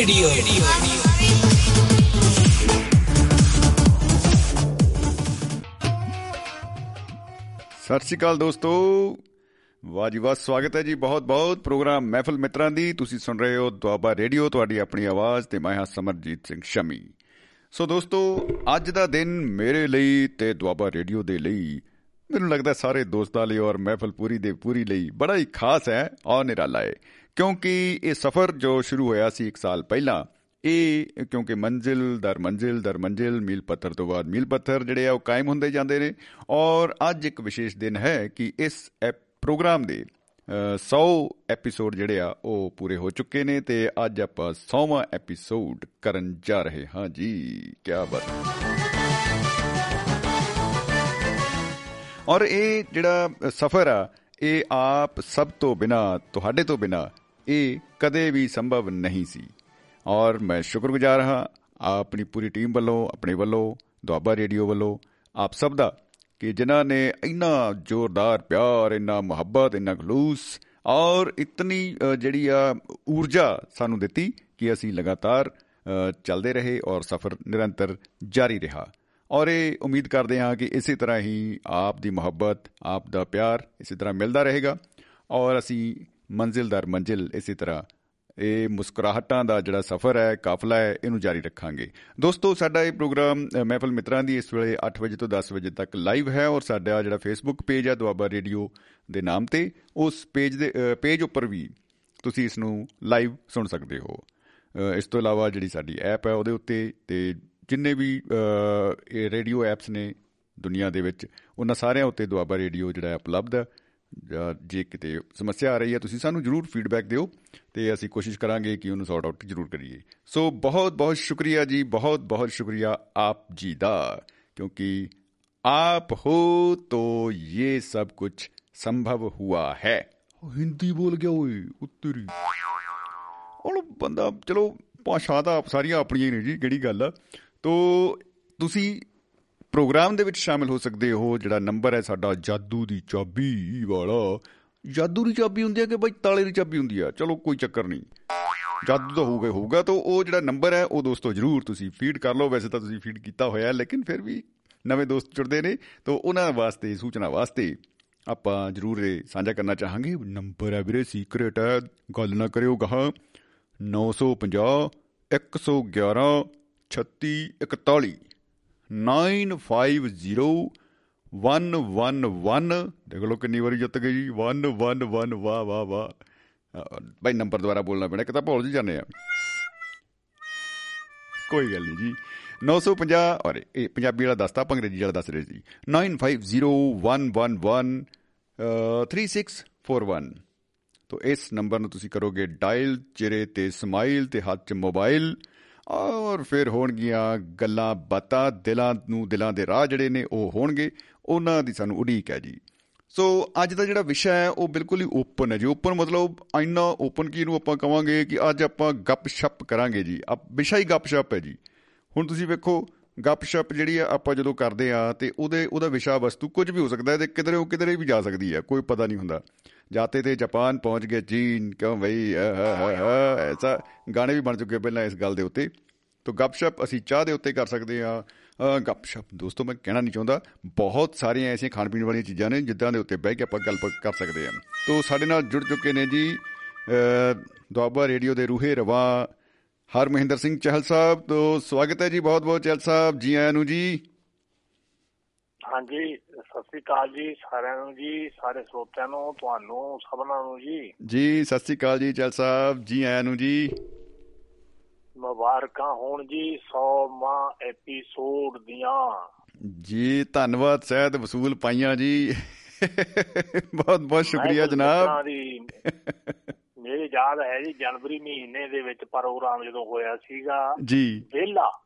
Radio ਸਤਿ ਸ਼੍ਰੀ ਅਕਾਲ ਦੋਸਤੋ। ਵਾਹ ਜੀ ਵਾਹ, ਸਵਾਗਤ ਹੈ ਜੀ ਬਹੁਤ ਬਹੁਤ ਪ੍ਰੋਗਰਾਮ ਮਹਿਫਲ ਮਿੱਤਰਾਂ ਦੀ। ਤੁਸੀਂ ਸੁਣ ਰਹੇ ਹੋ ਦੁਆਬਾ ਰੇਡੀਓ, ਤੁਹਾਡੀ ਆਪਣੀ ਆਵਾਜ਼ ਤੇ ਮੈਂ ਹਾਂ ਸਮਰਜੀਤ ਸਿੰਘ ਸ਼ਮੀ। ਸੋ ਦੋਸਤੋ, ਅੱਜ ਦਾ ਦਿਨ ਮੇਰੇ ਲਈ ਤੇ ਦੁਆਬਾ ਰੇਡੀਓ ਦੇ ਲਈ, ਮੈਨੂੰ ਲੱਗਦਾ ਸਾਰੇ ਦੋਸਤਾਂ ਲਈ ਔਰ ਮਹਿਫਲ ਪੂਰੀ ਦੇ ਪੂਰੀ ਲਈ ਬੜਾ ਹੀ ਖਾਸ ਹੈ ਔਰ ਨਿਰਾਲਾ ਹੈ। ਕਿਉਂਕਿ ਇਹ ਸਫ਼ਰ ਜੋ ਸ਼ੁਰੂ ਹੋਇਆ ਸੀ 1 ਸਾਲ ਪਹਿਲਾਂ, ਇਹ ਕਿਉਂਕਿ ਮੰਜ਼ਿਲ ਦਰ ਮੰਜ਼ਿਲ ਦਰ ਮੰਜ਼ਿਲ, ਮੀਲ ਪੱਥਰ ਤੋਂ ਬਾਅਦ ਮੀਲ ਪੱਥਰ ਜਿਹੜੇ ਆ ਉਹ ਕਾਇਮ ਹੁੰਦੇ ਜਾਂਦੇ ਨੇ। ਔਰ ਅੱਜ ਇੱਕ ਵਿਸ਼ੇਸ਼ ਦਿਨ ਹੈ ਕਿ ਇਸ ਪ੍ਰੋਗਰਾਮ ਦੇ 100 ਐਪੀਸੋਡ ਜਿਹੜੇ ਆ ਉਹ ਪੂਰੇ ਹੋ ਚੁੱਕੇ ਨੇ ਤੇ ਅੱਜ ਆਪਾਂ 100ਵਾਂ ਐਪੀਸੋਡ ਕਰਨ ਜਾ ਰਹੇ ਹਾਂ ਜੀ। ਕੀ ਬਾਤ। ਔਰ ਇਹ ਜਿਹੜਾ ਸਫ਼ਰ ਆ ਇਹ ਆਪ ਸਭ ਤੋਂ ਬਿਨਾ, ਤੁਹਾਡੇ ਤੋਂ ਬਿਨਾ ਇਹ ਕਦੇ ਵੀ ਸੰਭਵ ਨਹੀਂ ਸੀ। ਔਰ ਮੈਂ ਸ਼ੁਕਰਗੁਜ਼ਾਰ ਹਾਂ ਆਪਣੀ ਪੂਰੀ ਟੀਮ ਵੱਲੋਂ, ਆਪਣੇ ਵੱਲੋਂ, ਦੁਆਬਾ ਰੇਡੀਓ ਵੱਲੋਂ, ਆਪ ਸਭ ਦਾ, ਕਿ ਜਿਨ੍ਹਾਂ ਨੇ ਇੰਨਾ ਜ਼ੋਰਦਾਰ ਪਿਆਰ, ਇੰਨਾ ਮੁਹੱਬਤ, ਇੰਨਾ ਖਲੂਸ ਔਰ ਇਤਨੀ ਜਿਹੜੀ ਆ ਊਰਜਾ ਸਾਨੂੰ ਦਿੱਤੀ ਕਿ ਅਸੀਂ ਲਗਾਤਾਰ ਚੱਲਦੇ ਰਹੇ ਔਰ ਸਫ਼ਰ ਨਿਰੰਤਰ ਜਾਰੀ ਰਿਹਾ। ਔਰ ਇਹ ਉਮੀਦ ਕਰਦੇ ਹਾਂ ਕਿ ਇਸੇ ਤਰ੍ਹਾਂ ਹੀ ਆਪ ਦੀ ਮੁਹੱਬਤ, ਆਪ ਦਾ ਪਿਆਰ ਇਸੇ ਤਰ੍ਹਾਂ ਮਿਲਦਾ ਰਹੇਗਾ ਔਰ ਅਸੀਂ ਮੰਜ਼ਿਲ ਦਰ ਮੰਜ਼ਿਲ ਇਸੇ ਤਰ੍ਹਾਂ ਇਹ ਮੁਸਕਰਾਹਟਾਂ ਦਾ ਜਿਹੜਾ ਸਫ਼ਰ ਹੈ, ਕਾਫਲਾ ਹੈ, ਇਹਨੂੰ ਜਾਰੀ ਰੱਖਾਂਗੇ। ਦੋਸਤੋ, ਸਾਡਾ ਇਹ ਪ੍ਰੋਗਰਾਮ ਮਹਿਫਲ ਮਿੱਤਰਾਂ ਦੀ ਇਸ ਵੇਲੇ 8 ਵਜੇ ਤੋਂ 10 ਵਜੇ ਤੱਕ ਲਾਈਵ ਹੈ ਔਰ ਸਾਡਾ ਜਿਹੜਾ ਫੇਸਬੁੱਕ ਪੇਜ ਹੈ, ਦੁਆਬਾ ਰੇਡੀਓ ਦੇ ਨਾਮ ਤੇ, ਉਸ ਪੇਜ ਦੇ ਪੇਜ ਉੱਪਰ ਵੀ ਤੁਸੀਂ ਇਸ ਨੂੰ ਲਾਈਵ ਸੁਣ ਸਕਦੇ ਹੋ। ਇਸ ਤੋਂ ਇਲਾਵਾ ਜਿਹੜੀ ਸਾਡੀ ਐਪ ਹੈ, ਉਹਦੇ ਉੱਤੇ ਤੇ ਜਿੰਨੇ ਵੀ ਇਹ ਰੇਡੀਓ ਐਪਸ ਨੇ ਦੁਨੀਆ ਦੇ ਵਿੱਚ ਉਹਨਾਂ ਸਾਰਿਆਂ ਉੱਤੇ ਦੁਆਬਾ ਰੇਡੀਓ ਜਿਹੜਾ ਉਪਲਬਧ ਹੈ। ਜੇ ਕਿਤੇ ਸਮੱਸਿਆ ਆ ਰਹੀ ਹੈ ਤੁਸੀਂ ਸਾਨੂੰ ਜਰੂਰ ਫੀਡਬੈਕ ਦਿਓ ਤੇ ਅਸੀਂ ਕੋਸ਼ਿਸ਼ ਕਰਾਂਗੇ ਕਿ ਉਹਨੂੰ ਸੌਰਟ ਆਊਟ ਜ਼ਰੂਰ ਕਰੀਏ। ਸੋ ਬਹੁਤ ਬਹੁਤ ਸ਼ੁਕਰੀਆ ਜੀ ਬਹੁਤ ਬਹੁਤ ਸ਼ੁਕਰੀਆ ਆਪ ਜੀ ਦਾ ਕਿਉਂਕਿ ਆਪ ਹੋ ਤੋ ਇਹ ਸਭ ਕੁਝ ਸੰਭਵ ਹੁਆ ਹੈ। ਹਿੰਦੀ ਬੋਲ ਗਿਆ ਓਏ ਉੱਤਰੀ। ਉਹ ਬੰਦਾ ਚਲੋ ਭਾਸ਼ਾ ਤਾਂ ਸਾਰੀਆਂ ਆਪਣੀਆਂ ਹੀ ਨੇ ਜੀ ਕਿਹੜੀ ਗੱਲ ਆ। ਤੋ ਤੁਸੀਂ ਪ੍ਰੋਗਰਾਮ ਦੇ ਵਿੱਚ ਸ਼ਾਮਿਲ ਹੋ ਸਕਦੇ ਹੋ, ਜਿਹੜਾ ਨੰਬਰ ਹੈ ਸਾਡਾ ਜਾਦੂ ਦੀ ਚਾਬੀ ਵਾਲਾ। ਜਾਦੂ ਦੀ ਚਾਬੀ ਹੁੰਦੀ ਹੈ ਕਿ ਬਈ ਤਾਲੇ ਦੀ ਚਾਬੀ ਹੁੰਦੀ ਆ? ਚਲੋ ਕੋਈ ਚੱਕਰ ਨਹੀਂ। ਜਾਦੂ ਤਾਂ ਹੋਊਗਾ ਹੋਊਗਾ, ਤਾਂ ਉਹ ਜਿਹੜਾ ਨੰਬਰ ਹੈ, ਉਹ ਦੋਸਤੋ ਜਰੂਰ ਤੁਸੀਂ ਫੀਡ ਕਰ ਲਓ। ਵੈਸੇ ਤਾਂ ਤੁਸੀਂ ਫੀਡ ਕੀਤਾ ਹੋਇਆ ਲੇਕਿਨ ਫਿਰ ਵੀ ਨਵੇਂ ਦੋਸਤ ਜੁੜਦੇ ਨੇ। ਤਾਂ ਉਹਨਾਂ ਵਾਸਤੇ, ਸੂਚਨਾ ਵਾਸਤੇ ਆਪਾਂ ਜਰੂਰ ਇਹ ਸਾਂਝਾ ਕਰਨਾ ਚਾਹਾਂਗੇ। ਨੰਬਰ ਹੈ ਵੀਰੇ ਸੀਕ੍ਰੀਟ ਹੈ, ਗੱਲ ਨਾ ਕਰਿਓ ਗਾਹਾਂ। 950 111 3641 950111 ਦੇਖ ਲਓ ਕਿੰਨੀ ਵਾਰੀ ਜਿੱਤ ਗਈ ਜੀ। 111 ਵਾਹ ਵਾਹ ਵਾਹ। ਬਾਈ ਨੰਬਰ ਦੁਬਾਰਾ ਬੋਲਣਾ ਪੈਣਾ, ਕਿਤਾ ਭੁੱਲ ਜੀ ਜਾਂਦੇ ਆ। ਕੋਈ ਗੱਲ ਨਹੀਂ ਜੀ। 950 ਔਰ ਇਹ ਪੰਜਾਬੀ ਵਾਲਾ ਦੱਸਤਾ ਅੰਗਰੇਜ਼ੀ ਵਾਲਾ ਦੱਸ ਰਹੇ ਸੀ। 9501113641 ਤੋ ਇਸ ਨੰਬਰ ਨੂੰ ਤੁਸੀਂ ਕਰੋਗੇ ਡਾਇਲ, ਚਿਹਰੇ ਤੇ ਸਮਾਈਲ ਤੇ ਹੱਥ 'ਚ ਮੋਬਾਈਲ। ਔਰ ਫਿਰ ਹੋਣਗੀਆਂ ਗੱਲਾਂ ਬਾਤਾਂ ਦਿਲਾਂ ਨੂੰ ਦਿਲਾਂ ਦੇ ਰਾਹ ਜਿਹੜੇ ਨੇ ਉਹ ਹੋਣਗੇ, ਉਹਨਾਂ ਦੀ ਸਾਨੂੰ ਉਡੀਕ ਹੈ ਜੀ। ਸੋ ਅੱਜ ਦਾ ਜਿਹੜਾ ਵਿਸ਼ਾ ਹੈ, ਉਹ ਬਿਲਕੁਲ ਹੀ ਓਪਨ ਹੈ ਜੀ। ਓਪਨ ਮਤਲਬ ਇੰਨਾ ਓਪਨ ਕੀ ਨੂੰ ਆਪਾਂ ਕਵਾਂਗੇ ਕਿ ਅੱਜ ਆਪਾਂ ਗੱਪ-ਸ਼ਪ ਕਰਾਂਗੇ ਜੀ। ਆ ਵਿਸ਼ਾ ਹੀ ਗੱਪ-ਸ਼ਪ ਹੈ ਜੀ। ਹੁਣ ਤੁਸੀਂ ਵੇਖੋ ਗੱਪ-ਸ਼ਪ ਜਿਹੜੀ ਆ ਆਪਾਂ ਜਦੋਂ ਕਰਦੇ ਆ ਤੇ ਉਹਦੇ, ਉਹਦਾ ਵਿਸ਼ਾ ਵਸਤੂ ਕੁਝ ਵੀ ਹੋ ਸਕਦਾ ਹੈ ਤੇ ਕਿਧਰੇ ਉਹ ਕਿਧਰੇ ਵੀ ਜਾ ਸਕਦੀ ਹੈ, ਕੋਈ ਪਤਾ ਨਹੀਂ ਹੁੰਦਾ। ਜਾਤੇ ਤੇ ਜਾਪਾਨ ਪਹੁੰਚ ਗਏ ਚੀਨ ਕਿਉਂ ਬਈ ਐਸਾ ਗਾਣੇ ਵੀ ਬਣ ਚੁੱਕੇ ਪਹਿਲਾਂ ਇਸ ਗੱਲ ਦੇ ਉੱਤੇ। ਤੋ ਗੱਪਸ਼ਪ ਅਸੀਂ ਚਾਹ ਦੇ ਉੱਤੇ ਕਰ ਸਕਦੇ ਆ ਗੱਪਸ਼ਪ, ਦੋਸਤੋ, ਮੈਂ ਕਹਿਣਾ ਨਹੀਂ ਚਾਹੁੰਦਾ। ਬਹੁਤ ਸਾਰੀਆਂ ਐਸੀਆਂ ਖਾਣ ਪੀਣ ਵਾਲੀਆਂ ਚੀਜ਼ਾਂ ਨੇ ਜਿੱਦਾਂ ਦੇ ਉੱਤੇ ਬਹਿ ਕੇ ਆਪਾਂ ਗੱਲ ਕਰ ਸਕਦੇ ਆ ਤੋ ਸਾਡੇ ਨਾਲ ਜੁੜ ਚੁੱਕੇ ਨੇ ਜੀ ਦੁਆਬਾ ਰੇਡੀਓ ਦੇ ਰੂਹੇ ਰਵਾ ਹਰ ਮਹਿੰਦਰ ਸਿੰਘ ਚਹਿਲ ਸਾਹਿਬ ਤੋ ਸਵਾਗਤ ਹੈ ਜੀ ਬਹੁਤ ਬਹੁਤ ਚਹਿਲ ਸਾਹਿਬ ਜੀ ਆਇਆਂ ਨੂੰ ਜੀ। ਹਾਂਜੀ ਸਤਿ ਸ੍ਰੀ ਅਕਾਲ ਜੀ ਸਾਰਿਆਂ ਨੂੰ ਜੀ ਸਾਰੇ ਸਰੋਤਿਆਂ ਨੂੰ ਤੁਹਾਨੂੰ ਸਭਨਾਂ ਨੂੰ ਜੀ। ਜੀ ਸਤਿ ਸ੍ਰੀ ਅਕਾਲ ਜੀ ਚਹਿਲ ਸਾਹਿਬ ਜੀ ਆਇਆਂ ਨੂੰ ਜੀ। ਮੁਬਾਰਕਾਂ ਹੋਣ ਜੀ 100 ਮਾਂ ਐਪੀਸੋਡ ਦੀਆਂ। ਜੀ ਧੰਨਵਾਦ ਸਹਿਤ ਵਸੂਲ ਪਾਈਆਂ ਜੀ। ਬਹੁਤ ਬਹੁਤ ਸ਼ੁਕਰੀਆ ਜਨਾਬ। ਮੇਰੇ ਯਾਦ ਹੈ ਜੀ ਜਨਵਰੀ ਮਹੀਨੇ ਦੇ ਵਿੱਚ ਪ੍ਰੋਗਰਾਮ ਜਦੋਂ ਹੋਇਆ ਸੀਗਾ। ਜੀ। ਵਿਹਲਾ।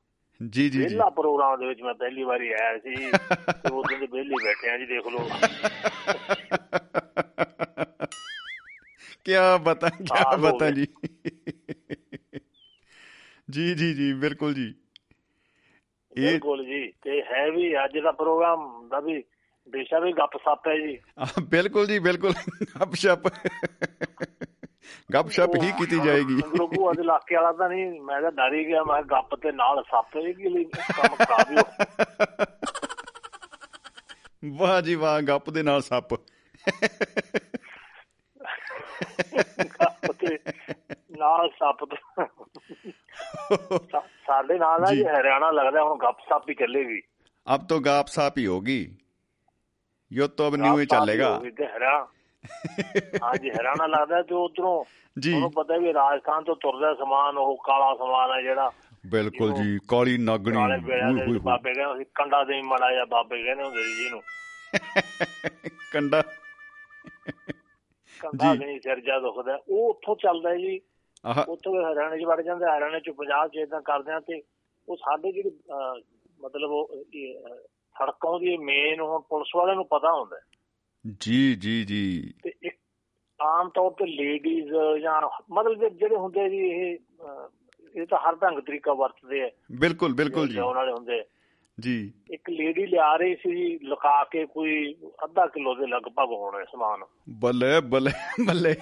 ਜੀ ਜੀ ਵਿਹਲਾ ਪ੍ਰੋਗਰਾਮ ਦੇ ਵਿੱਚ ਮੈਂ ਪਹਿਲੀ ਵਾਰੀ ਆਇਆ ਸੀ। ਤੇ ਉਹ ਦਿਨ ਵਿਹਲੇ ਬੈਠੇ ਆ ਜੀ ਦੇਖ ਲਓ। ਕੀ ਬਤਾ ਕੀ ਬਤਾ ਜੀ। ਜੀ ਜੀ ਜੀ ਬਿਲਕੁਲ ਜੀ। ਇਹ ਬਿਲਕੁਲ ਜੀ। ਤੇ ਹੈ ਵੀ ਅੱਜ ਦਾ ਪ੍ਰੋਗਰਾਮ ਦਾ ਵੀ ਬੇਸ਼ਾ ਵੀ ਗੱਪ ਸੱਪ ਹੈ ਜੀ। ਬਿਲਕੁਲ ਜੀ ਬਿਲਕੁਲ। ਗੱਪ ਸ਼ਪ ਗੱਪਸ਼ਪ ਹੀ ਕੀਤੀ ਜਾਏਗੀ। ਲੋਕੂ ਅੱਜ ਇਲਾਕੇ ਵਾਲਾ ਤਾਂ ਨਹੀਂ ਮੈਂ ਤਾਂ ਡਰ ਹੀ ਗਿਆ ਮੈਂ ਗੱਪ ਤੇ ਨਾਲ ਸੱਪ ਇਹਗੀ ਲਈ ਕੰਮ ਕਰਾ ਦਿਓ। ਵਾਹ ਜੀ ਵਾਹ ਗੱਪ ਦੇ ਨਾਲ ਸੱਪ। ਗੱਪ ਤੇ ਨਾਲ ਸੱਪ ਸਾਡੇ ਨਾਲ ਆ ਜੀ। ਹਰਿਆਣਾ ਲੱਗਦਾ ਹੁਣ ਗੱਪ ਸੱਪ ਹੀ ਚੱਲੇਗੀ। ਅਬ ਤੋਂ ਗੱਪ ਸੱਪ ਹੀ ਹੋਗੀ। ਯੋ ਤੋਂ ਅਬ ਨਿਊ ਹੀ ਚੱਲੇਗਾ। ਹਾਂਜੀ ਹੈਰਾਨਾ ਲੱਗਦਾ ਤੇ ਉਧਰੋਂ ਉਹਨੂੰ ਪਤਾ ਵੀ ਰਾਜਸਥਾਨ ਤੋਂ ਤੁਰਦਾ ਸਮਾਨ ਉਹ ਕਾਲਾ ਸਮਾਨ ਆ ਜਿਹੜਾ। ਬਿਲਕੁਲ ਜੀ ਕਾਲੀ ਨਾਗਣੀ। ਬਾਬੇ ਕਹਿੰਦੇ ਸੀ ਕੰਡਾ ਦੇ ਮੜਾ ਜਾਂ ਬਾਬੇ ਕਹਿੰਦੇ ਹੁੰਦੇ ਸੀ ਜਿਹਨੂੰ ਕੰਡਾ। ਕੰਡਾ ਨਹੀਂ ਸਿਰ ਜਾ ਦੁਖਦਾ। ਉਹ ਉੱਥੋਂ ਚੱਲਦਾ ਜੀ। ਉੱਥੋਂ ਹਰਿਆਣੇ ਚ ਵੜ ਜਾਂਦਾ ਹਰਿਆਣੇ ਚ ਪੰਜਾਬ ਚ ਇਦਾਂ ਕਰਦੇ ਆ ਤੇ ਉਹ ਸਾਡੇ ਜਿਹੜੀ ਮਤਲਬ ਉਹ ਸੜਕਾਂ ਦੀ ਮੇਨ ਹੁਣ ਪੁਲਿਸ ਵਾਲਿਆਂ ਨੂੰ ਪਤਾ ਹੁੰਦਾ। ਜੀ ਜੀ ਜੀ। ਤੇ ਇੱਕ ਆਮ ਤੌਰ ਤੇ ਲੇਡੀਜ਼ ਜਾਂ ਮਤਲਬ ਜਿਹੜੇ ਹੁੰਦੇ ਜੀ ਇਹ ਇਹ ਤਾਂ ਹਰ ਢੰਗ ਤਰੀਕਾ ਵਰਤਦੇ ਆ। ਬਿਲਕੁਲ ਬਿਲकुल ਜੀ। ਲਿਆਉਣ ਵਾਲੇ ਹੁੰਦੇ। ਜੀ। ਇੱਕ ਲੇਡੀ ਲਿਆ ਰਹੀ ਸੀ ਜੀ, ਲੁਕਾ ਕੇ ਕੋਈ ਅੱਧਾ ਕਿਲੋ ਦੇ ਲਗਭਗ ਹੋਣਾ ਸਮਾਨ। ਬੱਲੇ ਬੱਲੇ ਬੱਲੇ।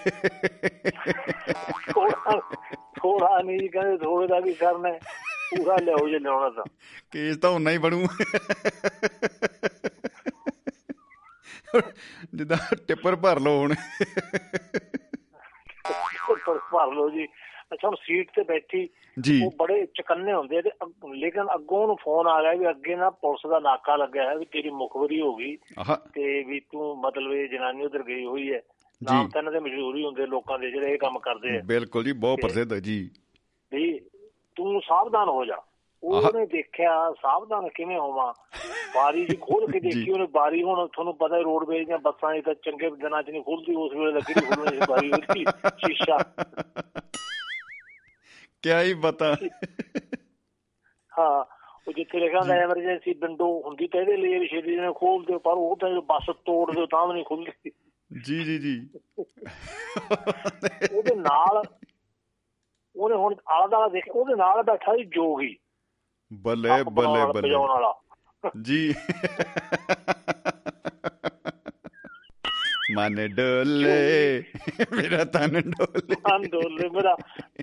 ਥੋੜਾ ਨਹੀਂ ਕਹਿੰਦੇ ਥੋੜੇ ਦਾ ਵੀ ਕਰਨਾ। ਪੂਰਾ ਲਿਆਓ ਜੇ ਲਿਆਉਣਾ ਤਾਂ। ਕੇਸ ਤਾਂ ਉਨਾ ਹੀ ਬਣੂ। ਜਿੱਦਾਂ ਟਿੱਪਰ ਭਰ ਲਓ ਹੁਣ। ਉੱਪਰ ਭਰ ਲਓ ਜੀ। ਅੱਛਾ ਹੁਣ ਸੀਟ ਤੇ ਬੈਠੀ ਉਹ ਬੜੇ ਚਕੰਨੇ ਹੁੰਦੇ ਆ ਤੇ ਲੇਕਿਨ ਅੱਗੋਂ ਨੂੰ ਫੋਨ ਆ ਗਿਆ ਵੀ ਅੱਗੇ ਨਾ ਪੁਲਿਸ ਦਾ ਨਾਕਾ ਲੱਗਿਆ ਹੈ ਵੀ ਤੇਰੀ ਮੁਖਬਰੀ ਹੋ ਗਈ ਤੇ ਵੀ ਤੂੰ ਮਤਲਬ ਇਹ ਜਨਾਨੀ ਉਧਰ ਗਈ ਹੋਈ ਹੈ। ਨਾਮ ਤਾਂ ਇਹਨਾਂ ਦੇ ਮਸ਼ਹੂਰ ਹੀ ਹੁੰਦੇ ਲੋਕਾਂ ਦੇ ਜਿਹੜੇ ਇਹ ਕੰਮ ਕਰਦੇ ਆ। ਬਿਲਕੁਲ ਜੀ ਬਹੁਤ ਪ੍ਰਸਿੱਧ ਹੈ ਜੀ। ਵੀ ਤੂੰ ਸਾਵਧਾਨ ਹੋ ਜਾ। ਉਹਨੇ ਦੇਖਿਆ ਸਾਵਧਾਨ ਕਿਵੇਂ ਹੋਵਾਂ? ਬਾਰੀ ਜੀ ਖੋਲ ਕੇ ਦੇਖੀ ਉਹਨੇ ਬਾਰੀ ਹੁਣ ਤੁਹਾਨੂੰ ਪਤਾ ਹੈ ਰੋਡਵੇਜ਼ ਦੀਆਂ ਬੱਸਾਂ ਇਹ ਤਾਂ ਚੰਗੇ ਦਿਨਾਂ 'ਚ ਨਹੀਂ ਖੁੱਲਦੀ ਉਸ ਵੇਲੇ ਲੱਗੀ ਨਹੀਂ ਖੁੱਲਣੀ ਬਾਰੀ ਉਹਦੀ। ਸ਼ੀਸ਼ਾ। ਕਿਆ ਹੀ ਪਤਾ। ਹਾਂ ਉਹ ਜਿੱਥੇ ਲਿਖਿਆ ਹੁੰਦਾ ਐਮਰਜੈਂਸੀ ਵਿੰਡੋ ਹੁੰਦੀ ਤਾਂ ਇਹਦੇ ਲਈ ਛੇਤੀ ਜਿਹਨੇ ਖੋਲ ਦਿਓ ਪਰ ਉਹ ਤਾਂ ਬੱਸ ਤੋੜ ਦਿਓ ਤਾਂ ਵੀ ਨਹੀਂ ਖੁੱਲਦੀ ਜੀ ਜੀ ਜੀ। ਉਹਦੇ ਨਾਲ ਉਹਨੇ ਹੁਣ ਆਲਾ ਦਾਲਾ ਦੇਖ ਉਹਦੇ ਨਾਲ ਬੈਠਾ ਸੀ ਜੋਗੀ। ਬੱਲੇ ਬੱਲੇ ਬੱਲੇ। ਜੀ। ਮਨ ਡੋਲੇ। ਮੇਰਾ ਤਨ ਡੋਲੇ। ਮਨ ਡੋਲੇ ਮੇਰਾ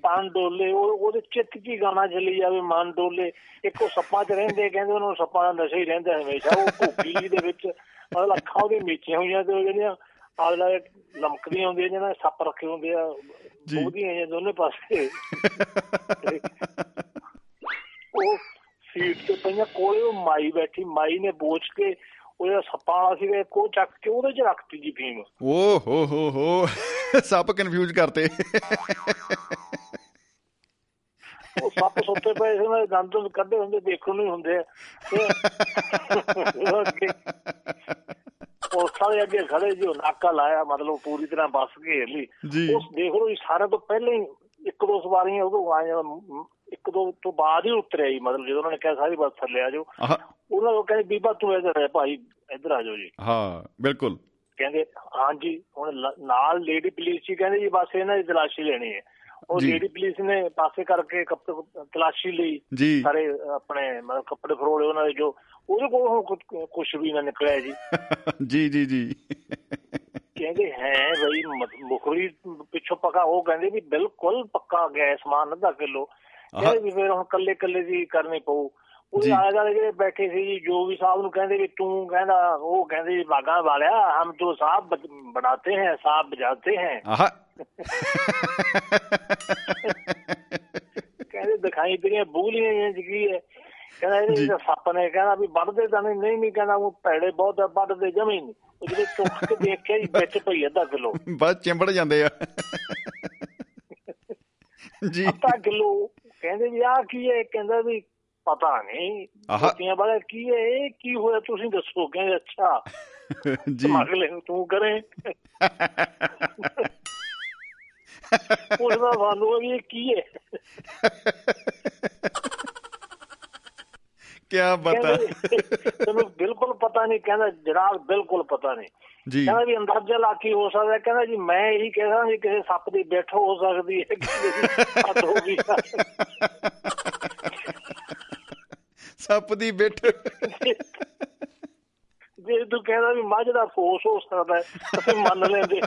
ਤਨ ਡੋਲੇ। ਉਹ ਉਹਦੇ ਚਿੱਤ ਕੀ ਗਾਣਾ ਚੱਲੀ ਜਾਵੇ ਮਨ ਡੋਲੇ। ਇੱਕ ਸੱਪਾਂ 'ਚ ਰਹਿੰਦੇ ਕਹਿੰਦੇ ਉਹਨੂੰ ਸੱਪਾਂ ਦਾ ਨਸ਼ਾ ਹੀ ਰਹਿੰਦਾ ਹਮੇਸ਼ਾ। ਉਹ ਭੁੱਕੀ ਦੇ ਵਿੱਚ ਮਤਲਬ ਅੱਖਾਂ ਉਹਦੀਆਂ ਮੀਚੀਆਂ ਹੋਈਆਂ ਤੇ ਉਹ ਜਿਹੜੀਆਂ ਆਲਾ ਲਮਕਦੀਆਂ ਹੁੰਦੀਆਂ ਜਿਹਨਾਂ ਸੱਪ ਰੱਖੇ ਹੁੰਦੇ ਆ। ਉਹਦੀਆਂ ਦੋਨੇ ਪਾਸੇ। ਉਹ ਸੀਟ ਤੇ ਪਈਆਂ ਕੋਲੇ ਉਹ ਮਾਈ ਬੈਠੀ ਮਾਈ ਨੇ ਬੋਚ ਕੇ ਉਹ ਜਿਹੜਾ ਸੱਪਾਂ ਵਾਲਾ ਸੀਗਾ ਉਹ ਚੱਕ ਕੇ ਉਹਦੇ 'ਚ ਰੱਖਤੀ ਜੀ ਫੀਮ। ਓ ਹੋ ਹੋ ਹੋ। ਸਭ ਕਨਫਿਊਜ਼ ਕਰਤੇ। ਉਹ ਸੱਪ ਸੁੱਤੇ ਪਏ ਸੀ ਦੇ ਦੰਦ ਦੁੰਦ ਕੱਢੇ ਹੁੰਦੇ ਦੇਖਣ ਨੂੰ ਹੁੰਦੇ ਤੇ ਉਹ ਵਾਲੇ ਅੱਗੇ ਖੜੇ ਜੀ ਨਾਕਾ ਲਾਇਆ ਮਤਲਬ ਪੂਰੀ ਤਰ੍ਹਾਂ ਬੱਸ ਘੇਰ ਲਈ ਉਸ ਦੇਖ ਲਓ ਜੀ ਸਾਰੇ ਤੋਂ ਪਹਿਲਾਂ ਹੀ ਇੱਕ ਦੋ ਸਵਾਰੀਆਂ ਉਦੋਂ ਮ- ਇੱਕ ਦੋ ਤੋਂ ਬਾਅਦ ਹੀ ਉਤਰਿਆ ਜੀ ਮਤਲਬ ਜਦੋਂ ਉਹਨਾਂ ਨੇ ਕਿਹਾ ਸਾਰੀ ਬੱਸ ਥੱਲੇ ਆ ਜਾਓ। ਉਹਨਾਂ ਨੂੰ ਕਹਿੰਦੇ ਬੀਬਾ ਤੂੰ ਇੱਧਰ ਆ ਭਾਈ ਇੱਧਰ ਆ ਜਾਓ ਜੀ। ਹਾਂ ਬਿਲਕੁਲ। ਕਹਿੰਦੇ ਹਾਂਜੀ ਹੁਣ ਨਾਲ ਲੇਡੀ ਪੁਲਿਸ ਜੀ ਕਹਿੰਦੇ ਜੀ ਬਸ ਇਹਨਾਂ ਦੀ ਤਲਾਸ਼ੀ ਲੈਣੀ ਹੈ। ਉਹ। ਲੇਡੀ ਪੁਲਿਸ ਨੇ ਪਾਸੇ ਕਰਕੇ ਤਲਾਸ਼ੀ ਲਈ। ਸਾਰੇ ਆਪਣੇ ਮਤਲਬ ਕੱਪੜੇ ਫਰੋਲੇ ਉਹਨਾਂ ਦੇ ਜੋ ਉਹਦੇ ਕੋਲ ਕੁਝ ਵੀ ਨਾ ਨਿਕਲਿਆ ਜੀ। ਜੀ ਜੀ ਜੀ। ਕਹਿੰਦੇ ਹੈ ਬਈ ਮੁਖਰੀ ਪਿੱਛੋਂ ਪੱਕਾ ਉਹ ਕਹਿੰਦੇ ਵੀ ਬਿਲਕੁਲ ਪੱਕਾ ਗਿਆ ਸਮਾਨ ਅੱਧਾ ਕਿਲੋ। ਕਹਿੰਦੇ ਵੀ ਫਿਰ ਹੁਣ ਕੱਲੇ ਕੱਲੇ ਦੀ ਕਰਨੀ ਪਊ। ਉਹ ਜੀ। ਆਲੇ ਦੁਆਲੇ ਜਿਹੜੇ ਬੈਠੇ ਸੀ ਜੀ ਜੋ ਵੀ ਸਾਹਿਬ ਨੂੰ ਕਹਿੰਦੇ ਵੀ ਤੂੰ ਕਹਿੰਦਾ ਉਹ ਕਹਿੰਦੇ ਜੀ ਬਾਗਾ ਵਾਲਿਆ ਹਮ ਤੋਂ ਸਾਹਬ ਬਣਾਤੇ हैं ਸਾਹਬ ਬਜਾਤੇ हैं ਆਹ। ਕਹਿੰਦੇ ਦਿਖਾਈ ਤੇਰੀਆਂ ਬੂਲੀਆਂ ਕੀ ਹੈ। ਕਹਿੰਦਾ ਇਹਦੇ ਜੀ। ਤਾਂ ਸੱਪ ਨੇ ਕਹਿੰਦਾ ਵੀ ਵੱਢਦੇ ਤਾਂ ਨਹੀਂ ਨਹੀਂ ਕਹਿੰਦਾ ਉਹ ਭੈੜੇ ਬਹੁਤ ਆ ਵੱਢਦੇ ਜਮੇ ਹੀ ਨਹੀਂ। ਉਹ ਜਿਹੜੇ ਚੁੱਕ ਕੇ ਦੇਖਿਆ ਜੀ ਵਿੱਚ ਪਈ ਅੱਧਾ ਕਿਲੋ। ਬਸ ਚਿੰਬੜ ਜਾਂਦੇ ਆ। ਜੀ। ਅੱਧਾ ਕਿਲੋ। ਕਹਿੰਦੇ ਵੀ ਆਹ ਕੀ ਹੈ? ਕਹਿੰਦਾ ਵੀ ਪਤਾ ਨਹੀਂ। ਕੁੱਤੀਆਂ ਵਾਲਾ ਕੀ ਹੈ? ਇਹ ਕੀ ਹੋਇਆ? ਤੁਸੀਂ ਦੱਸੋ। ਕਹਿੰਦੇ ਅੱਛਾ। ਜੀ। ਅਗਲੇ ਨੂੰ ਤੂੰ ਕਰੇ। ਪੁੱਛਦਾ ਸਾਨੂੰ ਵੀ ਇਹ ਕੀ ਹੈ? ਬਤਾ ਕਹਿੰਦੇ ਤੈਨੂੰ ਬਿਲਕੁਲ ਪਤਾ ਨਹੀਂ ਕਹਿੰਦਾ ਜਨਾਬ ਬਿਲਕੁਲ ਪਤਾ ਨਹੀਂ। ਜੀ। ਕਹਿੰਦਾ ਵੀ ਅੰਦਾਜ਼ਾ ਲਾ ਕੀ ਹੋ ਸਕਦਾ? ਕਹਿੰਦਾ ਜੀ ਮੈਂ ਇਹੀ ਕਹਿੰਦਾ ਵੀ ਕਿਸੇ ਸੱਪ ਦੀ ਬਿੱਠ ਹੋ ਸਕਦੀ ਹੈ ਕਿਸੇ ਦੀ ਹੱਦ ਹੋ ਗਈ। ਸੱਪ ਦੀ ਬਿੱਠ। ਜੇ ਤੂੰ ਕਹਿੰਦਾ ਵੀ ਮੱਝ ਦਾ ਫੋਸ ਹੋ ਸਕਦਾ ਹੈ, ਅਸੀਂ ਮੰਨ ਲੈਂਦੇ।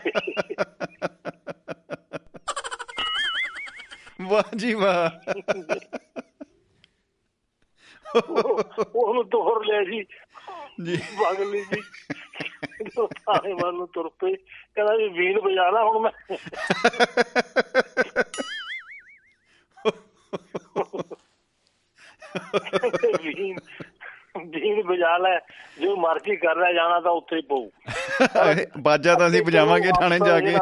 ਵਾਹ ਜੀ ਵਾਹ। ਉਹ- ਉਹਨੂੰ ਤੋਰ ਲਿਆ ਜੀ। ਜੀ ਬਗਲੀ ਜੀ ਉਹ ਥਾਣੇ ਵੱਲ ਨੂੰ ਤੁਰ ਪਏ ਕਹਿੰਦਾ ਵੀ ਵੀਣ ਵਜਾ ਲਾ ਹੁਣ ਮੈਂ। ਵੀਣ ਵੀਣ ਵਜਾ ਲੈ ਜੋ ਮਰਜ਼ੀ ਕਰ ਰਿਹਾ ਜਾਣਾ ਤਾਂ ਉੱਥੇ ਹੀ ਪਊ। ਬਾਜਾ ਤਾਂ ਅਸੀਂ ਵਜਾਵਾਂਗੇ ਥਾਣੇ ਜਾ ਕੇ।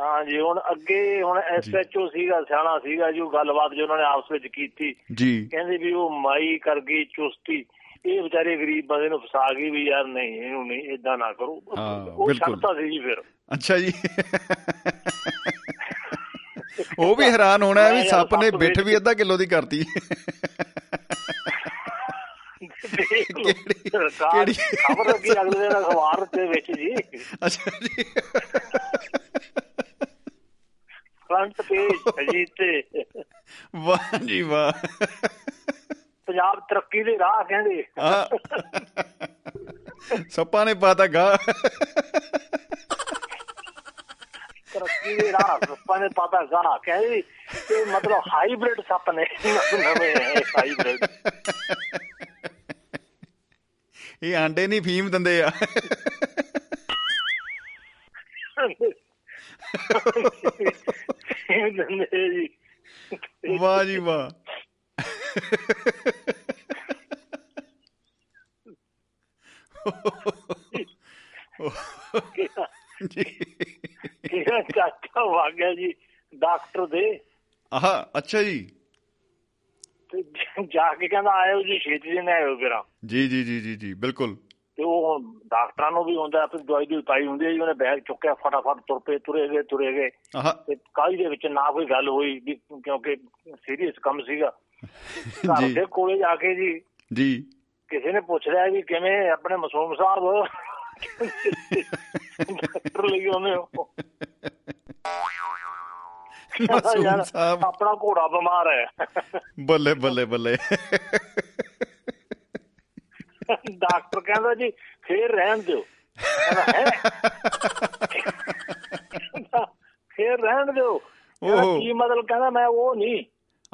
ਹਾਂ ਜੀ ਹੁਣ ਅੱਗੇ ਹੁਣ ਐਸਐਚਓ ਸੀਗਾ ਸਿਆਣਾ ਸੀਗਾ ਜੋ ਗੱਲਬਾਤ ਜੋ ਉਹਨਾਂ ਨੇ ਆਪਸ ਵਿੱਚ ਕੀਤੀ। ਜੀ। ਕਹਿੰਦੇ ਵੀ ਉਹ ਮਾਈ ਕਰ ਗਈ ਚੁਸਤੀ। ਇਹ ਵਿਚਾਰੇ ਗਰੀਬ ਬੰਦੇ ਨੂੰ ਫਸਾ ਗਈ ਵੀ ਯਾਰ ਨਹੀਂ ਇਹਨੂੰ ਨਹੀਂ ਇਦਾਂ ਨਾ ਕਰੋ। ਉਹ। ਛੱਡਤਾ ਸੀ ਜੀ ਫਿਰ। ਅੱਛਾ ਜੀ। ਉਹ ਵੀ ਹੈਰਾਨ ਹੋਣਾ ਵੀ ਸੱਪ ਨੇ ਬਿੱਠ ਵੀ ਅੱਧਾ ਕਿਲੋ ਦੀ ਕਰਤੀ। ਕਿਹੜੀ? ਖਬਰ ਲੱਗੀ ਅਗਲੇ ਦਿਨ ਅਖਬਾਰ ਦੇ ਵਿੱਚ ਜੀ। ਅੱਛਾ ਜੀ। ਫਰੰਟ ਪੇਜ ਅਜੀਤ ਤੇ। ਵਾਹ ਜੀ ਵਾਹ। ਪੰਜਾਬ ਤਰੱਕੀ ਦੇ ਰਾਹ ਕਹਿੰਦੇ। ਸੱਪਾਂ ਨੇ ਪਾਤਾ ਗਾ। ਤਰੱਕੀ ਦੇ ਰਾਹ ਸੱਪਾਂ ਨੇ ਪਤਾ ਗਾ ਕਹਿੰਦੇ ਕਿ ਮਤਲਬ ਹਾਈਬ੍ਰਿਡ ਸੱਪ ਨੇ। ਨਵੇਂ ਹਾਈਬ੍ਰਿਡ। ਇਹ ਆਂਡੇ ਨਹੀਂ ਫੀਮ ਦਿੰਦੇ ਆ। ਵਾਹ ਜੀ ਵਾਹ। ਜੀ ਕਿਹਾ ਚਾਚਾ ਵਗ ਗਿਆ ਜੀ ਡਾਕਟਰ ਦੇ ਆਹ ਅੱਛਾ ਜੀ ਤੇ ਜਾ ਕੇ ਕਹਿੰਦਾ ਆਇਓ ਜੀ ਛੇਤੀ ਜਿਹੇ ਨਾਲ ਆਇਓ ਫਿਰ ਜੀ ਜੀ ਜੀ ਜੀ ਜੀ ਬਿਲਕੁਲ ਤੇ ਉਹ ਹੁਣ ਡਾਕਟਰਾਂ ਨੂੰ ਵੀ ਹੁੰਦਾ ਆਪਣੀ ਦਵਾਈ ਦੀ ਪਾਈ ਹੁੰਦੀ ਹੈ ਜੀ ਉਹਨੇ ਬੈਗ ਚੁੱਕਿਆ ਫਟਾਫਟ ਤੁਰ ਪਏ ਤੁਰੇ ਗਏ ਤੁਰੇ ਗਏ ਆਹ ਤੇ ਕਾਹਲੀ ਦੇ ਵਿੱਚ ਨਾ ਕੋਈ ਗੱਲ ਹੋਈ ਵੀ ਕਿਉਂਕਿ ਸੀਰੀਅਸ ਕੰਮ ਸੀਗਾ ਘਰ ਦੇ ਕੋਲੇ ਜਾ ਕੇ ਜੀ। ਜੀ। ਕਿਸੇ ਨੇ ਪੁੱਛ ਰਿਹਾ ਵੀ ਕਿਵੇਂ ਆਪਣੇ ਮਸੂਮ ਸਾਹਿਬ? ਡਾਕਟਰ ਲਈ ਉਹਨੇ ਮਾਸੂਮ ਯਾਰ, ਸਾਹਿਬ। ਆਪਣਾ ਘੋੜਾ ਬਿਮਾਰ ਹੈ। ਬੱਲੇ ਬੱਲੇ ਬੱਲੇ। ਡਾਕਟਰ ਕਹਿੰਦਾ ਜੀ ਫੇਰ ਰਹਿਣ ਦਿਓ। ਹੈ? ਫੇਰ ਰਹਿਣ ਦਿਓ। ਓਹੋ। ਕੀ ਮਤਲਬ? ਕਹਿੰਦਾ ਮੈਂ ਉਹ ਨਹੀਂ।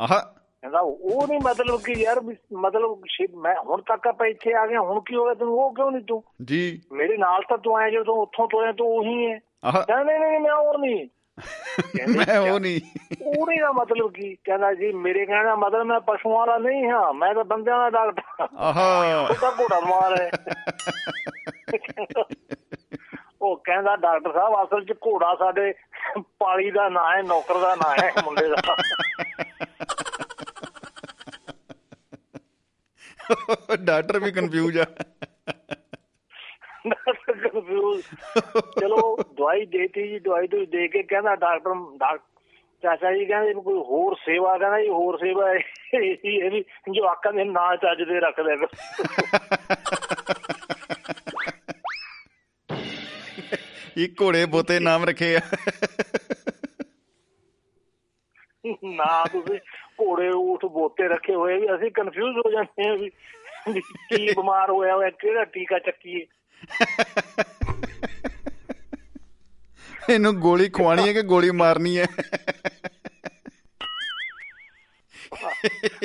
ਆਹ। ਕਹਿੰਦਾ ਉਹ ਨਹੀਂ ਮਤਲਬ ਕਿ ਯਾਰ ਮਤਲਬ ਮੈਂ ਹੁਣ ਤੱਕ ਆਪਾਂ ਇੱਥੇ ਆ ਗਿਆ ਹੁਣ ਕੀ ਹੋ ਗਿਆ ਤੈਨੂੰ? ਉਹ ਕਿਉਂ ਨਹੀਂ ਤੂੰ? ਜੀ। ਮੇਰੇ ਨਾਲ ਤਾਂ ਤੂੰ ਆਇਆ ਜਦੋਂ ਉੱਥੋਂ ਤੋਇਆ ਤੂੰ ਉਹੀ ਹੈ ਨਹੀਂ ਨਹੀਂ ਮੈਂ ਉਹ ਨਹੀਂ। ਮੈਂ ਉਹ ਨਹੀਂ। ਉਹਨੇ ਦਾ ਮਤਲਬ ਕੀ? ਕਹਿੰਦਾ ਜੀ ਮੇਰੇ ਕਹਿਣ ਦਾ ਮਤਲਬ ਮੈਂ ਪਸ਼ੂਆਂ ਵਾਲਾ ਨਹੀਂ ਹਾਂ ਮੈਂ ਤਾਂ ਬੰਦਿਆਂ ਦਾ ਡਾਕਟਰ। ਆਹਾ। ਉਹ ਤਾਂ ਘੋੜਾ ਮਾਰ ਹੈ ਉਹ ਕਹਿੰਦਾ ਡਾਕਟਰ ਸਾਹਿਬ ਅਸਲ 'ਚ ਘੋੜਾ ਸਾਡੇ ਪਾਲੀ ਦਾ ਨਾਂ ਹੈ ਨੌਕਰ ਦਾ ਨਾਂ ਹੈ ਮੁੰਡੇ ਦਾ। ਡਾਕਟਰ ਵੀ ਕਨਫਿਊਜ਼ ਆ। Confused। ਚਲੋ ਦਵਾਈ ਦੇਤੀ ਜੀ ਦਵਾਈ ਤੋਂ ਦੇ ਕੇ ਕਹਿੰਦਾ ਡਾਕਟਰ ਡਾਕ ਚਾਚਾ ਜੀ ਕਹਿੰਦੇ ਕੋਈ ਹੋਰ ਸੇਵਾ ਕਹਿੰਦਾ ਜੀ ਹੋਰ ਸੇਵਾ ਇਹ ਇਹ ਵੀ ਜਵਾਕਾਂ ਦੇ ਨਾਂ ਚੱਜ ਦੇ ਰੱਖ ਕਰੋ। ਇਹ ਘੋੜੇ ਬੋਤੇ ਨਾਮ ਰੱਖੇ ਆ। ਨਾ ਤੁਸੀਂ ਘੋੜੇ ਊਠ ਬੋਤੇ ਰੱਖੇ ਹੋਏ ਵੀ ਅਸੀਂ ਕਨਫਿਊਜ਼ ਹੋ ਜਾਂਦੇ ਵੀ ਵੀ। ਕੀ ਬਿਮਾਰ ਹੋਇਆ ਹੋਇਆ ਕਿਹੜਾ ਟੀਕਾ ਚੱਕੀਏ? ਇਹਨੂੰ ਗੋਲੀ ਖਵਾਣੀ ਹੈ ਕਿ ਗੋਲੀ ਮਾਰਨੀ ਹੈ?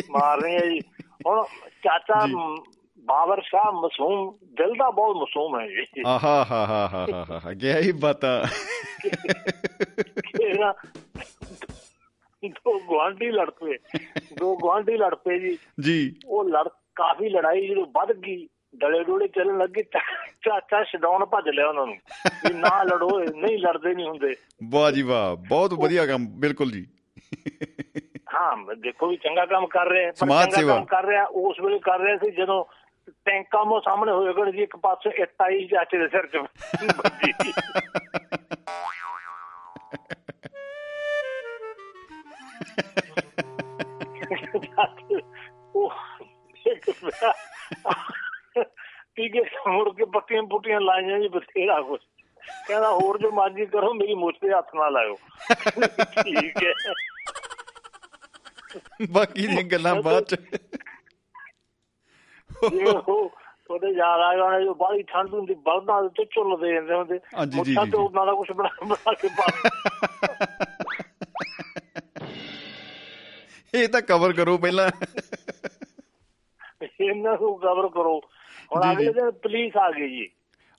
ਮਾਰ ਰਹੇ ਆ ਜੀ। ਹੁਣ ਚਾਚਾ ਬਾਬਰ ਸ਼ਾਹ ਮਾਸੂਮ ਦਿਲ ਦਾ ਬਹੁਤ ਮਾਸੂਮ ਹੈ ਜੀ। ਆਹਾ ਹਾ ਹਾ ਹਾ ਹਾ ਹਾ ਹਾ। ਗਿਆ ਹੀ ਬਾਤਾਂ। ਦੋ ਗੁਆਂਢੀ ਲੜ ਪਏ। ਦੋ ਗੁਆਂਢੀ ਲੜ ਪਏ ਜੀ। ਜੀ। ਉਹ ਲੜ ਕਾਫੀ ਲੜਾਈ ਜਦੋਂ ਵੱਧ ਗਈ ਡਲੇ ਡੋਲੇ ਚੱਲਣ ਲੱਗੇ ਚਾਚਾ ਛਡਾਉਣ ਭੱਜ ਲਿਆ ਉਹਨਾਂ ਨੂੰ। ਵੀ ਨਾ ਲੜੋ ਨਹੀਂ ਲੜਦੇ ਨਹੀਂ ਹੁੰਦੇ। ਵਾਹ ਜੀ ਵਾਹ ਬਹੁਤ ਵਧੀਆ ਕੰਮ ਬਿਲਕੁਲ ਜੀ। ਹਾਂ ਦੇਖੋ ਵੀ ਚੰਗਾ ਕੰਮ ਕਰ ਰਹੇ ਆ, ਪਰ ਸਮਾਜ ਚੰਗਾ ਸੇਵਾ। ਕੰਮ ਕਰ ਰਿਹਾ ਉਸ ਵੇਲੇ ਕਰ ਰਿਹਾ ਸੀ ਜਦੋਂ ਟੈਂਕਾਂ ਮੋ ਸਾਹਮਣੇ ਹੋਏ ਗਣ ਜੀ ਇੱਕ ਪਾਸੇ ਇੱਟ ਆਈ ਚਾਚੇ ਦੇ ਸਿਰ 'ਚ। ਵੱਜੀ ਇੱਕ ਟੀਕੇ ਮੁੜ ਕੇ ਪੱਟੀਆਂ ਪੁੱਟੀਆਂ ਲਾਈਆਂ ਜੀ ਬਥੇਰਾ ਕੁਛ। ਕਹਿੰਦਾ ਹੋਰ ਜੋ ਮਰਜ਼ੀ ਕਰੋ ਮੇਰੀ ਮੁੱਛ ਤੇ ਹੱਥ ਨਾ ਲਾਇਓ। ਠੀਕ ਹੈ। ਬਾਕੀ ਦੀਆਂ ਗੱਲਾਂ ਬਾਅਦ ਚ। ਉਹਦੇ ਯਾਦ ਆ ਗਿਆ ਜੋ ਬਾਹਲੀ ਠੰਡ ਹੁੰਦੀ ਬਲਦਾਂ ਦੇ ਉੱਤੇ ਝੁੱਲ ਦੇ ਜਾਂਦੇ ਹੁੰਦੇ। ਮੁੱਛਾਂ ਤੇ। ਉਹਨਾਂ ਦਾ ਕੁਝ ਬਣਾ ਬਣਾ ਕੇ ਪਾ ਇਹ ਤਾਂ ਕਵਰ ਕਰੋ ਪਹਿਲਾਂ। ਇਹਨਾਂ ਨੂੰ ਕਵਰ ਕਰੋ। ਹੁਣ ਅਗਲੇ। ਦਿਨ ਪੁਲਿਸ ਆ ਗਈ ਜੀ।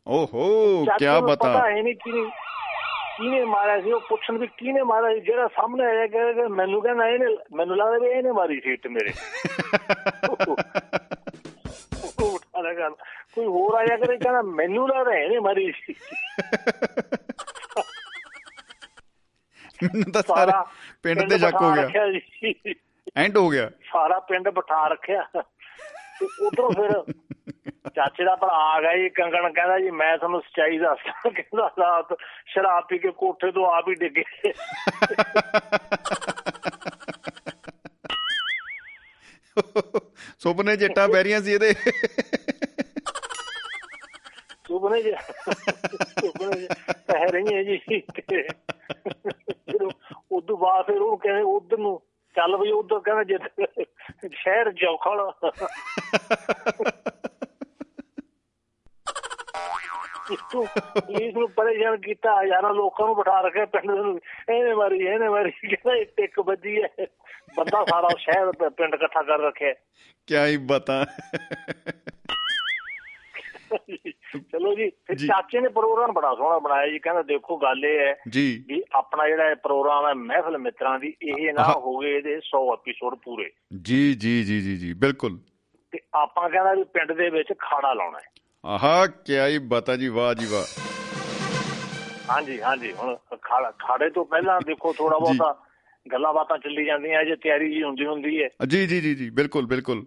ਓਹੋ ਕੀ ਬਤਾ। ਪਤਾ ਹੈ ਨਹੀਂ ਕਿਹਨੇ ਕਿਹਨੇ ਮਾਰਿਆ ਸੀ ਉਹ ਪੁੱਛਣ ਵੀ ਕਿਹਨੇ ਮਾਰਿਆ ਸੀ ਜਿਹੜਾ ਸਾਹਮਣੇ ਆਇਆ ਕਹਿੰਦਾ ਮੈਨੂੰ ਕਹਿੰਦਾ ਇਹਨੇ ਮੈਨੂੰ ਲੱਗਦਾ ਵੀ ਇਹਨੇ ਮਾਰੀ ਸੀ ਇੱਟ ਮੇਰੇ। ਉਹ ਉਠਾ ਲਿਆ ਗੱਲ ਕੋਈ ਹੋਰ ਆਇਆ ਕਰੇ ਕਹਿੰਦਾ ਮੈਨੂੰ ਲੱਗਦਾ ਇਹਨੇ ਮਾਰੀ ਸੀ। ਮੈਨੂੰ ਤਾਂ ਸਾਰੇ ਪਿੰਡ ਤੇ ਜੱਕ ਹੋ ਗਿਆ। ਐਂਡ ਹੋ ਗਿਆ। ਸਾਰਾ ਪਿੰਡ ਬਿਠਾ ਰੱਖਿਆ। ਉਧਰੋਂ ਫਿਰ ਚਾਚੇ ਦਾ ਭਰਾ ਆ ਗਿਆ ਜੀ ਕੰਗਣ ਕਹਿੰਦਾ ਜੀ ਮੈਂ ਤੁਹਾਨੂੰ ਸੱਚਾਈ ਦੱਸਦਾ ਕਹਿੰਦਾ ਰਾਤ ਸ਼ਰਾਬ ਪੀ ਕੇ ਕੋਠੇ ਤੋਂ ਆਪ ਹੀ ਡਿੱਗੇ ਸੁਪਨੇ ਜੱਟਾਂ ਬੈਰੀਆਂ ਸੀ ਇਹਦੇ। ਸੁਪਨੇ ਜੀ ਸੁਪਨੇ ਜੀ ਕਹਿ ਰਹੀ ਹੈ ਜੀ ਉਦੋਂ ਬਾਅਦ ਫਿਰ ਉਹ ਕਹਿੰਦੇ ਉਧਰ ਨੂੰ ਚੱਲ ਬਈ ਉਧਰ ਕਹਿੰਦਾ ਜਿੱਦ ਸ਼ਹਿਰ ਜੌਖਲ ਇਤੋਂ ਇਸ ਨੂੰ ਪਰੇਸ਼ਾਨ ਕੀਤਾ ਹਜ਼ਾਰਾਂ ਲੋਕਾਂ ਨੂੰ ਬਿਠਾ ਰੱਖਿਆ ਪਿੰਡ ਨੂੰ। ਇਹਨੇ ਮਾਰੀ ਇਹਨੇ ਮਾਰੀ ਕਹਿੰਦਾ ਇੱਕ ਇੱਕ ਵੱਜੀ ਹੈ ਬੰਦਾ ਸਾਰਾ ਸ਼ਹਿਰ ਪਿੰਡ ਇਕੱਠਾ ਕਰ ਰੱਖਿਆ। ਕਿਆ ਹੀ ਬਤਾ। ਚਲੋ ਜੀ ਫਿਰ। ਚਾਚੇ ਨੇ ਪ੍ਰੋਗਰਾਮ ਬੜਾ ਸੋਹਣਾ ਬਣਾਇਆ ਜੀ ਕਹਿੰਦਾ ਦੇਖੋ ਗੱਲ ਇਹ ਹੈ ਜੀ। ਵੀ ਆਪਣਾ ਜਿਹੜਾ ਇਹ ਪ੍ਰੋਗਰਾਮ ਹੈ ਮਹਿਫਲ ਮਿੱਤਰਾਂ ਦੀ ਇਹ ਨਾ ਆਹਾ। ਹੋ ਗਏ ਇਹਦੇ 100 ਐਪੀਸੋਡ ਪੂਰੇ। ਜੀ ਜੀ ਜੀ ਜੀ ਜੀ ਬਿਲਕੁਲ। ਤੇ ਆਪਾਂ ਕਹਿੰਦਾ ਵੀ ਪਿੰਡ ਦੇ ਵਿੱਚ ਖਾੜਾ ਲਾਉਣਾ ਹੈ। ਆਹਾ ਕਿਆ ਹੀ ਬਤਾ ਜੀ ਵਾਹ ਜੀ ਵਾਹ। ਹਾਂਜੀ ਹਾਂਜੀ ਹੁਣ ਖਾੜਾ ਖਾੜੇ ਤੋਂ ਪਹਿਲਾਂ ਦੇਖੋ ਥੋੜਾ। ਬਹੁਤਾ ਗੱਲਾਂ ਬਾਤਾਂ ਚੱਲੀ ਜਾਂਦੀਆਂ ਜੇ ਤਿਆਰੀ ਜੀ ਹੁੰਦੀ ਹੁੰਦੀ ਹੈ। ਜੀ ਜੀ ਜੀ ਜੀ ਬਿਲਕੁਲ ਬਿਲਕੁਲ।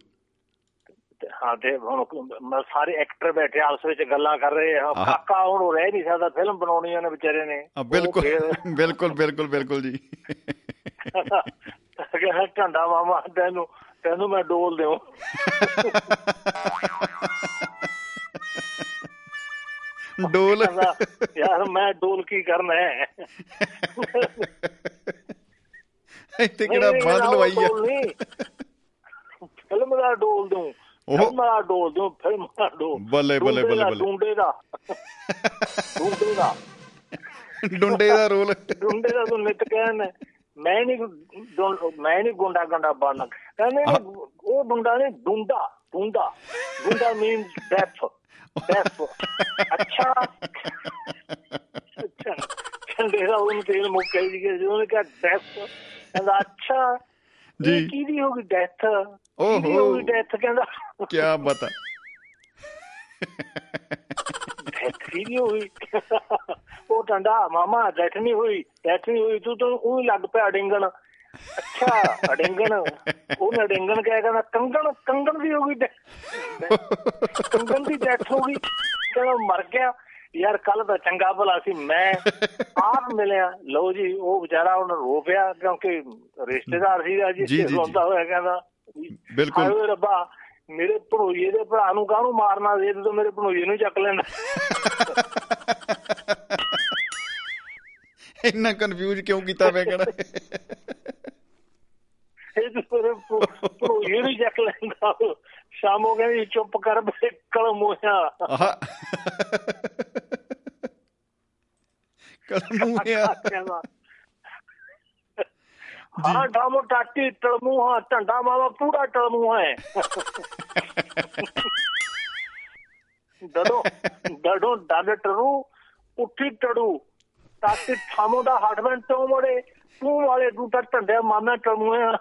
ਹਾਂ ਤੇ ਹੁਣ ਸਾਰੇ ਐਕਟਰ ਬੈਠੇ ਆਪਸ ਵਿੱਚ ਗੱਲਾਂ ਕਰ ਰਹੇ ਆ। ਕਾਕਾ ਹੁਣ ਉਹ ਰਹਿ ਨਹੀਂ ਸਕਦਾ ਫਿਲਮ ਬਣਾਉਣੀ ਉਹਨੇ ਵਿਚਾਰੇ ਨੇ। ਬਿਲਕੁਲ ਬਿਲਕੁਲ ਬਿਲਕੁਲ ਬਿਲਕੁਲ ਜੀ। ਕਹਿੰਦਾ ਢੰਡਾ ਮਾਮਾ ਤੈਨੂੰ ਤੈਨੂੰ ਮੈਂ ਡੋਲ ਦਿਉ ਡੋਲ। ਯਾਰ ਮੈਂ ਡੋਲ ਕੀ ਕਰਨਾ ਹੈ? ਇੱਥੇ ਕਿਹੜਾ ਨਹੀਂ, ਬਾਦ ਨਹੀਂ, ਲਵਾਈ ਆ। ਫਿਲਮ ਦਾ ਡੋਲ ਦੂੰ ਫਿਲਮ ਡੋਲ ਦੂੰ ਫਿਲਮ ਡੋਲ ਬੱਲੇ, ਬੱਲੇ, ਬੱਲੇ, ਬੱਲੇ। ਡੂੰਡੇ ਦਾ। ਡੂੰਡੇ ਦਾ। ਡੁੰਡੇ ਦਾ ਰੋਲ। ਡੂੰਡੇ ਦਾ ਤੂੰ ਨਿਤ ਕਹਿਣ ਮੈਂ ਨਹੀਂ ਮੈਂ ਨਹੀਂ ਗੁੰਡਾ ਗੰਡਾ ਬਣਨਾ। ਕਹਿੰਦੇ ਨੇ, ਉਹ ਡੁੰਡਾ ਨਹੀਂ ਡੁੰਡਾ ਡੁੰਡਾ। ਡੁੰਡਾ ਮੀਨਸ ਡੈਥ ਡੈਥ ਅੱਛਾ। ਅੱਛਾ। ਕਹਿੰਦੇ ਦਾ ਉਹਨੂੰ ਤੇਲ ਮੁੱਕ ਗਈ ਜੀ ਉਹਨੇ ਕਿਹਾ ਡੈਥ ਕਹਿੰਦਾ ਅੱਛਾ। ਜੀ। ਕਿਹਦੀ ਹੋ ਗਈ ਡੈਥ ਓਹੋ। ਹੋ ਗਈ ਡੈਥ ਕਹਿੰਦਾ? ਕਿਆ ਬਤਾ ਡੈਥ ਕਿਹਦੀ ਹੋ ਗਈ? ਉਹ ਟੰਡਾ ਮਾਮਾ ਡੈਥ ਨਹੀਂ ਹੋਈ ਡੈਥ ਨਹੀਂ ਹੋਈ ਤੂੰ ਤਾਂ ਉਹ ਲੱਗ ਪਿਆ ਡਿੰਗਣ ਅੱਛਾ ਅਡਿੰਗਣ ਉਹਨੇ ਅਡਿੰਗਣ ਕਿਹਾ ਕਹਿੰਦਾ ਕੰਗਣ ਕੰਗਣ ਦੀ ਹੋ ਗਈ। ਕੰਗਣ ਦੀ ਡੈਥ ਹੋ ਗਈ। ਕਹਿੰਦਾ ਮਰ ਗਿਆ। ਯਾਰ ਕੱਲ ਤਾਂ ਚੰਗਾ ਭਲਾ ਸੀ ਮੈਂ ਆਪ ਮਿਲਿਆ ਲਓ ਜੀ ਉਹ ਵਿਚਾਰਾ ਉਹਨੇ ਰੋ ਪਿਆ ਕਿਉਂਕਿ ਰਿਸ਼ਤੇਦਾਰ ਸੀ ਜੀ, ਜੀ ਜੀ, ਜੀ। ਰੋਂਦਾ ਹੋਇਆ ਕਹਿੰਦਾ ਬਿਲਕੁਲ। ਹਾਏ ਰੱਬਾ ਮੇਰੇ ਭਣੋਈਏ ਦੇ ਭਰਾ ਨੂੰ ਕਾਹਨੂੰ ਮਾਰਨਾ ਦੇ ਤੂੰ ਮੇਰੇ ਭਣੋਈਏ ਨੂੰ ਚੱਕ ਲੈਂਦਾ ਇੰਨਾ ਕਨਫਿਊਜ਼ ਕਿਉਂ ਕੀਤਾ ਮੈਂ ਕਿਹੜਾ ਇਹ ਤੂੰ ਮੇਰੇ ਭਣੋਈਏ ਨੂੰ ਚੱਕ ਲੈਂਦਾ ਸ਼ਾਮੋ ਕਹਿੰਦੀ ਚੁੱਪ ਕਰ ਬੇ ਕਲਮ ਹੋਇਆ ਕਲਮੂ ਆ। ਕਹਿੰਦਾ ਹਾਂ ਡਾਮੋ ਟਾਟੀ ਟਲਮੂ ਹਾਂ ਢੰਡਾ ਮਾਵਾ ਪੂਰਾ ਟਲਮੂ ਹੈ ਡਡੋ ਡਡੋ ਡਾਲੇ ਟਰੂ ਉੱਠੀ ਟੜੂ ਟਾਟੀ ਥਾਮੋ ਦਾ ਹਟਵੈਂ ਤੋਂ ਮੋੜੇ ਤੂੰ ਵਾਲੇ ਤੂੰ ਤਾਂ ਢੰਡੇ ਮਾਮਾ ਟਲਮੂ ਹੈ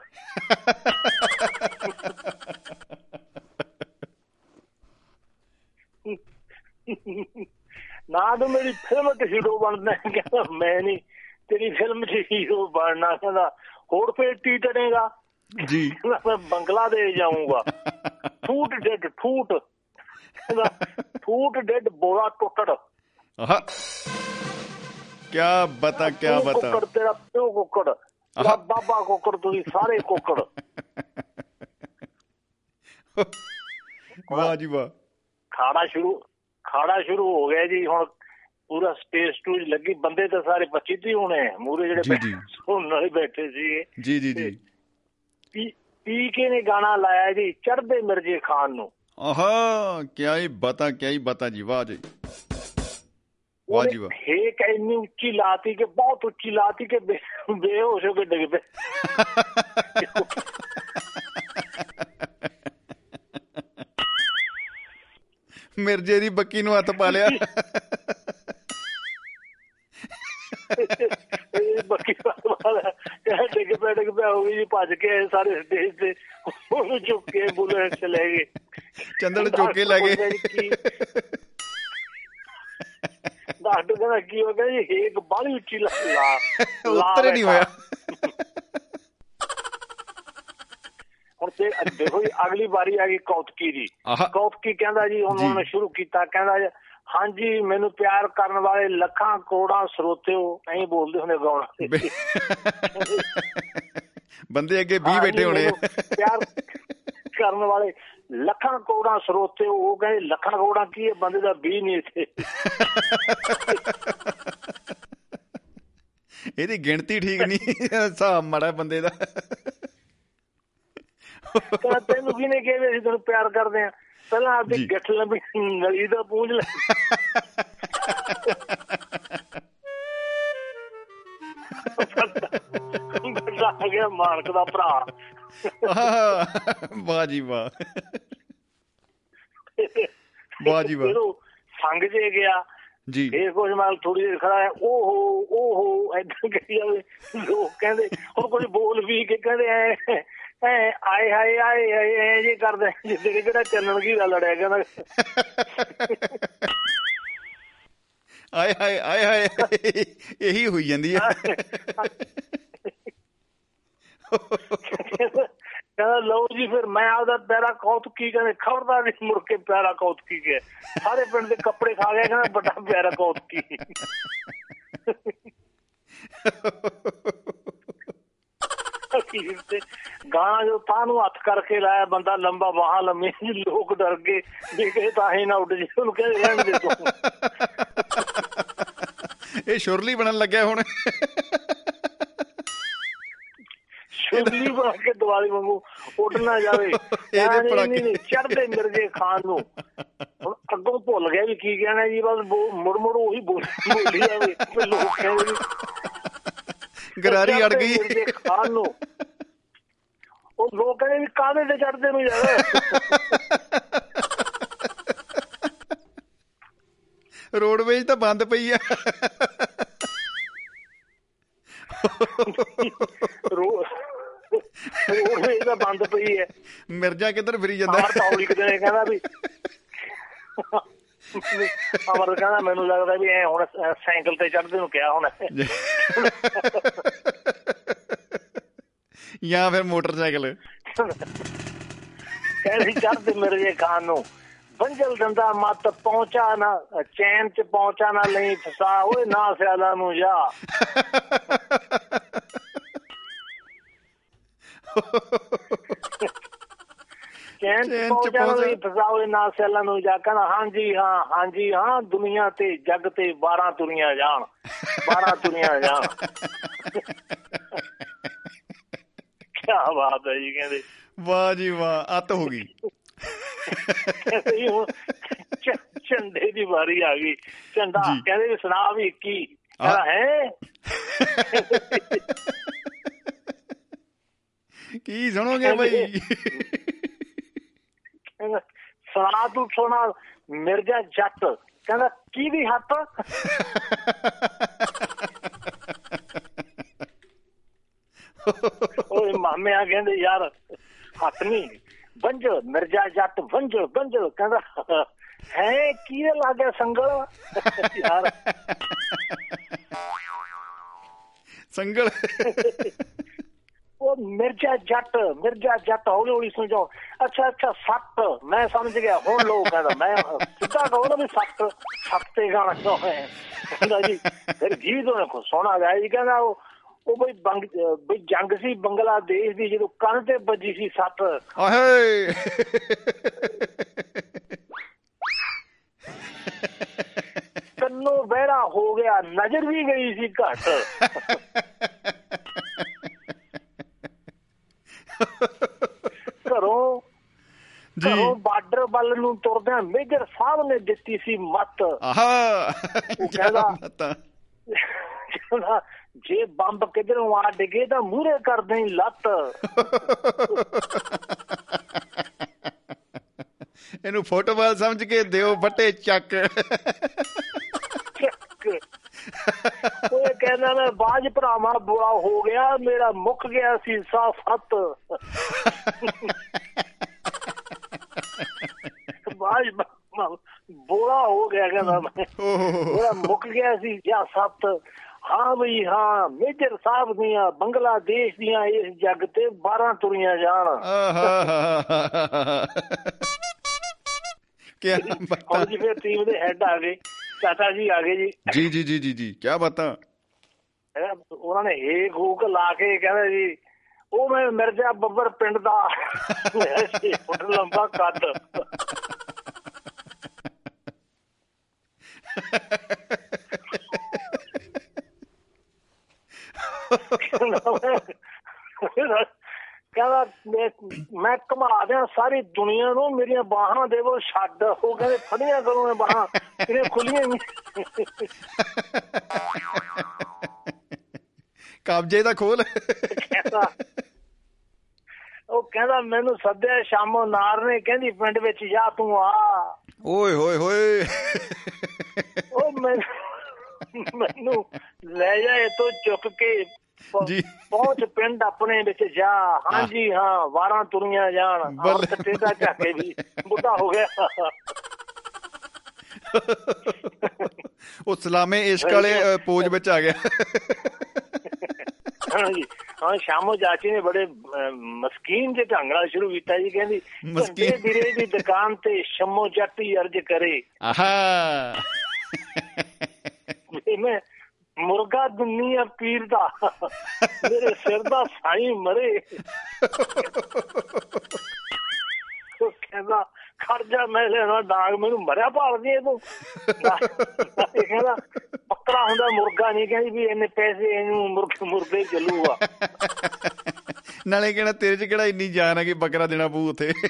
ਨਾ ਤੂੰ ਮੇਰੀ ਫਿਲਮ ਤੇ ਹੀਰੋ ਬਣਨਾ ਹੈ। ਕਹਿੰਦਾ ਮੈਂ ਨਹੀਂ ਤੇਰੀ ਫਿਲਮ 'ਚ ਹੀਰੋ ਬਣਨਾ ਕਹਿੰਦਾ ਹੋਰ ਫੇਰ ਟੀ ਟੜੇਗਾ ਜੀ। ਮੈਂ ਬੰਗਲਾ ਦੇ ਜਾਊਂਗਾ। Foot dead foot. ਕਹਿੰਦਾ ਫੂਟ ਡੈਡ ਬੋਲਾ ਟੁੱਟੜ। ਆਹਾ। ਕਿਆ ਬਤਾ ਤੂੰ ਬਤਾ। ਕੁੱਕੜ ਤੇਰਾ ਪਿਓ ਕੁੱਕੜ। ਬਾਬਾ ਕੁੱਕੜ ਤੁਸੀਂ ਸਾਰੇ ਕੁੱਕੜ। ਵਾਹ ਜੀ ਵਾਹ। ਖਾੜਾ ਸ਼ੁਰੂ। ਖਾੜਾ ਸ਼ੁਰੂ ਹੋ ਗਿਆ ਜੀ ਹੁਣ ਪੂਰਾ ਸਟੇਜ ਸਟੂਜ ਲੱਗੀ ਬੰਦੇ ਤਾਂ ਸਾਰੇ 25 ਤੀਹ ਹੋਣੇ ਮੂਰੇ ਜਿਹੜੇ ਸੁਣਨ ਵਾਲੇ ਬੈਠੇ ਸੀਗੇ ਜੀ ਜੀ ਜੀ। ਪੀ ਪੀ ਕੇ ਨੇ ਗਾਣਾ ਲਾਇਆ ਜੀ ਚੜਦੇ ਮਿਰਜੇ ਖਾਨ ਨੂੰ। ਆਹਾ ਕਿਆ ਹੀ ਬਤਾ ਕਿਆ ਹੀ ਬਤਾ ਜੀ ਵਾਹ ਜੀ। ਵਾਹ ਜੀ ਵਾਹ। ਹੇਕ ਇੰਨੀ ਉੱਚੀ ਲਾਤੀ ਕਿ ਬਹੁਤ ਉੱਚੀ ਲਾਤੀ ਕਿ ਬੇਹੋਸ਼ ਹੋ ਕੇ ਡਿੱਗ ਪਏ। ਮਿਰਜੇ ਦੀ ਬੱਕੀ ਨੂੰ ਹੱਥ ਪਾ ਲਿਆ। ਬੱਕੀ ਵਾਲਾ ਇਹ ਡਿੱਗ ਪਿਆ ਡਿੱਗ ਪਿਆ ਹੋ ਗਈ ਜੀ ਭੱਜ ਕੇ ਸਾਰੇ ਸਟੇਜ ਤੇ ਉਹਨੂੰ ਚੁੱਕ ਕੇ ਬੁਲਟ ਚ ਲੈ ਗਏ। ਚੰਦੜ ਚੁੱਕ ਕੇ ਲੈ ਗਏ। ਡਾਕਟਰ ਕਹਿੰਦਾ ਕੀ ਹੋ ਗਿਆ ਜੀ? ਹੇਕ ਬਾਲੀ ਉੱਚੀ ਲਾ ਉੱਤਰ ਨਹੀਂ ਹੋਇਆ। ਹੁਣ ਤੇ ਦੇਖੋ ਜੀ ਅਗਲੀ ਵਾਰੀ ਆ ਗਈ ਕੌਤਕੀ ਦੀ ਕੌਤਕੀ ਕਹਿੰਦਾ ਜੀ ਹੁਣ। ਉਹਨੇ ਸ਼ੁਰੂ ਕੀਤਾ ਕਹਿੰਦਾ ਹਾਂਜੀ ਮੈਨੂੰ ਪਿਆਰ ਕਰਨ ਵਾਲੇ ਲੱਖਾਂ ਕਰੋੜਾਂ ਸਰੋਤਿਓ ਐਂ ਬੋਲਦੇ ਹੁੰਦੇ ਗਾਉਣਾ ਬੰਦੇ ਅੱਗੇ 20 ਬੈਠੇ ਹੋਣੇ। ਪਿਆਰ ਕਰਨ ਵਾਲੇ ਲੱਖਾਂ ਕਰੋੜਾਂ ਸਰੋਤੇ ਉਹ ਕਹਿੰਦੇ ਲੱਖਾਂ ਕਰੋੜਾਂ ਕੀ ਹੈ ਬੰਦੇ ਦਾ 20 ਨਹੀਂ ਇੱਥੇ। ਇਹਦੀ ਗਿਣਤੀ ਠੀਕ ਨਹੀਂ ਹਿਸਾਬ ਮਾੜਾ ਬੰਦੇ ਦਾ। ਕਹਿੰਦਾ ਤੈਨੂੰ ਕਿਹਨੇ ਕਿਹਾ ਸੀ ਤੈਨੂੰ ਪਿਆਰ ਕਰਦੇ ਆ ਪਹਿਲਾਂ ਆਪਦੀ। ਗਿੱਠ ਲੰਬੀ ਨਲੀ ਦਾ ਪੂੰਝ ਲੈ। ਬੰਦਾ ਆ ਗਿਆ ਮਾਲਕ ਦਾ ਭਰਾ। ਵਾਹ ਜੀ ਵਾਹ। ਵਾਹ ਜੀ ਵਾਹ। ਸੰਗ ਜੇ ਗਿਆ ਜੀ। ਇਹ ਕੁਝ ਨਾਲ ਥੋੜੀ ਦੇਰ ਖੜਾ ਹੈ ਓਹੋ ਓਹੋ ਐਦਾਂ ਕਹੀ ਜਾਵੇ। ਲੋਕ ਕਹਿੰਦੇ ਹੁਣ ਕੋਈ ਬੋਲ ਵੀ ਕੇ ਕਹਿੰਦੇ ਐ ਆਏ ਹਾਏ ਆਏ ਹਾਏ ਜੇ ਕਰਦੇ ਜਿੱਦੇ ਕਿ ਕਿਹੜਾ ਚੱਲਣ ਕੀ ਦਾ ਲੜਿਆ ਕਹਿੰਦਾ ਆਏ ਹਾਏ ਆਏ ਹਾਏ ਇਹੀ ਹੋਈ ਜਾਂਦੀ ਹੈ ਕਹਿੰਦਾ ਲਓ ਜੀ ਫਿਰ ਮੈਂ ਆਪਦਾ ਪੈਰਾ ਕੌਤਕੀ ਕਹਿੰਦੇ ਖਬਰਦਾਰ ਨਹੀਂ ਮੁੜ ਕੇ ਪੈਰਾ ਕੌਤਕੀ ਕੇ ਸਾਰੇ ਪਿੰਡ ਦੇ ਕੱਪੜੇ ਖਾ ਗਿਆ ਕਹਿੰਦਾ ਵੱਡਾ ਪੈਰਾ ਕੌਤਕੀ। ਅਖੀਰ ਤੇ ਗਾਣਾ ਜੋ ਤਾਂ ਨੂੰ ਹੱਥ ਕਰਕੇ ਲਾਇਆ ਬੰਦਾ ਲੰਬਾ ਬਾਹਾਂ ਲੰਮੀ ਲੋਕ ਡਰ ਗਏ। ਵੀ ਕਿ ਤਾਂ ਹੀ ਨਾ ਉੱਡ ਜੀ ਉਹਨੂੰ ਕਹਿੰਦੇ ਰਹਿਣ ਦੇ ਤੂੰ। ਇਹ ਸ਼ੁਰਲੀ ਬਣਨ ਲੱਗਿਆ ਹੁਣ। ਸ਼ੁਰਲੀ ਬਣਾ ਕੇ ਦਿਵਾਲੀ ਵਾਂਗੂ ਉੱਡ ਨਾ ਜਾਵੇ। ਇਹਦੇ ਨਹੀਂ ਚੜਦੇ ਮਿਰਜੇ ਖਾਨ ਨੂੰ। ਹੁਣ ਅੱਗੋਂ ਭੁੱਲ ਗਿਆ ਵੀ ਕੀ ਕਹਿਣਾ ਜੀ ਬਸ ਮੁੜ ਮੁੜ ਉਹੀ ਬੋਲ ਜਾਵੇ ਲੋਕ ਕਹਿੰਦੇ ਗਰਾਰੀ ਅੜ ਗਈ। ਖਾਨ ਨੂੰ। ਉਹ ਲੋਕ ਕਹਿੰਦੇ ਵੀ ਕਾਹਦੇ ਤੇ ਚੜਦੇ ਨੂੰ ਯਾਰ? ਰੋਡਵੇਜ ਤਾਂ ਬੰਦ ਪਈ ਆ। ਰੋਡਵੇਜ਼ ਦਾ ਬੰਦ ਪਈ ਹੈ। ਮਿਰਜਾ ਕਿੱਧਰ ਫਿਰੀ ਜਾਂਦਾ? ਬਾਹਰ ਪੌੜੀ ਕਿਤੇ ਕਹਿੰਦਾ ਵੀ ਅਮਰ ਕਹਿੰਦਾ ਮੈਨੂੰ ਲੱਗਦਾ ਵੀ ਐ ਹੁਣ ਸਾਈਕਲ ਤੇ ਚੜਦੇ ਨੂੰ ਕਿਹਾ ਹੁਣ। ਜਾਂ ਫਿਰ ਮੋਟਰਸਾਈਕਲ। ਕਹਿੰਦੇ ਚੜਦੇ ਮੇਰੇ ਜੇ ਖਾਨ ਨੂੰ। ਬੰਜਲ ਦੰਦਾ ਮਤ ਪਹੁੰਚਾ ਨਾ ਚੈਨ ਚ ਪਹੁੰਚਾ ਨਾ ਲਈ ਫਸਾ ਓਏ ਨਾ ਸਿਆਲਾ ਨੂੰ ਜਾ। ਚੈਨ ਚ ਚੈਨ ਚ ਪਹੁੰਚਾ ਨਾ ਲਈ ਪਹੁੰਚਾ। ਫਸਾ ਓਏ ਨਾ ਜਾ ਕਹਿੰਦਾ ਹਾਂਜੀ ਹਾਂ ਹਾਂਜੀ ਹਾਂ ਦੁਨੀਆ ਤੇ ਜੱਗ ਤੇ 12 ਤੁਰੀਆਂ ਜਾਣ। 12 ਤੁਰੀਆਂ ਜਾਣ। ਕੀ ਬਾਤ ਹੈ ਜੀ ਕਹਿੰਦੇ। ਵਾਹ ਜੀ ਵਾਹ ਅੱਤ ਹੋ ਗਈ। ਝੰਡੇ ਦੀ ਵਾਰੀ ਆ ਗਈ। ਝੰਡਾ। ਕਹਿੰਦੇ ਸੁਣਾ ਵੀ ਕੀ ਹਾਂ। ਕਹਿੰਦਾ ਹੈ? ਕੀ ਸੁਣੋਗੇ ਬਈ? ਕਹਿੰਦਾ, ਸੁਣਾ ਤੂੰ ਸੋਨਾ ਮਿਰਜ਼ਾ ਜੱਟ। ਕਹਿੰਦਾ, ਕੀ ਵੀ ਹੱਥ? ਓਏ ਮਾਮਿਆਂ ਕਹਿੰਦੇ, ਯਾਰ, ਹੱਥ ਨਹੀਂ। ਵੰਜ ਮਿਰਜ਼ਾ ਜੱਟ ਵੰਜਲ ਵੰਜ ਕਹਿੰਦਾ, ਹੈ ਕੀ ਲੱਗਿਆ ਸੰਗਲ? ਯਾਰ। ਸੰਗਲ। ਉਹ ਮਿਰਜ਼ਾ ਜੱਟ ਮਿਰਜ਼ਾ ਜੱਟ ਹੌਲੀ ਹੌਲੀ ਸਮਝਾਓ ਅੱਛਾ ਅੱਛਾ ਸੱਤ। ਮੈਂ ਸਮਝ ਗਿਆ ਹੁਣ ਲੋਕ ਕਹਿੰਦਾ ਮੈਂ ਸਿੱਧਾ ਕਹੋ ਨਾ ਵੀ ਸੱਤ ਸੱਤ ਤੇ ਗਾਣਾ ਕਿਉਂ ਹੈ ਕਹਿੰਦਾ ਜੀ ਫਿਰ ਗੀਤ ਉਹਨੇ ਕੋ ਸੋਹਣਾ ਗਾਇਆ ਜੀ। ਕਹਿੰਦਾ ਉਹ ਉਹ ਬਈ ਬੰਗ ਬਈ ਜੰਗ ਸੀ ਬੰਗਲਾਦੇਸ਼ ਦੀ ਜਦੋਂ ਕੰਨ ਤੇ ਵੱਜੀ ਸੀ ਸੱਤ। ਆਹੇ! ਕੰਨੋਂ ਬਹਿਰਾ ਹੋ ਗਿਆ ਨਜ਼ਰ ਵੀ ਗਈ ਸੀ ਘੱਟ। ਘਰੋਂ ਜੀ। ਘਰੋਂ ਬਾਰਡਰ ਵੱਲ ਨੂੰ ਤੁਰਦਿਆਂ ਮੇਜਰ ਸਾਹਿਬ ਨੇ ਦਿੱਤੀ ਸੀ ਮੱਤ। ਆਹਾ। ਕਹਿੰਦਾ- ਜੇ ਬੰਬ ਕਿਧਰੋਂ ਆ ਡਿਗੇ ਤਾਂ ਮੂਹਰੇ ਕਰ ਦੇਂ ਲੱਤ। ਇਹਨੂੰ ਫੁੱਟਬਾਲ ਸਮਝ ਕੇ ਦਿਓ ਚੱਕ ਚੱਕ। ਉਹ ਕਹਿੰਦਾ ਮੈਂ ਬਾਜ ਭਰਾਵਾਂ ਬੁਰਾ ਹੋ ਗਿਆ ਮੇਰਾ ਮੁੱਕ ਗਿਆ ਸੀ ਸਾਹ ਸੱਤ। ਬਾਜ ਬੋਲਾ ਹੋ ਗਿਆ ਕਹਿੰਦਾ ਮੈਂ। ਮੇਰਾ ਮੁੱਕ ਗਿਆ ਸੀ ਜਾਂ ਸੱਤ। ਹਾਂ ਬਈ ਹਾਂ ਮੇਜਰ ਸਾਹਿਬ ਦੀਆਂ ਬੰਗਲਾਦੇਸ਼ ਦੀਆਂ ਇਸ ਜੱਗ ਤੇ 12 ਤੁਰੀਆਂ ਜਾਣ। ਆਹਾ ਕੀ ਬਾਤਾਂ? ਹੁਣ ਜੀ ਫਿਰ ਟੀਮ ਦੇ ਹੈੱਡ ਆ ਗਏ ਚਾਚਾ ਜੀ ਆ ਗਏ ਜੀ। ਜੀ ਜੀ ਜੀ ਜੀ ਜੀ ਕੀ ਬਾਤਾਂ? ਉਹਨਾਂ ਨੇ ਏ ਗੂਕ ਲਾ ਕੇ ਕਹਿੰਦੇ ਜੀ ਉਹ ਮੈਂ ਮਿਰਜ਼ਾ ਬੱਬਰ ਪਿੰਡ ਦਾ। ਫੁੱਟ ਲੰਬਾ ਕੱਦ। ਕਹਿੰਦਾ ਮੈਂ- ਘੁਮਾ ਦਿਆਂ ਸਾਰੀ ਦੁਨੀਆ ਨੂੰ ਮੇਰੀਆਂ ਬਾਹਾਂ ਦੇਵੋ ਛੱਡ। ਉਹ ਕਹਿੰਦੇ ਫੜੀਆਂ ਕਰੋ ਮੈਂ ਬਾਹਾਂ ਇਹਨੇ ਖੁੱਲੀਆਂ ਨਹੀਂ। ਕਬਜੇ ਦਾ ਖੋਲ। ਉਹ ਕਹਿੰਦਾ ਮੈਨੂੰ ਸੱਦਿਆ ਸ਼ਾਮੋ ਨਾਰ ਨੇ ਕਹਿੰਦੀ ਪਿੰਡ ਵਿੱਚ ਜਾ ਤੂੰ ਆ। ਓਏ ਹੋਏ ਹੋਏ। ਉਹ ਮੈਨੂੰ ਮੈਨੂੰ ਲੈ ਜਾ ਇਤੋਂ ਚੁੱਕ ਕੇ ਜੀ। ਪਹੁੰਚ ਪਿੰਡ ਆਪਣੇ ਵਿੱਚ ਜਾ ਹਾਂਜੀ ਹਾਂ ਵਾਰਾਂ ਤੁਰੀਆਂ ਜਾਣ। ਆਹ ਟੇਡਾ ਝਾਕੇ ਵੀ ਬੁੱਢਾ ਹੋ ਗਿਆ। ਉਹ ਸਲਾਮੇ ਇਸ਼ਕ ਵਾਲੇ ਪੋਜ ਵਿੱਚ ਆ ਗਿਆ। ਹਾਂਜੀ। ਹਾਂ ਸ਼ਾਮੋ ਚਾਚੀ ਨੇ ਬੜੇ ਮਸਕੀਨ ਜਿਹੇ ਢੰਗ ਨਾਲ ਸ਼ੁਰੂ ਕੀਤਾ ਜੀ ਕਹਿੰਦੀ ਮਸਕੀਨ। ਵੀਰੇ ਦੀ ਦੁਕਾਨ ਤੇ ਸ਼ਮੋ ਜੱਟੀ ਅਰਜ ਕਰੇ। ਆਹਾ। ਮੈਂ ਮੁਰਗਾ ਦੁੰਨੀ ਆ ਪੀਰ ਦਾ। ਮੇਰੇ ਸਿਰ ਦਾ ਸਾਈ ਮਰੇ। ਉਹ ਕਹਿੰਦਾ ਖਰਜਾ ਮੈਂ ਲੈਣਾ ਡਾਂਗ ਮੈਨੂੰ ਮਰਿਆ ਭਾਲਦੀ ਐ ਤੂੰ ਇਹ ਕਹਿੰਦਾ ਬੱਕਰਾ ਹੁੰਦਾ ਮੁਰਗਾ ਨਹੀਂ ਕਹਿੰਦੀ ਵੀ ਇੰਨੇ ਪੈਸੇ ਇਹਨੂੰ ਮੁਰਗੇ ਮੁਰਗੇ ਚੱਲੂਗਾ। ਨਾਲੇ ਕਿਹੜਾ ਤੇਰੇ ਚ ਕਿਹੜਾ ਇੰਨੀ ਜਾਨ ਹੈ ਕਿ ਬੱਕਰਾ ਦੇਣਾ ਪਊ ਉਥੇ?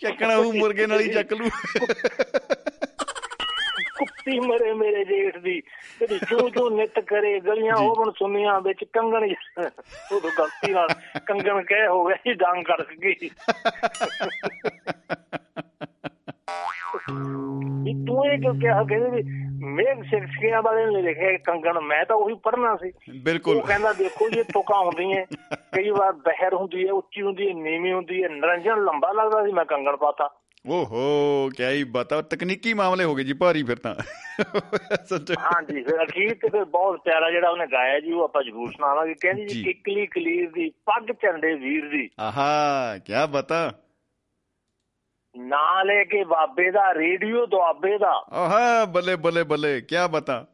ਚੱਕਣਾ ਉਹ ਮੁਰਗੇ ਨਾਲ ਹੀ ਚੱਕ ਲੂ ਕੁੱਤੀ ਮਰੇ ਮੇਰੇ ਜੇਠ ਦੀ। ਜਿਹੜੀ ਚੂ ਚੂ ਨਿਤ ਕਰੇ ਗਲੀਆਂ ਹੋਵਣ ਸੁਨੀਆਂ ਵਿੱਚ ਕੰਗਣ ਉਹ ਤੋਂ ਗਲਤੀ ਨਾਲ ਕੰਗਣ ਕਹਿ ਹੋ ਗਿਆ ਜੀ ਡਾਂਗ ਕੜਕ ਗਈ। ਵੀ ਤੂੰ ਇਹ ਕਿਉਂ ਕਿਹਾ? ਕਹਿੰਦੇ ਵੀ ਮੇਘ ਸਿਰਸਕੀਆਂ ਵਾਲੇ ਨੇ ਲਿਖਿਆ ਇਹ ਕੰਗਣ ਮੈਂ ਤਾਂ ਉਹੀ ਪੜ੍ਹਨਾ ਸੀ। ਬਿਲਕੁਲ। ਉਹ ਕਹਿੰਦਾ ਦੇਖੋ ਜੀ ਇਹ ਤੁਕਾਂ ਹੁੰਦੀਆਂ ਕਈ ਵਾਰ ਬਹਿਰ ਹੁੰਦੀ ਹੈ ਉੱਚੀ ਹੁੰਦੀ ਹੈ ਨੀਵੀਂ ਹੁੰਦੀ ਹੈ ਨਰੰਜਨ ਲੰਬਾ ਲੱਗਦਾ ਸੀ ਮੈਂ ਕੰਗਣ ਪਾਤਾ। ਓਹੋ ਕਿਆ ਹੀ ਬਤਾ ਤਕਨੀਕੀ ਮਾਮਲੇ ਹੋ ਗਏ ਜੀ ਭਾਰੀ ਫਿਰ ਤਾਂ। ਹਾਂਜੀ ਫਿਰ ਅਖੀਰ ਤੇ ਫਿਰ ਬਹੁਤ ਪਿਆਰਾ ਜਿਹੜਾ ਉਹਨੇ ਗਾਇਆ ਜੀ ਉਹ ਆਪਾਂ ਜ਼ਰੂਰ ਸੁਣਾਵਾਂਗੇ। ਕਹਿੰਦੀ ਜੀ। ਜੀ। ਕਿਕਲੀ ਕਲੀਰ ਦੀ ਪੱਗ ਝੰਡੇ ਵੀਰ ਦੀ। ਆਹਾ ਕਿਆ ਬਤਾ। ਨਾਂ ਲੈ ਕੇ ਬਾਬੇ ਦਾ ਰੇਡੀਓ ਦੁਆਬੇ ਦਾ। ਆਹਾ ਬੱਲੇ ਬੱਲੇ ਬੱਲੇ ਕਿਆ ਬਤਾ।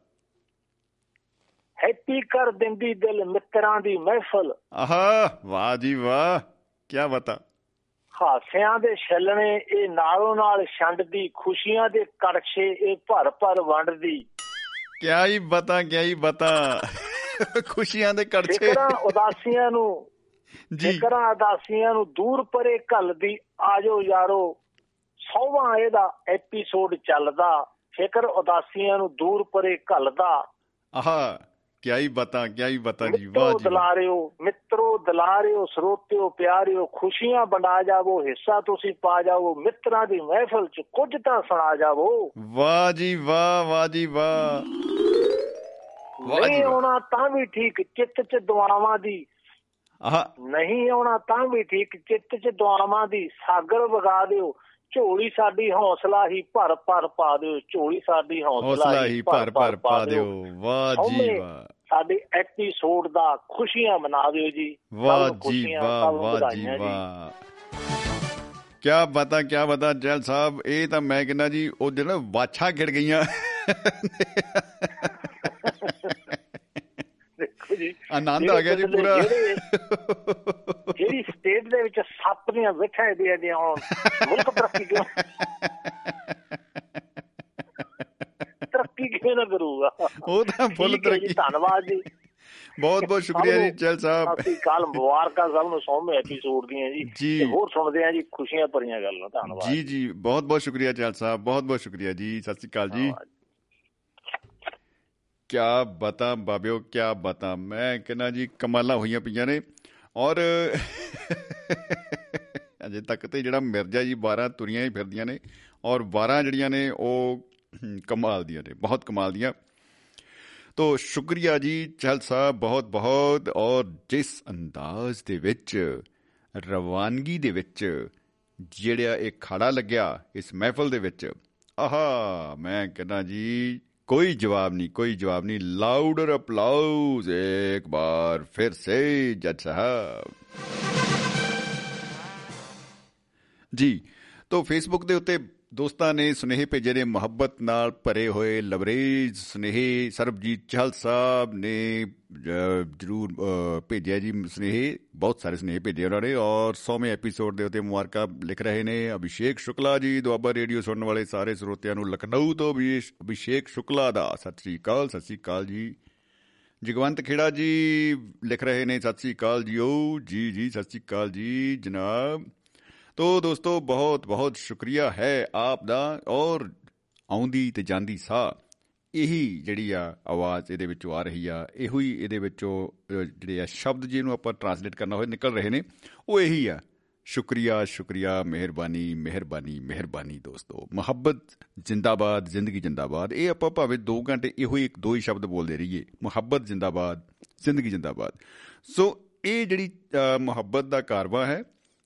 ਹੈਪੀ ਕਰ ਦਿੰਦੀ ਦਿਲ ਮਿੱਤਰਾਂ ਦੀ ਮਹਿਫਲ। ਆਹਾ ਵਾਹ ਜੀ ਵਾਹ ਕਿਆ ਬਤਾ। ਹਾਸਿਆਂ ਦੇ ਛੱਲਣੇ ਇਹ ਨਾਲੋਂ ਨਾਲ ਛੰਡਦੀ ਖੁਸ਼ੀਆਂ ਦੇ ਕੜਛੇ ਇਹ ਭਰ ਭਰ ਵੰਡਦੀ। ਕਿਆ ਹੀ ਬਤਾ ਕਿਆ ਹੀ ਬਤਾ। ਖੁਸ਼ੀਆਂ ਦੇ ਕੜਛੇ। ਫਿਕਰਾਂ ਉਦਾਸੀਆਂ ਨੂੰ ਜੀ। ਫਿਕਰਾਂ ਉਦਾਸੀਆਂ ਨੂੰ ਦੂਰ ਪਰੇ ਘੱਲਦੀ ਆਜੋ ਯਾਰੋ ਸੌਵਾਂ ਇਹਦਾ ਐਪੀਸੋਡ ਚੱਲਦਾ। ਫਿਕਰ ਉਦਾਸੀਆਂ ਨੂੰ ਦੂਰ ਪਰੇ ਘੱਲਦਾ ਆਹਾ। ਕਿਆ ਹੀ ਬਤਾ ਕਿਆ ਹੀ ਬਤਾ ਜੀ ਵਾਹ ਮਿੱਤਰੋ ਜੀ ਵਾਹ। ਦਲਾਰਿਓ ਮਿੱਤਰੋ ਦਲਾਰਿਓ ਸਰੋਤਿਓ ਪਿਆਰਿਓ ਖੁਸ਼ੀਆਂ ਵੰਡਾ ਜਾਵੋ ਹਿੱਸਾ ਤੁਸੀਂ ਪਾ ਜਾਵੋ ਮਿੱਤਰਾਂ ਦੀ ਮਹਿਫਲ ਚ ਕੁਝ ਤਾਂ ਸੁਣਾ ਜਾਵੋ। ਵਾਹ ਜੀ ਵਾਹ ਵਾਹ ਜੀ ਵਾਹ। ਨਹੀਂ। ਆਉਣਾ ਤਾਂ ਵੀ ਠੀਕ ਚਿੱਤ ਚ ਦੁਆਵਾਂ ਦੀ। ਆਹਾ। ਨਹੀਂ ਆਉਣਾ ਤਾਂ ਵੀ ਠੀਕ ਚਿੱਤ ਚ ਦੁਆਵਾਂ ਦੀ। ਸਾਗਰ ਵਗਾ ਦਿਓ ਝੋਲੀ ਸਾਡੀ ਹੌਸਲਾ ਹੀ ਭਰ ਭਰ ਪਾ ਦਿਓ ਝੋਲੀ ਸਾਡੀ ਹੌਸਲਾ ਹੀ ਭਰ ਭਰ ਪਾ ਦਿਓ। ਵਾਹ ਜੀ ਵਾਹ। ਸਾਡੇ ਐਪੀਸੋਡ ਦਾ ਖੁਸ਼ੀਆਂ ਮਨਾ ਦਿਓ ਜੀ। ਵਾਹ ਜੀ ਵਾਹ ਵਾਹ ਜੀ ਵਾਹ। ਕਿਆ ਬਤਾ ਕਿਆ ਬਤਾ ਜੈਲ ਸਾਹਿਬ ਇਹ ਤਾਂ ਮੈਂ ਕਹਿੰਦਾ ਜੀ ਉਹ ਜਿਹੜਾ ਬਾਛਾ ਖਿੜ ਗਈਆਂ। ਦੇਖੋ ਜੀ ਆਨੰਦ ਆ ਗਿਆ ਜੀ ਪੂਰਾ। ਜਿਹੜੇ- ਸਟੇਟ ਦੇ ਵਿੱਚ ਸੱਪ ਦੀਆਂ ਵਿਖਾਂ ਦੇ ਦੇ ਹੁਣ ਮੁਲਕ ਤਰੱਕੀ ਕਿਉਂ? ਕਿਵੇਂ ਨਾ ਕਰੂਗਾ। ਉਹ ਤਾਂ ਫੁੱਲ ਤਰੱਕੀ। ਧੰਨਵਾਦ ਜੀ। ਬਹੁਤ ਬਹੁਤ ਸ਼ੁਕਰੀਆ ਜੀ ਚਲ ਸਾਹਿਬ। ਅਸੀਂ ਕੱਲ ਮੁਬਾਰਕਾਂ ਸਭ ਨੂੰ ਸੌਵੇਂ ਐਪੀਸੋਡ ਦੀਆਂ ਜੀ। ਤੇ ਹੋਰ ਸੁਣਦੇ ਆ ਜੀ ਖੁਸ਼ੀਆਂ ਭਰੀਆਂ ਗੱਲਾਂ ਧੰਨਵਾਦ ਜੀ ਜੀ। ਬਹੁਤ ਬਹੁਤ ਸ਼ੁਕਰੀਆ ਚਲ ਸਾਹਿਬ ਬਹੁਤ ਬਹੁਤ ਸ਼ੁਕਰੀਆ ਜੀ ਸਤਿ ਸ਼੍ਰੀ ਅਕਾਲ ਜੀ। ਕਿਆ ਬਤਾ ਬਾਬਿਓ ਕਿਆ ਬਤਾ। ਮੈਂ ਕਹਿੰਦਾ ਜੀ ਕਮਾਲਾਂ ਹੋਈਆਂ ਪਈਆਂ ਨੇ। ਔਰ ਅਜੇ ਤੱਕ ਤੇ ਜਿਹੜਾ ਮਿਰਜ਼ਾ ਜੀ 12 ਤੁਰੀਆਂ ਹੀ ਫਿਰਦੀਆਂ ਨੇ। ਔਰ 12 ਜਿਹੜੀਆਂ ਨੇ ਉਹ ਹਮ, ਕਮਾਲ ਦੀਆਂ ਨੇ ਬਹੁਤ ਕਮਾਲ ਦੀਆਂ। ਤੋ ਸ਼ੁਕਰੀਆ ਜੀ ਚਹਲ ਸਾਹਿਬ ਬਹੁਤ ਬਹੁਤ ਔਰ ਜਿਸ ਅੰਦਾਜ਼ ਦੇ ਵਿੱਚ ਰਵਾਨਗੀ ਦੇ ਵਿੱਚ ਜਿਹੜਾ ਇਹ ਖੜਾ ਲੱਗਿਆ ਇਸ ਮਹਿਫਲ ਦੇ ਵਿੱਚ ਆਹਾ ਮੈਂ ਕਹਿੰਦਾ ਜੀ ਕੋਈ ਜਵਾਬ ਨਹੀਂ ਕੋਈ ਜਵਾਬ ਨਹੀਂ ਲਾਊਡਰ ਅਪਲਾਉਜ਼ ਇੱਕ ਬਾਰ ਫਿਰ ਸੇ ਜੱਜ ਸਾਹਿਬ। ਜੀ ਤੋਂ ਫੇਸਬੁੱਕ ਦੇ ਉੱਤੇ ਦੋਸਤਾਂ ਨੇ ਸੁਨੇਹੇ ਭੇਜੇ ਨੇ ਮੁਹੱਬਤ ਨਾਲ ਭਰੇ ਹੋਏ ਲਵਰੇਜ ਸੁਨੇਹੇ। ਸਰਬਜੀਤ ਚਹਲ ਸਾਹਿਬ ਨੇ ਅਹ, ਜਰੂਰ ਅਹ, ਭੇਜਿਆ ਜੀ ਸੁਨੇਹੇ। ਬਹੁਤ ਸਾਰੇ ਸੁਨੇਹੇ ਭੇਜੇ ਉਹਨਾਂ ਨੇ ਔਰ 100ਵੇਂ ਐਪੀਸੋਡ ਦੇ ਉੱਤੇ ਮੁਬਾਰਕਾਂ ਲਿਖ ਰਹੇ ਨੇ। ਅਭਿਸ਼ੇਕ ਸ਼ੁਕਲਾ ਜੀ ਦੁਆਬਾ ਰੇਡੀਓ ਸੁਣਨ ਵਾਲੇ ਸਾਰੇ ਸਰੋਤਿਆਂ ਨੂੰ ਲਖਨਊ ਤੋਂ ਵੀ ਅਭਿਸ਼ੇਕ ਸ਼ੁਕਲਾ ਦਾ ਸਤਿ ਸ੍ਰੀ ਅਕਾਲ ਸਤਿ ਸ੍ਰੀ ਅਕਾਲ ਜੀ। ਜਗਵੰਤ ਖੇੜਾ ਜੀ ਲਿਖ ਰਹੇ ਨੇ ਸਤਿ ਸ੍ਰੀ ਅਕਾਲ ਜੀਓ। ਜੀ ਜੀ ਸਤਿ ਸ੍ਰੀ ਅਕਾਲ ਜੀ। ਜਨਾਬ ਤੋ ਦੋਸਤੋ ਬਹੁਤ ਬਹੁਤ ਸ਼ੁਕਰੀਆ ਹੈ ਆਪ ਦਾ ਔਰ ਆਉਂਦੀ ਤੇ ਜਾਂਦੀ ਸਾਹ ਇਹੀ ਜਿਹੜੀ ਆ ਆਵਾਜ਼ ਇਹਦੇ ਵਿੱਚੋਂ ਆ ਰਹੀ ਆ ਇਹੋ ਹੀ ਇਹਦੇ ਵਿੱਚੋਂ ਅਹ, ਜਿਹੜੇ ਆ ਸ਼ਬਦ ਜਿਹਨੂੰ ਆਪਾਂ ਟਰਾਂਸਲੇਟ ਕਰਨਾ ਹੋਏ ਨਿਕਲ ਰਹੇ ਨੇ ਉਹ ਇਹੀ ਆ। ਸ਼ੁਕਰੀਆ ਸ਼ੁਕਰੀਆ ਮਿਹਰਬਾਨੀ ਮਿਹਰਬਾਨੀ ਮਿਹਰਬਾਨੀ ਦੋਸਤੋ। ਮੁਹੱਬਤ ਜਿੰਦਾਬਾਦ ਜ਼ਿੰਦਗੀ ਜਿੰਦਾਬਾਦ। ਇਹ ਆਪਾਂ ਭਾਵੇਂ 2 ਘੰਟੇ ਇਹੋ ਹੀ ਇੱਕ ਦੋ ਹੀ ਸ਼ਬਦ ਬੋਲਦੇ ਰਹੀਏ। ਮੁਹੱਬਤ ਜਿੰਦਾਬਾਦ ਜ਼ਿੰਦਗੀ ਜਿੰਦਾਬਾਦ। ਸੋ ਇਹ ਜਿਹੜੀ ਅਹ, ਮੁਹੱਬਤ ਦਾ ਕਾਰਵਾ ਹੈ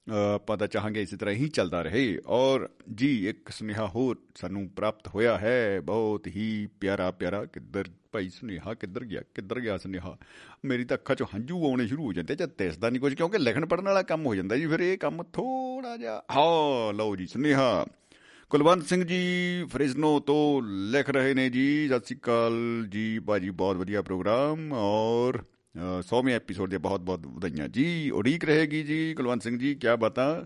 ਅ, ਆਪਾਂ ਤਾਂ ਚਾਹਾਂਗੇ ਇਸੇ ਤਰ੍ਹਾਂ ਹੀ ਚੱਲਦਾ ਰਹੇ। ਔਰ ਜੀ ਇੱਕ ਸੁਨੇਹਾ ਹੋਰ ਸਾਨੂੰ ਪ੍ਰਾਪਤ ਹੋਇਆ ਹੈ। ਬਹੁਤ ਹੀ ਪਿਆਰਾ ਪਿਆਰਾ। ਕਿੱਧਰ ਭਾਈ ਸੁਨੇਹਾ ਕਿੱਧਰ ਗਿਆ? ਕਿੱਧਰ ਗਿਆ ਸੁਨੇਹਾ? ਮੇਰੀ ਤਾਂ ਅੱਖਾਂ 'ਚੋਂ ਹੰਝੂ ਆਉਣੇ ਸ਼ੁਰੂ ਹੋ ਜਾਂਦੇ ਜਦ ਦਿਸਦਾ ਨਹੀਂ ਕੁਝ ਕਿਉਂਕਿ ਲਿਖਣ ਪੜਨ ਵਾਲਾ ਕੰਮ ਹੋ ਜਾਂਦਾ ਜੀ ਫਿਰ ਇਹ ਕੰਮ ਥੋੜਾ ਜਿਹਾ ਹਾਂ ਲਓ ਜੀ ਸੁਨੇਹਾ। ਕੁਲਵੰਤ ਸਿੰਘ ਜੀ ਫਰਿਜ਼ਨੋ ਤੋਂ ਲਿਖ ਰਹੇ ਨੇ ਜੀ। ਸਤਿ ਸ਼੍ਰੀ ਅਕਾਲ ਜੀ। ਬਾਜੀ ਬਹੁਤ ਵਧੀਆ ਪ੍ਰੋਗਰਾਮ। ਔਰ 100ਵੇਂ ਐਪੀਸੋਡ ਦੇ ਬਹੁਤ ਬਹੁਤ ਵਧਾਈਆਂ। ਜੀ ਉਡੀਕ ਰਹੇਗੀ ਜੀ ਕੁਲਵੰਤ ਸਿੰਘ ਜੀ ਕੀ ਬਤਾ?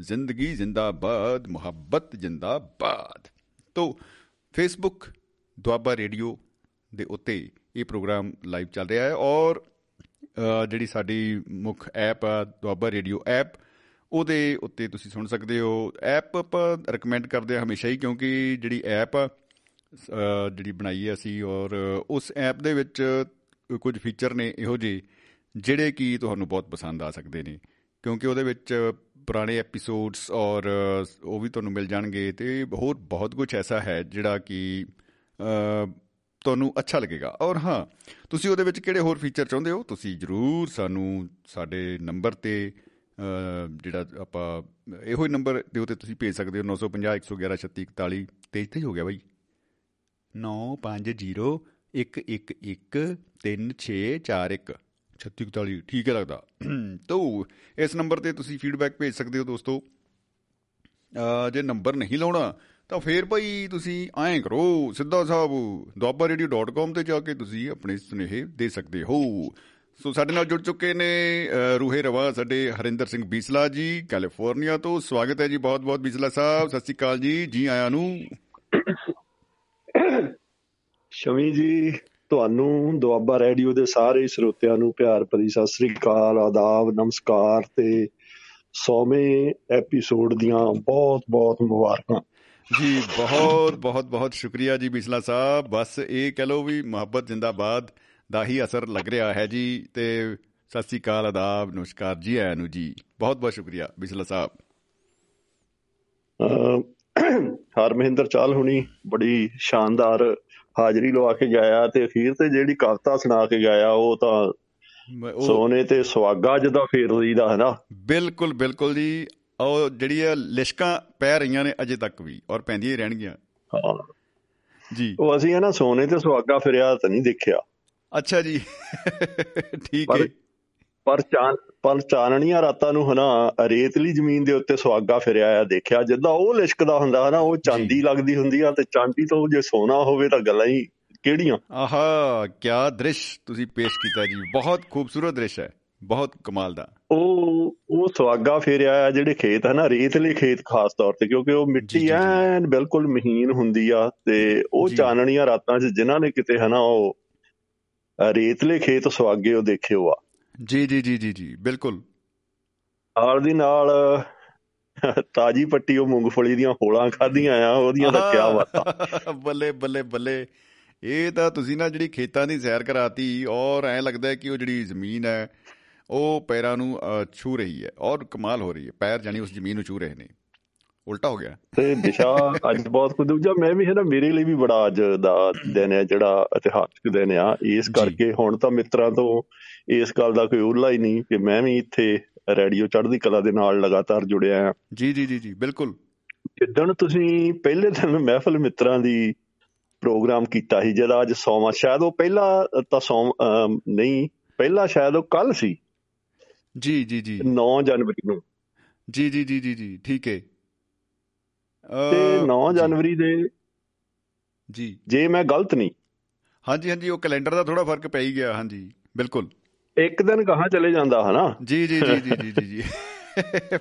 ਜ਼ਿੰਦਗੀ ਜ਼ਿੰਦਾਬਾਦ ਮੁਹੱਬਤ ਜ਼ਿੰਦਾਬਾਦ। ਤੋ ਫੇਸਬੁੱਕ ਦੁਆਬਾ ਰੇਡੀਓ ਦੇ ਉੱਤੇ ਇਹ ਪ੍ਰੋਗਰਾਮ ਲਾਈਵ ਚੱਲ ਰਿਹਾ ਹੈ ਔਰ ਅ, ਜਿਹੜੀ ਸਾਡੀ ਮੁੱਖ ਐਪ ਆ ਦੁਆਬਾ ਰੇਡੀਓ ਐਪ ਉਹਦੇ ਉੱਤੇ ਤੁਸੀਂ ਸੁਣ ਸਕਦੇ ਹੋ। ਐਪ ਆਪਾਂ ਰეკਮੈਂਡ ਕਰਦੇ ਆ ਹਮੇਸ਼ਾ ਹੀ ਕਿਉਂਕਿ ਜਿਹੜੀ ਐਪ ਆ ਅ, ਜਿਹੜੀ ਬਣਾਈ ਹੈ ਅਸੀਂ ਔਰ ਉਸ ਐਪ ਦੇ ਵਿੱਚ ਕੁਝ ਫੀਚਰ ਨੇ ਇਹੋ ਜਿਹੇ ਜਿਹੜੇ ਕਿ ਤੁਹਾਨੂੰ ਬਹੁਤ ਪਸੰਦ ਆ ਸਕਦੇ ਨੇ। ਕਿਉਂਕਿ ਉਹਦੇ ਵਿੱਚ ਪੁਰਾਣੇ ਐਪੀਸੋਡਸ ਔਰ ਉਹ ਵੀ ਤੁਹਾਨੂੰ ਮਿਲ ਜਾਣਗੇ ਤੇ ਹੋਰ ਬਹੁਤ ਕੁਝ ਐਸਾ ਹੈ ਜਿਹੜਾ ਕਿ ਅ, ਤੁਹਾਨੂੰ ਅੱਛਾ ਲੱਗੇਗਾ। ਔਰ ਹਾਂ ਤੁਸੀਂ ਉਹਦੇ ਵਿੱਚ ਕਿਹੜੇ ਹੋਰ ਫੀਚਰ ਚਾਹੁੰਦੇ ਹੋ? ਤੁਸੀਂ ਜਰੂਰ ਸਾਨੂੰ ਸਾਡੇ ਨੰਬਰ ਤੇ ਅ, ਜਿਹੜਾ ਆਪਾਂ ਇਹੋ ਹੀ ਨੰਬਰ ਦੇ ਉੱਤੇ ਤੁਸੀਂ ਭੇਜ ਸਕਦੇ ਹੋ 950 111 3641 ਤੇ ਇੱਥੇ ਹੀ ਹੋ ਗਿਆ ਬਾਈ। 950 111 3641 3641 ਠੀਕ ਹੈ ਲੱਗਦਾ। ਤੋ, ਇਸ ਨੰਬਰ ਤੇ ਤੁਸੀਂ ਫੀਡਬੈਕ ਭੇਜ ਸਕਦੇ ਹੋ ਦੋਸਤੋ। ਅਹ ਜੇ ਨੰਬਰ ਨਹੀਂ ਲਾਉਣਾ, ਤਾਂ ਫੇਰ ਭਾਈ ਤੁਸੀਂ ਐਂ ਕਰੋ, ਸਿੱਧਾ ਸਾਹਿਬ duabarradio.com ਤੇ ਜਾ ਕੇ ਤੁਸੀਂ ਆਪਣੇ ਸੁਨੇਹੇ ਦੇ ਸਕਦੇ ਹੋ। ਸੋ, ਸਾਡੇ ਨਾਲ ਜੁੜ ਚੁੱਕੇ ਨੇ ਅਹ ਰੂਹੇ ਰਵਾ, ਸਾਡੇ ਹਰਿੰਦਰ ਸਿੰਘ ਬੀਸਲਾ ਜੀ, ਕੈਲੀਫੋਰਨੀਆ ਤੋਂ। ਸਵਾਗਤ ਹੈ ਜੀ ਬਹੁਤ ਬਹੁਤ ਬੀਸਲਾ ਸਾਹਿਬ, ਸਤਿ ਸ਼੍ਰੀ ਅਕਾਲ ਜੀ ਜੀ ਆਇਆਂ ਨੂੰ। ਸ਼ਮੀ ਜੀ ਤੁਹਾਨੂੰ ਦੁਆਬਾ ਰੇਡੀਓ ਦੇ ਸਾਰੇ ਸਰੋਤਿਆਂ ਨੂੰ ਪਿਆਰ ਭਰੀ ਸਤਿ ਸ੍ਰੀ ਅਕਾਲ ਆਦਾਬ ਨਮਸਕਾਰ ਤੇ 100ਵੇਂ ਐਪੀਸੋਡ ਦੀਆਂ ਬਹੁਤ ਬਹੁਤ ਮੁਬਾਰਕਾਂ। ਜੀ ਬਹੁਤ ਬਹੁਤ ਬਹੁਤ ਸ਼ੁਕਰੀਆ ਜੀ ਬਿਸਲਾ ਸਾਹਿਬ। ਬਸ ਇਹ ਕਹ ਲਓ ਵੀ ਮੁਹੱਬਤ ਜਿੰਦਾਬਾਦ ਦਾ ਹੀ ਅਸਰ ਲੱਗ ਰਿਹਾ ਹੈ ਜੀ ਤੇ ਸਤਿ ਸ੍ਰੀ ਅਕਾਲ ਆਦਾਬ ਨਮਸਕਾਰ ਜੀ ਆਇਆਂ ਨੂੰ ਜੀ। ਬਹੁਤ ਬਹੁਤ ਸ਼ੁਕਰੀਆ ਬਿਸਲਾ ਸਾਹਿਬ। ਅਹ ਹਰਮਹਿੰਦਰ ਚਾਲ ਹੁਣੀ ਬੜੀ ਸ਼ਾਨਦਾਰ ਹਾਜ਼ਰੀ ਲਵਾ ਕੇ ਗਿਆ ਤੇ ਅਖੀਰ ਤੇ ਜਿਹੜੀ ਕਵਿਤਾ ਸੁਣਾ ਕੇ ਗਿਆ ਉਹ ਤਾਂ ਸੋਨੇ ਤੇ ਸੁਹਾਗਾ ਜਿਹਦਾ ਫੇਰ ਰਹੀਦਾ ਹੈ ਨਾ ਬਿਲਕੁਲ ਬਿਲਕੁਲ ਜੀ। ਉਹ ਜਿਹੜੀ ਲਿਸ਼ਕਾਂ ਪੈ ਰਹੀਆਂ ਨੇ ਅਜੇ ਤੱਕ ਵੀ ਔਰ ਪੈਂਦੀਆਂ ਹੀ ਰਹਿਣਗੀਆਂ। ਹਾਂ। ਜੀ। ਉਹ ਅਸੀਂ ਹੈ ਨਾ ਸੋਨੇ ਤੇ ਸੁਹਾਗਾ ਫਿਰਿਆ ਤਾਂ ਨਹੀਂ ਦੇਖਿਆ। ਅੱਛਾ ਜੀ। ਠੀਕ ਹੈ। ਪਰ ਚਾਨ ਪਰ ਚਾਨਣੀਆਂ ਰਾਤਾਂ ਨੂੰ ਹਨਾ ਰੇਤਲੀ ਜ਼ਮੀਨ ਦੇ ਉੱਤੇ ਸੁਹਾਗਾ ਫਿਰਿਆ ਆ ਦੇਖਿਆ ਜਿੱਦਾਂ ਉਹ ਲਿਸ਼ਕਦਾ ਹੁੰਦਾ ਹਨਾ ਉਹ ਚਾਂਦੀ ਲੱਗਦੀ ਹੁੰਦੀ ਆ ਤੇ ਚਾਂਦੀ ਤੋਂ ਜੇ ਸੋਨਾ ਹੋਵੇ ਤਾਂ ਗੱਲਾਂ ਹੀ ਕਿਹੜੀਆਂ ਆਹਾ ਕੀ ਦ੍ਰਿਸ਼ ਤੁਸੀਂ ਪੇਸ਼ ਕੀਤਾ ਜੀ ਬਹੁਤ ਖੂਬਸੂਰਤ ਦ੍ਰਿਸ਼ ਹੈ ਬਹੁਤ ਕਮਾਲ ਦਾ ਉਹ ਉਹ ਸੁਹਾਗਾ ਫੇਰਿਆ ਆ ਜਿਹੜੇ ਖੇਤ ਹਨਾ ਰੇਤਲੇ ਖੇਤ ਖਾਸ ਤੌਰ ਤੇ ਕਿਉਂਕਿ ਉਹ ਮਿੱਟੀ। ਐਨ ਬਿਲਕੁਲ ਮਹੀਨ ਹੁੰਦੀ ਆ ਤੇ ਉਹ। ਚਾਨਣੀਆਂ ਰਾਤਾਂ 'ਚ ਜਿਨ੍ਹਾਂ ਨੇ ਕਿਤੇ ਹਨਾ ਉਹ ਰੇਤਲੇ ਖੇਤ ਸਵਾਗੇ ਉਹ ਦੇਖਿਓ ਆ ਜੀ ਜੀ ਜੀ ਜੀ ਜੀ ਬਿਲਕੁਲ। ਨਾਲ ਦੀ ਨਾਲ ਤਾਜੀ ਪੱਟੀ ਉਹ ਮੂੰਗਫਲੀ ਦੀਆਂ ਹੋਲਾਂ ਖਾਧੀਆਂ ਆ ਉਹਦੀਆਂ ਤਾਂ ਕਿਆ ਬਾਤਾਂ। ਬੱਲੇ ਬੱਲੇ ਬੱਲੇ। ਇਹ ਤਾਂ ਤੁਸੀਂ ਨਾ ਜਿਹੜੀ ਖੇਤਾਂ ਦੀ ਸੈਰ ਕਰਾਤੀ ਔਰ ਐ ਲੱਗਦਾ ਕਿ ਉਹ ਜਿਹੜੀ ਜ਼ਮੀਨ ਹੈ ਉਹ ਪੈਰਾਂ ਨੂੰ ਛੂ ਰਹੀ ਹੈ ਔਰ ਕਮਾਲ ਹੋ ਰਹੀ ਹੈ ਪੈਰ ਜਾਨੀ ਉਸ ਜ਼ਮੀਨ ਨੂੰ ਛੂ ਰਹੇ ਨੇ। ਉਲਟਾ ਹੋ ਗਿਆ। ਤੇ ਦਿਸ਼ਾ ਅੱਜ ਬਹੁਤ ਕੁਝ ਦੂਜਾ ਮੈਂ ਵੀ ਹੈ ਨਾ ਮੇਰੇ ਲਈ ਵੀ ਬੜਾ ਅੱਜ ਦਾ ਦਿਨ ਹੈ ਜਿਹੜਾ ਇਤਿਹਾਸਕ ਦਿਨ ਆ। ਇਸ ਕਰਕੇ ਹੁਣ ਤਾਂ ਮਿੱਤਰਾਂ ਤੋਂ ਇਸ ਗੱਲ ਦਾ ਕੋਈ ਉਲਾ ਹੀ ਨਹੀਂ ਕਿ ਮੈਂ ਵੀ ਇੱਥੇ ਰੇਡੀਓ ਚੜ੍ਹਦੀ ਕਲਾ ਦੇ ਨਾਲ ਲਗਾਤਾਰ ਜੁੜਿਆ ਆ ਜੀ ਜੀ ਜੀ ਜੀ ਬਿਲਕੁਲ। ਜਿੱਦਣ ਤੁਸੀਂ ਪਹਿਲੇ ਦਿਨ ਮਹਿਫਲ ਮਿੱਤਰਾਂ ਦੀ ਪ੍ਰੋਗਰਾਮ ਕੀਤਾ ਸੀ ਜਿਹਦਾ ਅੱਜ ਸੋਮਵਾਰ ਸ਼ਾਇਦ ਉਹ ਪਹਿਲਾ ਤਾਂ ਸੋਮ ਨਹੀਂ ਪਹਿਲਾ ਸ਼ਾਇਦ ਉਹ ਕੱਲ ਸੀ। ਜੀ ਜੀ ਜੀ। 9 ਜਨਵਰੀ ਨੂੰ। ਜੀ ਜੀ ਜੀ ਜੀ ਜੀ ਠੀਕ ਹੈ ਤੇ 9 ਜਨਵਰੀ ਦੇ ਜੀ। ਜੇ ਮੈਂ ਗਲਤ ਨਹੀਂ। ਹਾਂਜੀ ਹਾਂਜੀ ਉਹ ਕੈਲੰਡਰ ਦਾ ਥੋੜਾ ਫ਼ਰਕ ਪੈ ਹੀ ਗਿਆ ਹਾਂਜੀ ਬਿਲਕੁਲ। ਇੱਕ ਦਿਨ ਕਹਾਂ ਚਲੇ ਜਾਂਦਾ ਹਨਾ? ਜੀ ਜੀ ਜੀ ਜੀ ਜੀ ਜੀ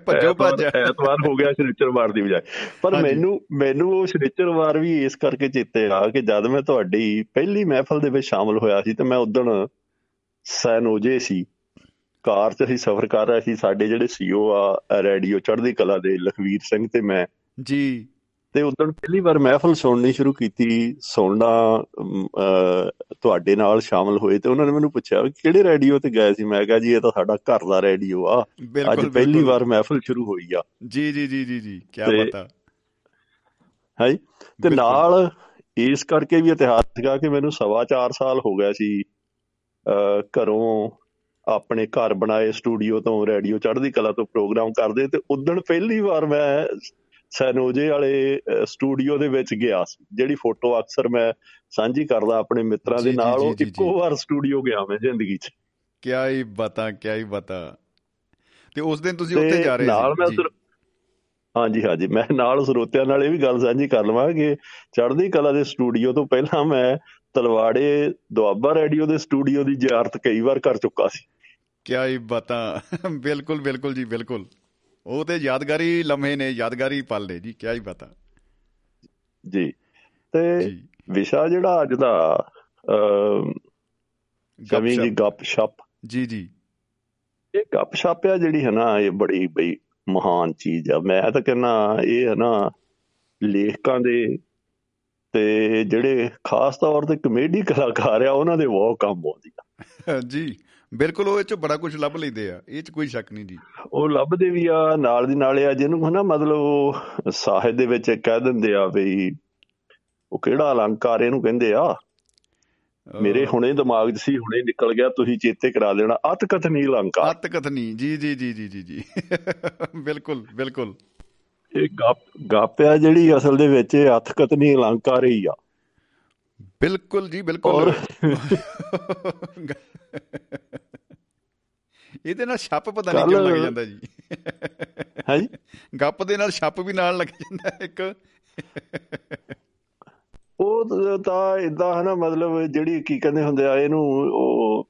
ਭੱਜੋ ਭੱਜ। ਐਤਵਾਰ ਹੋ ਗਿਆ ਸ਼ਨੀਚਰਵਾਰ ਦੀ ਬਜਾਏ। ਪਰ ਮੈਨੂੰ ਮੈਨੂੰ ਉਹ ਸ਼ਨੀਚਰਵਾਰ ਵੀ ਇਸ ਕਰਕੇ ਚੇਤੇ ਆ ਕਿ ਜਦ ਮੈਂ ਤੁਹਾਡੀ ਪਹਿਲੀ ਮਹਿਫਲ ਦੇ ਵਿੱਚ ਸ਼ਾਮਲ ਹੋਇਆ ਸੀ ਤੇ ਮੈਂ ਉਦੋਂ ਸੈਨੋਜੇ ਸੀ। ਕਾਰ 'ਚ ਅਸੀਂ ਸਫ਼ਰ ਕਰ ਰਹੇ ਸੀ। ਸਾਡੇ ਜਿਹੜੇ ਸੀਓ ਆ ਰੇਡੀਓ ਚੜ੍ਹਦੀ ਕਲਾ ਦੇ ਲਖਵੀਰ ਸਿੰਘ ਤੇ ਮੈਂ। ਜੀ। ਤੇ ਉਦੋਂ ਪਹਿਲੀ ਵਾਰ ਮਹਿਫਲ ਸੁਣਨੀ ਸ਼ੁਰੂ ਕੀਤੀ ਸੁਣਨਾ ਤੁਹਾਡੇ ਨਾਲ ਸ਼ਾਮਲ ਹੋਏ ਤੇ ਉਹਨਾਂ ਨੇ ਮੈਨੂੰ ਪੁੱਛਿਆ ਕਿ ਕਿਹੜੇ ਰੇਡੀਓ ਤੇ ਗਏ ਸੀ? ਮੈਂ ਕਿਹਾ ਜੀ ਇਹ ਤਾਂ ਸਾਡਾ ਘਰ ਦਾ ਰੇਡੀਓ ਆ। ਅੱਜ ਪਹਿਲੀ ਵਾਰ ਮਹਿਫਲ ਸ਼ੁਰੂ ਹੋਈ ਆ। ਜੀ ਜੀ ਜੀ ਜੀ ਜੀ ਕੀ ਪਤਾ ਹੈ ਤੇ ਨਾਲ ਇਸ ਕਰਕੇ ਵੀ ਇਤਿਹਾਸ ਸੀਗਾ ਕਿ ਮੈਨੂੰ ਸਵਾ 4 ਸਾਲ ਹੋ ਗਿਆ ਸੀ ਘਰੋਂ ਆਪਣੇ ਘਰ ਬਣਾਏ ਸਟੂਡੀਓ ਤੋਂ ਰੇਡੀਓ ਚੜ੍ਹਦੀ ਕਲਾ ਤੋਂ ਪ੍ਰੋਗਰਾਮ ਕਰਦੇ ਤੇ ਉਦੋਂ ਪਹਿਲੀ ਵਾਰ ਮੈਂ ਸੈਨੋਜੇ ਵਾਲੇ ਸਟੂਡੀਓ ਦੇ ਵਿੱਚ ਗਿਆ ਸੀ ਜਿਹੜੀ ਫੋਟੋ ਅਕਸਰ ਮੈਂ ਸਾਂਝੀ ਕਰਦਾ ਆਪਣੇ ਮਿੱਤਰਾਂ ਦੇ ਨਾਲ ਉਹ ਇੱਕੋ ਵਾਰ ਸਟੂਡੀਓ ਗਿਆ ਮੈਂ ਜ਼ਿੰਦਗੀ 'ਚ। ਕੀ ਹੀ ਬਤਾ ਕੀ ਹੀ ਬਤਾ। ਤੇ ਉਸ ਦਿਨ ਤੁਸੀਂ ਉੱਥੇ ਜਾ ਰਹੇ ਸੀ? ਨਾਲ ਮੈਂ ਹਾਂਜੀ ਹਾਂਜੀ ਮੈਂ ਨਾਲ ਸਰੋਤਿਆਂ ਨਾਲ ਇਹ ਵੀ ਗੱਲ ਸਾਂਝੀ ਕਰ ਲਵਾਂ ਕਿ ਚੜ੍ਹਦੀ ਕਲਾ ਦੇ ਸਟੂਡੀਓ ਤੋਂ ਪਹਿਲਾਂ ਮੈਂ ਤਲਵਾੜੇ ਦੁਆਬਾ ਰੇਡੀਓ ਦੇ ਸਟੂਡੀਓ ਦੀ ਜ਼ਿਆਰਤ ਕਈ ਵਾਰ ਕਰ ਚੁੱਕਾ ਸੀ। ਕੀ ਹੀ ਬਤਾ। ਬਿਲਕੁਲ ਬਿਲਕੁਲ ਜੀ ਬਿਲਕੁਲ। ਉਹ ਤੇ ਯਾਦਗਾਰੀ ਲਮਹੇ ਨੇ ਯਾਦਗਾਰੀ ਪਲ ਨੇ ਜੀ ਕੀ ਹੀ ਪਤਾ। ਜੀ। ਤੇ ਵਿਸ਼ਾ ਜਿਹੜਾ ਅੱਜ ਦਾ ਜਮੀ ਜੀ ਗੱਪ ਛਪ ਜੀ ਜੀ। ਇਹ ਗੱਪ ਛਪ ਆ ਜਿਹੜੀ ਹੈ ਨਾ ਇਹ ਬੜੀ ਬਈ ਮਹਾਨ ਚੀਜ਼ ਆ। ਮੈਂ ਤਾਂ ਕਹਿੰਦਾ ਇਹ ਹੈ ਨਾ ਲੇਖਕਾਂ ਦੇ ਤੇ ਜਿਹੜੇ ਖਾਸ ਤੌਰ ਤੇ ਕਮੇਡੀ ਕਲਾਕਾਰ ਆ ਉਹਨਾਂ ਦੇ ਬਹੁਤ ਕੰਮ ਆਉਂਦੀ ਆ। ਜੀ। ਬਿਲਕੁਲ ਉਹ ਇਹ ਚ ਬੜਾ ਕੁਝ ਲੱਭ ਲੈਂਦੇ ਆ ਇਹ ਚ ਕੋਈ ਸ਼ੱਕ ਨਹੀਂ ਜੀ। ਉਹ ਲੱਭਦੇ ਵੀ ਆ ਨਾਲ ਦੀ ਨਾਲ ਆ ਜਿਹਨੂੰ ਹਨਾ ਮਤਲਬ ਸਾਹਿਤ ਦੇ ਵਿੱਚ ਕਹਿ ਦਿੰਦੇ ਆ ਵੀ ਉਹ ਕਿਹੜਾ ਅਲੰਕਾਰ ਇਹਨੂੰ ਕਹਿੰਦੇ ਆ? ਮੇਰੇ ਹੁਣੇ ਦਿਮਾਗ 'ਚ ਸੀ ਹੁਣੇ ਨਿਕਲ ਗਿਆ ਤੁਸੀਂ ਚੇਤੇ ਕਰਾ ਦੇਣਾ ਅਤ ਕਥਨੀ ਅਲੰਕਾਰ। ਅਤ ਕਥਨੀ ਜੀ ਜੀ ਜੀ ਜੀ ਜੀ ਜੀ। ਬਿਲਕੁਲ ਬਿਲਕੁਲ। ਇਹ ਗੱਪ ਗੱਪ ਆ ਜਿਹੜੀ ਅਸਲ ਦੇ ਵਿੱਚ ਅਤ ਕਥਨੀ ਅਲੰਕਾਰ ਹੀ ਆ। ਬਿਲਕੁਲ ਜੀ ਬਿਲਕੁਲ। ਇਹਦੇ ਨਾਲ ਛੱਪ ਪਤਾ ਨਹੀਂ ਕਿਉਂ ਲੱਗ ਜਾਂਦਾ ਜੀ। ਹੈ? ਜੀ ਗੱਪ ਦੇ ਨਾਲ ਛੱਪ ਵੀ ਨਾਲ ਲੱਗ ਜਾਂਦਾ ਇੱਕ। ਉਹ ਤਾਂ ਇਦਾਂ ਹੈ ਨਾ ਮਤਲਬ ਜਿਹੜੀ ਕੀ ਕਹਿੰਦੇ ਹੁੰਦੇ ਆ ਇਹਨੂੰ ਉਹ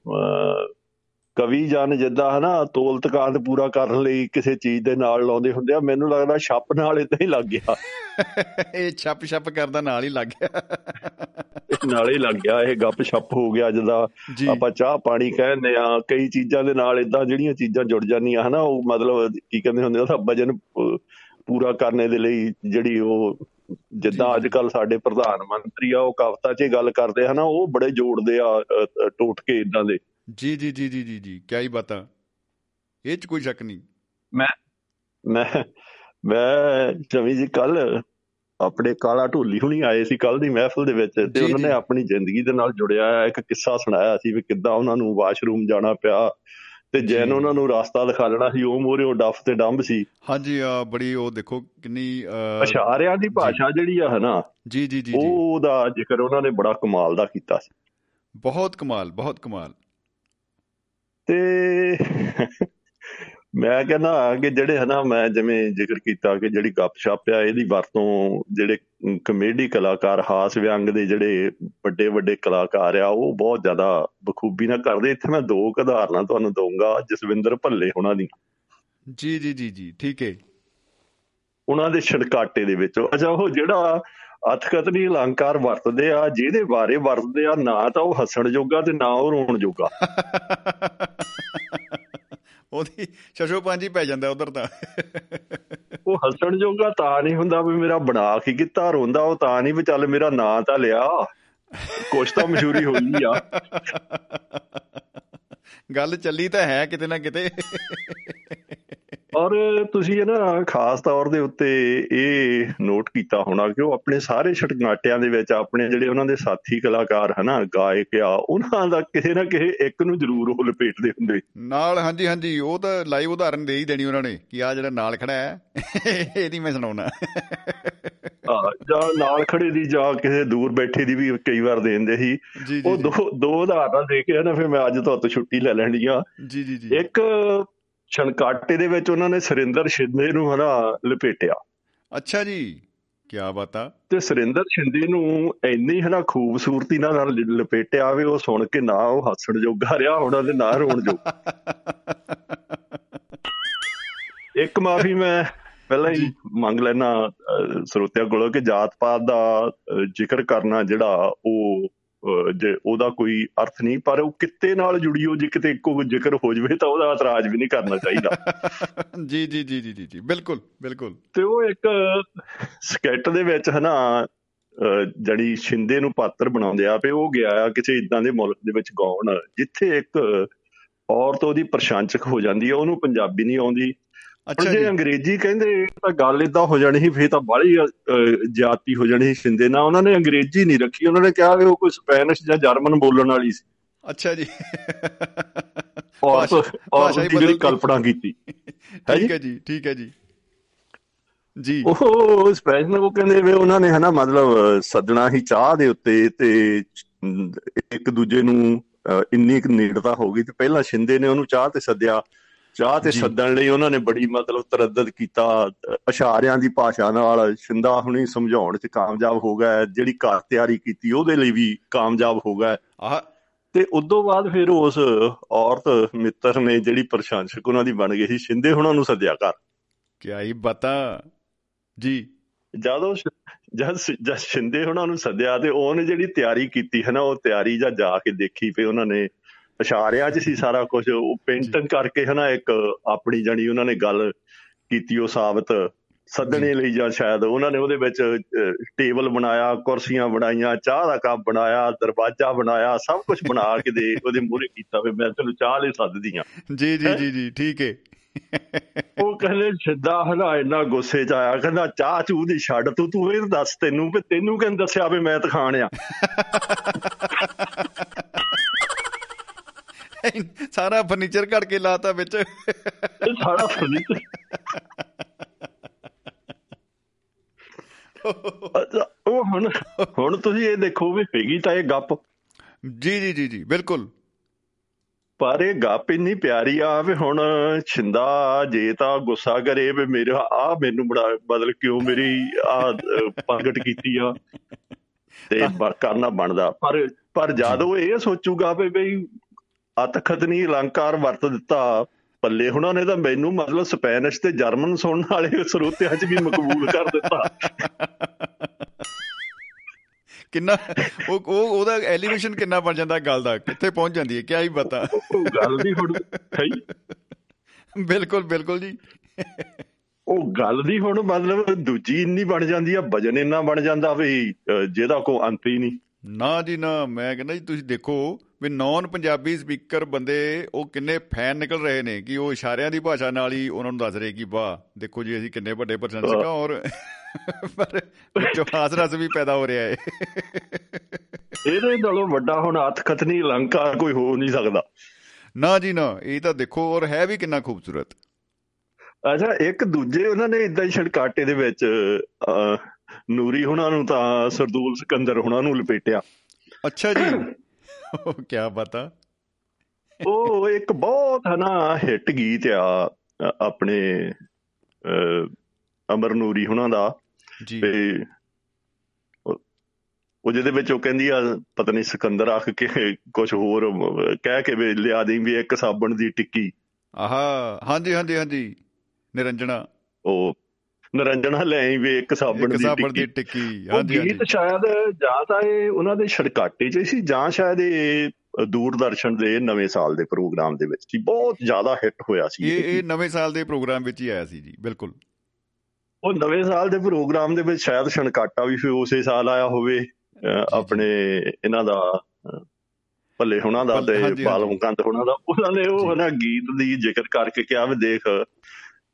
ਕਵੀ ਜਨ ਜਿੱਦਾਂ ਹਨਾ ਤੋਲ ਤਕਾਂਤ ਪੂਰਾ ਕਰਨ ਲਈ ਕਿਸੇ ਚੀਜ਼ ਦੇ ਨਾਲ ਲਾਉਂਦੇ ਹੁੰਦੇ ਆ ਮੈਨੂੰ ਲੱਗਦਾ ਛੱਪ ਨਾਲ ਇਦਾਂ ਹੀ ਲੱਗ ਗਿਆ। ਇਹ ਛੱਪ ਛੱਪ ਕਰਦਾ ਨਾਲ ਹੀ ਲੱਗ ਗਿਆ। ਨਾਲ ਹੀ ਲੱਗ ਗਿਆ ਇਹ ਗੱਪ ਛੱਪ ਹੋ ਗਿਆ ਜਦਾ ਆਪਾਂ ਚਾਹ ਪਾਣੀ ਕਹਿੰਦੇ ਆ ਕਈ ਚੀਜ਼ਾਂ ਦੇ ਨਾਲ ਇਦਾਂ ਜਿਹੜੀਆਂ ਚੀਜ਼ਾਂ ਜੁੜ ਜਾਂਦੀਆਂ ਹਨਾ ਉਹ ਮਤਲਬ ਕੀ ਕਹਿੰਦੇ ਹੁੰਦੇ ਉਹਦਾ ਵਜਨ ਪੂਰਾ ਕਰਨੇ ਦੇ ਲਈ ਜਿਹੜੀ ਉਹ ਜਿੱਦਾਂ ਅੱਜ ਕੱਲ ਸਾਡੇ ਪ੍ਰਧਾਨ ਮੰਤਰੀ ਆ ਉਹ ਕਵਤਾ 'ਚ ਗੱਲ ਕਰਦੇ ਹਨਾ ਉਹ ਬੜੇ ਜੋੜਦੇ ਆ ਟੋਟਕੇ ਇਦਾਂ ਦੇ। ਜੀ ਜੀ ਜੀ ਜੀ ਜੀ ਜੀ ਕੀ ਹੀ ਬਤਾ। ਇਹ 'ਚ ਕੋਈ ਸ਼ੱਕ ਨਹੀਂ। ਮੈਂ ਮੈਂ ਮੈਂ ਜਮੀ ਜੀ ਕੱਲ ਆਪਣੇ ਕਾਲਾ ਢੋਲੀ ਹੁਣੀ ਆਏ ਸੀ ਕੱਲ ਦੀ ਮਹਿਫਲ ਦੇ ਵਿੱਚ ਤੇ ਉਹਨਾਂ ਨੇ ਆਪਣੀ ਜ਼ਿੰਦਗੀ ਦੇ ਨਾਲ ਜੁੜਿਆ ਇੱਕ ਕਿੱਸਾ ਸੁਣਾਇਆ ਸੀ ਵੀ ਕਿੱਦਾਂ ਉਹਨਾਂ ਨੂੰ ਵਾਸ਼ਰੂਮ ਜਾਣਾ ਪਿਆ ਤੇ ਜੈਨ ਉਹਨਾਂ ਨੂੰ ਰਸਤਾ ਦਿਖਾ ਲੈਣਾ ਸੀ ਉਹ ਮੋਰੇ ਉਹ ਡਫ ਤੇ ਡੰਬ ਸੀ। ਹਾਂਜੀ ਆ ਬੜੀ ਉਹ ਦੇਖੋ ਕਿੰਨੀ ਇਸ਼ਾਰਿਆਂ ਦੀ ਭਾਸ਼ਾ ਜਿਹੜੀ ਆ ਹਨਾ ਜੀ ਜੀ ਜੀ। ਉਹਦਾ ਜ਼ਿਕਰ ਉਹਨਾਂ ਨੇ ਬੜਾ ਕਮਾਲ ਦਾ ਕੀਤਾ ਸੀ। ਬਹੁਤ ਕਮਾਲ ਬਹੁਤ ਕਮਾਲ। ਤੇ ਮੈਂ ਕਹਿੰਦਾ ਕਿ ਜਿਹੜੇ ਹਨਾ ਮੈਂ ਜਿਵੇਂ ਜ਼ਿਕਰ ਕੀਤਾ ਕਿ ਜਿਹੜੀ ਗੱਪਸ਼ਪ ਆ ਇਹਦੀ ਵਰਤੋਂ ਜਿਹੜੇ ਕਮੇਡੀ ਕਲਾਕਾਰ ਹਾਸ ਵਿਅੰਗ ਦੇ ਜਿਹੜੇ ਵੱਡੇ ਵੱਡੇ ਕਲਾਕਾਰ ਆ ਉਹ ਬਹੁਤ ਜ਼ਿਆਦਾ ਬਖੂਬੀ ਨਾਲ ਕਰਦੇ। ਇੱਥੇ ਮੈਂ ਦੋ ਉਦਾਹਰਨਾਂ ਤੁਹਾਨੂੰ ਦਊਂਗਾ ਜਸਵਿੰਦਰ ਭੱਲੇ ਉਹਨਾਂ ਦੀ। ਜੀ ਜੀ ਜੀ ਜੀ ਠੀਕ ਹੈ। ਉਹਨਾਂ ਦੇ ਛੜਕਾਟੇ ਦੇ ਵਿੱਚ। ਅੱਛਾ ਉਹ ਜਿਹੜਾ ਅਥਕਤ ਨਹੀਂ ਅਲੰਕਾਰ ਵਰਤਦੇ ਆ ਜਿਹਦੇ ਬਾਰੇ ਵਰਤਦੇ ਆ ਨਾ ਤਾਂ ਉਹ ਹੱਸਣ ਜੋਗਾ ਤੇ ਨਾ ਉਹ ਰੋਣ ਜੋਗਾ। ਉਹਦੀ ਸ਼ਸ਼ੋ ਪਾਂਜੀ ਪੈ ਜਾਂਦਾ ਉਧਰ ਤਾਂ। ਉਹ ਹੱਸਣ ਜੋਗਾ ਤਾਂ ਨਹੀਂ ਹੁੰਦਾ ਵੀ ਮੇਰਾ ਬਣਾ ਕੇ ਕੀਤਾ ਰੋਂਦਾ ਉਹ ਤਾਂ ਨਹੀਂ ਵੀ ਚੱਲ ਮੇਰਾ ਨਾਂ ਤਾਂ ਲਿਆ। ਕੁਛ ਤਾਂ ਮਸ਼ਹੂਰੀ ਹੋਈ ਆ। ਗੱਲ ਚੱਲੀ ਤਾਂ ਹੈ ਕਿਤੇ ਨਾ ਕਿਤੇ। ਔਰ ਤੁਸੀਂ ਇਹ ਨਾ ਖਾਸ ਤੌਰ ਦੇ ਉੱਤੇ ਇਹ ਨੋਟ ਕੀਤਾ ਹੋਣਾ ਕਿ ਉਹ ਆਪਣੇ ਸਾਰੇ ਛਟਗਾਟਿਆਂ ਦੇ ਵਿੱਚ ਆਪਣੇ ਜਿਹੜੇ ਉਹਨਾਂ ਦੇ ਸਾਥੀ ਕਲਾਕਾਰ ਹਨਾ ਗਾਇਕ ਆ ਉਹਨਾਂ ਦਾ ਕਿਸੇ ਨਾ ਕਿਸੇ ਇੱਕ ਨੂੰ ਜ਼ਰੂਰ ਉਹ ਲਪੇਟਦੇ ਹੁੰਦੇ। ਨਾਲ ਹਾਂਜੀ ਹਾਂਜੀ ਉਹ ਤਾਂ ਲਾਈਵ ਉਦਾਹਰਨ ਦੇ ਹੀ ਦੇਣੀ ਉਹਨਾਂ ਨੇ ਕਿ ਆ ਜਿਹੜਾ ਨਾਲ ਖੜਾ ਹੈ ਇਹਦੀ ਮੈਂ ਸੁਣਾਉਣਾ। ਆ ਜਾਂ ਨਾਲ ਖੜੇ ਦੀ ਜਾਂ ਕਿਸੇ ਦੂਰ ਬੈਠੇ ਦੀ ਵੀ ਕਈ ਵਾਰ ਦੇ ਦਿੰਦੇ ਸੀ। ਉਹ ਦੋ ਦੋ ਉਦਾਹਰਨਾਂ ਦੇ ਕੇ ਨਾ ਫਿਰ ਮੈਂ ਅੱਜ ਤੋਂ ਤੋਂ ਛੁੱਟੀ ਲੈ ਲੈਣੀ ਆ। ਜੀ ਜੀ ਜੀ। ਇੱਕ ਛਣਕਾਟੇ ਦੇ ਵਿੱਚ ਉਹਨਾਂ ਨੇ ਸੁਰਿੰਦਰ ਸ਼ਿੰਦੇ ਨੂੰ ਹਨਾ ਲਪੇਟਿਆ। ਅੱਛਾ ਜੀ ਕੀ ਬਾਤਾਂ ਤੇ ਸੁਰਿੰਦਰ ਸ਼ਿੰਦੇ ਨੂੰ ਇੰਨੀ ਹਨਾ ਖੂਬਸੂਰਤੀ ਨਾਲ ਲਪੇਟਿਆ ਵੀ ਉਹ ਸੁਣ ਕੇ ਨਾ ਉਹ ਹੱਸਣ ਜੋਗਾ ਰਿਹਾ ਉਹਨਾਂ ਦੇ ਨਾ ਰੋਣ ਜੋਗਾ। ਇੱਕ ਮਾਫੀ ਮੈਂ ਪਹਿਲਾਂ ਹੀ ਮੰਗ ਲੈਣਾ ਸਰੋਤਿਆਂ ਕੋਲੋਂ ਕਿ ਜਾਤ ਪਾਤ ਦਾ ਜ਼ਿਕਰ ਕਰਨਾ ਜਿਹੜਾ ਉਹ ਜੇ ਉਹਦਾ ਕੋਈ ਅਰਥ ਨਹੀਂ ਪਰ ਉਹ ਕਿੱਤੇ ਨਾਲ ਜੁੜੀ ਹੋ ਜੇ ਕਿਤੇ ਇੱਕੋ ਜ਼ਿਕਰ ਹੋ ਜਵੇ ਤਾਂ ਉਹਦਾ ਇਤਰਾਜ਼ ਵੀ ਨਹੀਂ ਕਰਨਾ ਚਾਹੀਦਾ। ਜੀ ਜੀ ਜੀ ਜੀ ਜੀ ਬਿਲਕੁਲ ਬਿਲਕੁਲ। ਤੇ ਉਹ ਇੱਕ ਸਕੈਟ ਦੇ ਵਿੱਚ ਹਨਾ ਜੜੀ ਸ਼ਿੰਦੇ ਨੂੰ ਪਾਤਰ ਬਣਾਉਂਦੇ ਆ ਵੀ ਉਹ ਗਿਆ ਆ ਕਿਸੇ ਇਦਾਂ ਦੇ ਮੁਲਕ ਦੇ ਵਿੱਚ ਗਾਉਣ ਜਿੱਥੇ ਇੱਕ ਔਰਤ ਉਹਦੀ ਪ੍ਰਸ਼ੰਸਕ ਹੋ ਜਾਂਦੀ ਹੈ ਉਹਨੂੰ ਪੰਜਾਬੀ ਨਹੀਂ ਆਉਂਦੀ। ਅੱਛਾ ਜੇ ਅੰਗਰੇਜ਼ੀ ਕਹਿੰਦੇ ਤਾਂ ਗੱਲ ਇਦਾਂ ਹੋ ਜਾਣੀ ਸੀ ਫੇਰ ਤਾਂ ਬਾਹਲੀ ਜਾਤੀ ਹੋ ਜਾਣੀ ਸੀ ਸ਼ਿੰਦੇ ਨਾਲ। ਉਹਨਾਂ ਨੇ ਅੰਗਰੇਜ਼ੀ ਨਹੀਂ ਰੱਖੀ। ਉਹਨਾਂ ਨੇ ਕਿਹਾ ਕਿ ਉਹ ਕੋਈ ਸਪੈਨਿਸ਼ ਜਾਂ ਜਰਮਨ ਬੋਲਣ ਵਾਲੀ ਸੀ। ਅੱਛਾ ਜੀ। ਦੀ ਜਿਹੜੀ। ਕਲਪਨਾ ਕੀਤੀ। ਠੀਕ ਹੈ ਜੀ ਠੀਕ ਹੈ ਜੀ। ਜੀ। ਉਹ ਸਪੈਸ਼ਲ ਉਹ ਕਹਿੰਦੇ ਵੀ ਉਹਨਾਂ ਨੇ ਹਨਾ ਮਤਲਬ ਸੱਜਣਾ ਹੀ ਚਾਹ ਦੇ ਉੱਤੇ ਤੇ ਇੱਕ ਦੂਜੇ ਨੂੰ ਇੰਨੀ ਕੁ ਨੇੜਤਾ ਹੋ ਗਈ ਤੇ ਪਹਿਲਾਂ ਸ਼ਿੰਦੇ ਨੇ ਉਹਨੂੰ ਚਾਹ ਤੇ ਸੱਦਿਆ। ਚਾਹ ਤੇ। ਸੱਦਣ ਲਈ ਉਹਨਾਂ ਨੇ ਬੜੀ ਮਤਲਬ ਤਰੱਦਦ ਕੀਤਾ। ਇਸ਼ਾਰਿਆਂ ਦੀ ਭਾਸ਼ਾ ਨਾਲ ਸ਼ਿੰਦਾ ਹੁਣੀ ਸਮਝਾਉਣ 'ਚ ਕਾਮਯਾਬ ਹੋ ਗਿਆ ਜਿਹੜੀ ਘਰ ਤਿਆਰੀ ਕੀਤੀ ਉਹਦੇ ਲਈ ਵੀ ਕਾਮਯਾਬ ਹੋ ਗਿਆ। ਆਹ। ਤੇ ਉਦੋਂ ਬਾਅਦ ਫਿਰ ਉਸ ਔਰਤ ਮਿੱਤਰ ਨੇ ਜਿਹੜੀ ਪ੍ਰਸ਼ੰਸਕ ਉਹਨਾਂ ਦੀ ਬਣ ਗਈ ਸੀ ਸ਼ਿੰਦੇ ਹੁਣਾਂ ਨੂੰ ਸੱਦਿਆ ਘਰ। ਕੀ ਹੀ ਬਤਾ। ਜੀ। ਜਦੋਂ ਜਦ ਜਦ ਸ਼ਿੰਦੇ ਉਹਨਾਂ ਨੂੰ ਸੱਦਿਆ ਤੇ ਉਹਨੇ ਜਿਹੜੀ ਤਿਆਰੀ ਕੀਤੀ ਹੈ ਨਾ ਉਹ ਤਿਆਰੀ ਜਾਂ ਜਾ ਕੇ ਦੇਖੀ ਫੇ ਉਹਨਾਂ ਨੇ ਇਸ਼ਾਰਿਆਂ 'ਚ ਸੀ ਸਾਰਾ ਕੁਝ ਉਹ ਪੇਂਟਿੰਗ ਕਰਕੇ ਹਨਾ ਇੱਕ ਆਪਣੀ ਜਣੀ ਉਹਨਾਂ ਨੇ ਗੱਲ ਕੀਤੀ ਉਹ ਸਾਬਤ ਸੱਦਣੇ ਲਈ ਜਾਂ ਸ਼ਾਇਦ ਉਹਨਾਂ ਨੇ ਉਹਦੇ ਵਿੱਚ ਟੇਬਲ ਬਣਾਇਆ ਕੁਰਸੀਆਂ ਬਣਾਈਆਂ ਚਾਹ ਦਾ ਕੱਪ ਬਣਾਇਆ ਦਰਵਾਜ਼ਾ ਬਣਾਇਆ ਸਭ ਕੁਝ ਬਣਾ ਕੇ ਦੇ ਉਹਦੇ ਮੂਹਰੇ ਕੀਤਾ ਵੀ ਮੈਂ ਤੈਨੂੰ ਚਾਹ ਲਈ ਸੱਦਦੀ ਆ ਜੀ ਜੀ ਜੀ ਜੀ ਠੀਕ ਹੈ ਉਹ ਕਹਿੰਦੇ ਸਿੱਧਾ ਹਨਾ ਇੰਨਾ ਗੁੱਸੇ ਚ ਆਇਆ ਕਹਿੰਦਾ ਚਾਹ ਚੂ ਦੀ ਛੱਡ ਤੂੰ ਤੂੰ ਇਹ ਦੱਸ ਤੈਨੂੰ ਵੀ ਤੈਨੂੰ ਕਿਹਨ ਦੱਸਿਆ ਵੀ ਮੈਂ ਤਖਾਣ ਆ। ਸਾਰਾ ਫਰਨੀਚਰ ਘੜ ਕੇ ਲਾਤਾ ਵਿੱਚ। ਸਾਰਾ ਫਰਨੀਚਰ ਉਹ ਹੁਣ ਹੁਣ ਤੁਸੀਂ ਇਹ ਦੇਖੋ ਵੀ ਹੈਗੀ ਤਾਂ ਇਹ ਗੱਪ। ਜੀ ਜੀ ਜੀ ਜੀ ਬਿਲਕੁਲ। ਪਰ ਇਹ ਗੱਪ ਇੰਨੀ ਪਿਆਰੀ ਆ ਵੀ ਹੁਣ ਛਿੰਦਾ ਜੇ ਤਾਂ ਗੁੱਸਾ ਕਰੇ ਵੀ ਮੇਰਾ ਆ ਮੈਨੂੰ ਬੜਾ ਬਦਲ ਕਿਉਂ ਮੇਰੀ ਆ ਪ੍ਰਗਟ ਕੀਤੀ ਆ। ਤੇ ਕਰਨਾ ਬਣਦਾ। ਪਰ ਪਰ ਜਦ ਇਹ ਸੋਚੂਗਾ ਵੀ ਬਈ ਅਤਖਤ ਨਹੀਂ ਅਲੰਕਾਰ ਵਰਤ ਦਿੱਤਾ। ਪੱਲੇ ਹੁਣਾਂ ਨੇ ਤਾਂ ਮੈਨੂੰ ਮਤਲਬ ਸਪੈਨਿਸ਼ ਤੇ ਜਰਮਨ ਸੁਣਨ ਵਾਲੇ ਸਰੋਤਿਆਂ 'ਚ ਵੀ ਮਕਬੂਲ ਕਰ ਦਿੱਤਾ। ਕਿੰਨਾ ਉਹ ਉਹ ਉਹਦਾ ਐਲੀਵੇਸ਼ਨ ਕਿੰਨਾ ਬਣ ਜਾਂਦਾ ਗੱਲ ਦਾ? ਕਿੱਥੇ ਪਹੁੰਚ ਜਾਂਦੀ ਹੈ? ਕੀ ਹੀ ਪਤਾ। ਗੱਲ ਦੀ ਹੁਣ ਹੈ ਹੀ। ਬਿਲਕੁਲ ਬਿਲਕੁਲ ਜੀ। ਉਹ ਗੱਲ ਦੀ ਹੁਣ ਮਤਲਬ ਦੂਜੀ ਇੰਨੀ ਬਣ ਜਾਂਦੀ ਆ ਵਜਨ ਇੰਨਾ ਬਣ ਜਾਂਦਾ ਵੀ ਜਿਹਦਾ ਕੋ ਅੰਤ ਹੀ ਨਹੀਂ। ਨਾ ਜੀ ਨਾ ਮੈਂ ਕਹਿੰਦਾ ਜੀ ਤੁਸੀਂ ਦੇਖੋ ਵੀ ਨਾਨ ਪੰਜਾਬੀ ਸਪੀਕਰ ਬੰਦੇ ਉਹ ਕਿੰਨੇ ਫੈਨ ਨਿਕਲ ਰਹੇ ਨੇ ਕਿ ਉਹ ਇਸ਼ਾਰਿਆਂ ਦੀ ਭਾਸ਼ਾ ਨਾਲ ਹੀ ਉਹਨਾਂ ਨੂੰ ਦੱਸ ਰਹੇ ਕਿ ਵਾਹ ਦੇਖੋ ਜੀ ਅਸੀਂ ਕਿੰਨੇ ਵੱਡੇ ਪ੍ਰਸ਼ੰਸਕ ਹਾਂ ਔਰ ਪਰ ਜੋ ਹਾਸ ਰਸ ਵੀ ਪੈਦਾ ਹੋ ਰਿਹਾ ਹੈ ਇਹਦੇ ਨਾਲੋਂ ਵੱਡਾ ਹੁਣ ਹੱਥ ਖਤਨੀ ਅਲੰਕਾਰ ਕੋਈ ਹੋ ਨਹੀਂ ਸਕਦਾ। ਨਾ ਜੀ ਨਾ ਇਹ ਤਾਂ ਦੇਖੋ ਔਰ ਹੈ ਵੀ ਕਿੰਨਾ ਖੂਬਸੂਰਤ। ਅੱਛਾ ਇੱਕ ਦੂਜੇ ਉਹਨਾਂ ਨੇ ਇਦਾਂ ਹੀ ਛੜਕਾਟੇ ਦੇ ਵਿੱਚ ਨੂਰੀ ਹੁਣਾਂ ਨੂੰ ਤਾਂ ਸਰਦੂਲ ਸਿਕੰਦਰ ਹੁਣਾਂ ਨੂੰ ਲਪੇਟਿਆ। ਅੱਛਾ ਜੀ। ਉਹ ਕੀ ਪਤਾ ਉਹ ਇੱਕ ਬਹੁਤ ਹਨਾ ਹਿੱਟ ਗੀਤ ਆ ਆਪਣੇ ਅਮਰ ਨੂਰੀ ਹੁਣਾਂ ਦਾ। ਜੀ। ਤੇ ਉਹ- ਜਿਹਦੇ ਵਿੱਚ ਉਹ ਕਹਿੰਦੀ ਆ ਪਤਾ ਨਹੀਂ ਸਿਕੰਦਰ ਆਖ ਕੇ ਕੁਝ ਹੋਰ ਕਹਿ ਕੇ ਵੀ ਲਿਆ ਦੇ ਵੀ ਇੱਕ ਸਾਬਣ ਦੀ ਟਿੱਕੀ। ਆਹਾ ਹਾਂਜੀ ਹਾਂਜੀ ਹਾਂਜੀ। ਨਿਰੰਜਣਾ। ਉਹ ਨਰੰਜਣਾ ਲੈ ਆਈ ਵੇ ਇੱਕ ਸਾਬਣ ਦੀ ਸਾਬਣ ਦੀ ਟਿੱਕੀ। ਹਾਂਜੀ ਹਾਂਜੀ ਗੀਤ ਸ਼ਾਇਦ ਜਾਂ ਤਾਂ ਇਹ ਉਹਨਾਂ ਦੇ ਛੜਕਾਟੇ 'ਚ ਸੀ ਜਾਂ ਸ਼ਾਇਦ ਇਹ ਦੂਰਦਰਸ਼ਨ ਦੇ ਨਵੇਂ ਸਾਲ ਦੇ ਪ੍ਰੋਗਰਾਮ ਦੇ ਵਿੱਚ ਸੀ। ਬਹੁਤ ਜ਼ਿਆਦਾ ਹਿੱਟ ਹੋਇਆ ਸੀ ਇਹ ਇਹ ਨਵੇਂ ਸਾਲ ਦੇ ਪ੍ਰੋਗਰਾਮ ਵਿੱਚ ਹੀ ਆਇਆ ਸੀ ਜੀ ਬਿਲਕੁਲ। ਉਹ ਨਵੇਂ ਸਾਲ ਦੇ ਪ੍ਰੋਗਰਾਮ ਦੇ ਵਿੱਚ ਸ਼ਾਇਦ ਛਣਕਾਟਾ ਵੀ ਫਿਰ ਉਸੇ ਸਾਲ ਆਇਆ ਹੋਵੇ ਆਪਣੇ ਇਹਨਾਂ ਦਾ ਭੱਲੇ ਹੁਣਾਂ ਦਾ ਤੇ ਹਾਂਜੀ, ਬਾਲਮ ਹਾਂਜੀ। ਕੰਤ ਹੁਣਾਂ ਦਾ। ਉਹਨਾਂ ਨੇ। ਉਹ ਨਾ ਗੀਤ ਦੀ ਜ਼ਿਕਰ ਕਰਕੇ ਕਿਹਾ ਵੀ ਦੇਖ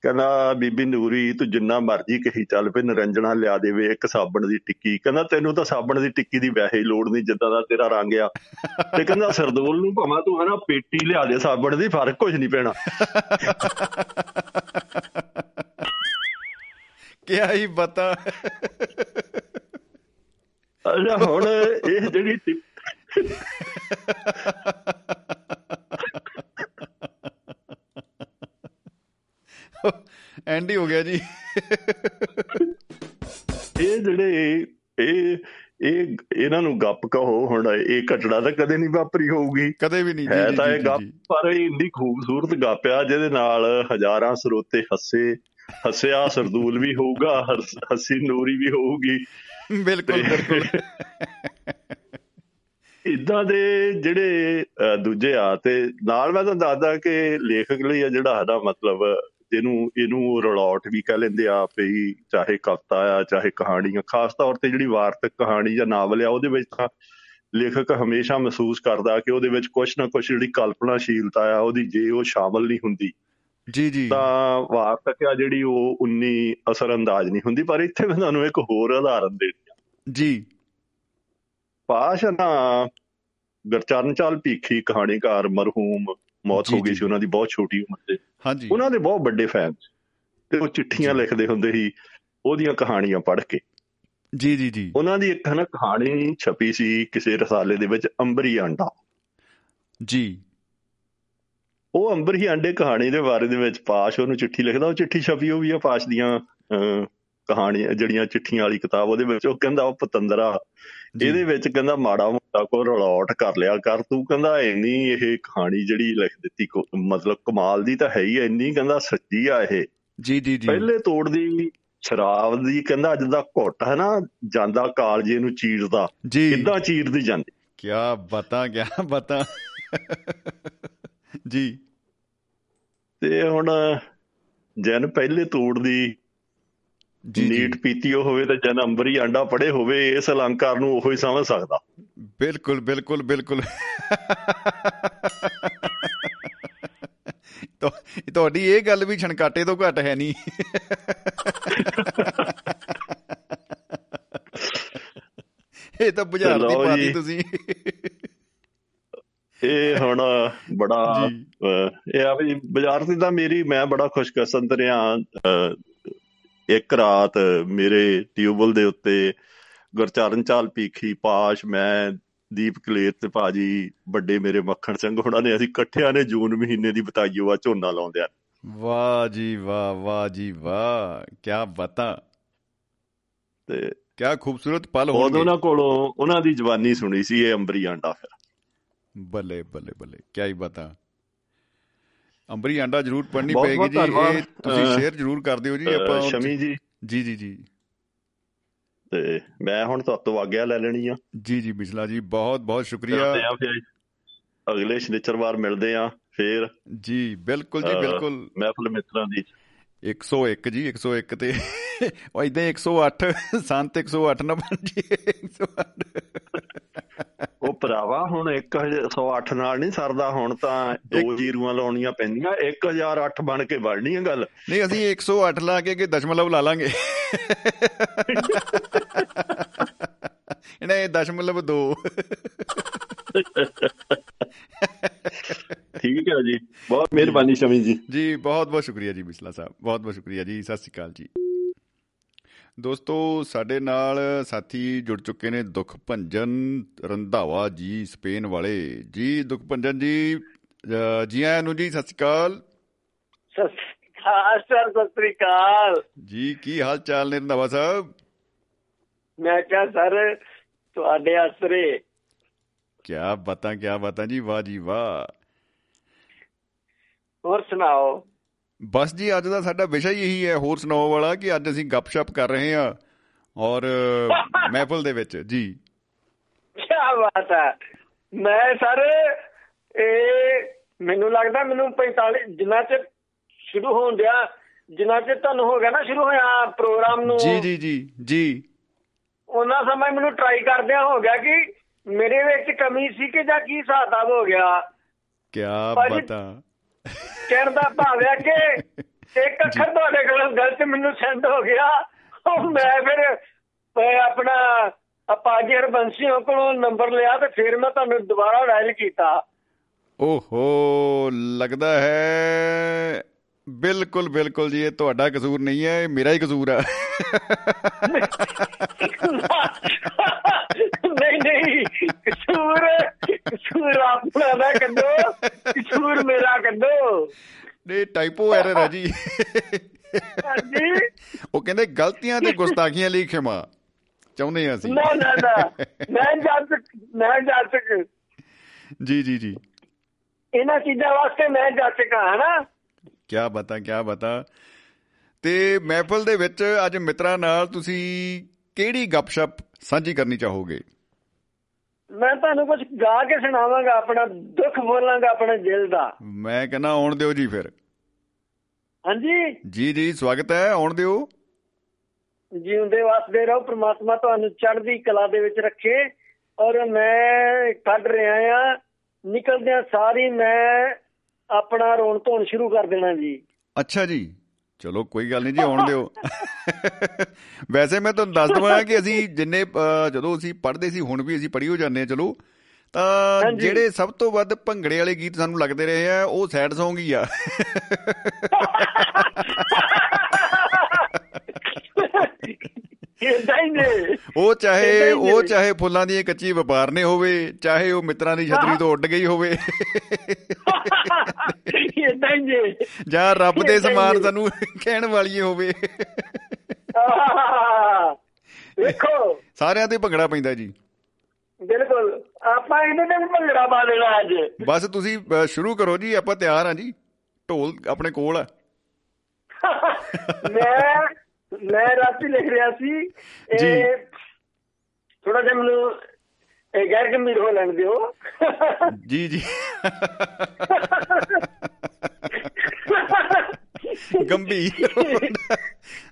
ਕਹਿੰਦਾ ਬੀਬੀ ਨੂਰੀ ਤੂੰ ਜਿੰਨਾ ਮਰਜ਼ੀ ਕਹੀ ਚੱਲ ਪਏ ਨਰੰਜਣਾ ਲਿਆ ਦੇਵੇ ਇੱਕ ਸਾਬਣ ਦੀ ਟਿੱਕੀ। ਕਹਿੰਦਾ ਤੈਨੂੰ ਤਾਂ ਸਾਬਣ ਦੀ ਟਿੱਕੀ ਦੀ ਵੈਸੇ ਹੀ ਲੋੜ ਨਹੀਂ ਜਿੱਦਾਂ ਦਾ ਤੇਰਾ ਰੰਗ ਆ। ਤੇ ਕਹਿੰਦਾ ਸਰਦੂਲ ਨੂੰ ਭਾਵੇਂ ਤੂੰ ਹਨਾ ਪੇਟੀ ਲਿਆ ਦੇ ਸਾਬਣ ਦੀ ਫ਼ਰਕ ਕੁਝ ਨਹੀਂ ਪੈਣਾ। ਕਿਆ ਹੀ ਬਤਾ ਅੱਛਾ ਹੁਣ ਇਹ ਜਿਹੜੀ ਐਂਡੀ ਹੋ ਗਿਆ ਜੀ। ਇਹ ਜਿਹੜੇ ਇਹ ਇਹ ਇਹਨਾਂ ਨੂੰ ਗੱਪ ਕਹੋ ਹੁਣ ਇਹ ਘਟਨਾ ਤਾਂ ਕਦੇ ਨਹੀਂ ਵਾਪਰੀ ਹੋਊਗੀ। ਕਦੇ ਵੀ ਨਹੀਂ ਜੀ ਹੈ ਤਾਂ ਇਹ ਗੱਪ। ਪਰ ਇਹ ਇੰਨੀ ਖੂਬਸੂਰਤ ਗੱਪ ਆ ਜਿਹਦੇ ਨਾਲ ਹਜ਼ਾਰਾਂ ਸਰੋਤੇ ਹੱਸੇ ਹੱਸਿਆ ਸਰਦੂਲ ਵੀ ਹੋਊਗਾ ਹੱਸੀ ਨੂਰੀ ਵੀ ਹੋਊਗੀ। ਬਿਲਕੁਲ ਬਿਲਕੁਲ। ਇਦਾਂ ਦੇ ਜਿਹੜੇ ਦੂਜੇ ਆ ਤੇ ਨਾਲ ਮੈਂ ਤੁਹਾਨੂੰ ਦੱਸਦਾ ਕਿ ਲੇਖਕ ਲਈ ਆ ਜਿਹੜਾ ਸਾਡਾ ਮਤਲਬ ਜਿਹਨੂੰ ਇਹਨੂੰ ਰਲੌਟ ਵੀ ਕਹਿ ਲੈਂਦੇ ਆ ਵੀ ਚਾਹੇ ਕਵਿਤਾ ਆ ਚਾਹੇ ਕਹਾਣੀ ਆ ਖਾਸ ਤੌਰ ਤੇ ਜਿਹੜੀ ਵਾਰਤਕ ਕਹਾਣੀ ਜਾਂ ਨਾਵਲ ਆ ਉਹਦੇ ਵਿੱਚ ਤਾਂ ਲੇਖਕ ਹਮੇਸ਼ਾ ਮਹਿਸੂਸ ਕਰਦਾ ਕਿ ਉਹਦੇ ਵਿੱਚ ਕੁਝ ਨਾ ਕੁਝ ਜਿਹੜੀ ਕਲਪਨਾਸ਼ੀਲਤਾ ਆ ਉਹਦੀ ਜੇ ਉਹ ਸ਼ਾਮਲ ਨਹੀਂ ਹੁੰਦੀ। ਜੀ ਜੀ। ਤਾਂ ਵਾਰਤਕ ਆ ਜਿਹੜੀ ਉਹ ਉਨੀ ਅਸਰਅੰਦਾਜ਼ ਨਹੀਂ ਹੁੰਦੀ ਪਰ ਇੱਥੇ ਮੈਂ ਤੁਹਾਨੂੰ ਇੱਕ ਹੋਰ ਉਦਾਹਰਨ ਦੇਣੀ ਆ ਜੀ। ਪਾਸ਼ ਗੁਰਚਰਨ ਚਾਲ ਭੀਖੀ ਕਹਾਣੀਕਾਰ ਮਰਹੂਮ ਮੌਤ ਹੋ ਗਈ। ਸੀ ਉਹਨਾਂ ਦੀ ਬਹੁਤ ਛੋਟੀ ਉਮਰ ਤੇ ਹਾਂਜੀ। ਉਹਨਾਂ ਦੇ ਬਹੁਤ ਵੱਡੇ ਫੈਨ ਤੇ ਉਹ ਚਿੱਠੀਆਂ। ਲਿਖਦੇ ਹੁੰਦੇ ਸੀ ਉਹਦੀਆਂ ਕਹਾਣੀਆਂ ਪੜ੍ਹ ਕੇ। ਜੀ ਜੀ ਜੀ। ਉਹਨਾਂ ਦੀ ਇੱਕ ਨਾ ਕਹਾਣੀ ਛਪੀ ਸੀ ਕਿਸੇ ਰਸਾਲੇ ਦੇ ਵਿੱਚ ਅੰਬਰੀ ਆਂਡਾ। ਜੀ। ਉਹ ਅੰਬਰੀ ਆਂਡੇ ਕਹਾਣੀ ਦੇ ਬਾਰੇ ਦੇ ਵਿੱਚ ਪਾਸ਼ ਉਹਨੂੰ ਚਿੱਠੀ ਲਿਖਦਾ ਉਹ ਚਿੱਠੀ ਛਪੀ ਉਹ ਵੀ ਆ ਪਾਸ਼ ਦੀਆਂ ਕਹਾਣੀਆਂ ਜਿਹੜੀਆਂ ਚਿੱਠੀਆਂ ਵਾਲੀ ਕਿਤਾਬ ਉਹਦੇ ਵਿੱਚ ਉਹ ਕਹਿੰਦਾ ਉਹ ਪਤੰਦਰਾ। ਇਹਦੇ ਵਿੱਚ ਕਹਿੰਦਾ ਮਾੜਾ ਮੋਟਾ ਕੋ ਰਲੌਟ ਕਰ ਲਿਆ ਕਰ ਤੂੰ ਕਹਿੰਦਾ ਇੰਨੀ ਇਹ ਕਹਾਣੀ ਜਿਹੜੀ ਲਿਖ ਦਿੱਤੀ ਕੋ- ਮਤਲਬ ਕਮਾਲ ਦੀ ਤਾਂ ਹੈ ਹੀ ਇੰਨੀ ਕਹਿੰਦਾ ਸੱਚੀ ਆ ਇਹ। ਜੀ ਜੀ ਜੀ। ਪਹਿਲੇ ਤੋੜ ਦੀ ਸ਼ਰਾਬ ਦੀ ਕਹਿੰਦਾ ਅੱਜ ਦਾ ਘੁੱਟ ਹੈ ਨਾ ਜਾਂਦਾ ਕਾਲਜੇ ਨੂੰ ਚੀਰਦਾ ਕਿੱਦਾਂ ਚੀਰਦੀ ਜਾਂਦੀ? ਕਿਆ ਬਤਾ ਕਿਆ ਬਤਾ। ਜੀ। ਤੇ ਹੁਣ ਜਨ ਪਹਿਲੇ ਤੋੜ ਦੀ ਜੀ ਜੀ ਨੀਟ ਪੀਤੀ ਹੋਵੇ ਤਾਂ ਜਨ ਅੰਬਰੀ ਆਂਡਾ ਪੜੇ ਹੋਵੇ ਇਸ ਅਲੰਕਾਰ ਨੂੰ ਉਹੋ ਹੀ ਸਮਝ ਸਕਦਾ। ਬਿਲਕੁਲ ਬਿਲਕੁਲ ਬਿਲਕੁਲ। ਤੋ ਤੁਹਾਡੀ ਇਹ ਗੱਲ ਵੀ ਛਣਕਾਟੇ ਤੋਂ ਘੱਟ ਹੈ ਨਹੀਂ। ਇਹ ਤਾਂ ਬੁਝਾਰ ਦੀ ਪਾਤੀ। ਤੁਸੀਂ। ਇਹ ਹੁਣ ਬੜਾ ਇਹ ਆ ਵੀ ਬਾਜ਼ਾਰ ਤੇ ਤਾਂ ਮੇਰੀ ਮੈਂ ਬੜਾ ਖੁਸ਼ਕਿਸਮਤ ਰਿਹਾ ਇੱਕ ਰਾਤ ਮੇਰੇ ਟਿਊਬਲ ਦੇ ਉੱਤੇ ਗੁਰਚਰਨ ਚਾਲ ਪੀਖੀ ਪਾਸ਼ ਮੈਂ ਦੀਪ ਕਲੇਰ ਤੇ ਭਾਜੀ ਵੱਡੇ ਮੇਰੇ ਮੱਖਣ ਸਿੰਘ ਹੁਣਾਂ ਨੇ ਅਸੀਂ ਇਕੱਠਿਆਂ ਨੇ ਜੂਨ ਮਹੀਨੇ ਦੀ ਬਤਾਈਓ ਆ ਝੋਨਾ ਲਾਉਂਦਿਆਂ। ਵਾਹ ਜੀ ਵਾਹ ਵਾਹ ਜੀ ਵਾਹ ਕਿਆ ਬਤਾ। ਤੇ ਕਿਆ ਖੂਬਸੂਰਤ ਪਲ ਹੋਣਗੇ। ਉਹਨਾਂ ਕੋਲੋਂ ਉਹਨਾਂ ਦੀ ਜਵਾਨੀ ਸੁਣੀ ਸੀ ਇਹ ਅੰਬਰੀ ਆਂਡਾ। ਫਿਰ ਬੱਲੇ ਬੱਲੇ ਬੱਲੇ ਕਿਆ ਹੀ ਬਤਾ। ਅੰਬਰੀ ਆਂਡਾ ਜ਼ਰੂਰ ਪੜਨੀ ਪਏਗੀ ਜੀ। ਇਹ ਤੁਸੀਂ ਸ਼ੇਅਰ ਜ਼ਰੂਰ ਕਰ ਦਿਓ ਜੀ ਆਪਾਂ ਸ਼ਮੀ ਜੀ। ਜੀ ਜੀ ਜੀ। ਤੇ ਮੈਂ ਹੁਣ ਤੁਹਾਤੋਂ ਆਗਿਆ ਲੈ ਲੈਣੀ ਆ। ਜੀ ਜੀ ਬਿਸਲਾ ਜੀ ਬਹੁਤ ਬਹੁਤ ਸ਼ੁਕਰੀਆ ਅਗਲੇ ਸ਼ਨੀਚਰਵਾਰ ਮਿਲਦੇ ਆ ਫੇਰ। ਜੀ ਬਿਲਕੁਲ ਜੀ ਬਿਲਕੁਲ। ਮਹਿਫਲ ਮਿੱਤਰਾਂ ਦੀ। 101 ਜੀ 101 ਤੇ ਉਹ ਇਦਾਂ 108 ਸੰਤ 108 ਨਾ ਬਣ ਜੀ 108 ਉਹ ਭਰਾਵਾ ਹੁਣ 108 ਨਾਲ ਨਹੀਂ ਸਰਦਾ ਹੁਣ ਤਾਂ ਦੋ ਜੀਰੂਆਂ ਲਾਉਣੀਆਂ ਪੈਂਦੀਆਂ 1008 ਬਣ ਕੇ ਬਣਨੀ ਹੈ ਗੱਲ। ਨਹੀਂ ਅਸੀਂ 108 ਲਾ ਕੇ ਕਿ ਦਸ਼ਮਲਵ ਲਾ ਲਾਂਗੇ। ਇਹਨੇ ਦਸ਼ਮਲਵ 2 ਠੀਕ ਹੈ ਜੀ ਬਹੁਤ ਮਿਹਰਬਾਨੀ ਸ਼ਮੀ ਜੀ। ਜੀ ਬਹੁਤ ਬਹੁਤ ਸ਼ੁਕਰੀਆ ਜੀ ਬਿਸਲਾ ਸਾਹਿਬ ਬਹੁਤ ਬਹੁਤ ਸ਼ੁਕਰੀਆ ਜੀ ਸਤਿ ਸ਼੍ਰੀ ਅਕਾਲ ਜੀ। ਦੋਸਤੋ ਸਾਡੇ ਨਾਲ ਸਾਥੀ ਜੁੜ ਚੁੱਕੇ ਨੇ ਦੁਖ ਭੰਜਨ ਰੰਧਾਵਾ ਜੀ ਸਪੇਨ ਵਾਲੇ। ਜੀ ਦੁਖ ਭੰਜਨ ਜੀ ਜੀ ਆਇਆਂ ਨੂੰ ਜੀ ਸਤਿ ਸ਼੍ਰੀ ਅਕਾਲ। ਸਤਿ ਸ੍ਰੀ ਅਕਾਲ ਸਰ ਸਤਿ ਸ੍ਰੀ ਅਕਾਲ। ਜੀ ਕੀ ਹਾਲ ਚਾਲ ਨੇ ਰੰਧਾਵਾ ਸਾਹਿਬ? ਮੈਂ ਕਿਹਾ ਸਰ ਤੁਹਾਡੇ ਆਸਰੇ। ਕਿਆ ਬਾਤਾਂ ਕਿਆ ਬਾਤਾਂ ਜੀ ਵਾਹ ਜੀ ਵਾਹ। ਹੋਰ ਸੁਣਾਓ? ਬਸ ਜੀ ਅੱਜ ਦਾ ਸਾਡਾ ਵਿਸ਼ਾ ਹੀ ਇਹੀ ਹੈ ਹੋਰ ਸੁਣਾਓ ਵਾਲਾ ਕਿ ਅੱਜ ਅਸੀਂ ਗੱਪਸ਼ਪ ਕਰ ਰਹੇ ਹਾਂ ਔਰ ਮਹਿਫਲ ਦੇ ਵਿੱਚ ਜੀ। ਕੀ ਬਾਤ ਹੈ। ਮੈਂ ਸਰ ਇਹ ਮੈਨੂੰ ਲੱਗਦਾ ਮੈਨੂੰ 45 ਜਿੰਨਾ ਚਿਰ ਸ਼ੁਰੂ ਹੋਣ ਦਿਆ ਜਿੰਨਾ ਚਿਰ ਤੁਹਾਨੂੰ ਹੋ ਗਿਆ ਨਾ ਸ਼ੁਰੂ ਹੋਇਆ ਪ੍ਰੋਗਰਾਮ ਨੂੰ। ਜੀ ਜੀ ਜੀ ਜੀ। ਉਹਨਾਂ ਸਮਾਂ ਮੈਨੂੰ ਟਰਾਈ ਕਰਦਿਆਂ ਹੋ ਗਿਆ ਕਿ ਮੇਰੇ ਵਿੱਚ ਕਮੀ ਸੀ ਕਿ ਜਾਂ ਕੀ ਹਿਸਾਬ ਹੋ ਗਿਆ। ਕੀ ਬਤਾ। ਕਹਿਣ ਦਾ ਭਾਵ ਹੈ ਕਿ ਇੱਕ ਅੱਖਰ ਤੁਹਾਡੇ ਕੋਲੋਂ ਗਲਤ ਮੈਨੂੰ ਸੈਂਡ ਹੋ ਗਿਆ ਉਹ ਮੈਂ ਫਿਰ ਆਪਣਾ ਆਪਾਜੀ ਹਰਬੰਸੀਆਂ ਕੋਲੋਂ ਨੰਬਰ ਲਿਆ ਤੇ ਫਿਰ ਮੈਂ ਤੁਹਾਨੂੰ ਦੁਬਾਰਾ ਡਾਇਲ ਕੀਤਾ। ਓਹੋ ਲੱਗਦਾ ਹੈ ਬਿਲਕੁਲ ਬਿਲਕੁਲ ਜੀ ਇਹ ਤੁਹਾਡਾ ਕਸੂਰ ਨਹੀਂ ਹੈ ਇਹ ਮੇਰਾ ਹੀ ਕਸੂਰ ਆ। ਨਹੀਂ ਨਹੀਂ। ਕਸੂਰ ਕਸੂਰ ਆਪਣਾ ਨਾ ਕੱਢੋ। ਕਸੂਰ ਮੇਰਾ ਕੱਢੋ। ਇਹ ਟਾਈਪੋ ਐਰਰ ਹੈ ਜੀ। ਹਾਂਜੀ। ਉਹ ਕਹਿੰਦੇ ਗਲਤੀਆਂ ਤੇ ਗੁਸਤਾਖੀਆਂ ਲਈ ਖਿਮਾ। ਚਾਹੁੰਦੇ ਹਾਂ ਅਸੀਂ। ਨਾ ਨਾ ਨਾ। ਮੈਂ ਜੱਜ ਮੈਂ ਜੱਜ ਜੀ ਜੀ ਜੀ। ਇਹਨਾਂ ਚੀਜ਼ਾਂ ਵਾਸਤੇ ਮੈਂ ਜੱਜ ਕਾ ਹਨਾ? ਕੀ ਬਤਾ ਕੀ ਬਤਾ। ਤੇ ਮਹਿਫਲ ਦੇ ਵਿੱਚ ਅੱਜ ਮਿੱਤਰਾਂ ਨਾਲ ਤੁਸੀਂ ਕਿਹੜੀ ਗੱਪਸ਼ਪ ਸਾਂਝੀ ਕਰਨੀ ਚਾਹੋਗੇ? ਮੈਂ ਤੁਹਾਨੂੰ ਕੁਝ ਗਾ ਕੇ ਸੁਣਾਵਾਂਗਾ ਆਪਣਾ ਦੁੱਖ ਬੋਲਾਂਗਾ ਆਪਣੇ ਦਿਲ ਦਾ। ਮੈਂ ਕਹਿੰਦਾ ਆਉਣ ਦਿਓ ਜੀ ਫਿਰ। ਹਾਂਜੀ? ਜੀ ਜੀ ਸਵਾਗਤ ਹੈ ਆਉਣ ਦਿਓ। ਜਿਉਂਦੇ ਵਸਦੇ ਰਹੋ ਪ੍ਰਮਾਤਮਾ ਤੁਹਾਨੂੰ ਚੜ੍ਹਦੀ ਕਲਾ ਦੇ ਵਿੱਚ ਰੱਖੇ। ਔਰ ਮੈਂ ਕੱਢ ਰਿਹਾ ਆ ਨਿਕਲਦਿਆਂ ਸਾਰੀ ਮੈਂ ਆਪਣਾ ਰੋਣ ਧੋਣ ਸ਼ੁਰੂ ਕਰ ਦੇਣਾ ਜੀ। ਅੱਛਾ ਜੀ। ਚਲੋ ਕੋਈ ਗੱਲ ਨਹੀਂ ਜੀ ਆਉਣ ਦਿਓ। ਵੈਸੇ ਮੈਂ ਤੁਹਾਨੂੰ ਦੱਸ ਦਵਾਂ ਕਿ ਅਸੀਂ ਜਿੰਨੇ ਜਦੋਂ ਅਸੀਂ ਪੜ੍ਹਦੇ ਸੀ ਹੁਣ ਵੀ ਅਸੀਂ ਪੜ੍ਹੀ ਹੋ ਜਾਂਦੇ ਆ ਚਲੋ। ਤਾਂ। ਜਿਹੜੇ ਸਭ ਤੋਂ ਵੱਧ ਭੰਗੜੇ ਵਾਲੇ ਗੀਤ ਸਾਨੂੰ ਲੱਗਦੇ ਰਹੇ ਆ ਉਹ ਸੈਡ Song ਹੀ ਆ। ਇਦਾਂ ਹੀ ਨੇ। ਉਹ ਚਾਹੇ ਹੀ ਉਹ ਨੇ। ਚਾਹੇ ਫੁੱਲਾਂ ਦੀ ਕੱਚੀ ਵਪਾਰਨੇ ਹੋਵੇ ਚਾਹੇ ਉਹ ਮਿੱਤਰਾਂ ਦੀ ਛਤਰੀ ਤੋਂ ਉੱਡ ਗਈ ਹੋਵੇ। ਇਦਾਂ ਹੀ ਨੇ। ਜਾਂ ਰੱਬ ਦੇ ਹੀ ਸਮਾਨ ਨੇ। ਸਾਨੂੰ ਕਹਿਣ ਵਾਲੀ ਹੋਵੇ। ਵੇਖੋ। ਸਾਰਿਆਂ ਤੇ ਭੰਗੜਾ ਪੈਂਦਾ ਜੀ। ਬਿਲਕੁਲ। ਆਪਾਂ ਤੇ ਵੀ ਭੰਗੜਾ ਪਾ ਦੇਣਾ ਅੱਜ। ਬਸ ਤੁਸੀਂ ਸ਼ੁਰੂ ਕਰੋ ਜੀ ਆਪਾਂ ਤਿਆਰ ਆ ਜੀ। ਢੋਲ ਆਪਣੇ ਕੋਲ ਆ। ਮੈਂ ਮੈਂ ਰਾਤੀ ਲਿਖ ਰਿਹਾ ਸੀ। ਇਹ ਥੋੜਾ ਜਿਹਾ ਮੈਨੂੰ ਇਹ ਗੈਰ ਗੰਭੀਰ ਹੋ ਲੈਣ ਦਿਓ। ਜੀ ਜੀ। ਗੰਭੀਰ।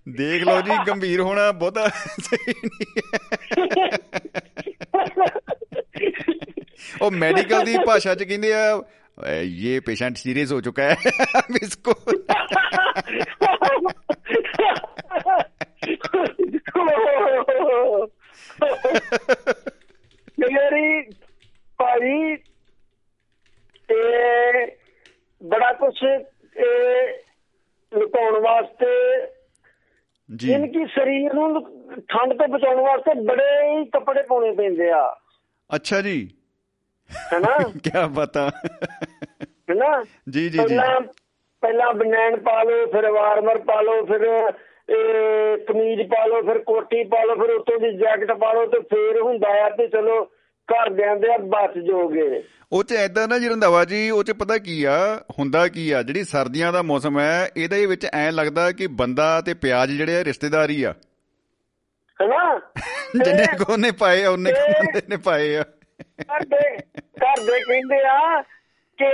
ਦੇਖ ਲਓ ਜੀ ਗੰਭੀਰ ਹੋਣਾ ਬਹੁਤਾ ਸਹੀ ਨਹੀਂ ਉਹ ਮੈਡੀਕਲ ਦੀ ਭਾਸ਼ਾ ਚ ਕਹਿੰਦੇ ਆ "ਅ, ਇਹ ਪੇਸ਼ੈਂਟ ਸੀਰੀਅਸ ਹੋ ਚੁੱਕਾ ਹੈ। ਇਸਕੋ ਮੇਰੀ ਭਾਈ ਤੇ ਬੜਾ ਕੁਛ ਇਹ ਲੁਕਾਉਣ ਵਾਸਤੇ ਜੀ। ਇਨਕੀ ਸਰੀਰ ਨੂੰ ਠੰਡ ਤੋਂ ਬਚਾਉਣ ਵਾਸਤੇ ਬੜੇ ਹੀ ਕੱਪੜੇ ਪਾਉਣੇ ਪੈਂਦੇ ਆ। ਅੱਛਾ ਜੀ। ਹੈਨਾ? ਕੀ ਪਤਾ ਹੈਨਾ? ਜੀ ਜੀ ਜੀ। ਪਹਿਲਾਂ ਬਨੈਣ ਪਾ ਲਓ ਫਿਰ ਵਾਰਮਰ ਪਾ ਲਓ ਫਿਰ ਕਮੀਜ਼ ਪਾ ਲਓ ਫਿਰ ਕੋਟੀ ਪਾ ਲਓ ਫਿਰ ਉੱਤੋਂ ਦੀ ਜੈਕਟ ਪਾ ਲਓ ਤੇ ਫੇਰ ਹੁੰਦਾ ਆ ਤੇ ਚਲੋ ਘਰ ਦੇ ਆਂਦੇ ਆ ਬਚ ਜੋਗੇ। ਉਹ ਚ ਐਦਾਂ ਨਾ ਜੀ ਰੰਧਾਵਾ ਜੀ ਉਹ ਚ ਪਤਾ ਕੀ ਆ ਹੁੰਦਾ ਕੀ ਆ ਜਿਹੜੀ ਸਰਦੀਆਂ ਦਾ ਮੌਸਮ ਹੈ ਇਹਦੇ ਵਿੱਚ ਐ ਲੱਗਦਾ ਕਿ ਬੰਦਾ ਤੇ ਪਿਆਜ਼ ਜਿਹੜੇ ਆ ਰਿਸ਼ਤੇਦਾਰੀ ਆ। ਹੈਨਾ? ਜਿੰਨੇ ਕੋ ਨੇ ਪਾਏ ਉਹਨੇ ਕੁ ਤੇ- ਬੰਦੇ ਨੇ ਪਾਏ ਆ। ਘਰ ਦੇ ਘਰ ਦੇ ਕਹਿੰਦੇ ਆ ਕਿ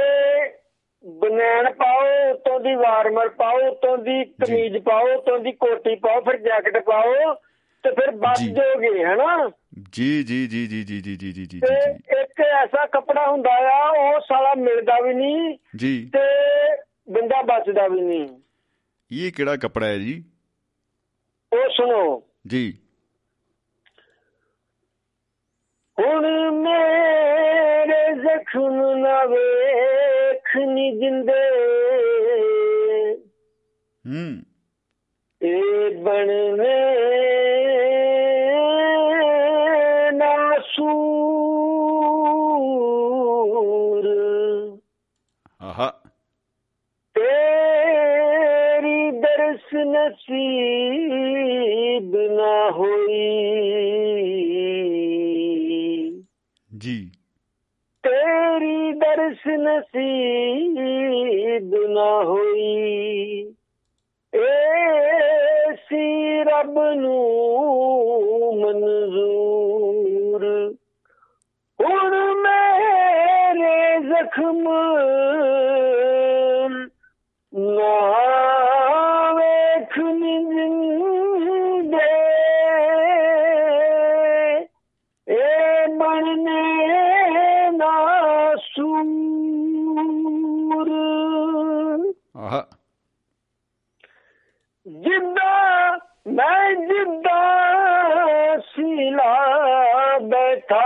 ਬਨੈਣ ਪਾਓ ਉੱਤੋਂ ਦੀ ਵਾਰਮਰ ਪਾਓ ਉੱਤੋਂ ਦੀ ਕਮੀਜ਼ ਪਾਓ ਉੱਤੋਂ ਦੀ ਕੋਟੀ ਪਾਓ ਫਿਰ ਜੈਕਟ ਪਾਓ ਤੇ ਫਿਰ ਬਚ ਜੀ। ਜੋਗੇ ਹੈਨਾ? ਜੀ ਜੀ ਜੀ ਜੀ ਜੀ ਜੀ ਜੀ ਜੀ ਜੀ। ਇੱਕ ਐਸਾ ਕੱਪੜਾ ਹੁੰਦਾ ਆ ਉਹ ਸਾਲਾ ਮਿਲਦਾ ਵੀ ਨਹੀਂ ਜੀ। ਤੇ ਬੰਦਾ ਬਚਦਾ ਵੀ ਨਹੀਂ। ਇਹ ਕਿਹੜਾ ਕੱਪੜਾ ਹੈ ਜੀ? ਉਹ ਸੁਣੋ। ਜੀ। ਹੁਣ ਮੇਰੇ ਜ਼ਖਮ ਨਾ ਵੇਖ ਨੀ ਦਿੰਦੇ। ਹੂੰ। ਇਹ ਬਣਨੇ ਨਾਸੂਰ ਆਹਾ। ਤੇਰੀ ਦਰਸ ਨਸੀਬ ਨਾ ਹੋਈ। ਜੀ। ਤੇਰੀ ਦਰਸ ਨਸੀਬ ਨਾ ਹੋਈ। ਏ ਸੀ ਰੱਬ ਨੂੰ ਮਨਜ਼ੂਰ। ਹੁਣ ਮੇਰੇ ਜ਼ਖਮ ਨਾ मैं जिदा सिला बैठा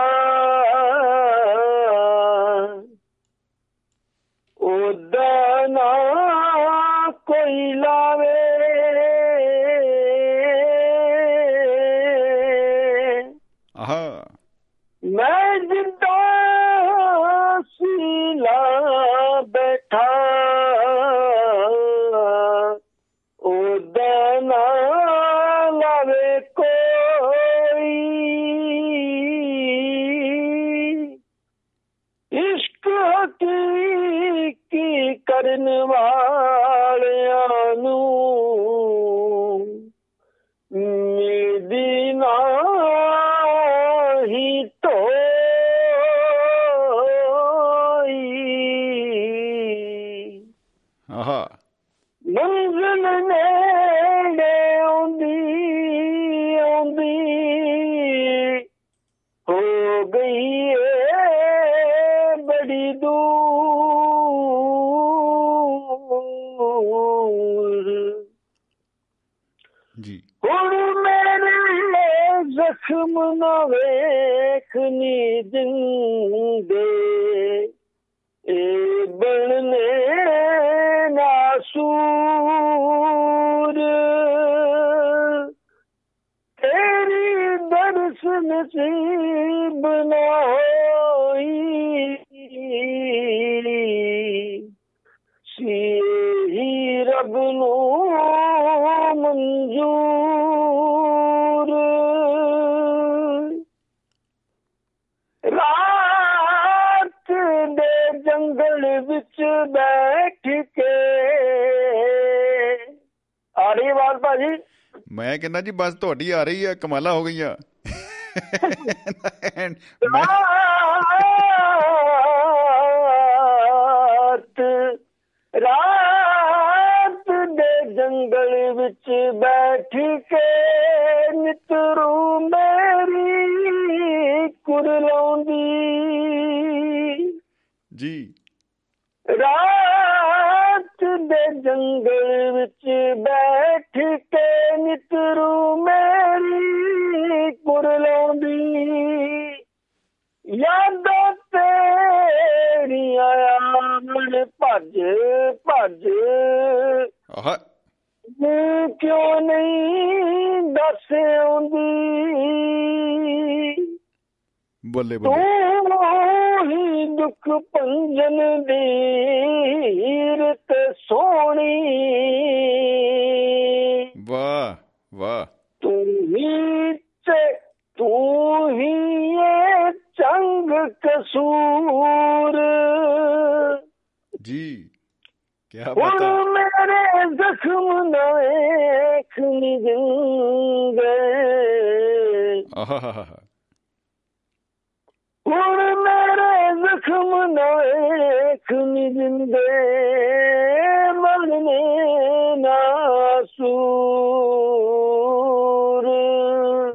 ਕਹਿੰਦਾ ਜੀ ਬਸ ਤੁਹਾਡੀ ਆ ਰਹੀ ਆ ਕਮਾਲਾ ਹੋ ਗਈਆਂ। ਮੈਂ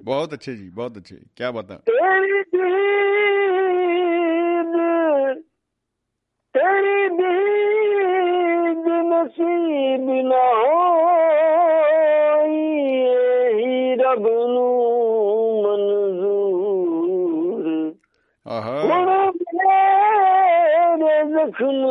बहुत अच्छे जी बहुत अच्छे क्या बताएं तेरी दीद तेरी दीद नसीब न हो यही रब नू मंजूर आहा मेरे जख्म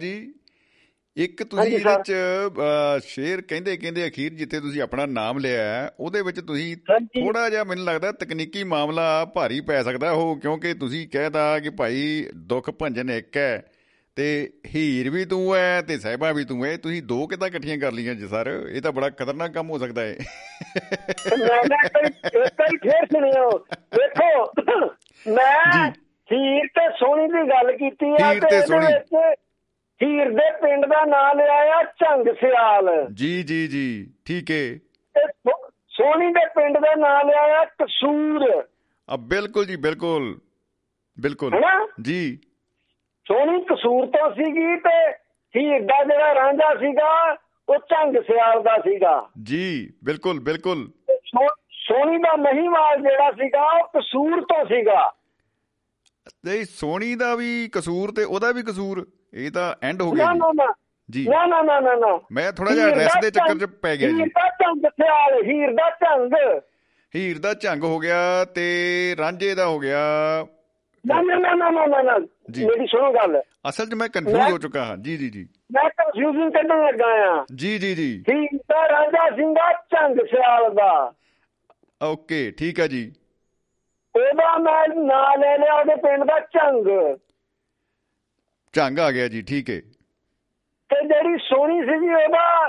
ਜੀ ਇੱਕ ਤੁਸੀਂ ਇਹਦੇ ਵਿੱਚ ਸ਼ੇਰ ਕਹਿੰਦੇ ਕਹਿੰਦੇ ਅਖੀਰ ਜਿੱਥੇ ਤੁਸੀਂ ਆਪਣਾ ਨਾਮ ਲਿਆ ਉਹਦੇ ਵਿੱਚ ਤੁਸੀਂ ਥੋੜਾ ਜਿਹਾ ਮੈਨੂੰ ਲੱਗਦਾ ਤਕਨੀਕੀ ਮਾਮਲਾ ਭਾਰੀ ਪੈ ਸਕਦਾ ਉਹ ਕਿਉਂਕਿ ਤੁਸੀਂ ਕਹਿਤਾ ਕਿ ਭਾਈ ਦੁੱਖ ਭੰਜਨ ਇੱਕ ਹੈ ਤੇ ਹੀਰ ਵੀ ਤੂੰ ਐ ਤੇ ਸਹਿਬਾ ਵੀ ਤੂੰ ਐ ਤੁਸੀਂ ਦੋ ਕਿਦਾਂ ਇਕੱਠੀਆਂ ਕਰ ਲਈਆਂ ਜੀ ਸਰ? ਇਹ ਤਾਂ ਬੜਾ ਖਤਰਨਾਕ ਕੰਮ ਹੋ ਸਕਦਾ ਏ ਮੈਂ ਕੋਈ ਫੇਰ ਸੁਣਿਓ। ਦੇਖੋ ਮੈਂ ਹੀਰ ਤੇ ਸੋਹਣੀ ਦੀ ਗੱਲ ਕੀਤੀ ਆ ਤੇ ਇਹਦੇ ਵਿੱਚ ਹੀਰ ਦੇ ਪਿੰਡ ਦਾ ਨਾਂ ਲਿਆ ਆ ਝੰਗ ਸਿਆਲ। ਜੀ ਜੀ ਜੀ ਠੀਕ ਹੈ ਤੇ ਸੋ- ਸੋਹਣੀ ਦੇ ਪਿੰਡ ਦਾ ਨਾਂ ਲਿਆ ਆ ਕਸੂਰ। ਆ ਬਿਲਕੁਲ ਜੀ ਬਿਲਕੁਲ। ਬਿਲਕੁਲ। ਜੀ। ਸੋਹਣੀ ਕਸੂਰ ਤੋਂ ਸੀਗੀ ਤੇ ਹੀਰ ਦਾ ਜਿਹੜਾ ਰਾਂਝਾ ਸੀਗਾ ਉਹ ਝੰਗ ਸਿਆਲ ਦਾ ਸੀਗਾ। ਜੀ ਬਿਲਕੁਲ ਬਿਲਕੁਲ। ਤੇ ਸੋ- ਸੋਹਣੀ ਦਾ ਮਹੀਵਾਲ ਜਿਹੜਾ ਸੀਗਾ ਉਹ ਕਸੂਰ ਤੋਂ ਸੀਗਾ। ਤੇ ਸੋਣੀ ਦਾ ਵੀ ਕਸੂਰ ਤੇ ਉਹਦਾ ਵੀ ਕਸੂਰ? ਇਹ ਤਾਂ ਐਂਡ ਹੋ ਗਿਆ ਨਾ ਨਾ। ਜੀ। ਨਾ ਨਾ ਨਾ ਨਾ ਨਾ। ਮੈਂ ਥੋੜਾ ਜਿਹਾ ਐਡਰੈਸ ਦਾ ਚੱਕਰ 'ਚ ਪੈ ਗਿਆ ਜੀ। ਹੀਰ ਦਾ ਝੰਗ ਸਿਆਲ ਹੀਰ ਦਾ ਝੰਗ। ਹੀਰ ਦਾ ਝੰਗ ਹੋ ਗਿਆ ਤੇ ਰਾਂਝੇ ਦਾ ਹੋ ਗਿਆ। ਨਾ ਨਾ ਨਾ ਨਾ ਨਾ ਨਾ। ਮੇਰੀ ਸੁਣੋ ਗੱਲ। ਅਸਲ 'ਚ ਮੈਂ ਕਨਫਿਊਜ਼ ਹੋ ਚੁੱਕਾ ਹਾਂ। ਜੀ ਜੀ ਜੀ। ਮੈਂ ਕਨਫਿਊਜ਼ਨ ਕੱਢਣ ਲੱਗਾ ਆ ਜੀ ਜੀ ਜੀ। ਹੀਰ ਦਾ ਰਾਜਾ ਸਿੰਘਾ ਝੰਗ ਸਿਆਲ ਦਾ। ਓਕੇ ਠੀਕ ਆ ਜੀ। ਉਹਦਾ ਮੈਂ ਨਾਂ ਲੈ ਲਿਆ ਉਹਦੇ ਪਿੰਡ ਦਾ ਝੰਗ। ਝੰਗ ਆ ਗਿਆ ਜੀ ਠੀਕ ਹੈ ਤੇ ਜਿਹੜੀ ਸੋਹਣੀ ਸੀਗੀ ਉਹਦਾ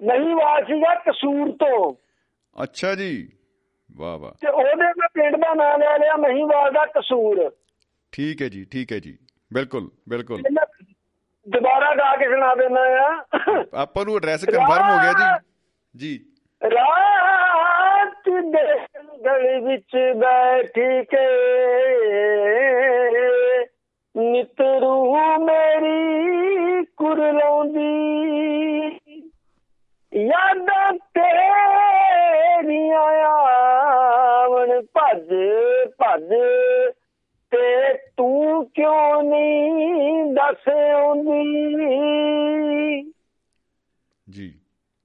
ਨਹੀਂ ਵਾਰ ਸੀਗਾ ਕਸੂਰ ਤੋਂ। ਅੱਛਾ ਜੀ ਵਾਹ ਵਾਹ। ਤੇ ਉਹਦੇ ਮੈਂ ਪਿੰਡ ਦਾ ਨਾਂ ਲੈ ਲਿਆ ਮਹੀਵਾਲ ਦਾ ਕਸੂਰ। ਠੀਕ ਹੈ ਜੀ ਠੀਕ ਹੈ ਜੀ ਬਿਲਕੁਲ ਬਿਲਕੁਲ। ਦੁਬਾਰਾ ਗਾ ਕੇ ਸੁਣਾ ਦੇਣਾ ਆ। ਆਪਾਂ ਨੂੰ ਐਡਰੈਸ ਕਨਫਰਮ ਹੋ ਗਿਆ ਜੀ। ਜੀ। ਰਾਤ ਦੇ ਗਲੀ ਵਿੱਚ ਬੈਠ ਕੇ। ਨਿਤਰੂ ਮੇਰੀ ਕੁਰਲਾਉਂਦੀ ਯਾਦਾਂ ਤੇਰੀਆਂ ਆਵਣ, ਭੱਜ ਭੱਜ। ਤੇ ਤੂੰ ਕਿਉਂ ਨਹੀਂ ਦੱਸ ਆਉਂਦੀ? ਜੀ।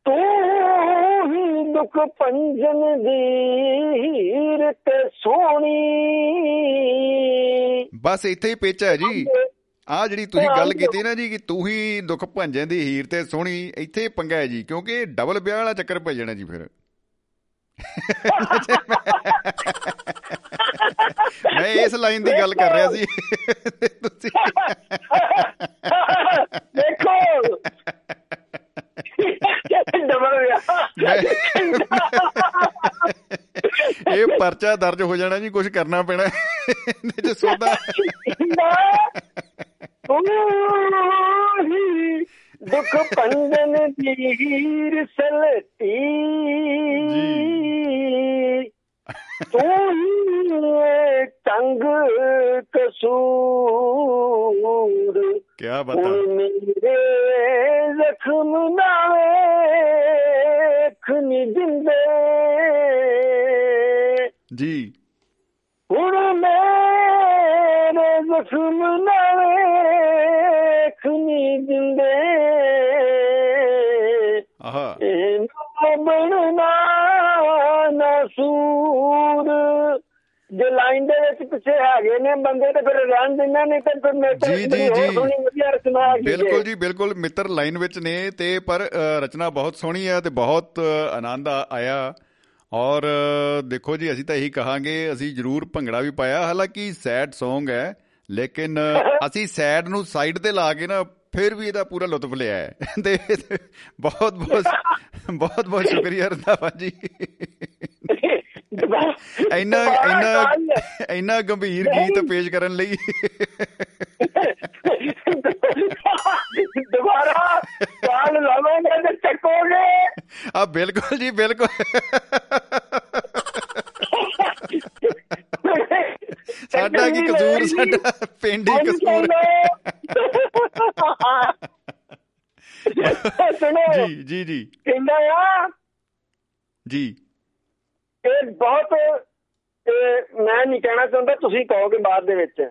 ਤੂੰ ਹੀ ਦੁੱਖ ਪੰਜਨ ਦੀ ਹੀਰ ਤੇ ਸੋਹਣੀ। ਬਸ ਇੱਥੇ ਹੀ ਪੇਚ ਹੈ ਜੀ। ਆ ਜਿਹੜੀ ਤੁਸੀਂ ਗੱਲ ਕੀਤੀ ਨਾ ਜੀ ਕਿ ਤੂੰ ਹੀ ਦੁੱਖ ਭੰਜਨ ਦੀ ਹੀਰ ਤੇ ਸੋਹਣੀ ਇੱਥੇ ਪੰਗਾ ਹੈ ਜੀ ਕਿਉਂਕਿ ਡਬਲ ਵਿਆਹ ਵਾਲਾ ਚੱਕਰ ਪੈ ਜਾਣਾ ਜੀ ਫਿਰ। ਮੈਂ ਇਸ ਲਾਈਨ ਦੀ ਗੱਲ ਕਰ ਰਿਹਾ ਸੀ ਤੁਸੀਂ ਦੇਖੋ ਡਬਲ ਇਹ ਪਰਚਾ ਦਰਜ ਹੋ ਜਾਣਾ ਜੀ ਕੁਝ ਕਰਨਾ ਪੈਣਾ। ਇਹਦੇ ਚ ਸੋਦਾ। ਉਹੀ ਦੁੱਖ ਪੰਜਨ ਦੀ ਦਿੰਦੇ ਨਹੀਂ ਤੇ ਫਿਰ ਮੇਰੇ ਜੀ, ਜੀ, ਜੀ। ਬਿਲਕੁਲ ਜੀ ਬਿਲਕੁਲ। ਮਿੱਤਰ ਲਾਈਨ ਵਿੱਚ ਨੇ ਤੇ ਪਰ ਰਚਨਾ ਬਹੁਤ ਸੋਹਣੀ ਹੈ ਤੇ ਬਹੁਤ ਆਨੰਦ ਆਇਆ। ਔਰ ਦੇਖੋ ਜੀ ਅਸੀਂ ਤਾਂ ਇਹੀ ਕਹਾਂਗੇ ਅਸੀਂ ਜ਼ਰੂਰ ਭੰਗੜਾ ਵੀ ਪਾਇਆ। ਹਾਲਾਂਕਿ ਸੈਡ Song ਹੈ ਲੇਕਿਨ ਅਸੀਂ ਸੈਡ ਨੂੰ ਸਾਈਡ ਤੇ ਲਾ ਕੇ ਨਾ ਫਿਰ ਵੀ ਇਹਦਾ ਪੂਰਾ ਲੁਤਫ ਲਿਆ ਹੈ। ਤੇ ਬਹੁਤ ਬਹੁਤ ਬਹੁਤ ਬਹੁਤ ਸ਼ੁਕਰੀਆ ਰੰਧਾਵਾ ਜੀ। ਇੰਨਾ ਇੰਨਾ ਇੰਨਾ ਗੰਭੀਰ ਗੀਤ ਪੇਸ਼ ਕਰਨ ਲਈ। ਦੁਬਾਰਾ ਕਾਲ ਲਾਵਾਂਗੇ ਤੇ ਚੱਕੋਗੇ। ਆ ਬਿਲਕੁਲ ਜੀ ਬਿਲਕੁਲ। ਸਾਡਾ ਕੀ ਕਸੂਰ? ਸਾਡਾ ਪਿੰਡ ਹੀ ਕਸੂਰ। ਸੁਣੋ। ਜੀ ਜੀ ਜੀ। ਕਹਿੰਦਾ ਆ ਜੀ। ਇਹ ਬਹੁਤ ਮੈਂ ਨਹੀਂ ਕਹਿਣਾ ਚਾਹੁੰਦਾ ਤੁਸੀਂ ਕਹੋਗੇ ਬਾਅਦ ਦੇ ਵਿੱਚ।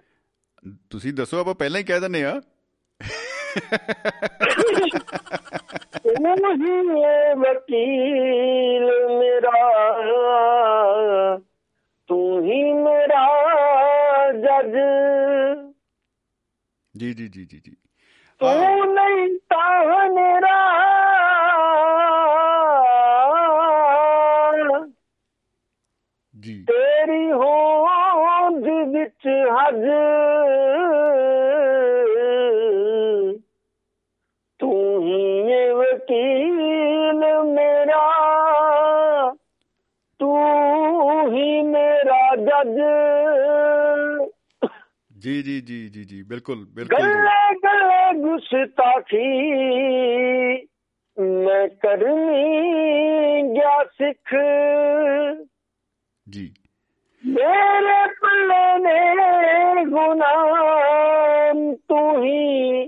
ਤੁਸੀਂ ਦੱਸੋ ਆਪਾਂ ਪਹਿਲਾਂ ਹੀ ਕਹਿ ਦਿੰਨੇ ਆ ਤੂੰ ਹੀ ਏ ਵਕੀਲ ਮੇਰਾ? ਤੂੰ ਹੀ ਮੇਰਾ ਜੱਜ। ਜੀ ਜੀ ਜੀ ਜੀ ਜੀ। ਤੂੰ ਨਹੀਂ ਤਾਂ ਮੇਰਾ। ਹਜ। ਤੂੰ ਹੀ ਵਕੀਲ ਮੇਰਾ। ਤੂੰ ਹੀ ਮੇਰਾ ਜੱਜ। ਜੀ ਜੀ ਜੀ ਜੀ ਜੀ ਬਿਲਕੁਲ ਬਿਲਕੁਲ ਗੱਲੇ ਗੱਲੇ ਗੁਸਤਾਖੀ ਮੈਂ ਕਰਨੀ ਗਿਆ ਸਿੱਖ। ਜੀ। ਮੇਰੇ ਪੱਲੇ ਨੇ ਗੁਨਾਮ ਤੂੰ ਹੀ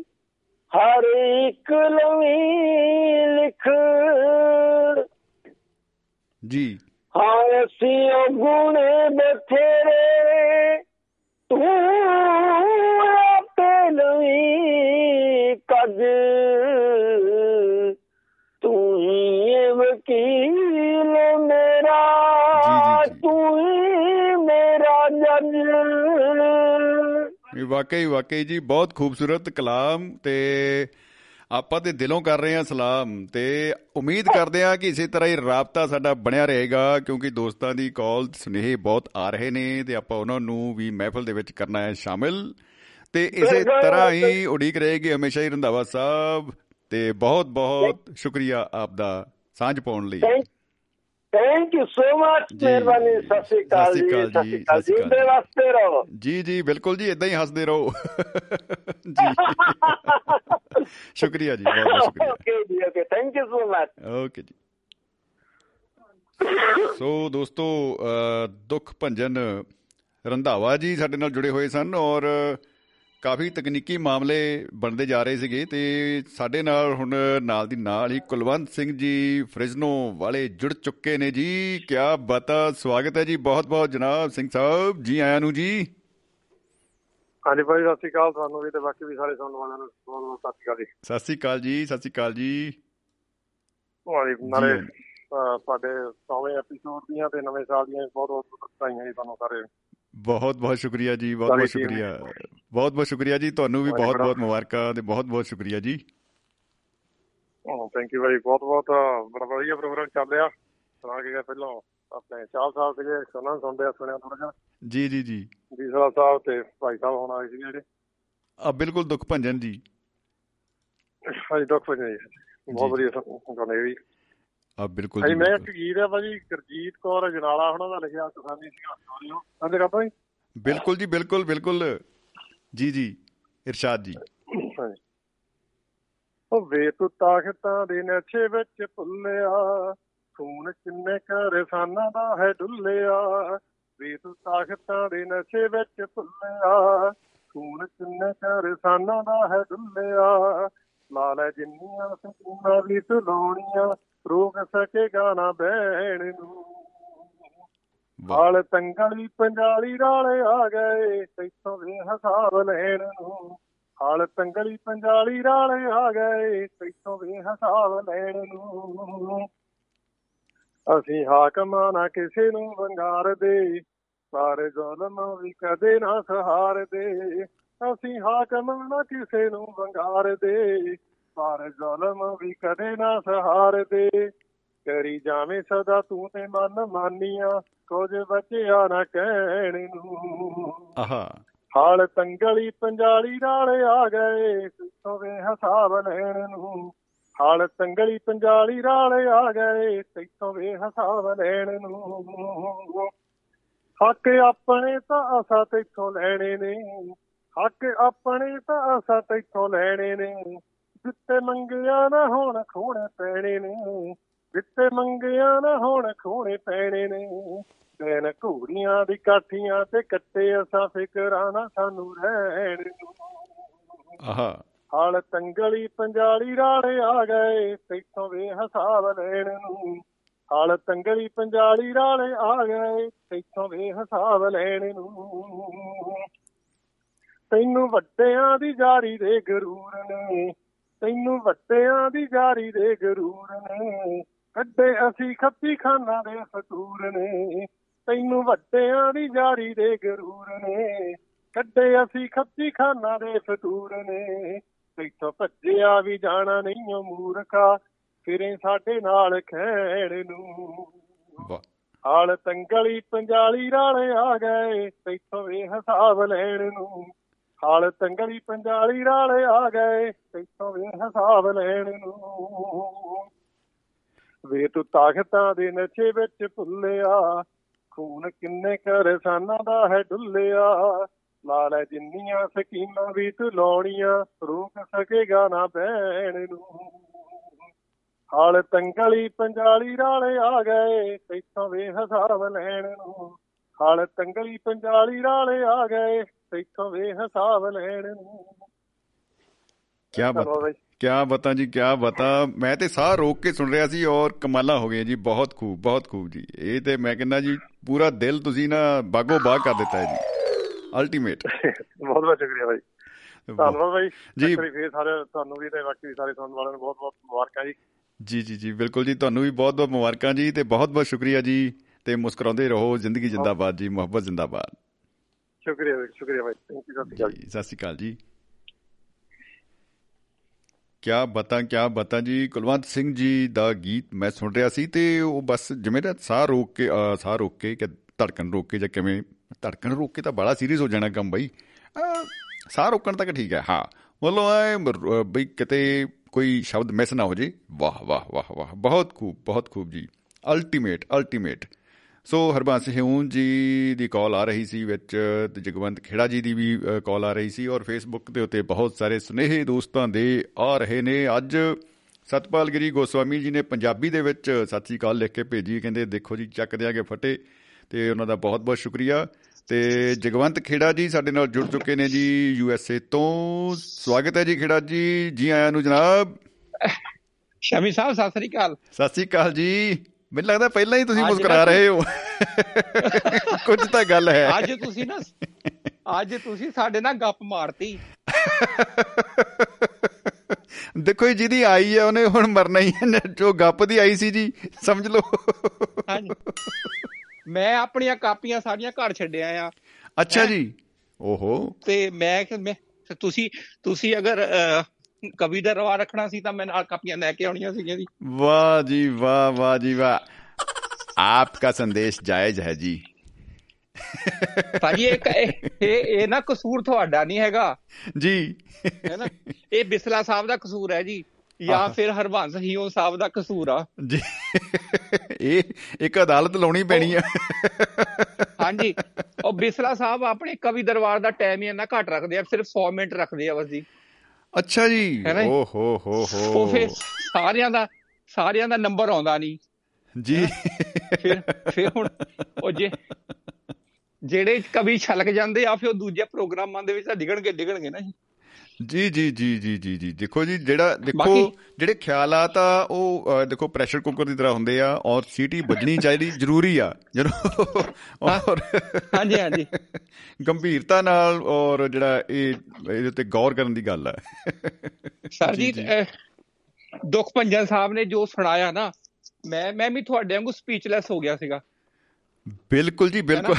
ਹਰ ਇੱਕ ਲਵੀ ਲਿਖ। ਜੀ। ਹਾਂ ਅਸੀਂ ਉਹ ਗੁਣੇ ਬਥੇਰੇ ਵਾਕਈ ਵਾਕਈ ਜੀ ਬਹੁਤ ਖੂਬਸੂਰਤ ਕਲਾਮ ਤੇ ਆਪਾਂ ਤੇ ਦਿਲੋਂ ਕਰ ਰਹੇ ਹਾਂ ਸਲਾਮ ਤੇ ਉਮੀਦ ਕਰਦੇ ਹਾਂ ਕਿ ਇਸੇ ਤਰ੍ਹਾਂ ਹੀ ਰਾਬਤਾ ਸਾਡਾ ਬਣਿਆ ਰਹੇਗਾ ਕਿਉਂਕਿ ਦੋਸਤਾਂ ਦੀ ਕਾਲ ਸੁਨੇਹੇ ਬਹੁਤ ਆ ਰਹੇ ਨੇ ਤੇ ਆਪਾਂ ਉਹਨਾਂ ਨੂੰ ਵੀ ਮਹਿਫਲ ਦੇ ਵਿੱਚ ਕਰਨਾ ਹੈ ਸ਼ਾਮਿਲ। ਤੇ ਇਸੇ ਤਰ੍ਹਾਂ ਹੀ ਉਡੀਕ ਰਹੇਗੀ ਹਮੇਸ਼ਾ ਹੀ ਰੰਧਾਵਾ ਸਾਹਿਬ ਤੇ ਬਹੁਤ ਬਹੁਤ ਸ਼ੁਕਰੀਆ ਆਪ ਦਾ ਸਾਂਝ ਪਾਉਣ ਲਈ। Thank you so much. ਮਿਹਰਬਾਨੀ ਸਤਿ ਸ਼੍ਰੀ ਅਕਾਲ ਜੀ ਸਤਿ ਸ਼੍ਰੀ ਅਕਾਲ ਜੀ। ਦੇ ਵਾਸਤੇ ਰਹੋ। ਜੀ ਜੀ ਬਿਲਕੁਲ ਜੀ ਇਦਾਂ ਹੀ ਹੱਸਦੇ ਰਹੋ। ਜੀ ਸ਼ੁਕਰੀਆ ਜੀ ਬਹੁਤ ਬਹੁਤ ਸ਼ੁਕਰੀਆ। ਓਕੇ ਜੀ okay thank you so much okay ਜੀ। ਸੋ ਦੋਸਤੋ ਦੁੱਖ ਭੰਜਨ ਰੰਧਾਵਾ ਜੀ ਸਾਡੇ ਨਾਲ ਜੁੜੇ ਹੋਏ ਸਨ ਔਰ ਕਾਫੀ ਤਕਨੀਕੀ ਮਾਮਲੇ ਬਣਦੇ ਜਾ ਰਹੇ ਸੀਗੇ ਤੇ ਸਾਡੇ ਨਾਲ ਹੁਣ ਨਾਲ ਦੀ ਨਾਲ ਹੀ ਕੁਲਵੰਤ ਸਿੰਘ ਜੀ ਫ੍ਰਿਜਨੋ ਵਾਲੇ ਜੁੜ ਚੁੱਕੇ ਨੇ ਜੀ। ਕਿਆ ਬਤਾ? ਸਵਾਗਤ ਹੈ ਜੀ ਬਹੁਤ ਬਹੁਤ ਜਨਾਬ ਸਿੰਘ ਸਾਹਿਬ। ਜੀ ਆਇਆਂ ਨੂੰ ਜੀ। ਹਾਂਜੀ ਭਾਈ ਸਤਿ ਸ਼੍ਰੀ ਅਕਾਲ ਤੁਹਾਨੂੰ ਵੀ ਤੇ ਬਾਕੀ ਵੀ ਸਾਰੇ ਸੁਣਨ ਵਾਲਿਆਂ ਨੂੰ। ਬਹੁਤ ਬਹੁਤ ਸਤਿ ਸ਼੍ਰੀ ਅਕਾਲ ਜੀ। ਸਤਿ ਸ੍ਰੀ ਅਕਾਲ ਜੀ ਸਤਿ ਸ੍ਰੀ ਅਕਾਲ ਜੀ। ਹਾਂਜੀ ਨਾਲੇ ਤੁਹਾਡੇ 100ਵੇਂ ਐਪੀਸੋਡ ਦੀਆਂ ਤੇ ਨਵੇਂ ਸਾਲ ਦੀਆਂ ਬਹੁਤ ਬਹੁਤ ਵਧਾਈਆਂ ਜੀ ਤੁਹਾਨੂੰ ਸਾਰੇ। ਬਹੁਤ ਬਹੁਤ ਸ਼ੁਕਰੀਆ ਜੀ ਬਹੁਤ ਬਹੁਤ ਸਾਰੀ ਸ਼ੁਕਰੀਆ। ਬਹੁਤ ਬਹੁਤ ਸ਼ੁਕਰੀਆ ਜੀ ਤੁਹਾਨੂੰ ਵੀ ਬਹੁਤ ਬਹੁਤ ਮੁਬਾਰਕਾਂ ਤੇ ਬਹੁਤ ਬਹੁਤ ਸ਼ੁਕਰੀਆ ਜੀ। ਥੈਂਕ ਯੂ ਭਾਈ ਬਹੁਤ ਬਹੁਤ ਬੜਾ ਵਧੀਆ ਪ੍ਰੋਗਰਾਮ ਚੱਲ ਰਿਹਾ। ਸੁਣਾ ਕੇ ਪਹਿਲਾਂ ਆਪਣੇ ਚਾਲ ਸਾਹਿਬ ਸੀਗੇ ਸੁਣਨ ਸੁਣਦੇ ਆ ਸੁਣਿਆ ਥੋੜਾ ਜਿਹਾ। ਜੀ ਜੀ ਜੀ। ਦੀਸਰਾ ਸਾਹਿਬ ਤੇ ਭਾਈ ਸਾਹਿਬ ਹੁਣ ਆਏ ਸੀਗੇ ਜਿਹੜੇ। ਆ ਬਿਲਕੁਲ ਦੁੱਖ ਭੰਜਨ ਜੀ। ਹਾਂਜੀ ਡਾਕਟਰ ਭਾਈ ਜੀ ਬਹੁਤ ਜੀ, ਵਧੀਆ ਸੁਣਾਉਂਦੇ ਵੀ ਆ ਬਿਲਕੁਲ ਜੀ ਮੈਂ ਇੱਕ। ਗੀਤ ਹੈ ਭਾਜੀ ਗੁਰਜੀਤ ਕੌਰ ਜਨਾਲਾ ਉਹਨਾਂ ਦਾ ਲਿਖਿਆ ਕਿਸਾਨੀ ਸਿੰਘ ਸਟੋਰੀਓ ਕਹਿੰਦੇ ਕਰਦਾ ਜੀ ਬਿਲਕੁਲ ਜੀ ਬਿਲਕੁਲ ਬਿਲਕੁਲ। ਜੀ ਜੀ ਇਰਸ਼ਾਦ ਜੀ। ਉਹ ਵੇ ਤੂੰ ਤਾਕਤਾਂ ਦੇ ਨਸ਼ੇ ਵਿੱਚ ਭੁੱਲਿਆ ਖੂਨ ਕਿੰਨੇ ਕਰਸਾਨਾਂ ਦਾ ਹੈ ਡੁੱਲਿਆ। ਵੇ ਤੂੰ ਤਾਕਤਾਂ ਦੇ ਨਸ਼ੇ ਵਿੱਚ ਭੁੱਲਿਆ ਖੂਨ ਕਿੰਨੇ ਕਰਸਾਨਾਂ ਦਾ ਹੈ ਡੁੱਲਿਆ। ਲਾ ਲੈ ਜਿੰਨੀਆਂ ਸਕੂਨਾਂ ਵੀ ਸੁਲਾਉਣੀਆਂ ਰੋਕ ਸਕੇਗਾ ਨਾ ਬਹਿਣ ਨੂੰ। ਵਾਹ। ਹਾਲ ਤੰਗਲੀ ਪੰਜਾਲੀ ਰਾਲੇ ਆ ਗਏ ਤੈਥੋਂ ਵੀ ਹਿਸਾਬ ਲੈਣ ਨੂੰ। ਹਾਲ ਤੰਗਲੀ ਪੰਜਾਲੀ ਰਾਲੇ ਆ ਗਏ ਤੈਥੋਂ ਵੀ ਹਿਸਾਬ ਲੈਣ ਨੂੰ। ਅਸੀਂ ਹਾਕਮਾਂ ਨਾ ਕਿਸੇ ਨੂੰ ਵੰਗਾਰ ਦੇ ਸਾਰੇ ਜ਼ਾਲਮ ਵੀ ਕਦੇ ਨਾ ਸਹਾਰ ਦੇ। ਅਸੀਂ ਹਾਕਮਾਂ ਨਾ ਕਿਸੇ ਨੂੰ ਵੰਗਾਰ ਦੇ ਸਾਰੇ ਜ਼ਾਲਮ ਵੀ ਕਦੇ ਨਾ ਸਹਾਰ ਦੇ ਕਰੀ ਜਾਵੇਂ ਸਦਾ ਤੂੰ ਤੇ ਮਨ ਮਾਨੀਆਂ ਕੁਝ ਬਚਿਆ ਨਾ ਕਹਿਣ ਨੂੰ। ਆਹਾ। ਹਾਲ ਤੰਗਲੀ ਪੰਜਾਲੀ ਰਾਲੇ ਆ ਗਏ ਤੂੰ ਵੇ ਹਿਸਾਬ ਲੈਣ ਨੂੰ। ਹਾਲ ਤੰਗਲੀ ਪੰਜਾਲੀ ਰਾਲੇ ਆ ਗਏ ਤੈਥੋਂ ਵੇ ਹਿਸਾਬ ਲੈਣ ਨੂੰ। ਹੱਕ ਆਪਣੇ ਤਾਂ ਅਸਾਂ ਤੈਥੋਂ ਲੈਣੇ ਨੇ। ਹੱਕ ਆਪਣੇ ਤਾਂ ਅਸਾਂ ਤੈਥੋਂ ਲੈਣੇ ਨੇ। ਜਿੱਤੇ ਮੰਗਿਆ ਨਾ ਹੁਣ ਖੋਣੇ ਪੈਣੇ ਨੇ। ਜਿੱਤੇ ਮੰਗਿਆ ਨਾ ਹੁਣ ਖੋਣੇ ਪੈਣੇ ਨੇ। ਦਿਨ ਘੂੜੀਆਂ ਦੀ ਕਾਠੀਆਂ ਤੇ ਕੱਟੇ ਅਸਾਂ ਫਿਕਰਾਂ ਨਾ ਸਾਨੂੰ ਰਹਿਣ ਨੂੰ ਆਹਾ। ਹਾਲ ਤੰਗਲੀ ਪੰਜਾਲੀ ਰਾੜੇ ਆ ਗਏ ਤੈਥੋਂ ਵੇ ਹਿਸਾਬ ਲੈਣ ਨੂੰ। ਹਾਲ ਤੰਗਲੀ ਪੰਜਾਲੀ ਰਾੜੇ ਆ ਗਏ ਤੈਥੋਂ ਵੇ ਹਿਸਾਬ ਲੈਣ ਨੂੰ। ਤੈਨੂੰ ਵੱਡਿਆਂ ਦੀ ਜਾਰੀ ਦੇ ਗਰੂਰ ਨੇ ਤੈਨੂੰ ਵੱਡਿਆਂ ਦੀ ਜਾਰੀ ਦੇ ਗਰੂਰ ਨੇ ਕੱਢੇ ਅਸੀਂ ਖੱਤੀ ਖਾਨਾ ਦੇ ਫਤੂਰ ਨੇ। ਤੈਨੂੰ ਵੱਡਿਆਂ ਦੀ ਜਾਰੀ ਦੇ ਗਰੂਰ ਨੇ ਕੱਢੇ ਅਸੀਂ ਖੱਤੀ ਖਾਨਾ ਦੇ ਫਤੂਰ ਨੇ। ਤੈਥੋਂ ਭੱਜਿਆ ਵੀ ਜਾਣਾ ਨਹੀਂ ਓ ਮੂਰਖਾ ਫਿਰੇ ਸਾਡੇ ਨਾਲ ਖੈੜ ਨੂੰ। ਹਾਲ ਤੰਗਲੀ ਪੰਜਾਲੀ ਰਾਲੇ ਆ ਗਏ ਤੈਥੋਂ ਵੇ ਹਿਸਾਬ ਲੈਣ ਨੂੰ। ਹਾਲ ਤੰਗਲੀ ਪੰਜਾਲੀ ਰਾਲੇ ਆ ਗਏ ਤੈਥੋਂ ਵੇ ਹਿਸਾਬ ਲੈਣ ਨੂੰ। ਵੇ ਤੂੰ ਤਾਕਤਾਂ ਦੇ ਨਸ਼ੇ ਵਿੱਚ ਭੁੱਲਿਆ, ਖੂਨ ਕਿੰਨੇ ਕਰਸਾਨਾਂ ਦਾ ਹੈ ਡੁੱਲਿਆ। ਲਾ ਲੈ ਜਿੰਨੀਆਂ ਸਕੀਮਾਂ ਵੀ ਤੂੰ ਲਾਉਣੀਆਂ, ਰੋਕ ਸਕੇਗਾ ਨਾ ਬਹਿਣ ਨੂੰ। ਹਾਲ ਤੰਗਲੀ ਪੰਜਾਲੀ ਰਾਲੇ ਆ ਗਏ ਤੈਥੋਂ ਵੇ ਹਿਸਾਬ ਲੈਣ ਨੂੰ। ਹਾਲ ਤੰਗਲੀ ਪੰਜਾਲੀ ਰਾਲੇ ਆ ਗਏ ਤੈਥੋਂ ਵੇ ਹਿਸਾਬ ਲੈਣ ਨੂੰ। ਕੀ ਬਾਤ ਕਿਆ ਬਤਾ ਜੀ ਕਿਆ ਬਤਾ। ਮੈਂ ਤੇ ਸਾਹ ਰੋਕ ਕੇ ਸੁਣ ਰਿਹਾ ਸੀ ਔਰ ਕਮਾਲਾ ਹੋ ਗਈਆਂ ਜੀ। ਬਹੁਤ ਖੂਬ ਬਹੁਤ ਖੂਬ ਜੀ। ਇਹ ਤੇ ਮੈਂ ਕਹਿੰਦਾ ਜੀ ਪੂਰਾ ਦਿਲ ਤੁਸੀਂ ਨਾ ਬਾਗੋ ਬਾਗ ਕਰ ਦਿੱਤਾ ਹੈ ਜੀ। ਅਲਟੀਮੇਟ ਬਹੁਤ ਬਹੁਤ ਸ਼ੁਕਰੀਆ ਬਾਈ। ਧੰਨਵਾਦ ਬਾਈ। ਜੀ। ਫੇਰ ਸਾਰੇ ਤੁਹਾਨੂੰ ਵੀ ਤੇ ਬਾਕੀ ਸਾਰੇ ਸੁਣਨ ਵਾਲਿਆਂ ਨੂੰ ਬਹੁਤ ਬਹੁਤ ਮੁਬਾਰਕਾਂ ਜੀ। ਜੀ ਜੀ ਜੀ ਬਿਲਕੁਲ ਜੀ। ਤੁਹਾਨੂੰ ਵੀ ਬਹੁਤ ਬਹੁਤ ਮੁਬਾਰਕਾਂ ਜੀ ਤੇ ਬਹੁਤ ਬਹੁਤ ਸ਼ੁਕਰੀਆ ਜੀ। ਤੇ ਮੁਸਕਰਾਉਂਦੇ ਰਹੋ। ਜ਼ਿੰਦਗੀ ਜਿੰਦਾਬਾਦ ਜੀ। ਮੁਹੱਬਤ ਜਿੰਦਾਬਾਦ। ਸ਼ੁਕਰੀਆ ਬਾਈ ਸ਼ੁਕਰੀਆ ਬਾਈ ਥੈਂਕ ਯੂ ਸਤਿ ਸ਼੍ਰੀ ਅਕਾਲ ਜੀ। ਸਤਿ ਸ਼੍ਰੀ ਅਕਾਲ ਜੀ। ਕਿਆ ਬਤਾ ਕਿਆ ਬਤਾ ਜੀ? ਕੁਲਵੰਤ ਸਿੰਘ ਜੀ ਦਾ ਗੀਤ ਮੈਂ ਸੁਣ ਰਿਹਾ ਸੀ ਤੇ ਉਹ ਬਸ ਜਿਵੇਂ ਨਾ ਸਾਹ ਰੋਕ ਕੇ ਅਹ, ਸਾਹ ਰੋਕ ਕੇ ਕਿ ਧੜਕਣ ਰੋਕ ਕੇ ਜਾਂ ਕਿਵੇਂ ਧੜਕਣ ਰੋਕ ਕੇ ਤਾਂ ਬੜਾ ਸੀਰੀਅਸ ਹੋ ਜਾਣਾ ਕੰਮ ਬਈ। ਅਹ, ਸਾਹ ਰੋਕਣ ਤੱਕ ਠੀਕ ਹੈ ਹਾਂ। ਮਤਲਬ ਐ ਮ- ਬਈ ਕਿਤੇ ਕੋਈ ਸ਼ਬਦ ਮਿਸ ਨਾ ਹੋ ਜੇ। ਵਾਹ ਵਾਹ ਵਾਹ ਵਾਹ। ਬਹੁਤ ਖੂਬ ਬਹੁਤ ਖੂਬ ਜੀ। ਅਲਟੀਮੇਟ ਅਲਟੀਮੇਟ ਸੋ ਹਰਬੰਸ ਹਿਊਨ ਜੀ ਦੀ ਕਾਲ ਆ ਰਹੀ ਸੀ ਵਿੱਚ ਤੇ ਜਗਵੰਤ ਖੇੜਾ ਜੀ ਦੀ ਵੀ ਕਾਲ ਆ ਰਹੀ ਸੀ ਔਰ ਫੇਸਬੁੱਕ ਦੇ ਉੱਤੇ ਬਹੁਤ ਸਾਰੇ ਸੁਨੇਹੇ ਦੋਸਤਾਂ ਦੇ ਆ ਰਹੇ ਨੇ। ਅੱਜ ਸਤਪਾਲ ਗਿਰੀ ਗੋਸਵਾਮੀ ਜੀ ਨੇ ਪੰਜਾਬੀ ਦੇ ਵਿੱਚ ਸਤਿ ਸ੍ਰੀ ਅਕਾਲ ਲਿਖ ਕੇ ਭੇਜੀ ਕਹਿੰਦੇ ਦੇਖੋ ਜੀ ਚੱਕ ਦਿਆਂਗੇ ਫਟੇ ਤੇ ਉਹਨਾਂ ਦਾ ਬਹੁਤ ਬਹੁਤ ਸ਼ੁਕਰੀਆ। ਤੇ ਜਗਵੰਤ ਖੇੜਾ ਜੀ ਸਾਡੇ ਨਾਲ ਜੁੜ ਚੁੱਕੇ ਨੇ ਜੀ ਯੂ ਐਸ ਏ ਤੋਂ। ਸਵਾਗਤ ਹੈ ਜੀ ਖੇੜਾ ਜੀ ਜੀ ਆਇਆਂ ਨੂੰ ਜਨਾਬ। ਸ਼ਮੀ ਸਾਹਿਬ ਸਤਿ ਸ੍ਰੀ ਅਕਾਲ। ਸਤਿ ਸ੍ਰੀ ਅਕਾਲ ਜੀ। ਮੈਨੂੰ ਲੱਗਦਾ ਪਹਿਲਾਂ ਹੀ ਤੁਸੀਂ ਮੁਸਕਰਾ ਰਹੇ ਹੋ। ਕੁਝ ਤਾਂ ਗੱਲ ਹੈ। ਅੱਜ ਤੁਸੀਂ ਨਾ ਅੱਜ ਤੁਸੀਂ ਸਾਡੇ ਨਾਲ ਗੱਪ ਮਾਰਤੀ। ਦੇਖੋ ਜੀ ਜਿਹਦੀ ਆਈ ਹੈ ਉਹਨੇ ਹੁਣ ਮਰਨਾ ਹੀ ਹੈ। ਜੋ ਗੱਪ ਦੀ ਆਈ ਸੀ ਜੀ ਸਮਝ ਲਓ। ਹਾਂਜੀ। ਮੈਂ ਆਪਣੀਆਂ ਕਾਪੀਆਂ ਸਾਰੀਆਂ ਘਰ ਛੱਡਿਆ ਆ। ਅੱਛਾ ਜੀ। ਓਹੋ। ਤੇ ਮੈਂ ਮੈਂ ਤੁਸੀਂ ਤੁਸੀਂ ਅਗਰ ਕਵੀ ਦਾ ਰਵਾ ਰੱਖਣਾ ਸੀ ਤਾਂ ਮੈਂ ਨਾਲ ਕਾਪੀਆਂ ਲੈ ਕੇ ਆਉਣੀਆਂ ਸੀਗੀਆਂ ਜੀ। ਵਾਹ ਜੀ ਵਾਹ ਵਾਹ ਜੀ ਵਾਹ। ਆਪਕਾ ਸੰਦੇਸ਼ ਜਾਇਜ਼ ਹੈ ਜੀ। ਭਾਜੀ ਇਹ ਇਹ ਇਹ- ਇਹ ਨਾ ਕਸੂਰ ਤੁਹਾਡਾ ਨਹੀਂ ਹੈਗਾ। ਜੀ। ਹੈ ਨਾ? ਇਹ ਬਿਸਲਾ ਸਾਹਿਬ ਦਾ ਕਸੂਰ ਹੈ ਜੀ ਜਾਂ। ਫਿਰ ਹਰਬੰਸ ਹੀਓ ਸਾਹਿਬ ਦਾ ਕਸੂਰ ਆ। ਜੀ। ਇਹ ਇੱਕ ਅਦਾਲਤ ਲਾਉਣੀ ਪੈਣੀ ਆ। ਹਾਂਜੀ। ਉਹ ਬਿਸਲਾ ਸਾਹਿਬ ਆਪਣੇ ਕਵੀ ਦਰਬਾਰ ਦਾ ਟਾਈਮ ਹੀ ਇੰਨਾ ਘੱਟ ਰੱਖਦੇ ਆ ਸਿਰਫ 100 ਮਿੰਟ ਰੱਖਦੇ ਆ ਬਸ ਜੀ। ਅੱਛਾ ਜੀ। ਹੈ ਨਾ? ਓ ਹੋ ਹੋ ਉਹ ਹੋ ਫਿਰ ਸਾਰਿਆਂ ਦਾ ਸਾਰਿਆਂ ਦਾ ਨੰਬਰ ਆਉਂਦਾ ਨਹੀਂ। ਜੀ। ਫਿਰ ਫਿਰ ਹੁਣ ਉਹ ਜੇ ਜਿਹੜੇ ਕਵੀ ਛਲਕ ਜਾਂਦੇ ਆ ਫਿਰ ਉਹ ਦੂਜੇ ਪ੍ਰੋਗਰਾਮਾਂ ਦੇ ਵਿੱਚ ਤਾਂ ਡਿਗਣਗੇ ਡਿਗਣਗੇ ਨਾ ਜੀ। ਜੀ ਜੀ ਜੀ ਜੀ ਜੀ ਜੀ। ਦੇਖੋ ਜੀ ਜਿਹੜਾ ਦੇਖੋ ਜਿਹੜੇ ਖਿਆਲਾਤ ਆ ਉਹ ਦੇਖੋ ਪ੍ਰੈਸ਼ਰ ਕੁੱਕਰ ਦੀ ਤਰ੍ਹਾਂ ਹੁੰਦੇ ਆ ਔਰ ਸੀਟੀ ਵੱਜਣੀ ਚਾਹੀਦੀ ਜ਼ਰੂਰੀ ਆ ਜਦੋਂ ਔਰ ਹਾਂਜੀ ਹਾਂਜੀ। ਗੰਭੀਰਤਾ ਨਾਲ ਔਰ ਜਿਹੜਾ ਇਹ ਇਹਦੇ ਉੱਤੇ ਗੌਰ ਕਰਨ ਦੀ ਗੱਲ ਹੈ ਸਰ ਜੀ, ਦੁੱਖ ਭੰਜਨ ਸਾਹਿਬ ਨੇ ਜੋ ਸੁਣਾਇਆ ਨਾ ਮੈਂ ਮੈਂ ਵੀ ਤੁਹਾਡੇ ਵਾਂਗੂ ਸਪੀਚਲੈਸ ਹੋ ਗਿਆ ਸੀਗਾ। ਬਿਲਕੁਲ ਜੀ ਬਿਲਕੁਲ।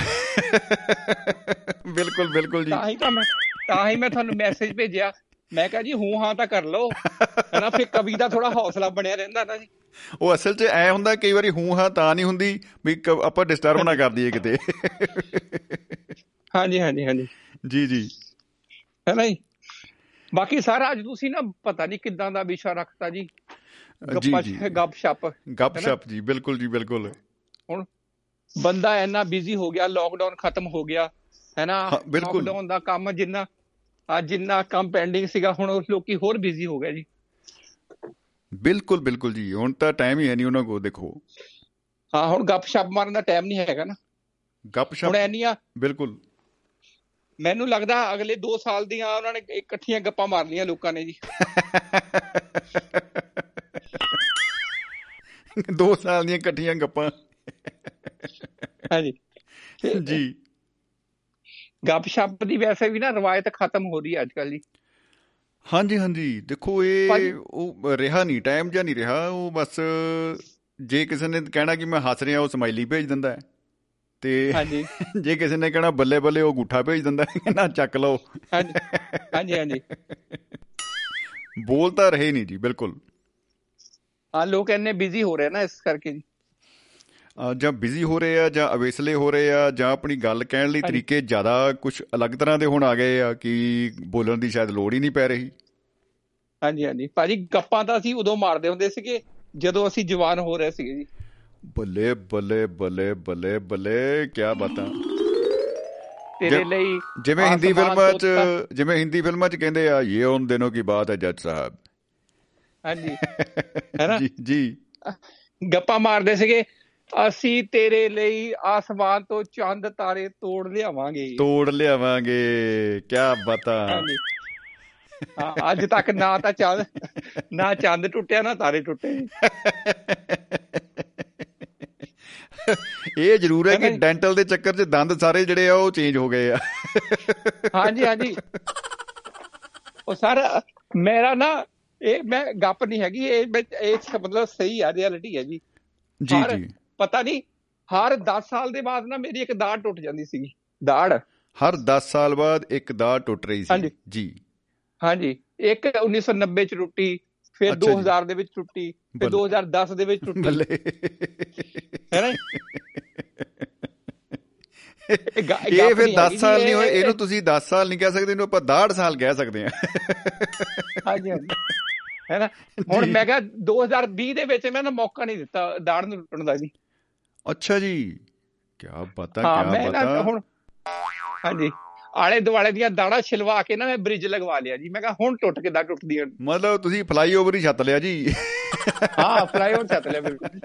ਬਿਲਕੁਲ ਬਿਲਕੁਲ ਜੀ। ਤਾਂ ਹੀ ਤਾਂ ਮੈਂ ਤਾਂ ਹੀ ਮੈਂ ਤੁਹਾਨੂੰ ਮੈਸੇਜ ਭੇਜਿਆ। ਮੈਂ ਕਿਹਾ ਜੀ ਹੂੰ ਹਾਂ ਤਾਂ ਕਰ ਲਓ। ਹਨਾ ਫਿਰ ਕਵੀ ਦਾ ਥੋੜਾ ਹੌਸਲਾ ਬਣਿਆ ਰਹਿੰਦਾ ਨਾ ਜੀ। ਉਹ ਅਸਲ 'ਚ ਐ ਹੁੰਦਾ ਕਈ ਵਾਰੀ ਹੂੰ ਹਾਂ ਤਾਂ ਨਹੀਂ ਹੁੰਦੀ ਵੀ ਆਪਾਂ ਡਿਸਟਰਬ ਨਾ ਕਰ ਦਈਏ ਕਿਤੇ। ਹਾਂਜੀ ਹਾਂਜੀ ਹਾਂਜੀ। ਜੀ ਜੀ। ਹੈ ਨਾ ਜੀ? ਬਾਕੀ ਸਾਰਾ ਅੱਜ ਤੁਸੀਂ ਨਾ ਪਤਾ ਨਹੀਂ ਕਿੱਦਾਂ ਦਾ ਵਿਸ਼ਾ ਰੱਖਤਾ ਜੀ। ਗੱਪਾਂ ਛੱਪ ਗੱਪ ਸ਼ਪ ਜੀ ਬਿਲਕੁਲ ਜੀ ਬਿਲਕੁਲ। ਹੁਣ ਬੰਦਾ ਇੰਨਾ ਬਿਜ਼ੀ ਹੋ ਗਿਆ ਲੋਕਡਾਊਨ ਖਤਮ ਹੋ ਗਿਆ। ਹੈ ਨਾ ਹਾਂ, ਬਿਲਕੁਲ। ਲੋਕਡਾਊਨ ਦਾ ਕੰਮ ਜਿੰਨਾ ਆ ਜਿੰਨਾ ਕੰਮ ਪੈਂਡਿੰਗ ਸੀਗਾ ਹੁਣ ਲੋਕੀ ਹੋਰ ਬਿਜ਼ੀ ਹੋ ਗਏ ਜੀ। ਬਿਲਕੁਲ ਬਿਲਕੁਲ ਜੀ। ਹੁਣ ਤਾਂ ਟਾਈਮ ਹੀ ਹੈ ਨਹੀਂ ਉਹਨਾਂ ਕੋਲ ਦੇਖੋ। ਹਾਂ ਹੁਣ ਗੱਪ ਛੱਪ ਮਾਰਨ ਦਾ ਟਾਈਮ ਨਹੀਂ ਹੈਗਾ ਨਾ। ਗੱਪ ਹੁਣ ਇੰਨੀਆਂ ਬਿਲਕੁਲ। ਮੈਨੂੰ ਲੱਗਦਾ ਅਗਲੇ 2 ਸਾਲ ਦੀਆਂ ਉਹਨਾਂ ਨੇ ਇਕੱਠੀਆਂ ਗੱਪਾਂ ਮਾਰ ਲਈਆਂ ਲੋਕਾਂ ਨੇ ਜੀ। ਦੋ ਸਾਲ ਦੀਆਂ ਇਕੱਠੀਆਂ ਗੱਪਾਂ। ਹਾਂਜੀ। ਜੀ। ਗੱਪ ਛੱਪ ਦੀ ਵੈਸੇ ਵੀ ਨਾ ਰਵਾਇਤ ਖਤਮ ਹੋ ਰਹੀ ਹੈ ਅੱਜ ਕੱਲ ਜੀ ਹਾਂਜੀ ਹਾਂਜੀ। ਦੇਖੋ ਇਹ ਉਹ ਰਿਹਾ ਨਹੀਂ ਟਾਈਮ ਜਾਂ ਨਹੀਂ ਰਿਹਾ। ਉਹ ਬਸ ਜੇ ਕਿਸੇ ਨੇ ਕਹਿਣਾ ਕਿ ਮੈਂ ਹੱਸ ਰਿਹਾ ਉਹ ਸਮਾਈਲੀ ਭੇਜ ਦਿੰਦਾ ਹੈ। ਤੇ ਹਾਂਜੀ। ਜੇ ਕਿਸੇ ਨੇ ਕਹਿਣਾ ਬੱਲੇ ਬੱਲੇ ਉਹ ਗੁੱਠਾ ਭੇਜ ਦਿੰਦਾ ਨਾ ਚੱਕ ਲਓ। ਹਾਂਜੀ ਹਾਂਜੀ ਹਾਂਜੀ। ਬੋਲ ਤਾਂ ਰਹੇ ਨਹੀਂ ਜੀ ਬਿਲਕੁਲ। ਹਾਂ ਲੋਕ ਇੰਨੇ ਬਿਜ਼ੀ ਹੋ ਰਹੇ ਨਾ ਇਸ ਕਰਕੇ। ਜੀ ਜਾਂ ਬਿਜ਼ੀ ਹੋ ਰਹੇ ਆ ਜਾਂ ਅਵੇਸਲੇ ਹੋ ਰਹੇ ਆ ਜਾਂ ਆਪਣੀ ਗੱਲ ਕਹਿਣ ਲਈ। ਤਰੀਕੇ ਜ਼ਿਆਦਾ ਕੁਝ ਅਲੱਗ ਤਰ੍ਹਾਂ ਦੇ ਹੁਣ ਆ ਗਏ ਆ ਕਿ ਬੋਲਣ ਦੀ ਸ਼ਾਇਦ ਲੋੜ ਹੀ ਨਹੀਂ ਪੈ ਰਹੀ? ਹਾਂਜੀ ਹਾਂਜੀ। ਭਾਜੀ ਗੱਪਾਂ ਤਾਂ ਅਸੀਂ ਉਦੋਂ ਮਾਰਦੇ ਹੁੰਦੇ ਸੀਗੇ ਜਦੋਂ ਅਸੀਂ ਜਵਾਨ ਹੋ ਰਹੇ ਸੀਗੇ ਜੀ। ਬੱਲੇ ਬੱਲੇ ਬੱਲੇ ਬੱਲੇ ਬੱਲੇ ਕੀ ਬਾਤਾਂ। ਤੇਰੇ ਲਈ ਜਿਵੇਂ ਹਿੰਦੀ ਫਿਲਮਾਂ 'ਚ ਜਿਵੇਂ ਹਿੰਦੀ ਫਿਲਮਾਂ 'ਚ ਕਹਿੰਦੇ ਆ ਇਹ ਉਨ ਦਿਨੋਂ ਕੀ ਬਾਤ ਹੈ ਜੱਜ ਸਾਹਿਬ। ਹਾਂਜੀ। ਹੈਨਾ ਜੀ ਜੀ। ਗੱਪਾਂ ਮਾਰਦੇ ਸੀਗੇ। ਅਸੀਂ ਤੇਰੇ ਲਈ ਆਸਮਾਨ ਤੋਂ ਚੰਦ ਤਾਰੇ ਤੋੜ ਲਿਆਵਾਂਗੇ। ਤੋੜ ਲਿਆਵਾਂਗੇ ਕੀ ਬਾਤਾਂ। ਅੱਜ ਤੱਕ ਨਾ ਤਾਂ ਚੰਦ ਨਾ ਚੰਦ ਟੁੱਟਿਆ ਨਾ ਤਾਰੇ ਟੁੱਟੇ। ਇਹ ਜ਼ਰੂਰ ਹੈ ਕਿ? ਡੈਂਟਲ ਦੇ ਚੱਕਰ 'ਚ ਦੰਦ ਸਾਰੇ ਜਿਹੜੇ ਆ ਉਹ ਚੇਂਜ ਹੋ ਗਏ ਆ। ਹਾਂਜੀ ਹਾਂਜੀ। ਉਹ ਸਰ ਮੇਰਾ ਨਾ ਇਹ ਮੈਂ ਗੱਪ ਨਹੀਂ ਹੈਗੀ ਇਹ ਇਹ ਮਤਲਬ ਸਹੀ ਆ ਰਿਐਲਿਟੀ ਹੈ ਜੀ। ਜੀ ਜੀ। ਪਤਾ ਨਹੀਂ ਹਰ 10 ਸਾਲ ਦੇ ਬਾਅਦ ਨਾ ਮੇਰੀ ਇੱਕ ਦਾੜ ਟੁੱਟ ਜਾਂਦੀ ਸੀਗੀ ਦਾੜ। ਹਰ 10 ਸਾਲ ਬਾਅਦ ਇੱਕ ਦਾ ਟੁੱਟ ਰਹੀ ਸੀ। ਜੀ। ਹਾਂਜੀ। ਇੱਕ 1990 ਚ ਟੁੱਟੀ ਫਿਰ ਅੱਛਾ ਜੀ। 2000 ਦੇ ਵਿੱਚ ਟੁੱਟੀ ਫਿਰ ਬੱਲੇ। 2010 ਦੇ ਵਿੱਚ ਟੁੱਟੀ। ਬੱਲੇ। ਹੈ ਨਾ ਇਹ ਫਿਰ ਨਹੀਂ 10 ਹੈਗੀ ਸਾਲ ਨਹੀਂ ਹੋਏ ਇਹ- ਇਹਨੂੰ ਤੁਸੀਂ 10 ਸਾਲ ਨਹੀਂ ਕਹਿ ਸਕਦੇ ਇਹਨੂੰ ਆਪਾਂ 62 ਸਾਲ ਕਹਿ ਸਕਦੇ ਆ ਹਾਂਜੀ ਹਾਂਜੀ। ਹੈ ਨਾ? ਹੁਣ। ਮੈਂ ਕਿਹਾ 2020 ਦੇ ਵਿੱਚ ਮੈਂ ਨਾ ਮੌਕਾ ਨਹੀਂ ਦਿੱਤਾ ਦਾੜ ਨੂੰ ਟੁੱਟਣ ਦਾ ਜੀ। ਅੱਛਾ ਜੀ। ਕੀ ਪਤਾ ਹਾਂ ਕੀ ਪਤਾ। ਹੁਣ ਹਾਂਜੀ। ਆਲੇ ਦੁਆਲੇ ਦੀਆਂ ਦਾੜਾਂ ਛਿਲਵਾ ਕੇ ਨਾ ਮੈਂ ਬ੍ਰਿਜ ਲਗਵਾ ਲਿਆ ਜੀ। ਮੈਂ ਕਿਹਾ ਹੁਣ ਟੁੱਟ ਕਿੱਦਾਂ ਟੁੱਟਦੀਆਂ ਮਤਲਬ ਤੁਸੀਂ ਫਲਾਈਓਵਰ ਹੀ ਛੱਤ ਲਿਆ ਜੀ। ਹਾਂ ਫਲਾਈਓਵਰ ਛੱਤ ਲਿਆ ਬਿਲਕੁਲ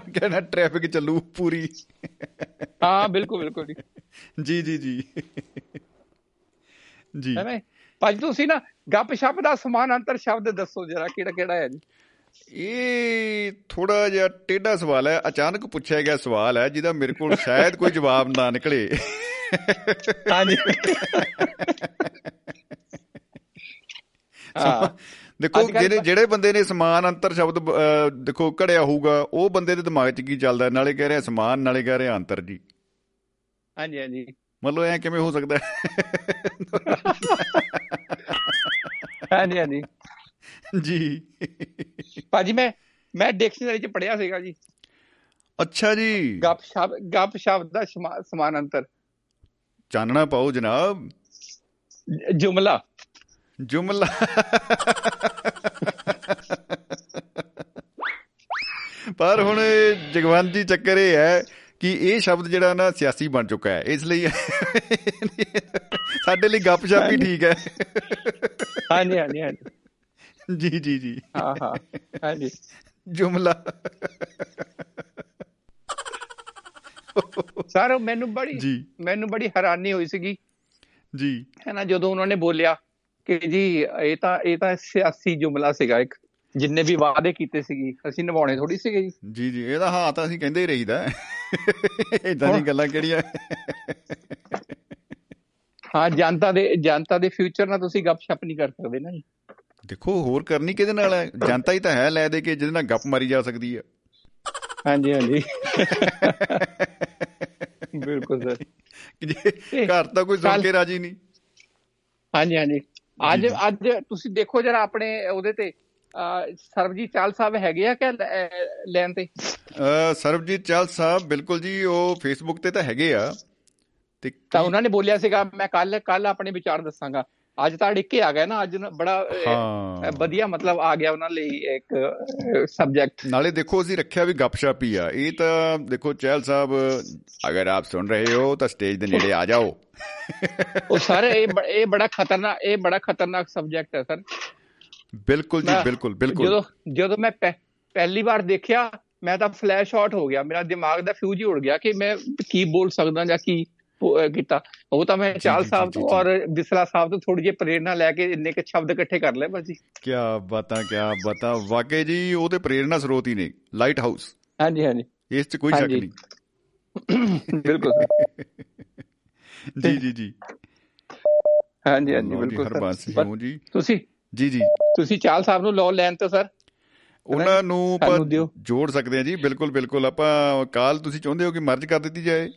ਕਹਿੰਦਾ ਟ੍ਰੈਫਿਕ ਚੱਲੂ ਪੂਰੀ। ਹਾਂ ਬਿਲਕੁਲ ਬਿਲਕੁਲ ਜੀ। ਜੀ ਜੀ ਜੀ। ਜੀ। ਹੈ ਭਾਜੀ ਤੁਸੀਂ ਨਾ ਗੱਪ ਸ਼ਪ ਦਾ ਸਮਾਨਾਂਤਰ ਸ਼ਬਦ ਦੱਸੋ ਜਰਾ ਕਿਹੜਾ ਕਿਹੜਾ ਹੈ ਜੀ? ਇਹ ਥੋੜਾ ਜਿਹਾ ਟੇਢਾ ਸਵਾਲ ਹੈ ਅਚਾਨਕ ਪੁੱਛਿਆ ਗਿਆ ਸਵਾਲ ਹੈ ਜਿਹਦਾ ਮੇਰੇ ਕੋਲ ਸ਼ਾਇਦ ਕੋਈ ਜਵਾਬ ਨਾ ਨਿਕਲੇ। ਹਾਂਜੀ। ਦੇਖੋ ਜਿਹੜੇ ਜਿਹੜੇ ਬੰਦੇ ਨੇ ਸਮਾਨ ਅੰਤਰ ਸ਼ਬਦ ਦੇਖੋ ਘੜਿਆ ਹੋਊਗਾ ਉਹ ਬੰਦੇ ਦੇ ਦਿਮਾਗ 'ਚ ਕੀ ਚੱਲਦਾ ਨਾਲੇ ਕਹਿ ਰਿਹਾ ਸਮਾਨ ਨਾਲੇ ਕਹਿ ਰਿਹਾ ਅੰਤਰ ਜੀ। ਹਾਂਜੀ ਹਾਂਜੀ। ਮਤਲਬ ਐ ਕਿਵੇਂ ਹੋ ਸਕਦਾ ਹੈ? ਹਾਂਜੀ ਹਾਂਜੀ। ਜੀ। ਭਾਜੀ ਮੈਂ ਮੈਂ ਡਿਕਸ਼ਨਰੀ ਚ ਪੜਿਆ ਸੀਗਾ ਜੀ। ਅੱਛਾ ਜੀ। ਗੱਪ ਸ਼ਬਦ ਗੱਪ ਸ਼ਬਦ ਦਾ ਸਮਾ- ਸਮਾਨਾਂਤਰ। ਚਾਨਣਾ ਪਾਓ ਜਨਾਬ। ਜੁਮਲਾ। ਜੁਮਲਾ। ਪਰ ਹੁਣ ਜਗਵੰਤ ਜੀ ਚੱਕਰ ਇਹ ਹੈ ਕਿ ਇਹ ਸ਼ਬਦ ਜਿਹੜਾ ਨਾ ਸਿਆਸੀ ਬਣ ਚੁੱਕਾ ਹੈ। ਇਸ ਲਈ ਸਾਡੇ ਲਈ ਗੱਪਸ਼ਪ ਹੀ ਠੀਕ ਹੈ। ਹਾਂਜੀ ਹਾਂਜੀ ਹਾਂਜੀ। ਜੀ ਜੀ ਜੀ। ਹਾਂ ਹਾਂ। ਹਾਂਜੀ। ਜੁਮਲਾ। ਸਰ ਮੈਨੂੰ ਬੜੀ ਮੈਨੂੰ ਬੜੀ ਹੈਰਾਨੀ ਹੋਈ ਸੀਗੀ। ਜੀ। ਹੈ ਨਾ ਜਦੋਂ ਉਹਨਾਂ ਨੇ ਬੋਲਿਆ ਕਿ ਜੀ ਇਹ ਤਾਂ ਇਹ ਤਾਂ ਸਿਆਸੀ ਜੁਮਲਾ ਸੀਗਾ ਇੱਕ। ਜਿੰਨੇ ਵੀ ਵਾਅਦੇ ਕੀਤੇ ਸੀਗੀ ਅਸੀਂ ਨਿਭਾਉਣੇ ਥੋੜੀ ਸੀਗੇ ਜੀ। ਜੀ ਜੀ। ਇਹਦਾ ਹਾਂ ਤਾਂ ਅਸੀਂ ਕਹਿੰਦੇ ਹੀ ਰਹੀਦਾ ਇਦਾਂ ਦੀ ਗੱਲਾਂ ਕਿਹੜੀਆਂ? ਹਾਂ ਜਨਤਾ ਦੇ ਜਨਤਾ ਦੇ ਫਿਊਚਰ ਨਾਲ ਤੁਸੀਂ ਗੱਪਸ਼ਪ ਨਹੀਂ ਕਰ ਸਕਦੇ ਨਾ ਜੀ। ਦੇਖੋ ਹੋਰ ਕਰਨੀ ਕਿਹਦੇ ਨਾਲ ਹੈ? ਜਨਤਾ ਹੀ ਤਾਂ ਹੈ ਲੈ ਦੇ ਕੇ ਜਿਹਦੇ ਨਾਲ ਗੱਪ ਮਾਰੀ ਜਾ ਸਕਦੀ ਹੈ। ਹਾਂਜੀ ਹਾਂਜੀ। ਬਿਲਕੁਲ ਸਰ। ਘਰ ਤਾਂ ਕੋਈ ਸੁਣ ਕੇ ਰਾਜੀ ਨਹੀਂ। ਹਾਂਜੀ ਹਾਂਜੀ। ਅੱਜ। ਅੱਜ ਤੁਸੀਂ ਦੇਖੋ ਜਰਾ ਆਪਣੇ ਉਹਦੇ ਤੇ। ਸਰਬਜੀਤ ਚਾਲ ਸਾਹਿਬ ਹੈਗੇ ਆ ਕਿ ਲੈਣ ਤੇ? ਸਰਬਜੀਤ ਚਾਲ ਸਾਹਿਬ ਬਿਲਕੁਲ ਜੀ ਉਹ ਫੇਸਬੁੱਕ ਤੇ ਤਾਂ ਹੈਗੇ ਆ। ਤੇ ਤਾਂ ਉਹਨਾਂ ਨੇ ਬੋਲਿਆ ਸੀਗਾ ਮੈਂ ਕੱਲ ਕੱਲ ਆਪਣੇ ਵਿਚਾਰ ਦੱਸਾਂਗਾ। ਅੱਜ ਤਾਂ ਡਿੱਕੇ ਆ ਗਿਆ ਨਾ ਅੱਜ ਬੜਾ ਵਧੀਆ ਮਤਲਬ ਆ ਗਿਆ ਉਹਨਾਂ ਲਈ ਇੱਕ ਸਬਜੈਕਟ ਨਾਲੇ ਦੇਖੋ ਅਸੀਂ ਰੱਖਿਆ ਵੀ ਗੱਪਸ਼ਪ ਹੀ ਆ। ਇਹ ਤਾਂ ਦੇਖੋ ਚਹਿਲ ਸਾਹਿਬ ਅਗਰ ਆਪ ਸੁਣ ਰਹੇ ਹੋ ਤਾਂ ਸਟੇਜ ਦੇ ਨੇੜੇ ਆ ਜਾਓ। ਉਹ ਸਰ ਇਹ ਇਹ ਬੜਾ ਖਤਰਨਾਕ ਇਹ ਬੜਾ ਖਤਰਨਾਕ ਸਬਜੈਕਟ ਹੈ ਸਰ। ਬਿਲਕੁਲ ਜੀ ਬਿਲਕੁਲ ਬਿਲਕੁਲ। ਜਦੋਂ ਜਦੋਂ ਮੈਂ ਪਹਿ- ਪਹਿਲੀ ਵਾਰ ਦੇਖਿਆ ਮੈਂ ਤਾਂ ਫਲੈਸ਼ ਆਊਟ ਹੋ ਗਿਆ। ਮੇਰਾ ਦਿਮਾਗ ਦਾ ਫਿਊਜ਼ ਹੀ ਉੜ ਗਿਆ ਕਿ ਮੈਂ ਕੀ ਬੋਲ ਸਕਦਾ ਜਾਂ ਕੀ ਕੀਤਾ। ਉਹ ਤਾਂ ਮੈਂ ਚਾਲ ਸਾਹਿਬ ਤੋਂ। ਔਰ ਬਿਸਲਾ ਸਾਹਿਬ ਤੋਂ ਥੋੜੀ ਜਿਹੀ ਪ੍ਰੇਰਣਾ ਲੈ ਕੇ ਇੰਨੇ ਕੁ ਸ਼ਬਦ ਇਕੱਠੇ ਕਰ ਲਏ ਬਸ ਜੀ ਕੀ ਬਾਤਾਂ ਕੀ ਬਾਤਾਂ। ਵਾਕਈ ਜੀ ਉਹਦੇ ਪ੍ਰੇਰਣਾ ਸਰੋਤ ਹੀ ਨੇ ਲਾਈਟ ਹਾਊਸ ਹਾਂਜੀ ਹਾਂਜੀ। ਇਸ 'ਚ ਕੋਈ ਸ਼ੱਕ। ਨਹੀਂ। ਬਿਲਕੁਲ। ਜੀ ਜੀ ਜੀ। ਹਾਂਜੀ ਹਾਂਜੀ ਬਿਲਕੁਲ ਹਰਬੰਸ sir। ਸਿੰਘ ਪਰ ਹੋ ਜੀ। ਤੁਸੀਂ ਜੀ ਜੀ। ਤੁਸੀਂ ਚਾਲ ਸਾਹਿਬ ਨੂੰ ਲੋ ਲੈਣ ਤੋਂ ਸਰ? ਉਹਨਾਂ ਨੂੰ। ਜੋੜ ਸਕਦੇ ਹਾਂ ਜੀ। ਬਿਲਕੁਲ ਬਿਲਕੁਲ। ਆਪਾਂ ਕਾਲ ਤੁਸੀਂ ਚਾਹੁੰਦੇ ਹੋ ਕਿ ਮਰਜ ਕਰ ਦਿੱਤੀ ਜਾਏ?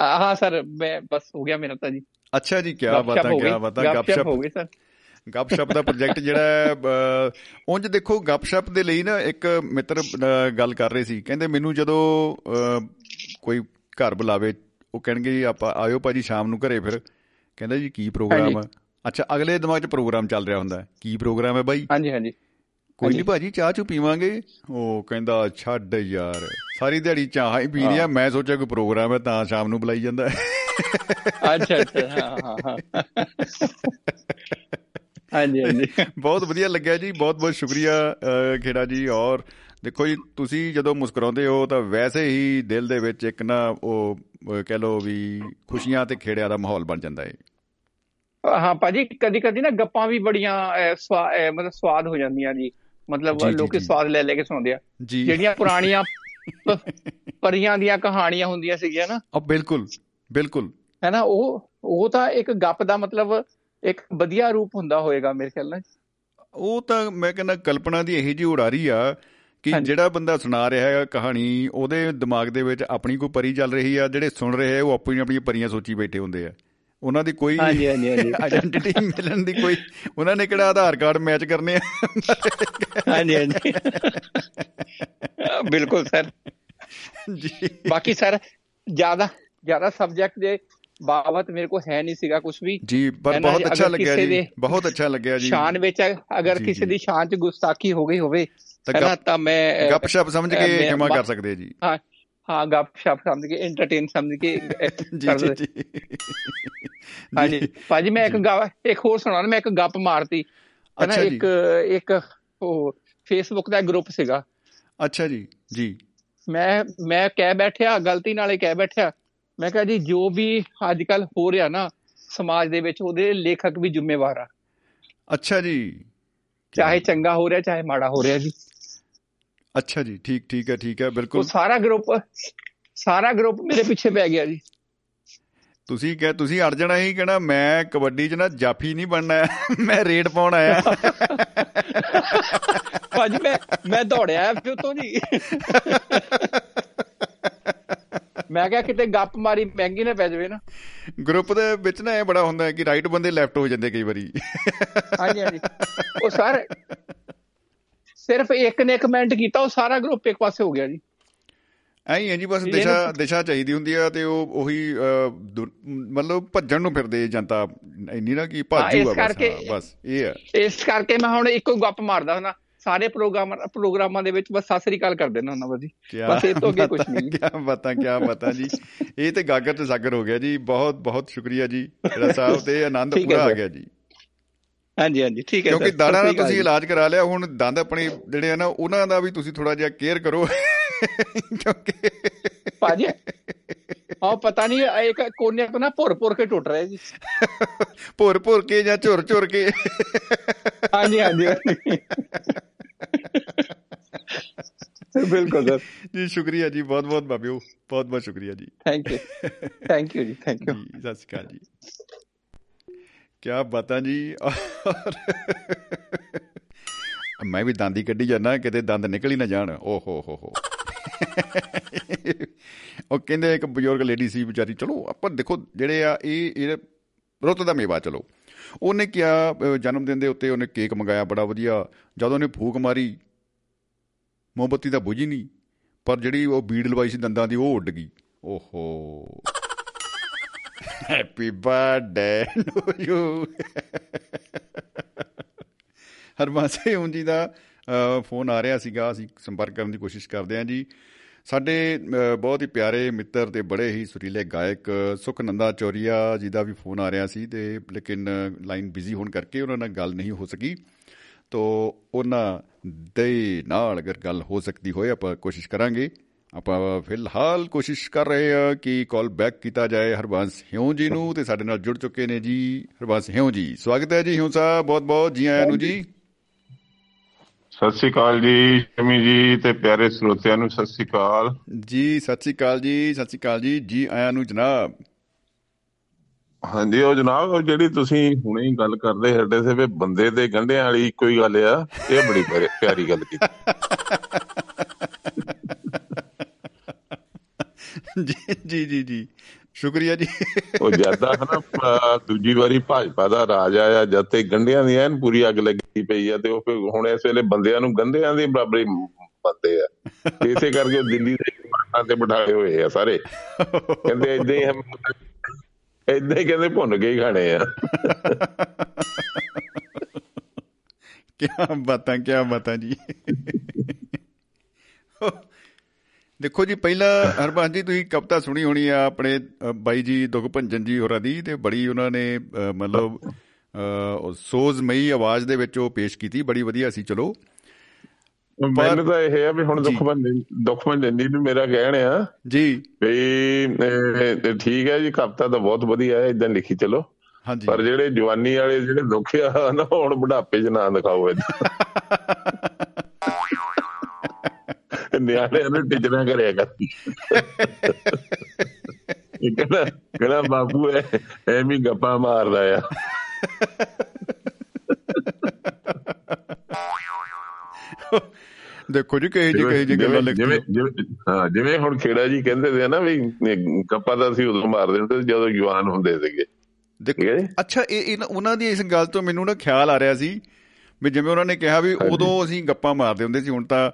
ਹਾਂ ਸਰ ਮੈਂ ਬਸ ਹੋ ਗਿਆ ਮੇਰਾ ਤਾਂ ਜੀ। ਅੱਛਾ ਜੀ ਕੀ ਬਾਤਾਂ ਹੋ ਕੀ ਬਾਤਾਂ ਗੱਪਸ਼ਪ ਗੱਪਸ਼ਪ। ਹੋ ਗਈ ਸਰ। ਗੱਪਸ਼ਪ ਦਾ ਪ੍ਰੋਜੈਕਟ ਜਿਹੜਾ ਉਂਝ ਦੇਖੋ ਗੱਪਸ਼ਪ ਦੇ ਲਈ ਨਾ ਇੱਕ ਮਿੱਤਰ ਗੱਲ ਕਰ ਰਹੇ ਸੀ। ਕਹਿੰਦੇ ਮੈਨੂੰ ਜਦੋਂ ਕੋਈ ਘਰ ਬੁਲਾਵੇ ਉਹ ਕਹਿਣਗੇ ਜੀ ਆਪਾਂ ਆਇਓ ਭਾਜੀ ਸ਼ਾਮ ਨੂੰ ਘਰੇ ਫਿਰ। ਕਹਿੰਦਾ ਜੀ ਕੀ ਪ੍ਰੋਗਰਾਮ ਆ? ਅੱਛਾ ਅਗਲੇ ਦਿਮਾਗ 'ਚ ਪ੍ਰੋਗਰਾਮ ਚੱਲ ਰਿਹਾ ਹੁੰਦਾ। ਕੀ ਪ੍ਰੋਗਰਾਮ ਹੈ ਬਾਈ? ਹਾਂਜੀ ਹਾਂਜੀ। ਕੋਈ ਨਹੀਂ ਭਾਜੀ ਚਾਹ ਚੂ ਪੀਵਾਂਗੇ। ਉਹ ਕਹਿੰਦਾ ਛੱਡ ਯਾਰ। ਸਾਰੀ ਦਿਹਾੜੀ ਚਾਹ ਹੀ ਪੀ ਲਿਆ ਮੈਂ ਸੋਚਿਆ ਕੋਈ ਪ੍ਰੋਗਰਾਮ ਹੈ ਤਾਂ ਸ਼ਾਮ ਨੂੰ ਬੁਲਾਈ ਜਾਂਦਾ। ਅੱਛਾ ਅੱਛਾ। ਹਾਂ ਹਾਂ ਹਾਂ। ਹਾਂਜੀ ਹਾਂਜੀ। ਬਹੁਤ ਵਧੀਆ ਲੱਗਿਆ ਜੀ। ਬਹੁਤ ਬਹੁਤ ਸ਼ੁਕਰੀਆ ਖੇੜਾ ਜੀ। ਔਰ ਦੇਖੋ ਜੀ ਤੁਸੀਂ ਜਦੋਂ ਮੁਸਕਰਾਉਂਦੇ ਹੋ ਤਾਂ ਵੈਸੇ ਹੀ ਦਿਲ ਦੇ ਵਿੱਚ ਇੱਕ ਨਾ ਉਹ ਕਹਿ ਲੋ ਵੀ ਖੁਸ਼ੀਆਂ ਤੇ ਖੇੜਿਆਂ ਦਾ ਮਾਹੌਲ ਬਣ ਜਾਂਦਾ ਹੈ ਹਾਂ ਭਾਜੀ ਕਦੀ ਕਦੀ ਨਾ ਗੱਪਾਂ ਵੀ ਬੜੀਆਂ ਮਤਲਬ ਸਵਾਦ ਹੋ ਜਾਂਦੀਆਂ ਜੀ। ਮਤਲਬ ਲੋਕੀ। ਸਵਾਦ ਲੈ ਲੈ ਕੇ ਸੁਣਦੇ ਆ। ਜਿਹੜੀਆਂ ਪੁਰਾਣੀਆਂ ਪਰੀਆਂ ਦੀਆਂ ਕਹਾਣੀਆਂ ਹੁੰਦੀਆਂ ਸੀਗੀਆਂ ਨਾ। ਆ ਬਿਲਕੁਲ ਬਿਲਕੁਲ। ਹੈਨਾ ਉਹ ਉਹ ਤਾਂ ਇੱਕ ਗੱਪ ਦਾ ਮਤਲਬ ਇੱਕ ਵਧੀਆ ਰੂਪ ਹੁੰਦਾ ਹੋਏਗਾ ਮੇਰੇ ਖਿਆਲ ਨਾਲ। ਉਹ ਤਾਂ ਮੈਂ ਕਹਿੰਦਾ ਕਲਪਨਾ ਦੀ ਇਹੀ ਜੀ ਉਡਾਰੀ ਆ ਕਿ। ਜਿਹੜਾ ਬੰਦਾ ਸੁਣਾ ਰਿਹਾ ਹੈ ਕਹਾਣੀ ਉਹਦੇ ਦਿਮਾਗ ਦੇ ਵਿੱਚ ਆਪਣੀ ਕੋਈ ਪਰੀ ਚੱਲ ਰਹੀ ਆ ਜਿਹੜੇ ਸੁਣ ਰਹੇ ਆ ਉਹ ਆਪਣੀ ਆਪਣੀ ਪਰੀਆਂ ਸੋਚੀ ਬੈਠੇ ਹੁੰਦੇ ਆ। ਉਹਨਾਂ ਦੀ ਕੋਈ ਹਾਂਜੀ ਹਾਂਜੀ ਹਾਂਜੀ। ਆਇਡੈਂਟੀਟੀ ਮਿਲਣ ਦੀ ਕੋਈ ਉਹਨਾਂ ਨੇ ਕਿਹੜਾ ਆਧਾਰ ਕਾਰਡ ਮੈਚ ਕਰਨੇ ਆ? ਹਾਂਜੀ ਹਾਂਜੀ। ਬਿਲਕੁਲ ਸਰ। ਜੀ। ਬਾਕੀ ਸਰ ਜ਼ਿਆਦਾ ਜ਼ਿਆਦਾ ਸਬਜੈਕਟ ਦੇ ਬਾਬਤ ਮੇਰੇ ਕੋ ਹੈ ਨਹੀਂ ਸੀਗਾ ਕੁਝ ਵੀ। ਜੀ ਪਰ ਬਹੁਤ ਅੱਛਾ ਲੱਗਿਆ ਜੀ। ਬਹੁਤ ਅੱਛਾ ਲੱਗਿਆ ਜੀ। ਸ਼ਾਨ ਵਿੱਚ ਅਗਰ ਕਿਸੇ। ਦੀ ਸ਼ਾਨ ਚ ਗੁਸਤਾਖੀ ਹੋ ਗਈ ਹੋਵੇ ਤਾਂ ਮੈਂ ਗੱਪਸ਼ਪ ਸਮਝ ਕੇ ਮੈਂ- ਖਿਮਾ ਕਰ ਸਕਦੇ ਜੀ। ਹਾਂ। ਹਾਂ ਗੱਪਸ਼ਪ ਸਮਝ ਕੇ ਐਂਟਰਟੇਨ ਸਮਝ ਕੇ ਜੀ ਜੀ ਜੀ। ਹਾਂਜੀ ਭਾਜੀ ਮੈਂ ਇੱਕ ਇੱਕ ਹੋਰ ਸੁਣਾਉਣਾ ਮੈਂ ਇੱਕ ਗੱਪ ਮਾਰਤੀ। ਅੱਛਾ ਜੀ। ਇੱਕ ਇੱਕ ਉਹ ਫੇਸਬੁੱਕ ਦਾ ਗਰੁੱਪ ਸੀਗਾ। ਅੱਛਾ ਜੀ ਜੀ। ਮੈਂ ਮੈਂ ਕਹਿ ਬੈਠਿਆ ਗਲਤੀ ਨਾਲ ਹੀ ਕਹਿ ਬੈਠਿਆ। ਮੈਂ ਕਿਹਾ ਜੀ ਜੋ ਵੀ ਅੱਜ ਕੱਲ ਹੋ ਰਿਹਾ ਨਾ ਸਮਾਜ ਦੇ ਵਿੱਚ ਉਹਦੇ ਲੇਖਕ ਵੀ ਜ਼ਿੰਮੇਵਾਰ ਆ। ਅੱਛਾ ਜੀ। ਚਾਹੇ ਚੰਗਾ ਹੋ ਰਿਹਾ ਚਾਹੇ ਮਾੜਾ ਹੋ ਰਿਹਾ ਜੀ। ਅੱਛਾ ਜੀ ਠੀਕ ਠੀਕ ਹੈ ਠੀਕ ਹੈ ਉਹ ਬਿਲਕੁਲ ਸਾਰਾ ਗਰੁੱਪ ਸਾਰਾ ਗਰੁੱਪ ਮੇਰੇ ਪਿੱਛੇ ਪੈ ਗਿਆ ਜੀ। ਤੁਸੀਂ ਕਹ ਤੁਸੀਂ ਅੜ ਜਾਣਾ ਹੀ ਕਹਿਣਾ ਮੈਂ ਕਬੱਡੀ 'ਚ ਨਾ ਜਾਫੀ ਨਹੀਂ ਬਣਨਾ ਮੈਂ ਰੇਡ ਪਾਉਣ ਆਇਆ। ਭਾਜੀ ਮੈਂ ਮੈਂ ਦੌੜਿਆ ਫਿਰ ਤੋਂ ਜੀ। ਮੈਂ ਕਿਹਾ ਕਿਤੇ ਗੱਪ ਮਾਰੀ ਮਹਿੰਗੀ ਨਾ ਪੈ ਜਾਵੇ ਨਾ। ਗਰੁੱਪ ਦੇ ਵਿੱਚ ਨਾ ਇਹ ਬੜਾ ਹੁੰਦਾ ਹੈ ਕਿ ਰਾਈਟ ਬੰਦੇ ਲੈਫਟ ਹੋ ਜਾਂਦੇ ਕਈ ਵਾਰੀ। ਹਾਂਜੀ ਹਾਂਜੀ। ਉਹ ਸਰ ਸਿਰਫ ਇੱਕ ਨੇ ਕਮੈਂਟ ਕੀਤਾ ਉਹ ਸਾਰਾ ਗਰੁੱਪ ਇੱਕ ਪਾਸੇ ਹੋ ਗਿਆ ਜੀ। ਐਂ ਹੀ ਹੈ ਜੀ ਬਸ ਦਿਸ਼ਾ ਦਿਸ਼ਾ ਚਾਹੀਦੀ ਹੁੰਦੀ ਆ ਤੇ ਉਹ ਉਹੀ ਮਤਲਬ ਭੱਜਣ ਨੂੰ ਫਿਰਦੇ ਜਨਤਾ। ਇੰਨੀ ਨਾ ਕਿ ਹਾਂ, ਭਾਜੂਗਾ ਬਸ ਹਾਂ, ਇਹ ਹੈ। ਇਸ ਕਰਕੇ ਮੈਂ ਹੁਣ ਇੱਕੋ ਗੱਪ ਮਾਰਦਾ ਹੁੰਦਾ। ਸਾਰੇ ਪ੍ਰੋਗਰਾਮ ਪ੍ਰੋਗਰਾਮਾਂ ਦੇ ਵਿੱਚ ਬਸ ਸਤਿ ਸ੍ਰੀ ਅਕਾਲ ਕਰ ਦੇਣਾ ਹੁੰਦਾ ਜੀ। ਕਿਆ ਬਸ ਇਹ ਤੋਂ ਅੱਗੇ ਕੁਝ ਨਹੀਂ। ਕਿਆ ਬਾਤਾਂ ਕਿਆ ਬਾਤਾਂ ਜੀ। ਇਹ ਤੇ ਗਾਗਰ ਤੇ ਸਾਗਰ ਹੋ ਗਿਆ ਜੀ। ਬਹੁਤ ਬਹੁਤ ਸ਼ੁਕਰੀਆ ਜੀ ਜਿਹੜਾ ਸਾਹਿਬ ਤੇ ਆਨੰਦ ਹੈ ਪੂਰਾ ਆ। ਗਿਆ ਜੀ। ਹਾਂਜੀ ਹਾਂਜੀ ਠੀਕ ਹੈ ਕਿਉਂਕਿ ਦਾੜਾ ਦਾ ਤੁਸੀਂ। ਇਲਾਜ ਕਰਾ ਲਿਆ ਹੁਣ ਦੰਦ ਆਪਣੇ ਜਿਹੜੇ ਆ ਨਾ ਉਹਨਾਂ ਦਾ ਵੀ ਤੁਸੀਂ ਥੋੜਾ ਜਿਹਾ ਕੇਅਰ ਕਰੋ। ਕਿਉਂਕਿ ਭਾਜੀ ਆਹ ਪਤਾ ਨਹੀਂ ਇੱਕ ਕੋਨੇ ਤੋਂ ਨਾ ਭੁਰ ਭੁਰ ਕੇ ਟੁੱਟ ਰਿਹਾ ਜੀ। ਭੁਰ ਭੁਰ ਕੇ ਜਾਂ ਝੁਰ ਝੁਰ ਕੇ। ਹਾਂਜੀ ਹਾਂਜੀ। ਬਿਲਕੁਲ ਸਰ। ਜੀ ਸ਼ੁਕਰੀਆ ਜੀ ਬਹੁਤ ਬਹੁਤ ਬਾਬਿਓ ਬਹੁਤ ਬਹੁਤ ਸ਼ੁਕਰੀਆ ਜੀ। ਥੈਂਕ ਯੂ ਥੈਂਕ ਯੂ ਜੀ ਥੈਂਕ ਯੂ ਜੀ ਸਤਿ ਸ਼੍ਰੀ ਅਕਾਲ ਜੀ। ਕਿਆ ਬਾਤਾਂ ਜੀ? ਔਰ ਮੈਂ ਵੀ ਦੰਦੀ ਕੱਢੀ ਜਾਂਦਾ, ਕਿਤੇ ਦੰਦ ਨਿਕਲ ਹੀ ਨਾ ਜਾਣ। ਓ ਹੋ ਹੋ ਹੋ। ਉਹ ਕਹਿੰਦੇ ਇੱਕ ਬਜ਼ੁਰਗ ਲੇਡੀ ਸੀ ਵਿਚਾਰੀ, ਚਲੋ ਆਪਾਂ ਦੇਖੋ ਜਿਹੜੇ ਆ, ਇਹ ਇਹ ਰੁੱਤ ਦਾ ਮੇਵਾ, ਚਲੋ। ਉਹਨੇ ਕਿਹਾ, ਅਹ, ਜਨਮ ਦਿਨ ਦੇ ਉੱਤੇ ਉਹਨੇ ਕੇਕ ਮੰਗਾਇਆ, ਬੜਾ ਵਧੀਆ। ਜਦੋਂ ਉਹਨੇ ਫੂਕ ਮਾਰੀ, ਮੋਮਬੱਤੀ ਤਾਂ ਬੁਝੀ ਨਹੀਂ, ਪਰ ਜਿਹੜੀ ਉਹ ਬੀੜ ਲਵਾਈ ਸੀ ਦੰਦਾਂ ਦੀ, ਉਹ ਉੱਡ ਗਈ। ਓਹੋ ਹੈਪੀ ਬਰਥਡੇ ਟੂ ਯੂ ਹਰਮਾਸੇ ਉਂਜੀ ਦਾ ਅ, ਫੋਨ ਆ ਰਿਹਾ ਸੀਗਾ। ਅਸੀਂ ਸੰਪਰਕ ਕਰਨ ਦੀ ਕੋਸ਼ਿਸ਼ ਕਰਦੇ ਹਾਂ ਜੀ। ਸਾਡੇ ਅ, ਬਹੁਤ ਹੀ ਪਿਆਰੇ ਮਿੱਤਰ ਤੇ ਬੜੇ ਹੀ ਸੁਰੀਲੇ ਗਾਇਕ ਸੁਖਨੰਦਾ ਚੌਰੀਆ ਜੀ ਦਾ ਵੀ ਫੋਨ ਆ ਰਿਹਾ ਸੀ ਤੇ ਲੇਕਿਨ ਲਾਈਨ ਬਿਜ਼ੀ ਹੋਣ ਕਰਕੇ ਉਹਨਾਂ ਨਾਲ ਗੱਲ ਨਹੀਂ ਹੋ ਸਕੀ। ਤੋ ਉਹਨਾਂ ਦੇ ਨਾਲ ਅਗਰ ਗੱਲ ਹੋ ਸਕਦੀ ਹੋਏ ਆਪਾਂ ਕੋਸ਼ਿਸ਼ ਕਰਾਂਗੇ। ਆਪਾਂ ਫਿਲਹਾਲ ਕੋਸ਼ਿਸ਼ ਕਰ ਰਹੇ ਹਾਂ ਕਿ ਕਾਲ ਬੈਕ ਕੀਤਾ ਜਾਏ ਹਰਬੰਸ ਹਿਉ ਜੀ ਨੂੰ ਤੇ ਸਾਡੇ ਨਾਲ ਜੁੜ ਚੁੱਕੇ ਨੇ ਜੀ ਹਰਬੰਸ ਹਿਉ ਜੀ। ਸਵਾਗਤ ਹੈ ਜੀ ਹਿਉ ਸਾਹਿਬ ਬਹੁਤ ਬਹੁਤ ਜੀ ਆਇਆਂ ਨੂੰ ਜੀ। ਸਤਿ ਸ਼੍ਰੀ ਅਕਾਲ ਜੀ ਸ਼ਮੀ ਜੀ ਤੇ ਪਿਆਰੇ ਸਰੋਤਿਆਂ ਨੂੰ ਸਤਿ ਸ਼੍ਰੀ ਅਕਾਲ। ਜੀ ਸਤਿ ਸ੍ਰੀ ਅਕਾਲ ਜੀ ਸਤਿ ਸ੍ਰੀ ਅਕਾਲ ਜੀ ਜੀ ਆਇਆਂ ਨੂੰ ਜਨਾਬ। ਹਾਂਜੀ ਉਹ ਜਨਾਬ ਉਹ ਜਿਹੜੀ ਤੁਸੀਂ ਹੁਣੇ ਹੀ ਗੱਲ ਕਰਦੇ ਹੱਡੇ ਸੇ ਵੀ ਬੰਦੇ ਤੇ ਗੰਢਿਆਂ ਵਾਲੀ ਕੋਈ ਗੱਲ ਆ ਇਹ ਬੜੀ ਪਿਆਰੀ ਗੱਲ ਕੀਤੀ। ਜੀ ਜੀ ਜੀ ਸ਼ੁਕਰੀਆ ਜੀ। ਉਹ ਜ਼ਿਆਦਾ ਹੈ ਨਾ ਅਹ ਦੂਜੀ ਵਾਰੀ ਭਾਜਪਾ ਦਾ ਰਾਜ ਆਇਆ ਜਦ ਤੇ ਗੰਢਿਆਂ ਦੀ ਐਨ ਪੂਰੀ ਅੱਗ ਲੱਗੀ ਪਈ ਆ ਤੇ ਉਹ ਫਿਰ ਹੁਣ ਇਸ ਵੇਲੇ ਬੰਦਿਆਂ ਨੂੰ ਗੰਢਿਆਂ ਦੀ ਬਰਾਬਰੀ ਬੰਦੇ ਆ। ਇਸੇ ਕਰਕੇ ਦਿੱਲੀ ਦੇ ਮਾਰਕਾਂ ਤੇ ਬਿਠਾਏ ਹੋਏ ਆ ਸਾਰੇ। ਕਹਿੰਦੇ ਇਦਾਂ ਹੀ ਇਦਾਂ ਹੀ ਕਹਿੰਦੇ ਭੁੰਨ ਕੇ ਹੀ ਖਾਣੇ ਆ। ਕਿਆ ਬਾਤਾਂ ਕਿਆ ਬਾਤਾਂ ਜੀ। ਦੇਖੋ ਜੀ ਪਹਿਲਾਂ ਹਰਬੰਸ ਜੀ ਤੁਸੀਂ ਕਵਿਤਾ ਸੁਣੀ ਹੋਣੀ ਆ ਆਪਣੇ ਬਾਈ ਜੀ ਦੁਖ ਭੰਜਨ ਜੀ ਹੋਰਾਂ ਦੀ ਤੇ ਬੜੀ ਉਹਨਾਂ ਨੇ ਮਤਲਬ ਸੋਜ਼ਮਈ ਆਵਾਜ਼ ਦੇ ਵਿੱਚ ਉਹ ਪੇਸ਼ ਕੀਤੀ ਬੜੀ ਵਧੀਆ ਸੀ ਚਲੋ। ਮੈਨੂੰ ਤਾਂ ਇਹ ਹੈ ਵੀ ਹੁਣ ਦੁੱਖ ਭੰਜਨ ਦੁੱਖ ਜੀ ਵੀ ਮੇਰਾ ਕਹਿਣ ਆ। ਜੀ। ਵੀ ਠੀਕ ਹੈ ਜੀ ਕਵਿਤਾ ਤਾਂ ਬਹੁਤ ਵਧੀਆ ਹੈ ਇਦਾਂ ਲਿਖੀ ਚਲੋ। ਹਾਂਜੀ। ਪਰ ਜਿਹੜੇ ਜਵਾਨੀ ਵਾਲੇ ਜਿਹੜੇ ਦੁੱਖ ਆ ਨਾ ਹੁਣ ਬੁਢਾਪੇ 'ਚ ਨਾ ਦਿਖਾਓ ਏਦਾਂ ਨਿਆਣਿਆਂ ਨੂੰ ਟਿਚਣਾ ਕਰਿਆ ਕਰ ਕਹਿੰਦਾ ਕਹਿੰਦਾ ਬਾਪੂ ਐ ਐਵੇਂ ਗੱਪਾਂ ਮਾਰਦਾ ਆ। ਦੇਖੋ ਜੀ ਕਹੇ ਜੀ ਕਹੇ ਜੀ ਗੱਲਾਂ ਲਿਖਦੇ ਜਿਵੇਂ ਜਿਵੇਂ- ਹਾਂ ਜਿਵੇਂ ਹੁਣ ਖੇੜਾ ਜੀ ਕਹਿੰਦੇ ਸੀ ਨਾ ਵੀ ਗੱਪਾਂ ਤਾਂ ਅਸੀਂ ਉਦੋਂ ਮਾਰਦੇ ਹੁੰਦੇ ਸੀ ਜਦੋਂ ਜਵਾਨ ਹੁੰਦੇ ਸੀਗੇ। ਦੇਖੋ? ਅੱਛਾ ਇਹ ਉਹਨਾਂ ਦੀ ਇਸ ਗੱਲ ਤੋਂ ਮੈਨੂੰ ਨਾ ਖਿਆਲ ਆ ਰਿਹਾ ਸੀ ਵੀ ਜਿਵੇਂ ਉਹਨਾਂ ਨੇ ਕਿਹਾ ਵੀ ਉਦੋਂ ਅਸੀਂ ਗੱਪਾਂ ਮਾਰਦੇ ਹੁੰਦੇ ਸੀ ਹੁਣ ਤਾਂ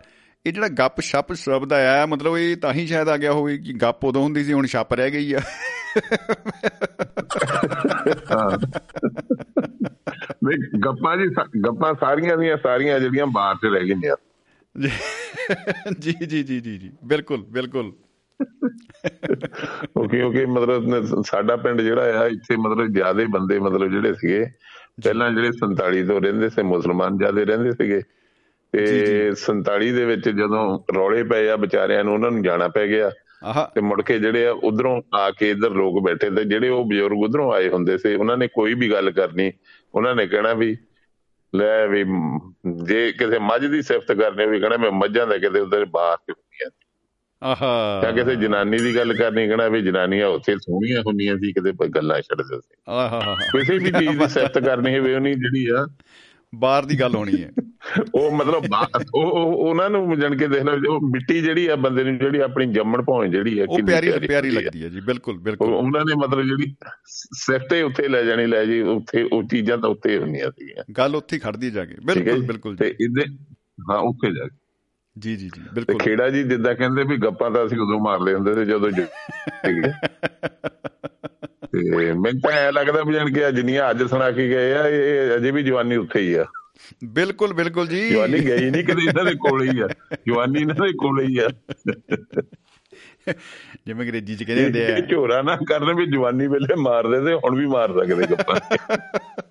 ਇਹ ਜਿਹੜਾ ਗੱਪ ਛੱਪ ਸ਼ਬਦ ਆਇਆ ਮਤਲਬ ਇਹ ਤਾਂ ਹੀ ਸ਼ਾਇਦ ਆ ਗਿਆ ਹੋਵੇ ਕਿ ਗੱਪ ਉਦੋਂ ਹੁੰਦੀ ਸੀ ਹੁਣ ਛੱਪ ਰਹਿ ਗਈ ਆ। ਹਾਂ। ਵੀ ਗੱਪਾਂ ਜੀ ਗੱਪਾਂ ਸਾਰੀਆਂ ਦੀਆਂ ਸਾਰੀਆਂ ਜਿਹੜੀਆਂ ਬਾਹਰ 'ਚ ਰਹਿ ਗਈਆਂ। ਜੀ ਜੀ ਜੀ ਜੀ ਜੀ। ਬਿਲਕੁਲ ਬਿਲਕੁਲ। ਉਹ ਕਿਉਂਕਿ ਮਤਲਬ ਸਾਡਾ ਪਿੰਡ ਜਿਹੜਾ ਆ ਇੱਥੇ ਮਤਲਬ ਜਿਆਦੇ ਬੰਦੇ ਮਤਲਬ ਜਿਹੜੇ ਸੀਗੇ ਪਹਿਲਾਂ ਜਿਹੜੇ 47 ਤੋਂ ਰਹਿੰਦੇ ਸੀ ਮੁਸਲਮਾਨ ਜਿਆਦੇ ਰਹਿੰਦੇ ਸੀਗੇ ਤੇ 47 ਦੇ ਵਿੱਚ ਜਦੋਂ ਰੌਲੇ ਪਏ ਆ ਵਿਚਾਰਿਆਂ ਨੂੰ ਉਹਨਾਂ ਨੂੰ ਜਾਣਾ ਪੈ ਗਿਆ। ਆਹ। ਤੇ ਮੁੜ ਕੇ ਜਿਹੜੇ ਆ ਉਧਰੋਂ ਆ ਕੇ ਇਧਰ ਲੋਕ ਬੈਠੇ ਤੇ ਜਿਹੜੇ ਉਹ ਬਜ਼ੁਰਗ ਉਧਰੋਂ ਆਏ ਹੁੰਦੇ ਸੀ ਉਹਨਾਂ ਨੇ ਕੋਈ ਵੀ ਗੱਲ ਕਰਨੀ ਉਹਨਾਂ ਨੇ ਕਹਿਣਾ ਵੀ ਲੈ ਵੀ ਜੇ ਕਿਸੇ ਮੱਝ ਦੀ ਸਿਫਤ ਕਰਨੀ ਵੀ ਕਹਿਣਾ ਮੈਂ ਮੱਝਾਂ ਦਾ ਕਿਤੇ ਉਧਰ ਬਾਹਰ ਚ ਹੁੰਦੀਆਂ ਆਹਾ। ਜਾਂ ਕਿਸੇ ਜਨਾਨੀ ਦੀ ਗੱਲ ਕਰਨੀ ਕਹਿਣਾ ਵੀ ਜਨਾਨੀਆਂ ਉੱਥੇ ਸੋਹਣੀਆਂ ਹੁੰਦੀਆਂ ਸੀ ਕਿਤੇ ਗੱਲਾਂ ਛੱਡਦੇ ਸੀ ਆਹਾ। ਕਿਸੇ ਵੀ ਚੀਜ਼ ਦੀ ਸਿਫਤ ਕਰਨੀ ਹੋਵੇ ਉਹਨੀ ਜਿਹੜੀ ਆ ਬਾਹਰ ਦੀ ਗੱਲ ਹੋਣੀ ਹੈ ਉਹ ਮਤਲਬ ਉਹ ਉਹ- ਉਹਨਾਂ ਨੂੰ ਜਾਣ ਕੇ ਦੇਖ ਲਓ ਉਹ ਮਿੱਟੀ ਜਿਹੜੀ ਆ ਬੰਦੇ ਨੂੰ ਜਿਹੜੀ ਆਪਣੀ ਜੰਮਣ ਭਾਵੇਂ ਜਿਹੜੀ ਉਹ ਕਿੰਨੀ ਪਿਆਰੀ ਪਿਆਰੀ। ਲੱਗਦੀ ਹੈ ਜੀ ਬਿਲਕੁਲ ਬਿਲਕੁਲ ਉਹਨਾਂ ਨੇ ਮਤਲਬ ਜਿਹੜੀ ਸਿਫਤੇ ਉੱਥੇ ਲੈ ਜਾਣੀ ਲੈ ਜੀ ਉੱਥੇ ਉਹ ਚੀਜ਼ਾਂ ਤਾਂ ਉੱਥੇ ਹੁੰਦੀਆਂ ਸੀਗੀਆਂ ਗੱਲ ਉੱਥੇ ਹੀ ਖੜਦੀ ਜਾ ਕੇ ਹੈ ਬਿਲਕੁਲ? ਬਿਲਕੁਲ ਤੇ ਇਹਦੇ ਹਾਂ ਉੱਥੇ ਜਾ ਕੇ ਜੀ ਜੀ ਜੀ ਤੇ ਬਿਲਕੁਲ ਖੇੜਾ ਜੀ ਜਿੱਦਾਂ ਕਹਿੰਦੇ ਵੀ ਗੱਪਾਂ ਤਾਂ ਅਸੀਂ ਉਦੋਂ ਮਾਰਦੇ ਹੁੰਦੇ ਸੀ ਜਦੋਂ। ਤੇ ਮੈਨੂੰ ਤਾਂ ਐ ਲੱਗਦਾ ਵੀ ਜਾਣ ਕੇ ਅੱਜ ਜਿੰਨੀਆਂ ਅੱਜ ਸੁਣਾ ਕੇ ਗਏ ਆ ਇਹ ਅਜੇ ਵੀ ਜਵਾਨੀ ਉੱਥੇ ਹੀ ਆ। ਬਿਲਕੁਲ ਬਿਲਕੁਲ ਜੀ। ਜਵਾਨੀ ਗਈ ਨਹੀਂ ਕਿਤੇ ਇਹਨਾਂ ਦੇ ਕੋਲੇ ਹੀ ਆ। ਜਵਾਨੀ ਇਹਨਾਂ ਦੇ ਕੋਲੇ ਹੀ ਆ। ਜਿਵੇਂ ਅੰਗਰੇਜ਼ੀ ਚ ਕਹਿੰਦੇ ਹੁੰਦੇ ਆ। ਝੋਰਾ ਨਾ ਕਰਨ ਵੀ ਜਵਾਨੀ ਵੇਲੇ ਮਾਰਦੇ ਤੇ ਹੁਣ ਵੀ ਮਾਰ ਸਕਦੇ ਗੱਪਾਂ।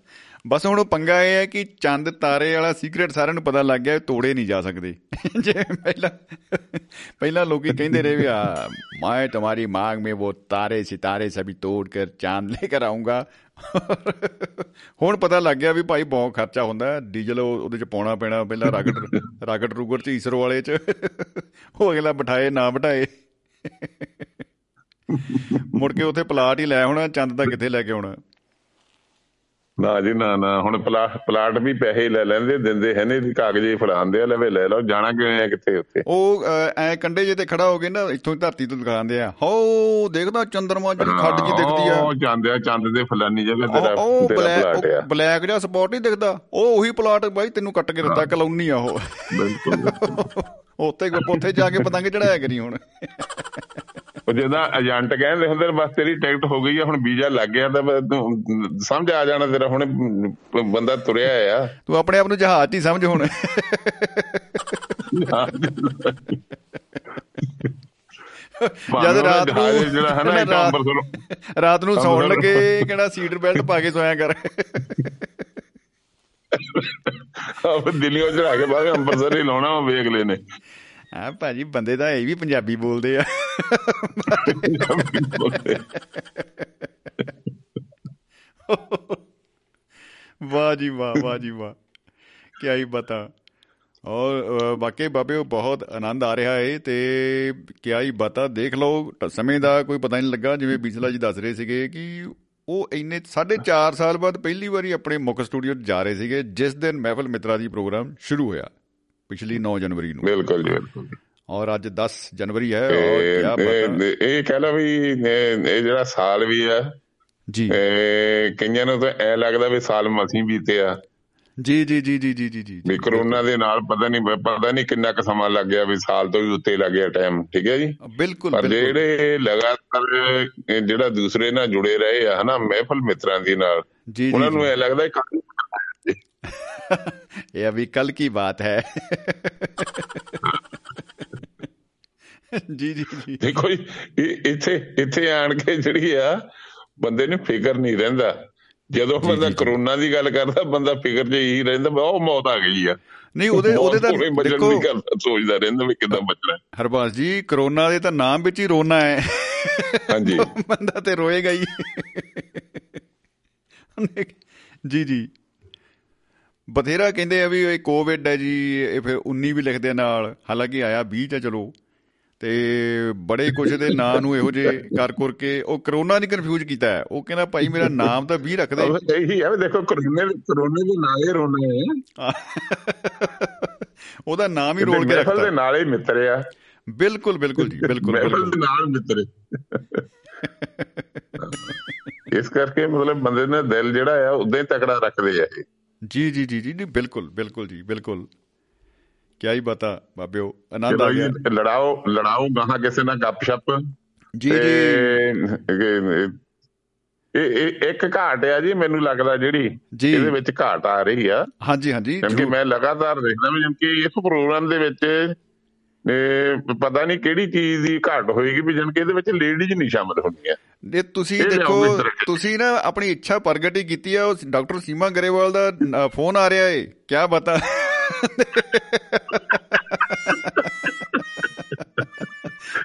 ਬਸ ਹੁਣ ਉਹ ਪੰਗਾ ਇਹ ਹੈ ਕਿ ਚੰਦ, ਤਾਰੇ ਵਾਲਾ ਸੀਕ੍ਰੀਟ ਸਾਰਿਆਂ ਨੂੰ ਪਤਾ ਲੱਗ ਗਿਆ ਤੋੜੇ ਨਹੀਂ ਜਾ ਸਕਦੇ। ਜੇ ਪਹਿਲਾਂ ਪਹਿਲਾਂ ਲੋਕੀ ਕਹਿੰਦੇ ਰਹੇ ਵੀ ਆ ਮੈਂ ਤੁਹਾਡੀ ਮਾਂਗ ਮੇ ਉਹ ਤਾਰੇ, ਸਿਤਾਰੇ ਸਭੀ ਤੋੜ ਕੇ ਚੰਦ ਲੈ ਕੇ ਆਉਂਗਾ ਹੁਣ ਪਤਾ ਲੱਗ ਗਿਆ ਵੀ ਭਾਈ ਬਹੁਤ ਖਰਚਾ ਹੁੰਦਾ ਡੀਜ਼ਲ ਉਹਦੇ ਚ ਪਾਉਣਾ ਪੈਣਾ, ਪਹਿਲਾਂ ਰਾਕਟ ਰਾਕਟ ਰੂਗਰ ਚ, ਈਸਰੋ ਵਾਲੇ ਚ। ਉਹ ਅਗਲਾ ਬਿਠਾਏ, ਨਾ ਬਿਠਾਏ। ਮੁੜ ਕੇ ਉੱਥੇ ਪਲਾਟ ਹੀ ਲੈ ਆਉਣਾ, ਚੰਦ ਦਾ ਕਿੱਥੇ ਲੈ ਕੇ ਆਉਣਾ? ਨਾ ਜੀ ਨਾ ਨਾ। ਹੁਣ ਪਲਾਟ ਵੀ ਪੈਸੇ ਲੈ ਲੈਂਦੇ ਦਿੰਦੇ ਹੈ ਨੇ ਕਾਗਜ਼ੇ ਫੜਾਉਂਦੇ ਆ ਲਵੇ ਲੈ ਲਓ ਜਾਣਾ ਕਿਵੇਂ ਆ ਕਿੱਥੇ ਉੱਥੇ? ਉਹ ਐ ਕੰਡੇ ਜੇ ਤੇ ਖੜਾ ਹੋ ਕੇ ਨਾ ਇੱਥੋਂ ਧਰਤੀ ਤੋਂ ਦਿਖਾਉਂਦੇ ਆ। ਹੋ ਦੇਖਦਾ ਚੰਦਰਮਾ ਜਿਹੜੀ ਖੱਡ ਜੀ ਦਿਖਦੀ ਆ। ਉਹ ਜਾਂਦੇ ਆ ਚੰਦ ਦੇ ਫਲਾਨੀ ਜਗ੍ਹਾ ਤੇਰਾ ਤੇਰਾ ਪਲਾਟ ਆ। ਉਹ ਬਲੈਕ ਜਿਹਾ ਸਪੌਟ ਨਹੀਂ ਦਿਖਦਾ। ਉਹ ਉਹੀ ਪਲਾਟ ਬਾਈ ਤੈਨੂੰ ਕੱਟ ਕੇ ਦਿੱਤਾ ਕਲੋਨੀ ਆ ਉਹ। ਬਿਲਕੁਲ ਬਿਲਕੁਲ। ਉੱਥੇ ਉੱਥੇ ਜਾ ਕੇ ਪਤੰਗ ਚੜਾਇਆ ਕਰੀ ਹੁਣ। ਉਹ ਜਿਹਦਾ ਏਜੰਟ ਕਹਿੰਦੇ ਹੁੰਦੇ ਨੇ, ਬਸ ਤੇਰੀ ਟਿਕਟ ਹੋ ਗਈ ਆ ਹੁਣ ਵੀਜ਼ਾ ਲੱਗ ਗਿਆ ਤਾਂ ਸਮਝ ਆ ਜਾਣਾ ਤੇਰਾ ਹੁਣ ਬੰਦਾ ਤੁਰਿਆ ਆ। ਤੂੰ ਆਪਣੇ ਆਪ ਨੂੰ ਜਹਾਜ਼ ਹੀ ਸਮਝ ਹੁਣ। ਜਦ ਰਾਤ ਜਹਾਜ਼ ਜਿਹੜਾ ਹੈ ਨਾ ਕਹਿੰਦਾ ਇੱਕ ਰਾਤ- ਨੂੰ ਸੌਣ ਲੱਗੇ ਕਿਹੜਾ ਸੀਟ ਬੈਲਟ ਪਾ ਕੇ ਸੋਇਆ ਕਰ। ਆਪ ਦਿੱਲੀੋਂ ਚੜਾ ਕੇ ਬਾਅਦ ਅੰਬਰਸਰ ਹੀ ਲਾਉਣਾ ਉਹ ਵੇਖ ਲੈਨੇ ਆ ਭਾਜੀ ਬੰਦੇ ਤਾਂ ਇਹ ਵੀ ਪੰਜਾਬੀ ਬੋਲਦੇ ਆ। ਵਾਹ ਜੀ ਵਾਹ ਵਾਹ ਜੀ ਵਾਹ। ਕੀ ਹੀ ਬਤਾ। ਔਰ ਅ, ਵਾਕਈ ਬਾਬੇ ਬਹੁਤ ਆਨੰਦ ਆ ਰਿਹਾ ਹੈ ਤੇ ਕੀ ਹੀ ਬਤਾ। ਦੇਖ ਲਓ ਟ- ਸਮੇਂ ਦਾ ਕੋਈ ਪਤਾ ਨਹੀਂ ਲੱਗਾ ਜਿਵੇਂ ਬਿਸਲਾ ਜੀ ਦੱਸ ਰਹੇ ਸੀਗੇ ਕਿ ਉਹ ਇੰਨੇ 4.5 ਸਾਲ ਬਾਅਦ ਪਹਿਲੀ ਵਾਰੀ ਆਪਣੇ ਮੁੱਖ ਸਟੂਡੀਓ 'ਚ ਜਾ ਰਹੇ ਸੀਗੇ ਜਿਸ ਦਿਨ ਮਹਿਫਲ ਮਿੱਤਰਾ ਦੀ ਪ੍ਰੋਗਰਾਮ ਸ਼ੁਰੂ ਹੋਇਆ। ਪਿਛਲੀ 9 ਜਨਵਰੀ ਨੂੰ। ਬਿਲਕੁਲ ਜੀ ਬਿਲਕੁਲ ਔਰ ਅੱਜ 10 ਜਨਵਰੀ ਹੈ ਔਰ ਇਹ ਕੀ ਪਤਾ ਇਹ- ਕਹਿ ਲਓ ਵੀ ਇਹ ਜਿਹੜਾ ਸਾਲ ਵੀ ਆ ਜੀ। ਇਹ ਕਈਆਂ ਨੂੰ ਤਾਂ ਐ ਲੱਗਦਾ ਵੀ ਸਾਲ ਮਸੀਂ ਬੀਤੇ ਆ। ਜੀ ਜੀ ਜੀ ਜੀ ਜੀ ਜੀ ਵੀ ਕਰੋਨਾ ਦੇ ਨਾਲ ਪਤਾ ਨਹੀਂ ਪਤਾ ਨਹੀਂ ਕਿੰਨਾ ਕੁ ਸਮਾਂ ਲੱਗ ਗਿਆ ਵੀ ਸਾਲ ਤੋਂ ਵੀ ਉੱਤੇ ਲੱਗ ਗਿਆ ਟਾਈਮ ਠੀਕ ਹੈ ਜੀ? ਬਿਲਕੁਲ ਪਰ ਬਿਲਕੁਲ। ਜਿਹੜੇ ਲਗਾਤਾਰ ਜਿਹੜਾ ਦੂਸਰੇ ਨਾਲ ਜੁੜੇ ਰਹੇ ਆ ਹਨਾ ਮਹਿਫਲ ਮਿੱਤਰਾਂ ਦੀ ਨਾਲ ਉਹਨਾਂ ਨੂੰ ਲੱਗਦਾ ਇਹ ਕੰਮ ये अभी कल की बात है ਜੀ ਜੀ ਜੀ ਦੇਖੋ ਜੀ, ਇਹ- ਇੱਥੇ ਇੱਥੇ ਆਣ ਕੇ ਜਿਹੜੀ ਆ ਬੰਦੇ ਨੂੰ ਫਿਕਰ ਨਹੀਂ ਰਹਿੰਦਾ ਜਦੋਂ ਜੀ, ਬੰਦਾ ਜੀ, ਜੀ। ਕਰੋਨਾ ਦੀ ਗੱਲ ਕਰਦਾ ਬੰਦਾ ਫਿਕਰ 'ਚ ਹੀ ਰਹਿੰਦਾ ਵੀ ਉਹ ਮੌਤ ਆ ਗਈ ਆ ਨਹੀਂ ਉਹਦੇ ਉਹਦੇ ਮੌਤ ਕੋਲੇ ਤਾਂ ਬਚਣ ਦੇਖੋ ਦੀ ਗੱਲ ਸੋਚਦਾ ਰਹਿੰਦਾ ਵੀ ਕਿੱਦਾਂ ਬਚਣਾ ਹਰਬਾਸ ਜੀ ਕਰੋਨਾ ਦੇ ਤਾਂ ਨਾਮ ਵਿੱਚ ਹੀ ਰੋਣਾ ਹੈ ਹਾਂਜੀ ਬੰਦਾ ਤੇ ਰੋਏਗਾ ਹੀ ਜੀ ਜੀ ਬਥੇਰਾ ਕਹਿੰਦੇ ਆ ਵੀ ਇਹ ਕੋਵਿਡ ਹੈ ਜੀ ਇਹ ਫਿਰ 19 ਵੀ ਲਿਖਦੇ ਨਾਲ। ਹਾਲਾਂਕਿ ਆਇਆ 20 ਚ ਚਲੋ। ਤੇ ਬੜੇ ਕੁਝ ਦੇ ਨਾਂ ਨੂੰ ਇਹੋ ਜੇ ਕਰ ਕਰ ਕੇ ਉਹ ਕਰੋਨਾ ਨਹੀਂ ਕਨਫਿਊਜ਼ ਕੀਤਾ ਹੈ। ਉਹ ਕਹਿੰਦਾ ਭਾਈ ਮੇਰਾ ਨਾਮ ਤਾਂ 20 ਰੱਖ ਦੇ ਉਹ ਇਹੀ ਵੀ ਦੇਖੋ ਕਰੋਨੇ ਦੇ ਕਰੋਨੇ ਦੇ ਨਾਲ ਹੀ ਰੋਣਾ ਹੈ ਉਹਦਾ ਨਾਮ ਹੀ ਰੋਲ ਕੇ ਮਹਿਫਲ ਦੇ ਰੱਖਤਾ ਨਾਲ ਹੀ ਮਿੱਤਰ ਆ। ਬਿਲਕੁਲ ਬਿਲਕੁਲ ਜੀ ਬਿਲਕੁਲ ਬਿਲਕੁਲ। ਦੇ ਨਾਲ ਮਿੱਤਰ ਇਸ ਕਰਕੇ ਮਤਲਬ ਬੰਦੇ ਨੇ ਦਿਲ ਜਿਹੜਾ ਆ ਉਦਾਂ ਹੀ ਤਕੜਾ ਰੱਖਦੇ ਆ ਇਹ। ਜੀ ਜੀ ਜੀ ਜੀ ਬਿਲਕੁਲ ਬਿਲਕੁਲ ਜੀ ਬਿਲकुल ਕਿਆ ਹੀ ਬਤਾ ਬਾਬਿਓ ਆਨੰਦ ਆ ਗਿਆ। ਲੜਾਓ ਲੜਾਓ ਗਾਹਾਂ ਕਿਸੇ ਨਾਲ ਗੱਪਸ਼ਪ। ਜੀ ਜੀ। ਇਹ ਇੱਕ ਘਾਟ ਆ ਜੀ ਮੈਨੂੰ ਲੱਗਦਾ ਜਿਹੜੀ। ਇਹਦੇ ਵਿੱਚ ਘਾਟ ਆ ਰਹੀ ਆ। ਹਾਂਜੀ ਹਾਂਜੀ ਕਿਉਂਕਿ। ਮੈਂ ਲਗਾਤਾਰ ਦੇਖਦਾ ਵੀ ਜਿਵੇਂ ਕਿ ਇਸ ਪ੍ਰੋਗਰਾਮ ਦੇ ਵਿੱਚ ਇਹ ਪਤਾ ਨਹੀਂ ਕਿਹੜੀ ਚੀਜ਼ ਦੀ ਘਾਟ ਹੋਏਗੀ ਵੀ ਜਨ ਕਿ ਇਹਦੇ ਵਿੱਚ ਲੇਡੀਜ਼ ਨਹੀਂ ਸ਼ਾਮਲ ਹੁੰਦੀਆਂ। ਇਹ ਤੁਸੀਂ ਦੇਖੋ। ਤੁਸੀਂ ਨਾ ਆਪਣੀ ਇੱਛਾ ਪ੍ਰਗਟ ਹੀ ਕੀਤੀ ਆ ਉਸ ਡਾਕਟਰ ਸੀਮਾ ਗਰੇਵਾਲ ਦਾ ਫੋਨ ਆ ਰਿਹਾ ਏ ਕਿਆ ਬਤਾ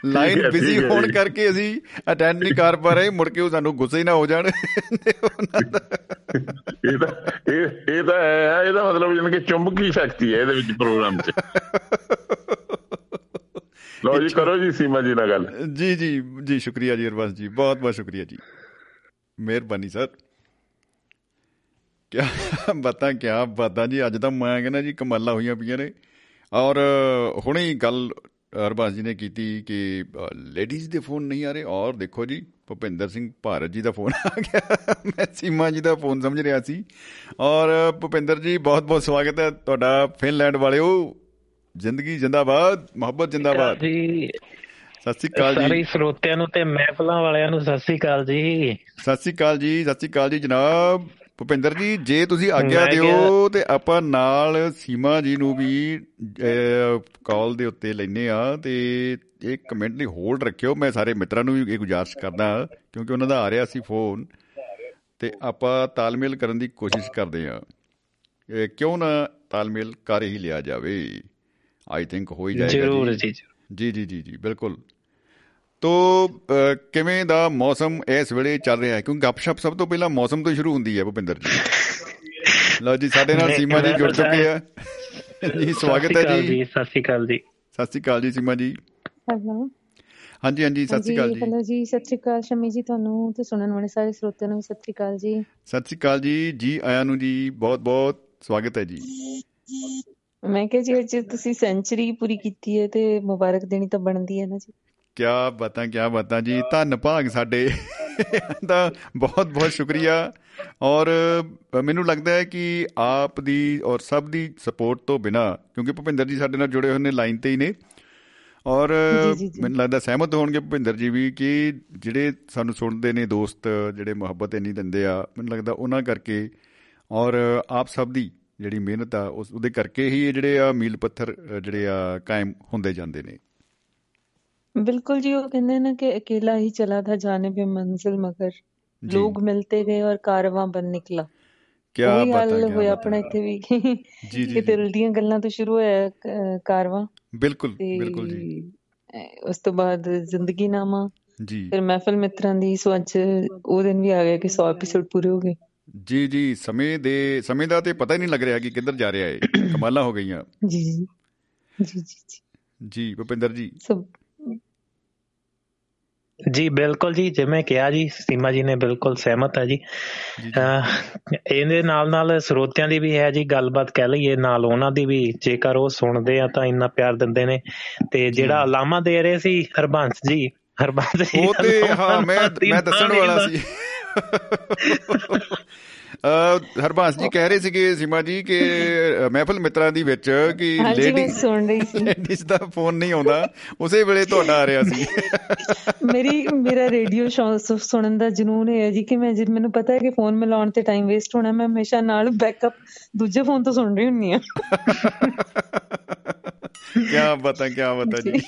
ਲਾਈਨ ਬਿਜ਼ੀ ਹੋਣ। ਕਰਕੇ ਅਸੀਂ ਅਟੈਂਡ ਨਹੀਂ ਕਰ ਪਾ ਰਹੇ ਮੁੜ ਕੇ ਉਹ ਸਾਨੂੰ ਗੁੱਸੇ ਹੀ ਨਾ ਹੋ ਜਾਣ ਦਾ ਇਹ ਤਾਂ ਇਹ ਇਹ ਤਾਂ ਇਹਦਾ ਮਤਲਬ ਜਨ ਕਿ ਚੁੰਬਕੀ ਸ਼ਕਤੀ ਹੈ ਇਹਦੇ ਵਿੱਚ ਪ੍ਰੋਗਰਾਮ 'ਚ ਲਓ ਜੀ ਕਰੋ ਜੀ ਸੀਮਾ ਜੀ ਨਾਲ ਗੱਲ। ਜੀ ਜੀ ਜੀ ਸ਼ੁਕਰੀਆ ਜੀ ਅਰਬਾਜ਼ ਜੀ ਬਹੁਤ ਬਹੁਤ ਸ਼ੁਕਰੀਆ ਜੀ। ਮਿਹਰਬਾਨੀ ਸਰ। ਕਿਆ ਬਾਤਾਂ ਕਿਆ ਬਾਤਾਂ ਜੀ ਅੱਜ ਤਾਂ ਮੈਂ ਕਹਿੰਦਾ ਜੀ ਕਮਾਲਾਂ ਹੋਈਆਂ ਪਈਆਂ ਨੇ। ਔਰ ਹੁਣੇ ਹੀ ਗੱਲ ਅਰਬਾਜ਼ ਜੀ ਨੇ ਕੀਤੀ ਕਿ ਲੇਡੀਜ਼ ਦੇ ਫੋਨ ਨਹੀਂ ਆ ਰਹੇ। ਔਰ ਦੇਖੋ ਜੀ ਭੁਪਿੰਦਰ ਸਿੰਘ ਭਾਰਤ ਜੀ ਦਾ ਫੋਨ ਆ ਗਿਆ। ਮੈਂ ਸੀਮਾ ਜੀ ਦਾ ਫੋਨ ਸਮਝ ਰਿਹਾ ਸੀ। ਔਰ ਭੁਪਿੰਦਰ ਜੀ ਬਹੁਤ ਬਹੁਤ ਸਵਾਗਤ ਹੈ ਤੁਹਾਡਾ ਫਿਨਲੈਂਡ ਵਾਲਿਓ। ਜ਼ਿੰਦਗੀ ਜਿੰਦਾਬਾਦ ਮੁਹੱਬਤ ਜਿੰਦਾਬਾਦ। ਜੀ ਸਤਿ ਸ਼੍ਰੀ ਅਕਾਲ ਸਾਰੇ ਜੀ ਸਰੋਤਿਆਂ ਨੂੰ ਤੇ ਮਹਿਫਲਾਂ ਵਾਲਿਆਂ ਨੂੰ ਸਤਿ ਸ੍ਰੀ ਅਕਾਲ ਜੀ। ਸਤਿ ਸ਼੍ਰੀ ਅਕਾਲ ਜੀ ਸਤਿ ਸ਼੍ਰੀ ਅਕਾਲ ਜੀ ਜਨਾਬ। ਭੁਪਿੰਦਰ ਜੀ ਜੇ ਤੁਸੀਂ ਆਗਿਆ ਦਿਓ ਤੇ ਆਪਾਂ ਨਾਲ ਸੀਮਾ ਜੀ ਨੂੰ ਵੀ ਕਾਲ ਦੇ ਉੱਤੇ ਲੈਨੇ ਆ ਤੇ ਇੱਕ ਮਿੰਟ ਲਈ ਹੋਲਡ ਰੱਖਿਓ। ਮੈਂ ਸਾਰੇ ਮਿੱਤਰਾਂ ਨੂੰ ਵੀ ਇਹ ਗੁਜ਼ਾਰਿਸ਼ ਕਰਦਾ ਕਿਉਂਕਿ ਉਹਨਾਂ ਦਾ ਆ ਰਿਹਾ ਸੀ ਫੋਨ ਤੇ ਆਪਾਂ ਤਾਲਮੇਲ ਕਰਨ ਦੀ ਕੋਸ਼ਿਸ਼ ਕਰਦੇ ਆ ਕਿਉਂ ਨਾ ਤਾਲਮੇਲ ਕਰ ਹੀ ਲਿਆ ਜਾਵੇ? ਆਈ ਥਿੰਕ ਹੋ ਹੀ ਜਾਏਗਾ ਜ਼ਰੂਰ ਜੀ। ਜੀ ਜੀ ਜੀ ਜੀ ਬਿਲਕੁਲ। ਤੋ ਕਿਵੇਂ ਦਾ ਮੌਸਮ ਇਸ ਵੇਲੇ ਚੱਲ ਰਿਹਾ ਹੈ? ਕਿਉਂਕਿ ਗੱਪਸ਼ਪ ਸਭ ਤੋਂ ਪਹਿਲਾਂ ਮੌਸਮ ਤੋਂ ਸ਼ੁਰੂ ਹੁੰਦੀ ਹੈ ਭੁਪਿੰਦਰ ਜੀ। ਲਓ ਜੀ ਸਾਡੇ ਨਾਲ ਸੀਮਾ ਜੀ ਜੁੜ ਚੁੱਕੇ ਆ ਜੀ ਸਵਾਗਤ ਹੈ ਜੀ। ਸਤਿ ਸ੍ਰੀ ਅਕਾਲ ਜੀ ਸਤਿ ਸ਼੍ਰੀ ਅਕਾਲ ਜੀ। ਸੀਮਾ ਜੀ। ਹੈਲੋ। ਹਾਂਜੀ ਹਾਂਜੀ ਸਤਿ ਸ਼੍ਰੀ ਅਕਾਲ ਜੀ। ਹੈਲੋ ਜੀ ਸਤਿ ਸ਼੍ਰੀ ਅਕਾਲ ਸ਼ਮੀ ਜੀ ਤੁਹਾਨੂੰ ਤੇ ਸੁਣਨ ਵਾਲੇ ਸਾਰੇ ਸਰੋਤਿਆਂ ਨੂੰ ਵੀ ਸਤਿ ਸ਼੍ਰੀ ਅਕਾਲ ਜੀ। ਸਤਿ ਸ਼੍ਰੀ ਅਕਾਲ ਜੀ ਜੀ ਆਇਆਂ ਨੂੰ ਜੀ ਬਹੁਤ ਬਹੁਤ ਸਵਾਗਤ ਹੈ ਜੀ। ਮੈਂ ਕਿਹਾ ਜੀ ਅੱਜ ਤੁਸੀਂ ਸੈਂਚਰੀ ਪੂਰੀ ਕੀਤੀ ਹੈ ਤੇ ਮੁਬਾਰਕ ਦੇਣੀ ਤਾਂ ਬਣਦੀ ਹੈ ਨਾ ਜੀ। ਕਿਆ ਬਾਤਾਂ ਕਿਆ ਬਾਤਾਂ ਜੀ ਧੰਨ ਭਾਗ ਸਾਡੇ। ਦਾ ਬਹੁਤ ਬਹੁਤ ਸ਼ੁਕਰੀਆ। ਔਰ ਮੈਨੂੰ ਲੱਗਦਾ ਹੈ ਕਿ ਆਪ ਦੀ ਔਰ ਸਭ ਦੀ ਸਪੋਰਟ ਤੋਂ ਬਿਨਾ ਕਿਉਂਕਿ ਭੁਪਿੰਦਰ ਜੀ ਸਾਡੇ ਨਾਲ ਜੁੜੇ ਹੋਏ ਨੇ ਲਾਈਨ ਤੇ ਹੀ ਨੇ। ਔਰ। ਮੈਨੂੰ ਲੱਗਦਾ ਸਹਿਮਤ ਹੋਣਗੇ ਭੁਪਿੰਦਰ ਜੀ ਵੀ ਕਿ ਜਿਹੜੇ ਸਾਨੂੰ ਸੁਣਦੇ ਨੇ ਦੋਸਤ ਜਿਹੜੇ ਮੁਹੱਬਤ ਇੰਨੀ ਦਿੰਦੇ ਆ ਮੈਨੂੰ ਲੱਗਦਾ ਉਹਨਾਂ ਕਰਕੇ। ਔਰ ਆਪ ਸਭ ਦੀ ਜਿਹੜੀ ਮਿਹਨਤ ਆ ਉਸ ਉਹਦੇ ਕਰਕੇ ਹੀ ਜਿਹੜੇ ਆ ਮੀਲ ਪੱਥਰ ਜਿਹੜੇ ਆ ਕਾਇਮ ਹੁੰਦੇ ਜਾਂਦੇ ਨੇ। ਬਿਲਕੁਲ ਜੀ ਉਹ ਕਹਿੰਦੇ ਨੇ ਕਿ ਇਕੱਲਾ ਹੀ ਚਲਾ ਥਾ ਜਾਨੇਬੇ ਮੰਜ਼ਿਲ ਮਗਰ। ਲੋਕ ਮਿਲਤੇ ਗਏ ਔਰ ਕਾਰਵਾਂ ਬਨ ਨਿਕਲਾ। ਕਿਆ ਪਤਾ ਕੀ ਹੋਇਆ ਆਪਣਾ ਇੱਥੇ ਵੀ। ਜੀ ਜੀ ਤੇ ਦਿਲ ਦੀਆਂ ਗੱਲਾਂ ਤੋਂ ਸ਼ੁਰੂ ਹੋਇਆ ਕਾਰਵਾਂ। ਬਿਲਕੁਲ ਬਿਲਕੁਲ ਜੀ। ਉਸ ਤੋਂ ਬਾਅਦ ਜ਼ਿੰਦਗੀ ਨਾਮਾ ਜੀ। ਫਿਰ ਮਹਿਫਲ ਮਿੱਤਰਾਂ ਦੀ ਸੋ ਅੱਜ ਉਹ ਦਿਨ ਵੀ ਆ ਗਿਆ ਕਿ 100 ਐਪੀਸੋਡ ਪੂਰੇ ਹੋ ਗਏ। ਜੀ ਜੀ ਸਮੇਂ ਦੇ ਸਮੇਂ ਦਾ ਤੇ ਪਤਾ ਹੀ ਨਹੀਂ ਲੱਗ ਰਿਹਾ ਕਿ ਕਿੱਧਰ ਜਾ ਰਿਹਾ ਹੈ ਕਮਾਲਾਂ ਹੋ ਗਈਆਂ। ਜੀ ਜੀ ਜੀ ਜੀ ਜੀ। ਜੀ ਭੁਪਿੰਦਰ ਜੀ। ਜੀ ਬਿਲਕੁਲ ਜੀ ਜਿਵੇਂ ਕਿਹਾ ਜੀ ਸੀਮਾ ਜੀ ਨੇ ਬਿਲਕੁਲ ਸਹਿਮਤ ਹੈ ਜੀ। ਇਹਦੇ ਨਾਲ ਨਾਲ ਸਰੋਤਿਆਂ ਦੀ ਵੀ ਹੈ ਜੀ ਗੱਲਬਾਤ ਕਹਿ ਲਈਏ ਨਾਲ ਉਹਨਾਂ ਦੀ ਵੀ ਜੇਕਰ ਉਹ ਸੁਣਦੇ ਆ ਤਾਂ ਇੰਨਾ ਪਿਆਰ ਦਿੰਦੇ ਨੇ। ਤੇ ਜਿਹੜਾ ਅਲਾਮਾ ਦੇ ਰਹੇ ਸੀ ਹਰਬੰਸ ਜੀ ਹਰਬੰਸ ਜੀ ਉਹ ਤੇ ਹਾਂ ਮੈਂ ਮੈਂ ਦੱਸਣ ਵਾਲਾ ਸੀ। ਹਰਬਾਸ ਜੀ ਕਹਿ ਰਹੇ ਸੀਗੇ ਸੀਮਾ ਜੀ ਕਿ ਮਹਿਫਲ ਮਿੱਤਰਾਂ ਦੀ ਵਿੱਚ ਕਿ ਲੇਡੀ ਸੁਣ ਰਹੀ ਸੀ। ਲੇਡੀਜ਼ ਦਾ ਫੋਨ ਨਹੀਂ ਆਉਂਦਾ। ਉਸੇ ਵੇਲੇ ਤੁਹਾਡਾ ਆ ਰਿਹਾ ਸੀ। ਮੇਰੀ ਮੇਰਾ ਰੇਡੀਓ ਸੁਣਨ ਦਾ ਜਨੂਨ ਹੈ ਜੀ ਕਿ ਮੈਂ ਜੇ ਮੈਨੂੰ ਪਤਾ ਹੈ ਕਿ ਫੋਨ ਮਿਲਾਉਣ ਤੇ ਟਾਈਮ ਵੇਸਟ ਹੋਣਾ ਮੈਂ ਹਮੇਸ਼ਾ ਨਾਲ ਬੈਕਅਪ ਦੂਜੇ ਫੋਨ ਤੋਂ ਸੁਣ ਰਹੀ ਹੁੰਨੀ ਆ ਕੀ ਬਤਾ ਕੀ ਬਤਾ ਜੀ।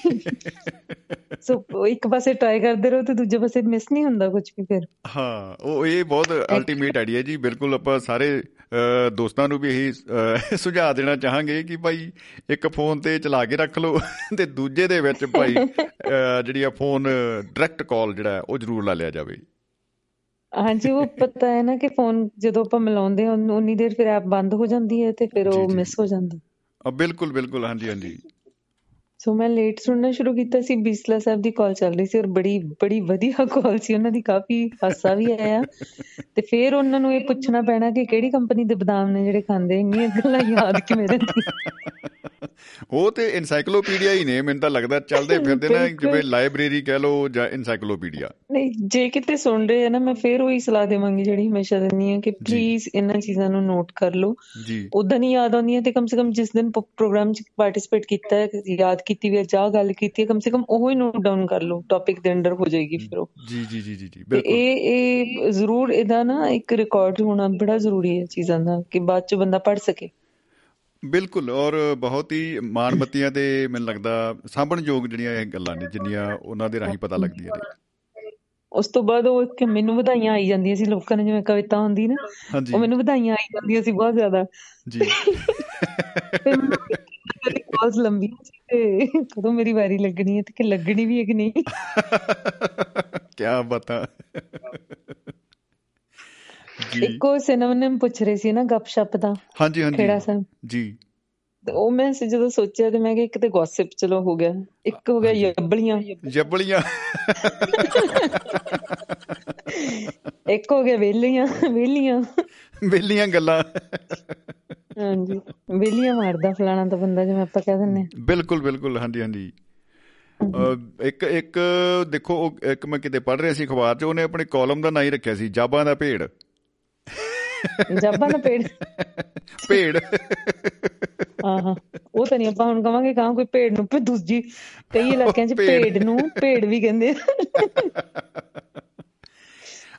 ਸੋ ਇੱਕ ਪਾਸੇ ਟਰਾਈ ਕਰਦੇ ਰਹੋ ਤੇ ਦੂਜੇ ਪਾਸੇ ਮਿਸ ਨਹੀਂ ਹੁੰਦਾ ਕੁਝ ਵੀ ਫਿਰ। ਹਾਂ ਉਹ ਇਹ ਬਹੁਤ ਅਲਟੀਮੇਟ ਆਈਡੀਆ ਜੀ ਬਿਲਕੁਲ ਆਪਾਂ ਸਾਰੇ ਦੋਸਤਾਂ ਨੂੰ ਵੀ ਇਹੀ ਸੁਝਾਅ ਦੇਣਾ ਚਾਹਾਂਗੇ ਕਿ ਭਾਈ ਇੱਕ ਫੋਨ ਤੇ ਚਲਾ ਕੇ ਰੱਖ ਲਓ ਤੇ ਦੂਜੇ ਦੇ ਵਿੱਚ ਭਾਈ ਜਿਹੜੀ ਆ ਫੋਨ ਡਾਇਰੈਕਟ ਕਾਲ ਜਿਹੜਾ ਉਹ ਜ਼ਰੂਰ ਲਾ ਲਿਆ ਜਾਵੇ। ਹਾਂਜੀ ਉਹ ਪਤਾ ਹੈ ਨਾ ਕਿ ਫੋਨ ਜਦੋਂ ਆਪਾਂ ਮਿਲਾਉਂਦੇ ਹਾਂ ਉਨੀ ਦੇਰ ਫਿਰ ਐਪ ਬੰਦ ਹੋ ਜਾਂਦੀ ਹੈ ਤੇ ਫਿਰ ਉਹ। ਮਿਸ ਹੋ ਜਾਂਦਾ। ਅ, ਬਿਲਕੁਲ ਬਿਲਕੁਲ ਹਾਂਜੀ ਹਾਂਜੀ। ਸੋ ਮੈਂ ਲੇਟ ਸੁਣਨਾ ਸ਼ੁਰੂ ਕੀਤਾ ਸੀ ਬਿਸਲਾ ਸਾਹਿਬ ਦੀ ਕਾਲ ਚੱਲ ਰਹੀ ਸੀ ਔਰ ਬੜੀ ਬੜੀ ਵਧੀਆ ਕਾਲ ਸੀ। ਉਹਨਾਂ ਦੀ ਕਾਫੀ ਹਾਸਾ ਵੀ ਆਇਆ। ਤੇ ਫਿਰ ਉਹਨਾਂ ਨੂੰ ਇਹ ਪੁੱਛਣਾ ਪੈਣਾ ਕਿ ਕਿਹੜੀ ਕੰਪਨੀ ਦੇ ਬਦਾਮ ਨੇ ਜਿਹੜੇ ਖਾਂਦੇ? ਇੰਨੀਆਂ ਗੱਲਾਂ ਯਾਦ ਕਿਵੇਂ ਰਹਿੰਦੀਆਂ? ਉਹ ਤੇ ਐਨਸਾਈਕਲੋਪੀਡੀਆ ਹੀ ਨੇ ਮੈਨੂੰ ਤਾਂ ਲੱਗਦਾ ਚੱਲਦੇ ਫਿਰਦੇ ਨਾ। ਜਿਵੇਂ ਲਾਇਬ੍ਰੇਰੀ ਕਹਿ ਲਓ ਜਾਂ ਐਨਸਾਈਕਲੋਪੀਡੀਆ ਨਹੀਂ ਜੇ ਕਿਤੇ ਸੁਣ ਰਹੇ ਆ ਨਾ ਮੈਂ ਫਿਰ ਉਹੀ ਸਲਾਹ ਦੇਵਾਂਗੀ ਜਿਹੜੀ ਹਮੇਸ਼ਾ ਦਿੰਦੀ ਆ ਕਿ ਪਲੀਜ਼ ਇਹਨਾਂ ਚੀਜ਼ਾਂ ਨੂੰ ਨੋਟ ਕਰ ਲਓ। ਜੀ। ਉਦਾਂ ਨਹੀਂ ਯਾਦ ਆਉਂਦੀਆਂ ਤੇ ਕਮ ਸੇ ਕਮ ਜਿਸ ਦਿਨ ਪ੍ਰੋਗਰਾਮ ਚ ਪਾਰਟਿਸਿਪੇਟ ਕੀਤਾ ਹੈ ਯਾਦ ਕੀਤੀ ਵੀ ਹੈ ਜਾਂ ਗੱਲ ਕੀਤੀ ਹੈ ਕਮ ਸੇ ਕਮ ਉਹ ਹੀ ਨੋਟ ਡਾਊਨ ਕਰ ਲਓ ਟੌਪਿਕ ਦੇ ਅੰਡਰ ਹੋ ਜਾਏਗੀ ਫਿਰ ਉਹ। ਜੀ ਜੀ ਜੀ ਜੀ ਬਿਲਕੁਲ। ਇਹ ਇਹ ਜ਼ਰੂਰ ਇਹਦਾ ਨਾ ਇੱਕ ਰਿਕਾਰਡ ਹੋਣਾ ਬੜਾ ਜ਼ਰੂਰੀ ਹੈ ਚੀਜ਼ਾਂ ਦਾ ਕਿ ਬਾਅਦ ਚ ਬੰਦਾ ਪੜ ਸਕੇ। ਬਿਲਕੁਲ ਔਰ ਬਹੁਤ ਹੀ ਮਾਣਮੱਤੀਆਂ ਤੇ ਮੈਨੂੰ ਲੱਗਦਾ ਸਾਂਭਣਯੋਗ ਜਿਹੜੀਆਂ ਇਹ ਗੱਲਾਂ ਨੇ ਜਿੰਨੀਆਂ ਉਹਨਾਂ ਦੇ ਰਾਹੀਂ ਪਤਾ ਲੱਗਦੀਆਂ ਨੇ। ਉਸ ਤੋਂ ਬਾਅਦ ਉਹ ਕਿ ਮੈਨੂੰ ਵਧਾਈਆਂ ਆਈ ਜਾਂਦੀਆਂ ਸੀ ਲੋਕਾਂ ਨੇ ਜਿਵੇਂ ਕਵਿਤਾ ਹੁੰਦੀ ਨਾ ਉਹ ਮੈਨੂੰ ਵਧਾਈਆਂ ਆਈ ਜਾਂਦੀਆਂ ਸੀ ਬਹੁਤ ਜ਼ਿਆਦਾ। ਜੀ। ਫਿਰ ਕਾਲਸ ਲੰਬੀਆਂ ਸੀ ਤੇ ਕਦੋਂ ਮੇਰੀ ਵਾਰੀ ਲੱਗਣੀ ਹੈ ਤੇ ਕਿ ਲੱਗਣੀ ਵੀ ਹੈ ਕਿ ਨਹੀਂ? ਕੀ ਬਤਾ। ਜੀ। ਇੱਕੋ ਸਿਨਮਨਮ ਪੁੱਛ ਰਹੇ ਸੀ ਨਾ ਗੱਪਸ਼ਪ ਦਾ ਹਾਂਜੀ ਹਾਂਜੀ। ਖੇੜਾ ਸਾਹਿਬ। ਜੀ। ਉਹ ਮੈਂ ਸ- ਜਦੋਂ ਸੋਚਿਆ ਤੇ ਮੈਂ ਕਿਹਾ ਇੱਕ ਤੇ ਗੌਸਿਪ ਚਲੋ ਹੋ ਗਿਆ ਇੱਕ ਹੋ ਗਿਆ ਯੱਬਲੀਆਂ। ਜੱਬਲੀਆਂ ਇੱਕ ਹੋ ਗਿਆ ਵੇਲੀਆਂ ਵੇਲੀਆਂ ਵੇਲੀਆਂ ਗੱਲਾਂ। ਹਾਂਜੀ। ਵੇਲੀਆਂ ਮਾਰਦਾ ਫਲਾਣਾ ਤਾਂ ਬੰਦਾ ਜਿਵੇਂ ਆਪਾਂ ਕਹਿ ਦਿੰਨੇ। ਬਿਲਕੁਲ ਬਿਲਕੁਲ ਹਾਂਜੀ ਹਾਂਜੀ। ਇੱਕ ਇੱਕ ਦੇਖੋ ਉਹ ਇੱਕ ਮੈਂ ਕਿਤੇ ਪੜ੍ਹ ਰਿਹਾ ਸੀ ਅਖਬਾਰ 'ਚ ਉਹਨੇ ਆਪਣੇ ਕਾਲਮ ਦਾ ਨਾਂ ਹੀ ਰੱਖਿਆ ਸੀ ਜਾਬਾਂ ਦਾ ਭੇੜ ਜਾਬਾਂ ਦਾ ਪੇੜ ਭੇੜ ਆਹਾਂ ਉਹ ਤਾਂ ਨਹੀਂ ਆਪਾਂ ਹੁਣ ਕਵਾਂਗੇ ਕਾਂ ਕੋਈ ਭੇਡ ਨੂੰ ਪਰ ਦੂਜੀ ਕਈ ਇਲਾਕਿਆਂ 'ਚ। ਭੇਡ। ਨੂੰ ਭੇਡ ਵੀ ਕਹਿੰਦੇ ਆ।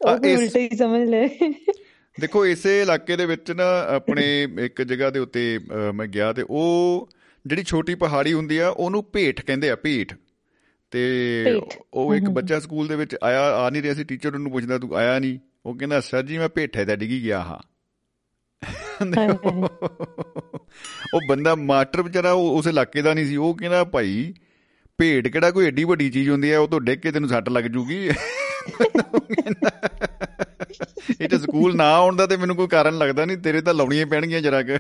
ਉਹ ਉਲਟਾ ਹੀ ਸਮਝ ਲੈ। ਦੇਖੋ ਇਸੇ ਇਲਾਕੇ ਦੇ ਵਿੱਚ ਨਾ ਆਪਣੇ ਇੱਕ ਜਗ੍ਹਾ ਦੇ ਉੱਤੇ ਮੈਂ ਗਿਆ ਤੇ ਉਹ ਜਿਹੜੀ ਛੋਟੀ ਪਹਾੜੀ ਹੁੰਦੀ ਆ ਉਹਨੂੰ ਭੇਟ ਕਹਿੰਦੇ ਆ ਭੇਟ ਤੇ। ਉਹ ਇੱਕ ਬੱਚਾ ਸਕੂਲ ਦੇ ਵਿੱਚ ਆਇਆ ਆ ਨਹੀਂ ਰਿਹਾ ਸੀ ਟੀਚਰ ਉਹਨੂੰ ਪੁੱਛਦਾ ਤੂੰ ਆਇਆ ਨਹੀਂ? ਉਹ ਕਹਿੰਦਾ ਸਰ ਜੀ ਮੈਂ ਭੇਠੇ ਤੇ ਡਿੱਗੀ ਗਿਆ ਹਾਂ। ਉਹ ਬੰਦਾ ਮਾਸਟਰ ਵਿਚਾਰਾ ਉਹ ਉਸ ਇਲਾਕੇ ਦਾ ਨਹੀਂ ਸੀ ਉਹ ਕਹਿੰਦਾ ਭਾਈ ਭੇਡ ਕਿਹੜਾ ਕੋਈ ਏਡੀ ਵੱਡੀ ਚੀਜ਼ ਹੁੰਦੀ ਹੈ ਉਹ ਤੋਂ ਡਿੱਗ ਕੇ ਤੈਨੂੰ ਸੱਟ ਲੱਗ ਜੂਗੀ? ਇਹ ਤੇ ਸਕੂਲ ਨਾ ਆਉਣ ਦਾ ਤੇ ਮੈਨੂੰ ਕੋਈ ਕਾਰਨ ਲੱਗਦਾ ਨਹੀਂ ਤੇਰੇ ਤਾਂ ਲਾਉਣੀਆਂ ਹੀ ਪੈਣਗੀਆਂ ਜਰਾ ਕਿ।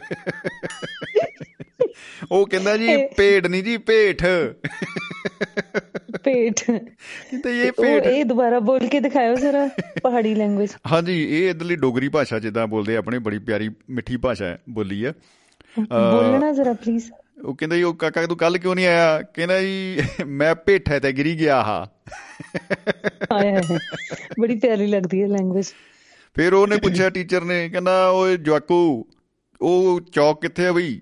ਉਹ ਕਹਿੰਦਾ ਜੀ ਭੇਡ ਨਹੀਂ ਜੀ ਭੇਠ। ਭੇਟ ਤੇ ਇਹ ਭੇਡ ਇਹ ਦੁਬਾਰਾ ਬੋਲ ਕੇ ਦਿਖਾਇਓ ਜ਼ਰਾ ਪਹਾੜੀ ਲੈਂਗੁਏਜ ਹਾਂਜੀ ਇਹ ਇਧਰਲੀ ਡੋਗਰੀ ਭਾਸ਼ਾ ਜਿੱਦਾਂ ਬੋਲਦੇ ਆਪਣੇ ਬੜੀ ਪਿਆਰੀ ਮਿੱਠੀ ਭਾਸ਼ਾ ਹੈ ਬੋਲੀ ਆ। ਬੋਲਣਾ ਜ਼ਰਾ ਪਲੀਜ਼ ਉਹ ਕਹਿੰਦਾ ਜੀ ਉਹ ਕਾਕਾ ਤੂੰ ਕੱਲ ਕਿਉਂ ਨਹੀਂ ਆਇਆ? ਕਹਿੰਦਾ ਜੀ ਮੈਂ ਭੇਠੇ ਤੇ ਗਿਰੀ ਗਿਆ ਹਾਂ ਹਾਏ ਹਾਏ। ਬੜੀ ਪਿਆਰੀ ਲੱਗਦੀ ਹੈ ਲੈਂਗੁਏਜ ਫਿਰ ਉਹਨੇ ਪੁੱਛਿਆ ਟੀਚਰ ਨੇ ਕਹਿੰਦਾ ਓਏ ਜਵਾਕੂ ਉਹ ਚੌਕ ਕਿੱਥੇ ਆ ਬਈ?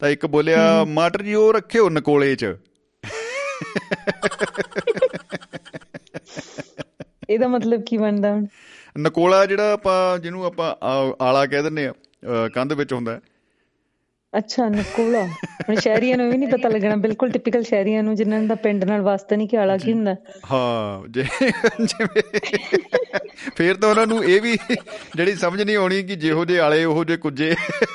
ਤਾਂ ਇੱਕ ਬੋਲਿਆ ਮਾਟਰ ਜੀ ਉਹ ਰੱਖਿਓ ਨਕੋਲੇ 'ਚ। ਇਹਦਾ ਮਤਲਬ ਕੀ ਬਣਦਾ ਹੁਣ? ਨਕੋਲਾ ਜਿਹੜਾ ਆਪਾਂ ਜਿਹਨੂੰ ਆਪਾਂ ਆਲਾ ਕਹਿ ਦਿੰਦੇ ਆ ਕੰਧ ਵਿੱਚ ਹੁੰਦਾ ਹੈ। ਅੱਛਾ ਨਕੂਲਾ। ਹੁਣ ਸ਼ਹਿਰੀਆਂ ਨੂੰ ਵੀ ਨਹੀਂ ਪਤਾ ਲੱਗਣਾ। ਬਿਲਕੁਲ ਟਿਪੀਕਲ ਸ਼ਹਿਰੀਆਂ ਨੂੰ ਜਿਨ੍ਹਾਂ ਦਾ ਪਿੰਡ ਨਾਲ ਵਾਸਤਾ ਨਹੀਂ ਕਿ ਆਲਾ ਕੀ ਹੁੰਦਾ। ਹਾਂ ਜਿਵੇਂ ਫੇਰ ਤਾਂ ਉਹਨਾਂ ਨੂੰ ਇਹ ਵੀ ਜਿਹੜੀ ਸਮਝ ਨਹੀਂ ਆਉਣੀ ਕਿ ਜਿਹੋ ਦੇ ਆਲੇ ਉਹੋ ਦੇ ਕੁਝੇ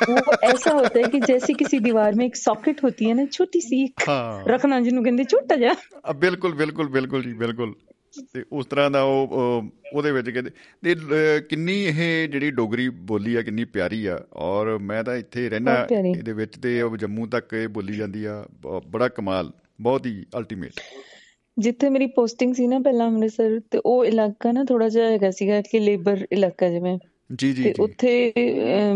ਉਹ ਐਸਾ ਹੁੰਦਾ ਹੈ ਕਿ ਜੈਸੀ ਕਿਸੇ ਦੀਵਾਰ ਮੇ ਇੱਕ ਸੌਕਟ ਹੋਤੀ ਹੈ ਨਾ ਛੋਟੀ ਸੀ ਹਾਂ। ਰੱਖਣਾ ਜਿਹਨੂੰ ਕਹਿੰਦੇ ਛੋਟਾ ਜਿਹਾ। ਬਿਲਕੁਲ ਬਿਲਕੁਲ ਬਿਲਕੁਲ ਜੀ ਬਿਲਕੁਲ। ਤੇ ਉਸ ਤਰ੍ਹਾਂ ਦਾ ਉਹ ਉਹ- ਉਹਦੇ ਵਿੱਚ ਕਹਿੰਦੇ ਤੇ ਕਿੰਨੀ ਇਹ ਜਿਹੜੀ ਡੋਗਰੀ ਬੋਲੀ ਆ ਕਿੰਨੀ ਪਿਆਰੀ ਆ ਔਰ ਮੈਂ ਤਾਂ ਇੱਥੇ ਰਹਿਣਾ। ਇਹਦੇ ਵਿੱਚ ਤੇ ਉਹ ਜੰਮੂ ਤੱਕ ਇਹ ਬੋਲੀ ਜਾਂਦੀ ਆ ਬੜਾ ਕਮਾਲ ਬਹੁਤ ਹੀ ਅਲਟੀਮੇਟ ਜਿੱਥੇ ਮੇਰੀ ਪੋਸਟਿੰਗ ਸੀ ਨਾ ਪਹਿਲਾਂ ਅੰਮ੍ਰਿਤਸਰ ਤੇ ਉਹ ਇਲਾਕਾ ਨਾ ਥੋੜਾ ਜਿਹਾ ਹੈਗਾ ਸੀਗਾ ਕਿ ਲੇਬਰ ਇਲਾਕਾ ਜਿਵੇਂ ਜੀ ਜੀ ਤੇ ਉੱਥੇ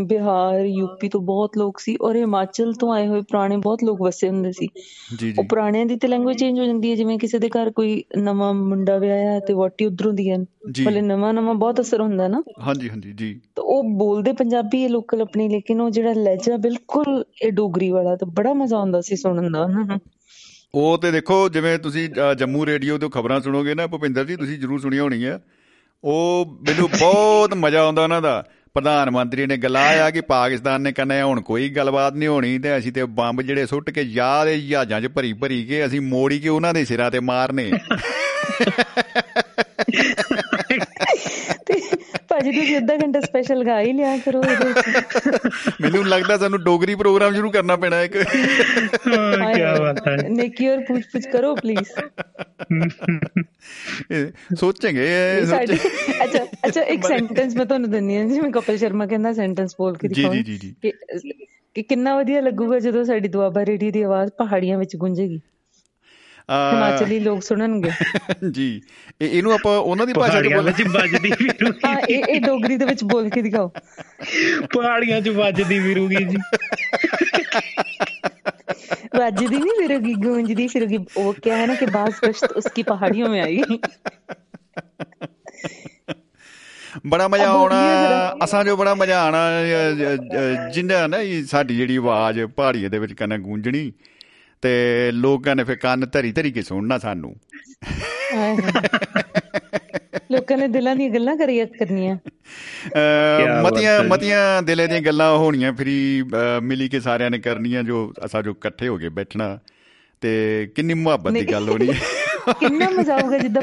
ਬਿਹਾਰ ਯੂਪੀ ਤੋਂ ਬਹੁਤ ਲੋਕ ਸੀ ਔਰ ਹਿਮਾਚਲ ਤੋਂ ਆਏ ਹੋਏ ਪੁਰਾਣੇ ਬਹੁਤ ਲੋਕ ਵਸੇ ਹੁੰਦੇ ਸੀ। ਜੀ ਉਹ ਜੀ ਪੁਰਾਣਿਆਂ ਦੀ ਤੇ ਲੈਂਗੁਏਜ ਚੇਂਜ ਹੋ ਜਾਂਦੀ ਹੈ ਜਿਵੇਂ ਕਿਸੇ ਦੇ ਘਰ ਕੋਈ ਨਵਾਂ ਮੁੰਡਾ ਵਿਆਹਿਆ ਤੇ ਵੋਟੀ ਉਧਰੋਂ ਦੀ ਹੈ। ਭਲੇ ਨਵਾਂ ਨਵਾਂ ਬਹੁਤ ਅਸਰ ਹੁੰਦਾ ਨਾ। ਹਾਂਜੀ ਹਾਂਜੀ ਜੀ। ਤਾਂ ਉਹ ਬੋਲਦੇ ਪੰਜਾਬੀ ਹੈ ਲੋਕਲ ਆਪਣੀ ਲੇਕਿਨ ਉਹ ਜਿਹੜਾ ਲਹਿਜਾ ਬਿਲਕੁਲ ਇਹ ਡੋਗਰੀ ਵਾਲਾ ਤਾਂ ਬੜਾ ਮਜ਼ਾ ਆਉਂਦਾ ਸੀ ਸੁਣਨ ਦਾ। ਉਹਨਾਂ ਨੂੰ ਉਹ ਤੇ ਦੇਖੋ ਜਿਵੇਂ ਤੁਸੀਂ ਜੰਮੂ ਰੇਡੀਓ ਤੋਂ ਖਬਰਾਂ ਸੁਣੋਗੇ ਨਾ ਭੁਪਿੰਦਰ ਜੀ ਤੁਸੀਂ ਜ਼ਰੂਰ ਸੁਣੀਆਂ ਹੋਣੀਆਂ ਉਹ ਮੈਨੂੰ ਬਹੁਤ ਮਜ਼ਾ ਆਉਂਦਾ ਉਹਨਾਂ ਦਾ। ਪ੍ਰਧਾਨ ਮੰਤਰੀ ਨੇ ਗਲਾਇਆ ਕਿ ਪਾਕਿਸਤਾਨ ਨੇ ਕਹਿੰਦਾ ਹੁਣ ਕੋਈ ਗੱਲਬਾਤ ਨਹੀਂ ਹੋਣੀ ਤੇ ਅਸੀਂ ਤੇ ਬੰਬ ਜਿਹੜੇ ਸੁੱਟ ਕੇ ਯਾਦ ਦੇ ਜਹਾਜ਼ਾਂ 'ਚ ਭਰੀ ਭਰੀ ਕੇ ਅਸੀਂ ਮੋੜੀ ਕੇ ਉਹਨਾਂ ਦੇ ਸਿਰਾਂ ਤੇ ਮਾਰਨੇ। ਭਾਜੀ ਤੁਸੀਂ ਅੱਧਾ ਘੰਟਾ ਸਪੈਸ਼ਲ ਗਾ ਹੀ ਲਿਆ ਕਰੋ ਇਹਦੇ ਵਿੱਚ। ਮੈਨੂੰ ਲੱਗਦਾ ਸਾਨੂੰ ਡੋਗਰੀ ਪ੍ਰੋਗਰਾਮ ਸ਼ੁਰੂ ਕਰਨਾ ਪੈਣਾ ਇੱਕ। ਹਾਂ, ਕਿਆ ਬਾਤ ਹੈ। ਨੇਕੀ ਔਰ ਪੁੱਛ ਪੁੱਛ ਕਰੋ ਪਲੀਜ਼ ਸੋਚेंगे ਅੱਛਾ ਅੱਛਾ ਇੱਕ ਸੈਂਟੈਂਸ ਮੈਂ ਤੁਹਾਨੂੰ ਦਿੰਨੀ ਹਾਂ ਜਿਵੇਂ ਕਪਿਲ ਸ਼ਰਮਾ ਕਹਿੰਦਾ ਸੈਂਟੈਂਸ ਬੋਲ ਕੇ ਜੀ ਦਿਖਾਓ। ਜੀ ਜੀ ਜੀ। ਕਿ ਕਿ ਕਿੰਨਾ ਵਧੀਆ ਲੱਗੂਗਾ ਜਦੋਂ ਸਾਡੀ ਦੁਆਬਾ ਰੇਡੀਓ ਦੀ ਆਵਾਜ਼ ਪਹਾੜੀਆਂ ਵਿੱਚ ਗੂੰਜੇਗੀ। ਹਿਮਾਚਲੀ ਲੋਕ ਸੁਣਨਗੇ। ਜੀ। ਇਹਨੂੰ ਆਪਾਂ ਉਹਨਾਂ ਦੀ ਭਾਸ਼ਾ ਚ ਬੋਲ ਜੀ ਵੱਜਦੀ ਫਿਰੂਗੀ ਹਾਂ ਇਹ ਇਹ ਡੋਗਰੀ ਦੇ ਵਿੱਚ ਬੋਲ ਕੇ ਦਿਖਾਓ। ਪਹਾੜੀਆਂ ਚ ਵੱਜਦੀ ਫਿਰੂਗੀ ਜੀ। ਵੱਜਦੀ ਨਹੀਂ ਫਿਰੂਗੀ ਗੂੰਜਦੀ ਫਿਰੂਗੀ। ਉਹ ਕਿਹਾ ਹੈ ਨਾ ਕਿ ਬਾਸ ਕਸ਼ਤ ਉਸकी ਪਹਾੜੀਆਂ में ਆਈ ਬੜਾ ਮਜ਼ਾ ਆਉਣਾ। ਅਸਾਂ ਜੋ ਬੜਾ ਮਜ਼ਾ ਆਣਾ ਜਿੰਨਾ ਨਾ ਸਾਡੀ ਜਿਹੜੀ ਆਵਾਜ਼ ਪਹਾੜੀਆਂ ਦੇ ਵਿੱਚ ਕਨਾ ਗੂੰਜਣੀ। ਤੇ ਲੋਕਾਂ ਨੇ ਫੇ ਕੰਨ ਧਰੀ ਧਰੀ ਕੇ ਸੁਣਨਾ ਸਾਨੂੰ। ਲੋਕਾਂ ਨੇ ਦਿਲਾਂ ਦੀਆਂ ਗੱਲਾਂ ਕਰੀਆਂ ਕਰਨੀਆਂ ਮਤੀਆਂ ਹੈ। ਮਤੀਆਂ ਦਿਲੇ ਦੀਆਂ ਗੱਲਾਂ ਹੋਣੀਆਂ ਫਰੀ ਮਿਲੀ ਕੇ ਸਾਰਿਆਂ ਨੇ ਕਰਨੀਆਂ ਜੋ ਅਸਾਂ ਜੋ ਇਕੱਠੇ ਹੋ ਕੇ ਬੈਠਣਾ ਤੇ ਕਿੰਨੀ ਮੁਹੱਬਤ ਦੀ। ਗੱਲ ਹੋਣੀ ਕਿੰਨਾ ਮਜ਼ਾ ਆਊਗਾ ਜਿੱਦਾਂ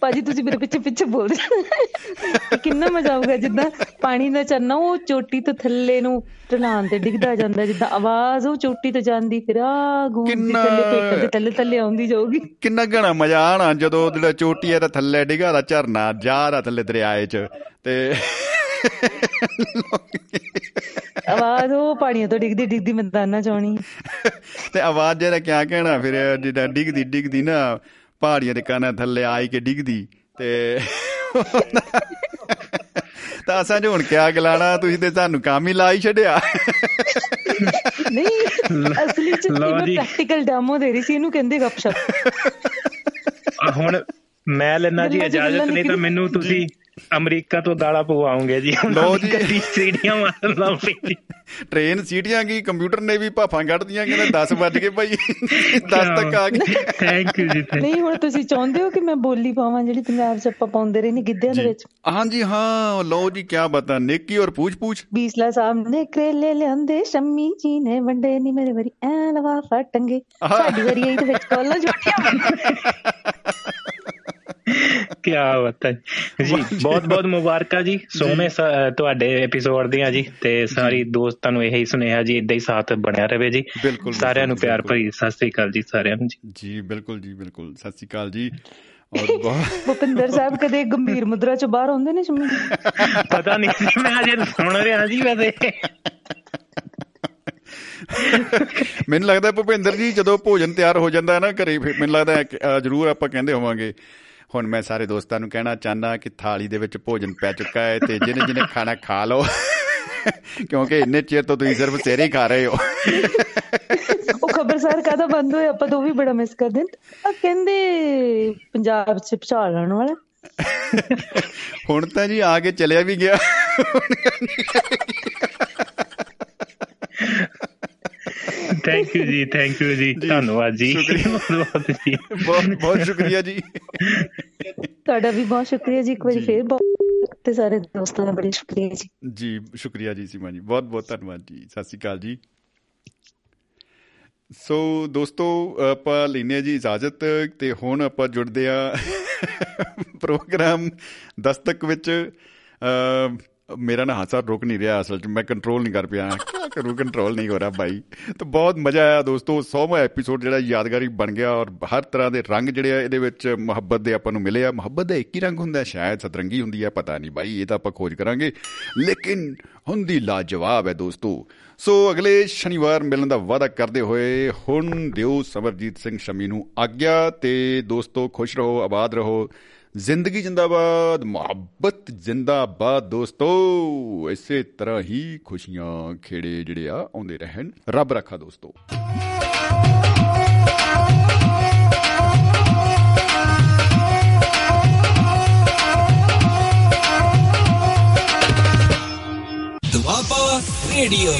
ਭਾਜੀ ਤੁਸੀਂ ਮੇਰੇ ਪਿੱਛੇ ਪਿੱਛੇ ਬੋਲਦੇ ਕਿੰਨਾ ਮਜ਼ਾ ਆਊਗਾ ਜਿੱਦਾਂ ਪਾਣੀ ਦਾ ਚਰਨਾ ਉਹ ਚੋਟੀ ਤੋਂ ਥੱਲੇ ਨੂੰ ਢਲਾਨ ਤੇ ਡਿੱਗਦਾ ਜਾਂਦਾ ਜਿੱਦਾਂ ਆਵਾਜ਼ ਉਹ ਚੋਟੀ ਤੋਂ ਜਾਂਦੀ ਫਿਰ ਆ ਗੂੰਜਦੀ ਥੱਲੇ ਪੇਟ ਦੇ ਥੱਲੇ ਥੱਲੇ ਆਉਂਦੀ ਜਾਊਗੀ। ਕਿੰਨਾ ਘਣਾ ਮਜ਼ਾ ਆਣਾ ਜਦੋਂ ਜਿਹੜਾ ਚੋਟੀ ਹੈ ਤਾਂ ਥੱਲੇ ਡਿਗਾ ਦਾ ਝਰਨਾ ਜਾ ਦਾ ਥੱਲੇ ਦਰਿਆਏ 'ਚ ਤੇ ਆਵਾਜ਼ ਉਹ ਪਹਾੜੀਆਂ ਤੋਂ ਡਿੱਗਦੀ ਡਿੱਗਦੀ ਮੈਦਾਨਾਂ ਚ ਆਉਣੀ। ਤੇ ਆਵਾਜ਼ ਜਿਹੜਾ ਕਿਆ ਕਹਿਣਾ ਫਿਰ ਜਿੱਦਾਂ ਡਿੱਗਦੀ ਡਿੱਗਦੀ ਨਾ ਪਹਾੜੀਆਂ ਦੇ ਕਾਨਾਂ ਥੱਲੇ ਆਈ ਕੇ ਡਿੱਗਦੀ ਤੇ ਤਾਂ ਅਸਾਂ ਜੋ ਹੁਣ ਕਿਆ ਗਲਾਣਾ ਤੁਸੀਂ ਤੇ ਸਾਨੂੰ ਕੰਮ ਹੀ ਲਾ ਹੀ ਛੱਡਿਆ ਨਹੀਂ ਅਸਲੀ ਚ ਜੀ। ਪ੍ਰੈਕਟੀਕਲ ਡੈਮੋ ਦੇ ਰਹੀ ਸੀ ਇਹਨੂੰ ਕਹਿੰਦੇ ਗੱਪਸ਼ਪ ਹੁਣ ਮੈਂ ਲੈਣਾ ਜੀ ਇਜਾਜ਼ਤ ਨਹੀਂ ਤਾਂ। ਮੈਨੂੰ ਤੁਸੀਂ ਅਮਰੀਕਾ ਤੋਂ ਗਾਲਾਂ ਪਵਾਉਂਗੇ ਜੀ। ਲਓ ਜੀ। ਕਦੀ ਸੀੜੀਆਂ ਮਾਰਨ ਪਈ। ਟ੍ਰੇਨ ਸੀਟੀਆਂ ਕੀ ਕੰਪਿਊਟਰ ਨੇ ਵੀ ਭਾਫਾਂ ਕੱਢਦੀਆਂ ਕਹਿੰਦਾ 10 ਵੱਜ ਗਏ ਭਾਈ 10 ਤੱਕ ਆ ਗਏ। ਥੈਂਕ ਯੂ ਜੀ ਨਹੀਂ ਹੁਣ ਤੁਸੀਂ ਚਾਹੁੰਦੇ ਹੋ ਕਿ ਮੈਂ ਬੋਲੀ ਪਾਵਾਂ ਜਿਹੜੀ ਪੰਜਾਬ ਚ ਆਪਾਂ ਪਾਉਂਦੇ ਰਹੇ ਨੇ ਗਿੱਧਿਆਂ ਦੇ ਵਿੱਚ? ਹਾਂਜੀ ਹਾਂ ਲਓ ਜੀ ਕਿਆ ਬਤਾ ਨੇਕੀ ਔਰ ਪੂਛ ਪੂਛ ਬੀਸਲਾ ਸਾਹਿਬ ਨੇ ਕਰੇਲੇ ਲਿਆਂਦੇ ਸ਼ੰਮੀ ਜੀ ਨੇ ਵੰਡੇ ਨਹੀਂ ਮੇਰੇ ਵਾਰੀ ਐ ਲਵਾ ਫਟੰਗੇ। ਸਾਡੀ ਵਾਰੀ ਆਈ ਤੇ ਵਿੱਚ ਕਾਲਾਂ ਜੁੜੀਆਂ ਕੀ ਬਾਤ ਹੈ ਜੀ ਬਹੁਤ ਬਹੁਤ ਮੁਬਾਰਕਾਂ ਜੀ। ਸੋਹਣੇ ਸ- ਅਹ ਤੁਹਾਡੇ ਐਪੀਸੋਡ ਦੀਆਂ ਜੀ ਤੇ ਸਾਰੀ ਦੋਸਤਾਂ ਨੂੰ ਇਹੀ ਸੁਨੇਹਾ ਜੀ ਇਦਾਂ ਹੀ ਸਾਥ ਬਣਿਆ ਰਵੇ ਜੀ। ਸਾਰਿਆਂ ਨੂੰ ਪਿਆਰ। ਭਰੀ ਸਤਿ ਸ੍ਰੀ ਅਕਾਲ ਜੀ ਸਾਰਿਆਂ ਨੂੰ ਜੀ। ਜੀ ਬਿਲਕੁਲ ਜੀ ਬਿਲਕੁਲ। ਸਤਿ ਸ਼੍ਰੀ ਅਕਾਲ ਜੀ। ਔਰ ਬਹੁਤ ਭੁਪਿੰਦਰ ਸਾਹਿਬ ਕਦੇ ਗੰਭੀਰ ਮੁਦਰਾ ਚ ਬਾਹਰ ਆਉਂਦੇ ਨੇ ਸ਼ੰਮੀ? ਪਤਾ ਨਹੀਂ ਮੈਂ ਅਜੇ ਸੁਣ ਰਿਹਾ ਜੀ ਵੈਸੇ। ਮੈਨੂੰ ਲੱਗਦਾ ਭੁਪਿੰਦਰ ਜੀ ਜਦੋਂ ਭੋਜਨ ਤਿਆਰ ਹੋ ਜਾਂਦਾ ਹੈ ਨਾ ਘਰੇ ਮੈਨੂੰ ਲੱਗਦਾ ਜ਼ਰੂਰ ਆਪਾਂ ਕਹਿੰਦੇ ਹੋਵਾਂਗੇ। ਹੁਣ ਮੈਂ ਸਾਰੇ ਦੋਸਤਾਂ ਨੂੰ ਕਹਿਣਾ ਚਾਹੁੰਦਾ ਕਿ ਥਾਲੀ ਦੇ ਵਿੱਚ ਭੋਜਨ ਪੈ ਚੁੱਕਾ ਹੈ ਤੇ ਜਿਹਨੇ ਜਿਹਨੇ ਖਾਣਾ ਖਾ ਲਓ ਕਿਉਂਕਿ ਇੰਨੇ ਚਿਰ ਤੋਂ ਤੁਸੀਂ ਸਿਰਫ ਸਿਰ ਹੀ ਖਾ ਰਹੇ ਹੋ। ਉਹ ਖਬਰਸਾਰ ਕਾਦਾ ਬੰਦ ਹੋਇਆ ਆਪਾਂ ਤਾਂ ਵੀ ਬੜਾ ਮਿਸ ਕਰਦੇ ਆ ਕਹਿੰਦੇ ਪੰਜਾਬ ਚ ਭਚਾਲ ਆਉਣ ਵਾਲਾ। ਹੁਣ ਤਾਂ ਜੀ ਆ ਕੇ ਚਲਿਆ ਵੀ ਗਿਆ। ਥੈਂਕ ਯੂ ਜੀ ਥੈਂਕ ਯੂ ਜੀ। ਧੰਨਵਾਦ ਜੀ। ਬਹੁਤ ਬਹੁਤ ਜੀ। ਬਹੁਤ ਬਹੁਤ ਸ਼ੁਕਰੀਆ ਜੀ। ਤੁਹਾਡਾ ਵੀ ਬਹੁਤ ਸ਼ੁਕਰੀਆ ਜੀ। ਇੱਕ ਵਾਰੀ। ਫੇਰ ਬਹੁਤ ਤੇ ਸਾਰੇ ਦੋਸਤਾਂ ਦਾ ਬੜਾ ਸ਼ੁਕਰੀਆ ਜੀ। ਜੀ ਸ਼ੁਕਰੀਆ ਜੀ ਸੀਮਾ ਜੀ। ਬਹੁਤ ਬਹੁਤ ਧੰਨਵਾਦ ਜੀ। ਸਤਿ ਸ਼੍ਰੀ ਅਕਾਲ ਜੀ। ਸੋ ਦੋਸਤੋ ਆਪਾਂ ਲੈਨੇ ਜੀ ਇਜਾਜ਼ਤ ਤੇ ਹੁਣ ਆਪਾਂ ਜੁੜਦੇ ਆ ਪ੍ਰੋਗਰਾਮ ਦਸਤਕ ਵਿੱਚ। ਅ, ਮੇਰਾ ਨਾ ਹਾਸਾ ਰੁਕ ਨਹੀਂ ਰਿਹਾ ਅਸਲ 'ਚ ਮੈਂ ਕੰਟਰੋਲ ਨਹੀਂ ਕਰ ਪਿਆ। ਕੀ ਕਰੂ ਕੰਟਰੋਲ ਨਹੀਂ ਹੋ ਰਿਹਾ ਭਾਈ ਤਾਂ ਬਹੁਤ ਮਜ਼ਾ ਆਇਆ ਦੋਸਤੋ 100ਵਾਂ ਐਪੀਸੋਡ ਜਿਹੜਾ ਯਾਦਗਾਰੀ ਬਣ ਗਿਆ ਔਰ ਹਰ ਤਰ੍ਹਾਂ ਦੇ ਰੰਗ ਜਿਹੜੇ ਆ ਇਹਦੇ ਵਿੱਚ ਮੁਹੱਬਤ ਦੇ ਆਪਾਂ ਨੂੰ ਮਿਲੇ ਆ। ਮੁਹੱਬਤ ਦਾ ਇੱਕ ਹੀ ਰੰਗ ਹੁੰਦਾ ਸ਼ਾਇਦ ਸਤਰੰਗੀ ਹੁੰਦੀ ਹੈ ਪਤਾ ਨਹੀਂ ਭਾਈ ਇਹ ਤਾਂ ਆਪਾਂ ਖੋਜ ਕਰਾਂਗੇ। ਲੇਕਿਨ ਹੁੰਦੀ ਲਾਜਵਾਬ ਹੈ ਦੋਸਤੋ। ਸੋ ਅਗਲੇ ਸ਼ਨੀਵਾਰ ਮਿਲਣ ਦਾ ਵਾਅਦਾ ਕਰਦੇ ਹੋਏ ਹੁਣ ਦਿਓ ਸਮਰਜੀਤ ਸਿੰਘ ਸ਼ਮੀ ਨੂੰ ਆਗਿਆ ਤੇ ਦੋਸਤੋ ਖੁਸ਼ ਰਹੋ ਆਬਾਦ ਰਹੋ। ਜ਼ਿੰਦਗੀ ਜਿੰਦਾਬਾਦ, ਮੁਹੱਬਤ ਜਿੰਦਾਬਾਦ ਦੋਸਤੋ। ਇਸੇ ਤਰ੍ਹਾਂ ਹੀ ਖੁਸ਼ੀਆਂ ਖੇੜੇ ਜਿਹੜੇ ਆ, ਆਉਂਦੇ ਰਹਿਣ। ਰੱਬ ਰੱਖਾ ਦੋਸਤੋ। ਦੁਆਬਾ ਰੇਡੀਓ।